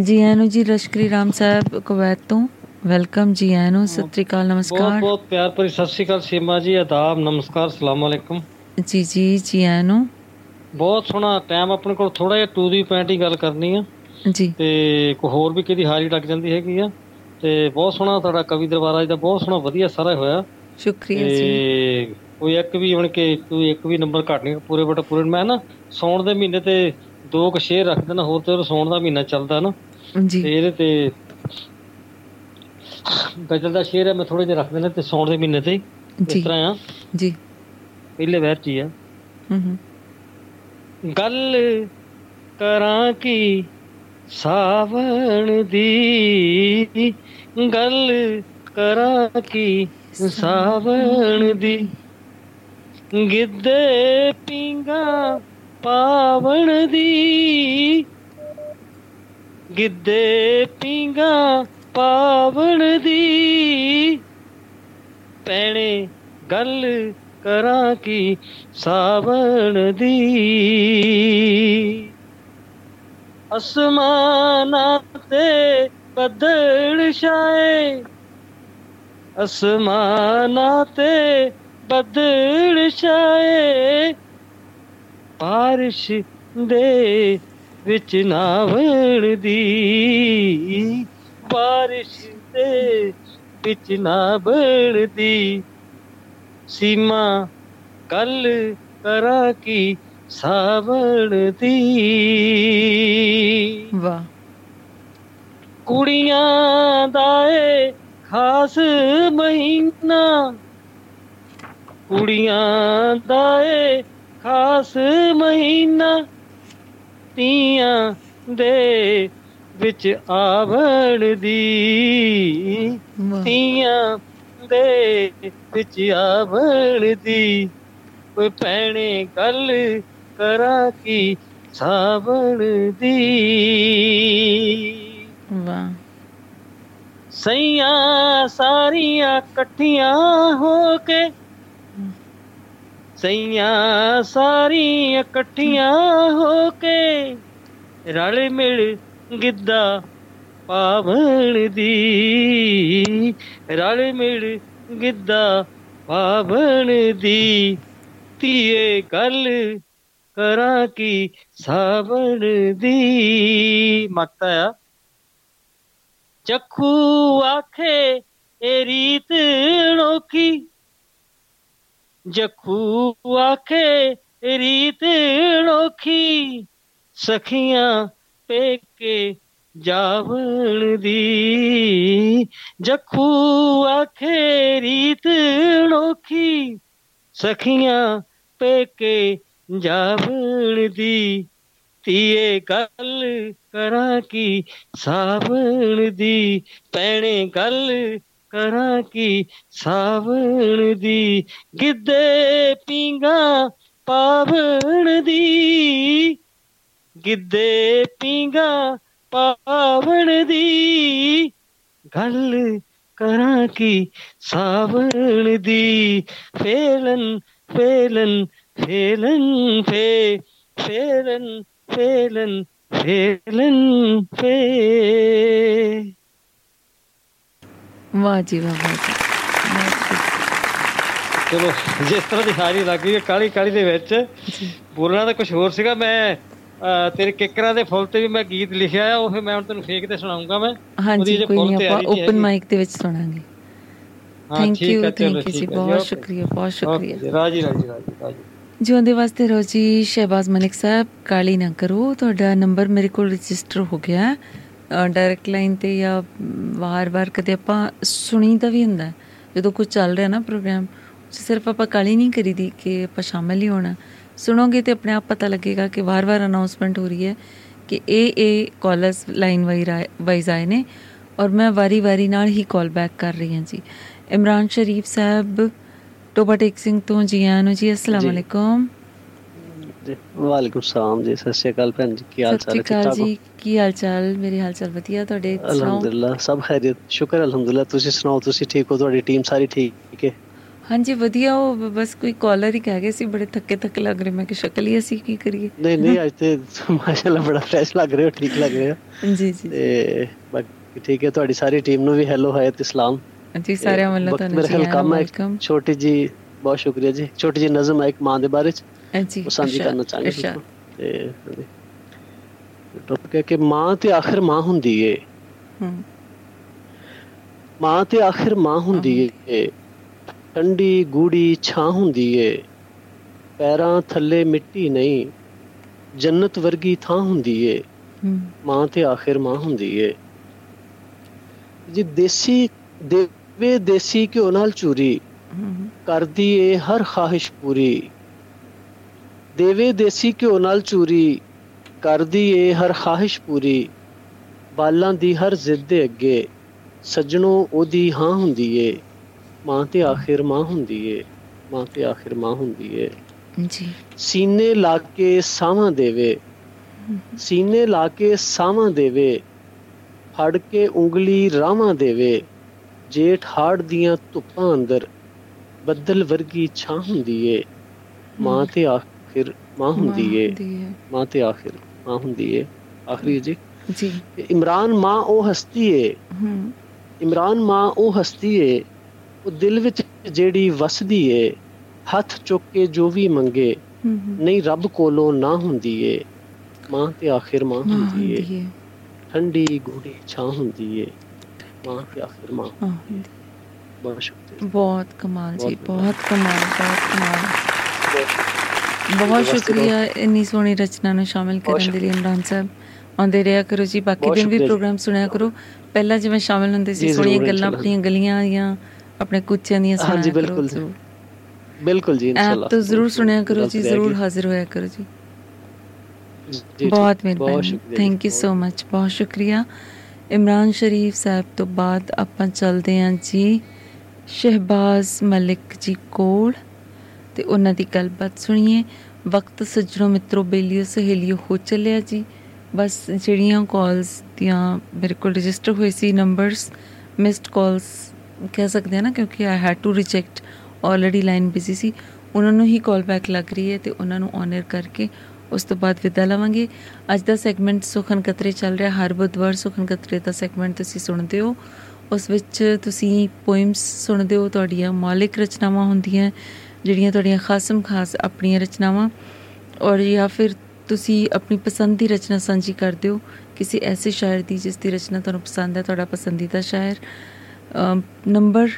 ਜੀ ਆਇਆਂ ਨੂੰ ਜੀ ਲਸ਼ਕਰੀ ਰਾਮ ਸਾਹਿਬ ਕੁਵੈਤ ਤੋਂ। ਵੈਲਕਮ ਜੀ ਆਇਆਂ ਨੂੰ ਸਤਿ ਸ਼੍ਰੀ ਅਕਾਲ
ਬਹੁਤ
ਨਮਸਕਾਰ।
ਬਹੁਤ ਪਿਆਰ ਭਰੀ ਸਤਿ ਸ਼੍ਰੀ ਅਕਾਲ ਸੀਮਾ ਜੀ ਆਦਾਬ ਨਮਸਕਾਰ ਸਲਾਮ ਅਲੈਕਮ।
ਜੀ ਜੀ ਜੀ ਆਇਆਂ ਨੂੰ।
ਬਹੁਤ ਸੋਹਣਾ ਟਾਈਮ ਆਪਣੇ ਕੋਲ ਥੋੜਾ ਜਿਹਾ ਟੂ ਦੀ ਪੁਆਇੰਟ ਹੀ ਗੱਲ ਕਰਨੀ ਆ।
ਜੀ।
ਤੇ ਕੋਈ ਹੋਰ ਵੀ ਕਿਹਦੀ ਹਾਰੀ ਲੱਗ ਜਾਂਦੀ ਹੈਗੀ ਆ। ਤੇ ਬਹੁਤ ਸੋਹਣਾ ਤੁਹਾਡਾ ਕਵੀ ਦਰਬਾਰ ਅੱਜ ਦਾ ਬਹੁਤ ਸੋਹਣਾ ਵਧੀਆ ਸਾਰਾ ਹੋਇਆ।
ਸ਼ੁਕਰੀਆ ਜੀ।
ਕੋਈ ਇੱਕ ਵੀ ਹੁਣ ਕਿ ਕੋਈ ਇੱਕ ਵੀ ਨੰਬਰ ਘੱਟ ਨਹੀਂ ਪੂਰੇ ਬਟ ਪੂਰੇ ਮੈਂ ਨਾ ਸੌਣ ਦੇ ਮਹੀਨੇ ਤੇ ਦੋ ਕੁ ਸ਼ੇਰ ਰੱਖ ਦੇਣਾ ਹੋਰ ਤੇ ਸੌਣ ਦਾ ਮਹੀਨਾ ਚੱਲਦਾ ਨਾ।
ਜੀ।
ਤੇ ਇਹਦੇ ਤੇ ਗਜ਼ਲ ਦਾ ਸ਼ੇਰ ਹੈ ਮੈਂ ਥੋੜੇ ਜਿਹਾ ਰੱਖ ਦੇਣਾ ਤੇ ਸੌਣ ਦੇ ਮਹੀਨੇ ਤੇ। ਇਸ ਤਰ੍ਹਾਂ ਆ।
ਜੀ।
ਪਹਿਲੇ ਵਹਿਰ ਚ ਆ।
ਹੂੰ ਹੂੰ।
ਗੱਲ ਕਰਾਂ ਕੀ ਸਾਵਣ ਦੀ ਗੱਲ ਕਰਾਂ ਕੀ ਸਾਵਣ ਦੀ ਗਿੱਧੇ ਪਿੰਗਾ ਪਾਵਣ ਦੀ। ਗਿੱਧੇ ਪਿੰਗਾ ਪਾਵਣ ਦੀ। ਪੈਣੇ ਗੱਲ ਕਰਾਂ ਕੀ ਸਾਵਣ ਦੀ? ਅਸਮਾਨਾਂ ਤੇ ਬੱਦਲ ਛਾਏ। ਅਸਮਾਨਾਂ ਤੇ ਬੱਦਲ ਛਾਏ। ਬਾਰਿਸ਼ ਦੇ ਵਿੱਚ ਨਾਵਣ ਦੀ ਬਾਰਿਸ਼ ਦੇ ਵਿੱਚ ਨਾਵਣ ਦੀ ਸੀਮਾ ਕੱਲ ਕਰਾਂ ਕੀ ਸਾਵਣ ਦੀ
ਵਾਹ।
ਕੁੜੀਆਂ ਦਾ ਏ ਖਾਸ ਮਹੀਨਾ। ਕੁੜੀਆਂ ਦਾ ਏ ਖਾਸ ਮਹੀਨਾ। ਤੀਆਂ ਦੇ ਵਿੱਚ ਆਵਣ ਦੀ। ਤੀਆਂ ਦੇ ਵਿੱਚ ਆਵਣ ਦੀ। ਓਏ ਭੈਣੇ, ਗੱਲ ਕਰਾਂ ਕੀ ਸਾਵਣ ਦੀ?
ਵਾਹ।
ਸਈਆਂ ਸਾਰੀਆਂ ਇਕੱਠੀਆਂ ਹੋ ਕੇ ਸਈਆਂ ਸਾਰੀਆਂ ਇਕੱਠੀਆਂ ਹੋ ਕੇ ਰਲ ਮਿਲ ਗਿੱਧਾ ਪਾਵਣ ਦੀ, ਰਲ ਮਿਲ ਗਿੱਧਾ ਪਾਵਣ ਦੀ। ਧੀਏ, ਗੱਲ ਕਰਾਂ ਕੀ ਸਾਵਣ ਦੀ? ਮਕਤਾ ਆ ਚੱਖੂ ਆਖੇ, ਏ ਰੀਤ ਅਨੋਖੀ ਜਖੂ ਆਖੇ, ਏ ਰੀਤ ਅਨੋਖੀ ਸਖੀਆਂ ਪੇਕੇ ਜਾਵਣ ਦੀ। ਜਖੂ ਆਖੇ ਰੀਤ ਅਨੋਖੀ ਸਖੀਆਂ ਪੇਕੇ ਜਾਵਣ ਦੀ। ਧੀਏ, ਗੱਲ ਕਰਾਂ ਕੀ? ਸਾਵਣ ਦੀ ਪੈਣੇ ਗੱਲ ਕਰਾਂ ਕੀ? ਸਾਵਣ ਦੀ ਗਿੱਧੇ ਪੀਂਗਾ ਪਾਵਣ ਦੀ। ਗਿੱਧੇ ਪੀਂਗਾ ਪਾਵਣ ਦੀ। ਗੱਲ ਕਰਾਂ ਕੀ? ਸਾਵਣ ਦੀ ਫੇਲਨ ਫੇਲਨ ਫੇਲਨ ਫੇ ਫੇਲਨ ਫੇਲਨ ਫੇਲਨ ਫੇ।
ਵਾਹ ਜੀ ਵਾਹ।
ਚਲੋ ਜਿਸ ਤਰ੍ਹਾਂ ਦੀ ਹਾਰੀ ਲੱਗ ਹੈ ਕਾਲੀ ਕਾਲੀ ਦੇ ਵਿੱਚ। ਬੋਲਣਾ ਤਾਂ ਕੁਝ ਹੋਰ ਸੀਗਾ ਮੈਂ ਤੇਰੇ ਕਿੱਕਰਾਂ ਦੇ ਫੁੱਲ ਤੇ ਵੀ ਮੈਂ ਗੀਤ ਲਿਖਿਆ ਆ ਉਹ ਮੈਂ ਹੁਣ ਤੈਨੂੰ ਫੇਕ ਤੇ ਸੁਣਾਉਂਗਾ ਮੈਂ।
ਹਾਂਜੀ ਕੋਈ ਨਹੀਂ ਆਪਾਂ ਓਪਨ। ਮਾਈਕ ਦੇ ਵਿੱਚ ਸੁਣਾਂਗੇ। ਥੈਂਕ ਯੂ ਥੈਂਕ ਯੂ ਜੀ ਬਹੁਤ। ਸ਼ੁਕਰੀਆ ਬਹੁਤ ਸ਼ੁਕਰੀਆ
ਓਕੇ ਜੀ, ਰਾਜੀ ਰਾਜੀ ਰਾਜੀ। ਰਾਜੀ
ਜਿਉਂਦੇ ਵਾਸਤੇ ਰਹੋ ਜੀ, ਸ਼ਹਿਬਾਜ਼ ਮਲਿਕ ਸਾਹਿਬ, ਕਾਲੀ ਨਾ ਕਰੋ। ਤੁਹਾਡਾ ਨੰਬਰ ਮੇਰੇ ਕੋਲ ਰਜਿਸਟਰ ਹੋ ਗਿਆ ਹੈ। ਡਾਇਰੈਕਟ ਲਾਈਨ ਤੇ ਜਾਂ ਵਾਰ-ਵਾਰ ਕਦੇ ਆਪਾਂ ਸੁਣੀ ਦਾ ਵੀ ਹੁੰਦਾ ਹੈ। ਜਦੋਂ ਕੁਝ ਚੱਲ ਰਿਹਾ ਨਾ ਪ੍ਰੋਗਰਾਮ ਸਿਰਫ ਆਪਾਂ ਕਾਲੀ ਨਹੀਂ ਕਰੀਦੀ ਕਿ ਆਪਾਂ ਸ਼ਾਮਲ ਹੀ ਹੋਣਾ। ਸੁਣੋਗੇ ਤੇ ਆਪਣੇ ਆਪ ਪਤਾ ਲੱਗੇਗਾ ਕਿ ਵਾਰ-ਵਾਰ ਅਨਾਉਂਸਮੈਂਟ ਹੋ ਰਹੀ ਹੈ ਕਿ ਇਹ ਇਹ ਕਾਲਰਸ ਲਾਈਨ ਵਾਈਜ਼ ਆਏ ਨੇ। ਔਰ ਮੈਂ ਵਾਰੀ-ਵਾਰੀ ਨਾਲ ਹੀ ਕਾਲ ਬੈਕ ਕਰ ਰਹੀ ਹਾਂ ਜੀ। ਇਮਰਾਨ ਸ਼ਰੀਫ ਸਾਹਿਬ ਟੋਬਾ ਟੇਕ ਸਿੰਘ ਤੋਂ ਜੀ ਆਇਆਂ ਨੂੰ ਜੀ ਅਸਲਾਮ। ਅਲੈਕੁਮ।
ਵਾਲੇਕੁਮ ਸਲਾਮ ਜੀ ਸਤਿ ਸ਼੍ਰੀ ਅਕਾਲ ਭੈਣ ਜੀ ਕੀ ਹਾਲ ਚਾਲ ਹੈ ਠੀਕ
ਜੀ ਕੀ ਹਾਲ ਚਾਲ ਮੇਰੇ ਹਾਲ ਚਾਲ ਵਧੀਆ ਤੁਹਾਡੇ
ਅਲਹਮਦੁਲਿਲਾ ਸਭ ਖੈਰੀਅਤ ਸ਼ੁਕਰ ਅਲਹਮਦੁਲਿਲਾ। ਤੁਸੀਂ ਸੁਣਾਓ ਤੁਸੀਂ ਠੀਕ ਹੋ? ਤੁਹਾਡੀ ਟੀਮ ਸਾਰੀ ਠੀਕ ਹੈ?
ਹਾਂਜੀ ਵਧੀਆ ਉਹ ਬਸ ਕੋਈ ਕਾਲਰ ਹੀ ਕਹਿ ਗਏ ਸੀ ਬੜੇ ਥੱਕੇ ਥੱਕੇ ਲੱਗ ਰਹੇ ਮੈਂ ਕਿ ਸ਼ਕਲ ਹੀ ਅਸੀਂ ਕੀ ਕਰੀਏ?
ਨਹੀਂ ਨਹੀਂ ਅੱਜ ਤੇ ਮਾਸ਼ਾਅੱਲਾ ਬੜਾ ਫਰੈਸ਼ ਲੱਗ ਰਹੇ ਹੋ ਠੀਕ ਲੱਗ ਰਹੇ ਹੋ।
ਜੀ ਜੀ
ਤੇ ਬਾਕੀ ਠੀਕ ਹੈ ਤੁਹਾਡੀ ਸਾਰੀ ਟੀਮ ਨੂੰ ਵੀ ਹੈਲੋ ਹਾਇਤ ਇਸਲਾਮ
ਜੀ ਸਾਰਿਆਂ ਵੱਲੋਂ
ਵਕਤ
ਤੁਹਾਨੂੰ ਜੀ
ਖਿਆਲ
ਆਇਆਂ
ਕੰਮ ਹੈ ਇੱਕ ਛੋਟੀ ਜੀ ਬਹੁਤ ਸ਼ੁਕਰੀਆ ਜੀ। ਛੋਟੀ ਜੀ ਨਜ਼ਮ ਹੈ ਇੱਕ ਮਾਂ ਦੇ ਬਾਰੇ ਚ।
ਜੀ
ਉਹ ਸਾਂਝੀ ਕਰਨਾ ਚਾਹਾਂਗੇ। ਤੇ ਟੌਪਿਕ ਹੈ ਕਿ ਮਾਂ ਤੇ ਆਖਿਰ ਮਾਂ ਹੁੰਦੀ ਏ। ਮਾਂ ਤੇ ਆਖਿਰ ਮਾਂ ਹੁੰਦੀ ਏ। ਠੰਡੀ ਗੂੜੀ ਛਾਂ ਹੁੰਦੀ ਏ। ਪੈਰਾਂ ਥੱਲੇ ਮਿੱਟੀ ਨਹੀਂ। ਜੰਨਤ ਵਰਗੀ ਥਾਂ ਹੁੰਦੀ ਏ। ਮਾਂ ਤੇ ਆਖਿਰ ਮਾਂ ਹੁੰਦੀ ਏ। ਜੀ ਦੇਸੀ ਦੇਵੇ ਦੇਸੀ ਘਿਓ ਨਾਲ ਚੂਰੀ
ਹੂੰ
ਕਰਦੀ ਏ ਹਰ ਖਾਹਿਸ਼ ਪੂਰੀ ਦੇਵੇ ਦੇਸੀ ਘਿਓ ਨਾਲ ਚੂਰੀ ਕਰਦੀ ਏ ਹਰ ਖਾਹਿਸ਼ ਪੂਰੀ ਬਾਲਾਂ ਦੀ ਹਰ ਜ਼ਿੱਦ ਦੇ ਅੱਗੇ ਸੱਜਣੋ ਉਹਦੀ ਹਾਂ ਹੁੰਦੀ ਏ ਮਾਂ ਤੇ ਆਖਿਰ ਮਾਂ ਹੁੰਦੀ ਏ ਮਾਂ ਤੇ ਆਖਿਰ ਮਾਂ ਹੁੰਦੀ ਏ
ਜੀ
ਸੀਨੇ ਲਾ ਕੇ ਸਾਵਾਂ ਦੇਵੇ ਸੀਨੇ ਲਾ ਕੇ ਸਾਵਾਂ ਦੇਵੇ ਫੜ ਕੇ ਉਂਗਲੀ ਰਾਵਾਂ ਦੇਵੇ ਜੇਠ ਹਾੜ ਦੀਆਂ ਧੁੱਪਾਂ ਅੰਦਰ ਬੱਦਲ ਵਰਗੀ ਛਾਂ ਹੁੰਦੀ ਏ। ਮਾਂ ਤੇ ਆਖਿਰ ਮਾਂ ਹੁੰਦੀ ਏ। ਮਾਂ ਤੇ ਆਖਿਰ ਮਾਂ ਹੁੰਦੀ ਏ। ਆਖਰੀ ਜੀ।
ਜੀ।
ਇਮਰਾਨ ਮਾਂ ਉਹ ਹਸਤੀ ਏ।
ਹੂੰ।
ਇਮਰਾਨ ਮਾਂ ਉਹ ਹਸਤੀ ਏ। ਉਹ ਦਿਲ ਵਿੱਚ ਜਿਹੜੀ ਵਸਦੀ ਏ ਹੱਥ ਚੁੱਕ ਕੇ ਜੋ ਵੀ ਮੰਗੇ। ਨਹੀਂ ਰੱਬ ਕੋਲੋਂ ਨਾ ਹੁੰਦੀ ਏ। ਮਾਂ ਤੇ ਆਖਿਰ ਮਾਂ ਹੁੰਦੀ ਏ। ਠੰਡੀ ਗੂੜੀ ਛਾਂ ਹੁੰਦੀ ਏ। ਤੇ ਆਖਿਰ ਮਾਂ
ਮਾਂ। ਹੁੰਦੀ
ਬਹੁਤ ਸ਼ੁਕਰੀਆ।
ਬਹੁਤ ਕਮਾਲ ਜੀ
ਬਹੁਤ
ਬਹੁਤ ਕਮਾਲ ਬਹੁਤ ਕਮਾਲ। ਬਹੁਤ ਸ਼ੁਕਰੀਆ। ਇੰਨੀ ਸੋਹਣੀ ਰਚਨਾ ਨੂੰ ਸ਼ਾਮਿਲ ਕਰਨ ਦੇ ਲਈ ਇਮਰਾਨ ਸਾਹਿਬ। ਆਉਂਦੇ ਰਿਹਾ ਕਰੋ ਜੀ ਬਾਕੀ ਦਿਨ ਵੀ। ਪ੍ਰੋਗਰਾਮ ਸੁਣਿਆ ਕਰੋ। ਪਹਿਲਾਂ ਜਿਵੇਂ ਸ਼ਾਮਿਲ ਹੁੰਦੇ ਸੀ ਸੋਹਣੀਆਂ ਗੱਲਾਂ। ਆਪਣੀਆਂ ਗਲੀਆਂ ਜਾਂ ਆਪਣੇ ਕੁੱਚਿਆਂ ਦੀਆਂ ਸੁਣਾਇਆ
ਹਾਂਜੀ ਬਿਲਕੁਲ। ਬਿਲਕੁਲ ਜੀ ਇਨਸ਼ਾਅੱਲਾ।
ਐਪ ਤੋਂ ਜ਼ਰੂਰ ਸੁਣਿਆ ਕਰੋ ਜੀ ਜ਼ਰੂਰ। ਹਾਜ਼ਰ ਹੋਇਆ ਕਰੋ ਜੀ। ਬਹੁਤ ਮਿਹਰਬਾਨੀ। ਥੈਂਕ ਯੂ ਸੋ ਮਚ ਬਹੁਤ ਸ਼ੁਕਰੀਆ। ਇਮਰਾਨ ਸ਼ਰੀਫ ਸਾਹਿਬ ਤੋਂ ਬਾਅਦ ਆਪਾਂ ਚੱਲਦੇ ਹਾਂ ਜੀ ਸ਼ਹਿਬਾਜ਼ ਮਲਿਕ ਜੀ ਕੋਲ ਤੇ ਉਹਨਾਂ ਦੀ ਗੱਲਬਾਤ ਸੁਣੀਏ। ਵਕਤ ਸੱਜਣੋ ਮਿੱਤਰੋ, ਬੇਲੀਓ ਸਹੇਲੀਓ, ਹੋ ਚੱਲਿਆ ਜੀ। ਬਸ ਜਿਹੜੀਆਂ ਕਾਲਸ ਦੀਆਂ ਮੇਰੇ ਕੋਲ ਰਜਿਸਟਰ ਹੋਏ ਸੀ ਨੰਬਰਸ ਮਿਸਡ ਕਾਲਸ ਕਹਿ ਸਕਦੇ ਆ ਨਾ, ਕਿਉਂਕਿ I had to reject already line busy ਸੀ। ਉਹਨਾਂ ਨੂੰ ਹੀ ਕਾਲ ਬੈਕ ਲੱਗ ਰਹੀ ਹੈ ਤੇ ਉਹਨਾਂ ਨੂੰ ਆਨਰ ਕਰਕੇ ਉਸ ਤੋਂ ਬਾਅਦ ਵਿਦਾ ਲਵਾਂਗੇ। ਅੱਜ ਦਾ ਸੈਗਮੈਂਟ ਸੁਖਨ ਕਤਰੇ ਚੱਲ ਰਿਹਾ। ਹਰ ਬੁੱਧਵਾਰ ਸੁਖਨ ਕਤਰੇ ਦਾ ਸੈਗਮੈਂਟ ਤੁਸੀਂ ਸੁਣਦੇ ਹੋ। ਉਸ ਵਿੱਚ ਤੁਸੀਂ ਪੋਇਮਸ ਸੁਣਦੇ ਹੋ। ਤੁਹਾਡੀਆਂ ਮੌਲਿਕ ਰਚਨਾਵਾਂ ਹੁੰਦੀਆਂ, ਜਿਹੜੀਆਂ ਤੁਹਾਡੀਆਂ ਖਾਸਮ ਖਾਸ ਆਪਣੀਆਂ ਰਚਨਾਵਾਂ। ਔਰ ਜਾਂ ਫਿਰ ਤੁਸੀਂ ਆਪਣੀ ਪਸੰਦ ਦੀ ਰਚਨਾ ਸਾਂਝੀ ਕਰਦੇ ਹੋ। ਕਿਸੇ ਐਸੇ ਸ਼ਾਇਰ ਦੀ ਜਿਸ ਦੀ ਰਚਨਾ ਤੁਹਾਨੂੰ ਪਸੰਦ ਹੈ, ਤੁਹਾਡਾ ਪਸੰਦੀਦਾ ਸ਼ਾਇਰ। ਨੰਬਰ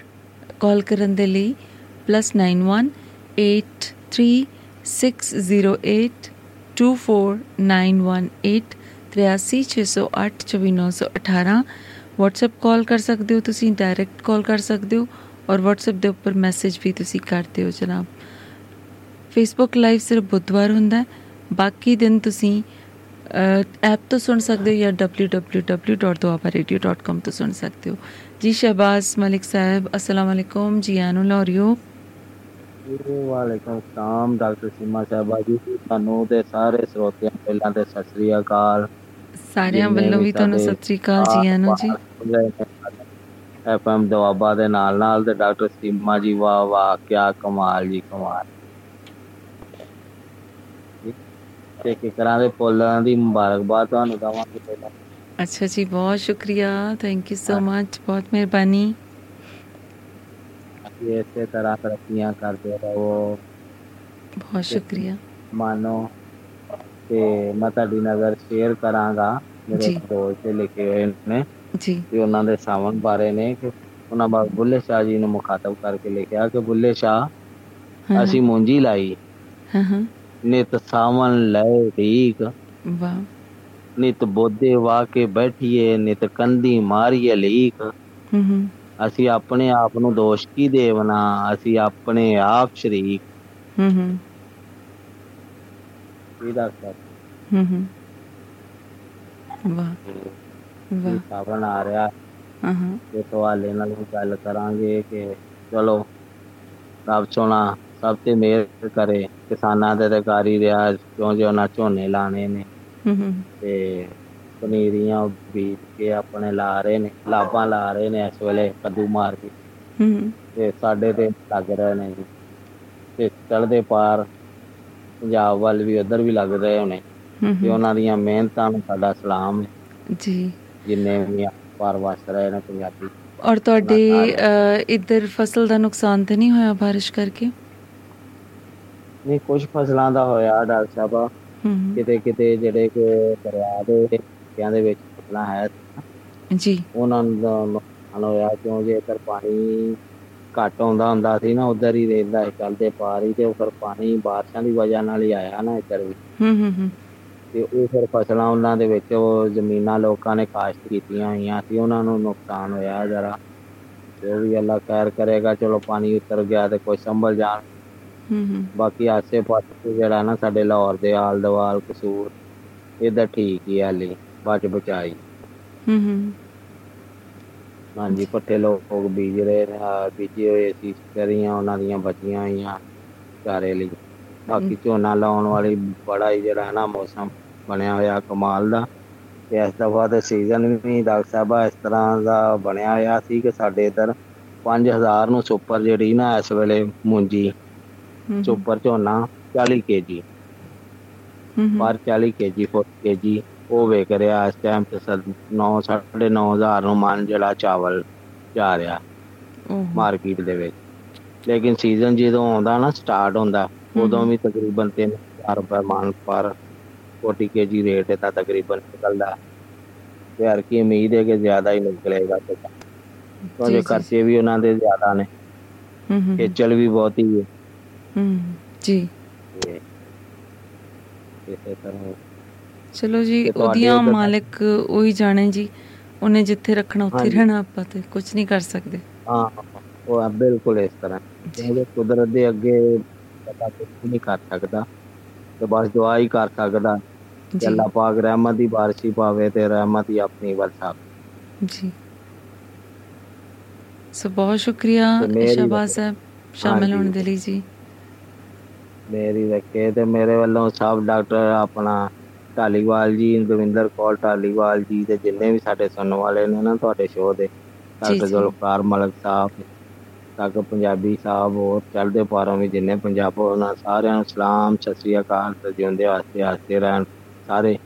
ਕਾਲ ਕਰਨ ਦੇ ਲਈ +918360824918 8360824918 WhatsApp ਕਾਲ ਕਰ ਸਕਦੇ ਹੋ ਤੁਸੀਂ ਡਾਇਰੈਕਟ ਕਾਲ ਕਰ ਸਕਦੇ ਹੋ ਔਰ WhatsApp ਦੇ ਉੱਪਰ ਮੈਸੇਜ ਵੀ ਤੁਸੀਂ ਕਰਦੇ ਹੋ ਜਨਾਬ। Facebook ਲਾਈਵ ਸਿਰਫ ਬੁੱਧਵਾਰ ਹੁੰਦਾ ਹੈ, ਬਾਕੀ ਦਿਨ ਤੁਸੀਂ ਐਪ ਤੋਂ ਸੁਣ ਸਕਦੇ ਹੋ ਜਾਂ www.doabaradio.com ਤੋਂ ਸੁਣ ਸਕਦੇ ਹੋ। ਜੀ ਸ਼ਹਿਬਾਜ਼ ਮਲਿਕ ਸਾਹਿਬ, ਅਸਲਾਮ ਵਾਲੇਕੁਮ ਜੀ ਆਨੂ ਲਾਹੌਰੀਓ
ਵਾਲੇਕੁਮ ਸਲਾਮ ਡਾਕਟਰ ਸੀਮਾ ਸਾਹਿਬਾ ਜੀ। ਤੁਹਾਨੂੰ ਤੇ ਸਾਰੇ ਸਰੋਤਿਆਂ ਪਹਿਲਾਂ ਤੇ ਸਤਿ ਸ੍ਰੀ ਅਕਾਲ।
ਸਾਰਿਆਂ ਵੱਲੋਂ ਵੀ ਤੁਹਾਨੂੰ ਸਤਿ ਸ੍ਰੀ ਅਕਾਲ ਜੀ ਆਨੂ ਜੀ।
ਐਫਐਮ ਦਵਾਬਾ ਦੇ ਨਾਲ ਨਾਲ ਤੇ ਡਾਕਟਰ ਸੀਮਾ ਜੀ ਵਾਹ ਵਾਹ ਕੀ ਕਮਾਲ ਜੀ ਕਮਾਲ। ਤੇ ਕਿਕਰਾਂ ਦੇ ਫੁੱਲਾਂ ਦੀ ਮੁਬਾਰਕਬਾਦ ਤੁਹਾਨੂੰ ਦਵਾਂਗੇ ਪਹਿਲਾਂ।
ਅੱਛਾ ਜੀ ਬਹੁਤ ਸ਼ੁਕਰੀਆ। ਥੈਂਕ ਯੂ ਸੋ ਮਚ ਬਹੁਤ ਮਿਹਰਬਾਨੀ।
ਇਸੇ ਤਰ੍ਹਾਂ ਤਰੱਕੀਆਂ ਕਰਦੇ ਰਹੋ।
ਬਹੁਤ ਸ਼ੁਕਰੀਆ।
ਮਾਨੋ ਤੇ ਮੈਂ ਤੁਹਾਡੀ ਨਜ਼ਰ ਸ਼ੇਅਰ ਕਰਾਂਗਾ ਮੇਰੇ ਦੋਸਤ ਲਿਖੇ ਹੋਏ ਨੇ
ਜੀ।
ਤੇ ਉਹਨਾਂ ਦੇ ਸਾਵਣ ਬਾਰੇ ਨੇ ਕਿ ਉਹਨਾਂ ਬਾਅਦ ਬੁੱਲੇ ਸ਼ਾਹ ਜੀ ਨੂੰ ਮੁਖਾਤਬ ਕਰਕੇ ਲਿਖਿਆ ਕਿ ਬੁੱਲੇ ਸ਼ਾਹ ਅਸੀਂ ਮੁੰਜੀ ਲਾਈ। ਨਿਤ ਸਾਵਣ ਲੈ ਢੀਕ
ਵਾਹ।
ਨਿਤ ਬੋਦੇ ਵਾ ਕੇ ਬੈਠੀਏ ਨਿਤ ਕੰਦੀ ਮਾਰੀਏ ਲੀਕ।
ਹੂੰ ਹੂੰ।
ਅਸੀਂ ਆਪਣੇ ਆਪ ਨੂੰ ਦੋਸ਼ ਕੀ ਦੇਵਨਾ ਅਸੀਂ ਆਪਣੇ ਆਪ ਸ਼ਰੀਕ।
ਹੂੰ ਹੂੰ।
ਇਹਦਾ ਸਰ
ਹੂੰ ਹੂੰ। ਵਾਹ ਵਾਹ।
ਸਾਵਣ ਆ ਰਿਹਾ।
ਹਾਂ ਹਾਂ।
ਤੇ ਤੁਹਾਡੇ ਨਾਲ ਵੀ ਗੱਲ ਕਰਾਂਗੇ ਕਿ ਚਲੋ ਰੱਬ ਸੋਣਾ ਸਭ ਤੇ ਮਿਹਰ ਕਰੇ। ਕਿਸਾਨਾਂ ਦੇ ਤੇ ਕਾਰੀ ਰਿਹਾ ਕਿਉਂ ਜੋ ਉਹਨਾਂ ਝੋਨੇ ਲਾਣੇ ਨੇ।
ਹੂੰ ਹੂੰ।
ਤੇ ਪਨੀਰੀਆਂ ਬੀਜ ਕੇ ਆਪਣੇ ਲਾ ਰਹੇ ਨੇ ਲਾਭਾਂ ਲਾ ਰਹੇ ਨੇ ਇਸ ਵੇਲੇ ਕੱਦੂ ਮਾਰ ਕੇ।
ਹੂੰ।
ਤੇ ਸਾਡੇ ਤੇ ਲੱਗ ਰਹੇ ਨੇ ਜੀ। ਤੇ ਚੜ੍ਹਦੇ ਪਾਰ ਪੰਜਾਬ ਵੱਲ ਵੀ ਉਧਰ ਵੀ ਲੱਗ ਰਹੇ ਹੋਣੇ। ਤੇ ਉਹਨਾਂ ਦੀਆਂ ਮਿਹਨਤਾਂ ਨੂੰ ਸਾਡਾ ਸਲਾਮ ਹੈ।
ਜੀ।
ਜਿੰਨੇ ਵੀ ਪਾਰ ਵਸ ਰਹੇ ਨੇ ਪੰਜਾਬੀ।
ਔਰ ਤੁਹਾਡੇ ਇੱਧਰ ਫਸਲ ਦਾ ਨੁਕਸਾਨ ਤੇ ਨਹੀਂ ਹੋਇਆ ਬਾਰਿਸ਼ ਕਰਕੇ?
ਨਹੀਂ ਕੁਝ ਫਸਲਾਂ ਦਾ ਹੋਇਆ ਡਾਕਟਰ ਸਾਹਿਬਾ। ਕਿਤੇ ਕਿਤੇ ਜਿਹੜੇ ਕਿ ਦਰਿਆ ਦੇ ਹਿੱਸਿਆਂ ਦੇ ਵਿੱਚ ਫਸਲਾਂ ਹੈ।
ਜੀ।
ਉਹਨਾਂ ਨੂੰ ਨੁਕਸਾਨ ਹੋਇਆ ਕਿਉਂ? ਜੇ ਇੱਧਰ ਪਾਣੀ ਘੱਟ ਆਉਂਦਾ ਹੁੰਦਾ ਸੀ ਨਾ ਉਧਰ ਹੀ ਰਹਿੰਦਾ ਹੈ ਚੱਲਦੇ ਪਾਰ ਹੀ ਤੇ ਉਹ ਫਿਰ ਪਾਣੀ ਬਾਰਿਸ਼ਾਂ ਦੀ ਵਜ੍ਹਾ ਨਾਲ ਹੀ ਆਇਆ ਨਾ ਇੱਧਰ ਵੀ।
ਹੂੰ ਹੂੰ ਹੂੰ।
ਤੇ ਉਹ ਫਿਰ ਫਸਲਾਂ ਉਹਨਾਂ ਦੇ ਵਿੱਚ ਉਹ ਜ਼ਮੀਨਾਂ ਲੋਕਾਂ ਨੇ ਕਾਸ਼ਤ ਕੀਤੀਆਂ ਹੋਈਆਂ ਸੀ ਉਹਨਾਂ ਨੂੰ ਨੁਕਸਾਨ ਹੋਇਆ ਜਰਾ। ਜੋ ਵੀ ਅੱਲਾ ਖੈਰ ਕਰੇਗਾ ਚਲੋ ਪਾਣੀ ਉਤਰ ਗਿਆ ਤੇ ਕੋਈ ਸੰਭਲ ਜਾਣ। ਬਾਕੀ ਆਸੇ ਪਾਸੇ ਜਿਹੜਾ ਨਾ ਸਾਡੇ ਲਾਹੌਰ ਦੇ ਆਲ ਦਵਾਲ ਕਸੂਰ ਇਹਦਾ ਠੀਕ ਹੀ ਹਾਲੇ। ਬਚ ਬਚਾਈ।
ਹੂੰ ਹੂੰ।
ਹਾਂਜੀ ਪੱਠੇ ਲੋਕ ਬੀਜ ਰਹੇ ਨੇ ਬੀਜੇ ਹੋਏ ਸੀ ਕਰੀਆਂ ਉਹਨਾਂ ਦੀਆਂ ਬਚੀਆਂ ਹੋਈਆਂ ਚਾਰੇ ਲਈ। ਬਾਕੀ ਝੋਨਾ ਲਾਉਣ ਵਾਲੀ ਬੜਾ ਹੀ ਜਿਹੜਾ ਨਾ ਮੌਸਮ ਬਣਿਆ ਹੋਇਆ ਕਮਾਲ ਦਾ। ਤੇ ਇਸ ਦਫਾ ਤੇ ਸੀਜ਼ਨ ਵੀ ਡਾਕਟਰ ਸਾਹਿਬਾ ਇਸ ਤਰ੍ਹਾਂ ਦਾ ਬਣਿਆ ਹੋਇਆ ਸੀ ਕਿ ਸਾਡੇ ਇਧਰ 5000 ਨੂੰ ਸੁਪਰ ਜਿਹੜੀ ਨਾ ਇਸ ਵੇਲੇ ਮੁੰਜੀ। ਸੁਪਰ ਝੋਨਾ 40 ਕੇਜੀ। ਪਰ 40 ਕੇਜੀ 40 ਕੇਜੀ। ਉਹ ਵੇਚ ਰਿਹਾ ਇਸ ਟਾਈਮ ਤੇ 9 9500 ਨੂੰ ਮਨ ਜਿਹੜਾ ਚਾਵਲ ਜਾ ਰਿਹਾ ਮਾਰਕੀਟ ਦੇ ਵਿੱਚ। ਲੇਕਿਨ ਸੀਜ਼ਨ ਜਦੋਂ ਆਉਂਦਾ ਨਾ ਸਟਾਰਟ ਹੁੰਦਾ ਉਦੋਂ ਵੀ ਤਕਰੀਬਨ 3000 ਰੁਪਏ ਮਨ ਪਰ 40 ਕੇਜੀ ਰੇਟ ਇਹਦਾ ਤਕਰੀਬਨ ਨਿਕਲਦਾ। ਯਾਰ ਕੀ ਉਮੀਦ ਹੈ ਕਿ ਜ਼ਿਆਦਾ ਹੀ ਨਿਕਲੇਗਾ ਤੇ ਕਿਉਂਕਿ ਖਰਚੇ ਵੀ ਉਹਨਾਂ ਦੇ ਜ਼ਿਆਦਾ ਨੇ। ਖੇਚਲ ਵੀ ਬਹੁਤ ਹੀ ਹੈ।
ਹੂੰ ਜੀ।
ਇਸੇ ਤਰ੍ਹਾਂ
ਚਲੋ ਜੀ ਉਹਦੀਆਂ ਮਾਲਕ ਉਹੀ ਜਾਣੇ ਜੀ। ਉਹਨੇ ਜਿੱਥੇ ਰੱਖਣਾ ਉੱਥੇ ਰਹਿਣਾ ਆਪਾਂ ਤੇ ਕੁਝ ਨਹੀਂ ਕਰ ਸਕਦੇ।
ਹਾਂ ਉਹ ਬਿਲਕੁਲ ਇਸ ਤਰ੍ਹਾਂ। ਜਿਹੜੇ ਕੁਦਰਤ ਦੇ ਅੱਗੇ ਪਤਾ ਕੁਝ ਨਹੀਂ ਕਰ ਸਕਦਾ। ਤੇ ਬਸ ਦੁਆ ਹੀ ਕਰ ਸਕਦਾ ਕਿ ਅੱਲਾਹ ਪਾਕ ਰਹਿਮਤ ਦੀ ਬਾਰਿਸ਼ ਪਾਵੇ ਤੇ ਰਹਿਮਤ ਹੀ ਆਪਣੀ ਵਰਸਾਵੇ
ਜੀ। ਸੋ ਬਹੁਤ ਸ਼ੁਕਰੀਆ ਸ਼ਹਬਾਜ਼ ਸਾਹਿਬ ਸ਼ਾਮਿਲ ਹੋਣ ਦੇ ਲਈ ਜੀ।
ਮੇਰੀ ਰੱਖੇ ਤੇ ਮੇਰੇ ਵੱਲੋਂ ਸਭ ਡਾਕਟਰ ਆਪਣਾ ਢਾਲੀਵਾਲ ਜੀ ਦਵਿੰਦਰ ਕੌਰ ਢਾਲੀਵਾਲ ਜੀ ਤੇ ਜਿੰਨੇ ਵੀ ਸਾਡੇ ਸੁਣਨ ਵਾਲੇ ਨੇ ਨਾ ਤੁਹਾਡੇ ਸ਼ੋਅ ਦੇ ਡਾਕਟਰ। ਜ਼ੁਲਫਕਾਰ ਮਲਕ ਸਾਹਿਬ ਤੱਕ ਪੰਜਾਬੀ ਸਾਹਿਬ ਹੋਰ ਚੜ੍ਹਦੇ ਪਾਰੋਂ ਵੀ ਜਿੰਨੇ ਪੰਜਾਬ ਉਹਨਾਂ ਸਾਰਿਆਂ ਨੂੰ ਸਲਾਮ ਸਤਿ ਸ੍ਰੀ ਅਕਾਲ ਤੇ ਜਿਉਂਦੇ ਵਾਸਤੇ ਹੱਸਦੇ ਰਹਿਣ ਸਾਰੇ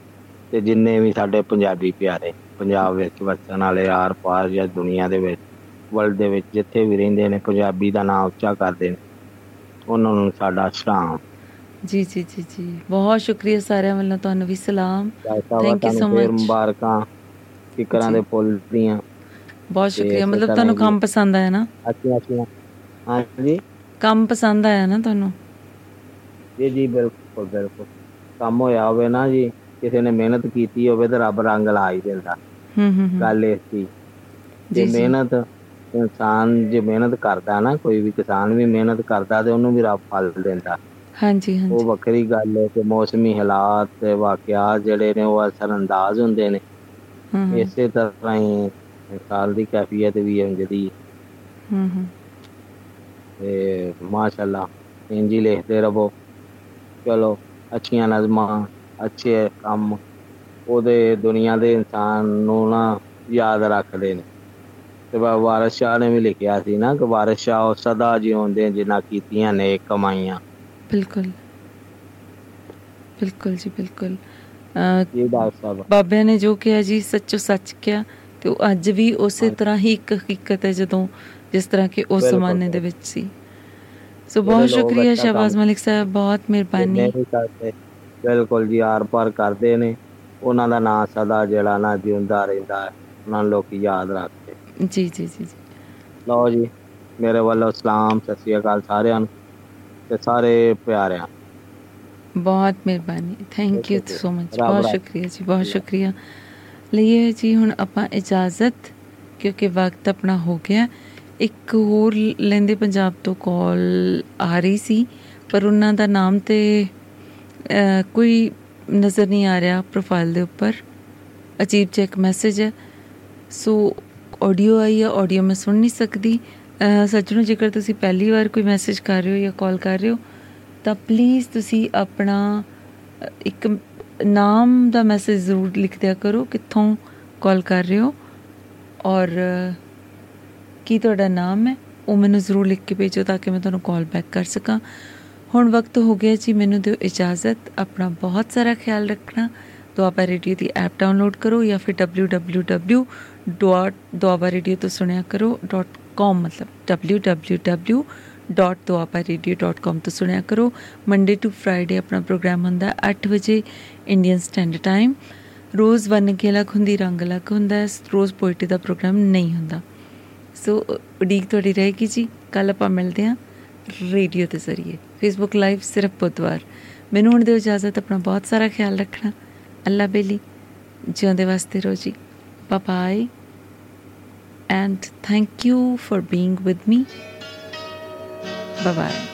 ਤੇ ਜਿੰਨੇ ਵੀ ਸਾਡੇ ਪੰਜਾਬੀ ਪਿਆਰੇ ਪੰਜਾਬ ਵਿੱਚ ਵਸਣ ਵਾਲੇ ਆਰ ਪਾਰ ਜਾਂ ਦੁਨੀਆ ਦੇ ਵਿੱਚ ਵਰਲਡ ਦੇ ਵਿੱਚ ਜਿੱਥੇ ਵੀ ਰਹਿੰਦੇ ਨੇ ਪੰਜਾਬੀ ਦਾ ਨਾਮ ਉੱਚਾ ਕਰਦੇ ਨੇ ਉਹਨਾਂ ਨੂੰ ਸਾਡਾ ਸਲਾਮ
ਜੀ ਜੀ ਜੀ ਜੀ। ਬਹੁਤ ਸ਼ੁਕਰੀਆ ਸਾਰਿਆਂ ਵੱਲੋਂ ਤੁਹਾਨੂੰ ਵੀ ਸਲਾਮ।
ਸਾਹਿਬਾ
ਥੈਂਕ ਯੂ ਸੋ
ਤੁਹਾਨੂੰ ਫੇਰ
ਮਚ
ਮੁਬਾਰਕਾਂ। ਫਿਕਰਾਂ ਦੇ ਫੁੱਲ ਦੀਆਂ।
ਬਹੁਤ
ਤੇ
ਸ਼ੁਕਰੀਆ।
ਇਸੇ
ਮਤਲਬ
ਤਰ੍ਹਾਂ
ਤੁਹਾਨੂੰ
ਹੀ
ਕੰਮ ਪਸੰਦ ਆਇਆ ਨਾ?
ਅੱਛੀਆਂ ਅੱਛੀਆਂ ਹਾਂਜੀ?
ਕੰਮ ਪਸੰਦ ਆਇਆ ਨਾ ਤੁਹਾਨੂੰ?
ਜੀ ਜੀ ਬਿਲਕੁਲ ਬਿਲਕੁਲ। ਕੰਮ ਹੋਇਆ ਹੋਵੇ ਨਾ ਜੀ ਕਿਸੇ ਨੇ ਮਿਹਨਤ ਕੀਤੀ ਹੋਵੇ ਤੇ ਰੱਬ ਰੰਗ ਲਾ ਹੀ ਦਿੰਦਾ।
ਹੂੰ ਹੂੰ ਹੂੰ।
ਗੱਲ ਇਹ ਸੀ ਜੇ
ਜੀ, ਜੀ।
ਮਿਹਨਤ ਇਨਸਾਨ ਜੇ ਮਿਹਨਤ ਕਰਦਾ ਨਾ ਕੋਈ ਵੀ ਕਿਸਾਨ ਵੀ ਮਿਹਨਤ ਕਰਦਾ ਤੇ ਉਹਨੂੰ ਵੀ ਰੱਬ ਫਲ ਦਿੰਦਾ। ਉਹ
ਹਾਂਜੀ।
ਵੱਖਰੀ ਗੱਲ ਹੈ ਕਿ ਮੌਸਮੀ ਹਾਲਾਤ ਤੇ ਵਾਕਿਆਤ ਜਿਹੜੇ ਨੇ ਉਹ ਅਸਰ ਅੰਦਾਜ਼ ਹੁੰਦੇ ਨੇ।
ਹੂੰ ਹੂੰ।
ਇਸੇ ਤਰ੍ਹਾਂ ਹੀ ਸਾਲ ਦੀ ਕੈਫੀਅਤ ਵੀ ਹੈ। ਜਿਹੜੀ
ਹੂੰ ਹੂੰ।
ਤੇ ਮਾਸ਼ਾਅੱਲਾ ਇੰਜ ਹੀ ਲਿਖਦੇ ਰਹੋ। ਚਲੋ ਅੱਛੀਆਂ ਨਜ਼ਮਾਂ ਅੱਛੇ ਕੰਮ ਉਹਦੇ ਦੁਨੀਆ ਦੇ ਇਨਸਾਨ ਨੂੰ ਨਾ ਯਾਦ ਰੱਖਦੇ ਨੇ। ਤੇ ਵਾ- ਵਾਰਿਸ ਸ਼ਾਹ ਨੇ ਵੀ ਲਿਖਿਆ ਸੀ ਨਾ ਕਿ ਵਾਰਿਸ ਸ਼ਾਹ ਉਹ ਸਦਾ ਜਿਉਂਦੇ ਜਿਨ੍ਹਾਂ ਕੀਤੀਆਂ ਨੇ ਕਮਾਈਆਂ।
ਬਿਲਕੁਲ। ਬਿਲਕੁਲ ਜੀ ਬਿਲਕੁਲ।
ਜੀ ਡਾਕਟਰ ਸਾਹਿਬ।
ਬਾਬਿਆਂ ਨੇ ਜੋ ਕਿਹਾ ਜੀ ਸੱਚੋ ਸੱਚ ਕਿਹਾ ਤੇ ਉਹ ਅੱਜ ਵੀ ਉਸੇ ਤਰ੍ਹਾਂ ਹੀ ਇੱਕ ਹਕੀਕਤ ਹੈ ਜਦੋਂ ਜਿਸ ਤਰ੍ਹਾਂ ਕਿ ਉਸ ਜ਼ਮਾਨੇ ਦੇ ਵਿੱਚ ਸੀ। ਸੋ ਬਹੁਤ ਸ਼ੁਕਰੀਆ
ਕੰਮ
ਮਲਿਕ ਸਾਹਿਬ ਬਹੁਤ ਮਿਹਰਬਾਨੀ।
ਬਿਲਕੁਲ ਜੀ ਆਰ ਪਾਰ ਕਰਦੇ ਨੇ। ਉਹਨਾਂ ਦਾ ਨਾਂ ਸਦਾ ਜਿਹੜਾ ਨਾ ਜਿਉਂਦਾ ਰਹਿੰਦਾ ਹੈ। ਉਹਨਾਂ ਲੋਕੀ ਯਾਦ ਰੱਖਦੇ।
ਜੀ ਜੀ ਜੀ ਜੀ।
ਲਓ ਜੀ ਮੇਰੇ ਵੱਲੋਂ ਸਲਾਮ ਸਤਿ ਸ੍ਰੀ ਅਕਾਲ ਸਾਰਿਆਂ ਨੂੰ। ਤੇ ਸਾਰੇ ਪਿਆਰਿਆਂ।
ਬਹੁਤ ਮਿਹਰਬਾਨੀ। ਥੈਂਕ ਯੂ ਸੋ ਮਚ ਬਹੁਤ। ਸ਼ੁਕਰੀਆ ਜੀ ਬਹੁਤ ਸ਼ੁਕਰੀਆ। ਲਈਏ ਜੀ ਹੁਣ ਆਪਾਂ ਇਜਾਜ਼ਤ ਕਿਉਂਕਿ ਵਕਤ ਆਪਣਾ ਹੋ ਗਿਆ। ਇੱਕ ਹੋਰ ਲੈਂਦੇ ਪੰਜਾਬ ਤੋਂ ਕਾਲ ਆ ਰਹੀ ਸੀ ਪਰ ਉਹਨਾਂ ਦਾ ਨਾਮ ਤੇ ਕੋਈ ਨਜ਼ਰ ਨਹੀਂ ਆ ਰਿਹਾ ਪ੍ਰੋਫਾਈਲ ਦੇ ਉੱਪਰ। ਅਜੀਬ ਜਿਹਾ ਇੱਕ ਮੈਸੇਜ ਹੈ। ਸੋ ਆਡੀਓ ਆਈ ਹੈ ਆਡੀਓ ਮੈਂ ਸੁਣ ਨਹੀਂ ਸਕਦੀ। ਸੱਜਣੋ ਜੇਕਰ ਤੁਸੀਂ ਪਹਿਲੀ ਵਾਰ ਕੋਈ ਮੈਸੇਜ ਕਰ ਰਹੇ ਹੋ ਜਾਂ ਕਾਲ ਕਰ ਰਹੇ ਹੋ, ਤਾਂ ਪਲੀਜ਼ ਤੁਸੀਂ ਆਪਣਾ ਇੱਕ ਨਾਮ ਦਾ ਮੈਸੇਜ ਜ਼ਰੂਰ ਲਿਖ ਦਿਆ ਕਰੋ ਕਿੱਥੋਂ ਕਾਲ ਕਰ ਰਹੇ ਹੋ ਔਰ ਕੀ ਤੁਹਾਡਾ ਨਾਮ ਹੈ, ਉਹ ਮੈਨੂੰ ਜ਼ਰੂਰ ਲਿਖ ਕੇ ਭੇਜੋ ਤਾਂ ਕਿ ਮੈਂ ਤੁਹਾਨੂੰ ਕਾਲ ਬੈਕ ਕਰ ਸਕਾਂ। ਹੁਣ ਵਕਤ ਹੋ ਗਿਆ ਜੀ, ਮੈਨੂੰ ਦਿਓ ਇਜਾਜ਼ਤ, ਆਪਣਾ ਬਹੁਤ ਸਾਰਾ ਖਿਆਲ ਰੱਖਣਾ। ਦੁਆਬਾ ਰੇਡੀਓ ਦੀ ਐਪ ਡਾਊਨਲੋਡ ਕਰੋ ਜਾਂ ਫਿਰ www.ਦੁਆਬਾ ਤੋਂ ਸੁਣਿਆ ਕਰੋ .com ਮਤਲਬ www.duabaradio.com ਤੋਂ ਸੁਣਿਆ ਕਰੋ ਮੰਡੇ ਟੂ ਫਰਾਈਡੇ ਆਪਣਾ ਪ੍ਰੋਗਰਾਮ ਹੁੰਦਾ 8 ਵਜੇ ਇੰਡੀਅਨ ਸਟੈਂਡਰਡ ਟਾਈਮ ਰੋਜ਼ ਵਨ ਕੇ ਅਲੱਗ ਹੁੰਦੀ ਰੰਗ ਅਲੱਗ ਹੁੰਦਾ ਹੈ, ਰੋਜ਼ ਪੋਇਟਰੀ ਦਾ ਪ੍ਰੋਗਰਾਮ ਨਹੀਂ ਹੁੰਦਾ ਸੋ ਉਡੀਕ ਤੁਹਾਡੀ ਰਹੇਗੀ ਜੀ ਕੱਲ ਆਪਾਂ ਮਿਲਦੇ ਹਾਂ ਰੇਡੀਓ ਦੇ ਜ਼ਰੀਏ ਫੇਸਬੁੱਕ ਲਾਈਵ ਸਿਰਫ ਬੁੱਧਵਾਰ ਮੈਨੂੰ ਹੁਣ ਦਿਓ ਇਜਾਜ਼ਤ ਆਪਣਾ ਬਹੁਤ ਸਾਰਾ ਖਿਆਲ ਰੱਖਣਾ ਅੱਲਾ ਬੇਲੀ ਜਿਉਂਦੇ ਵਾਸਤੇ ਰਹੋ ਜੀ bye and thank you for being with me. Bye bye.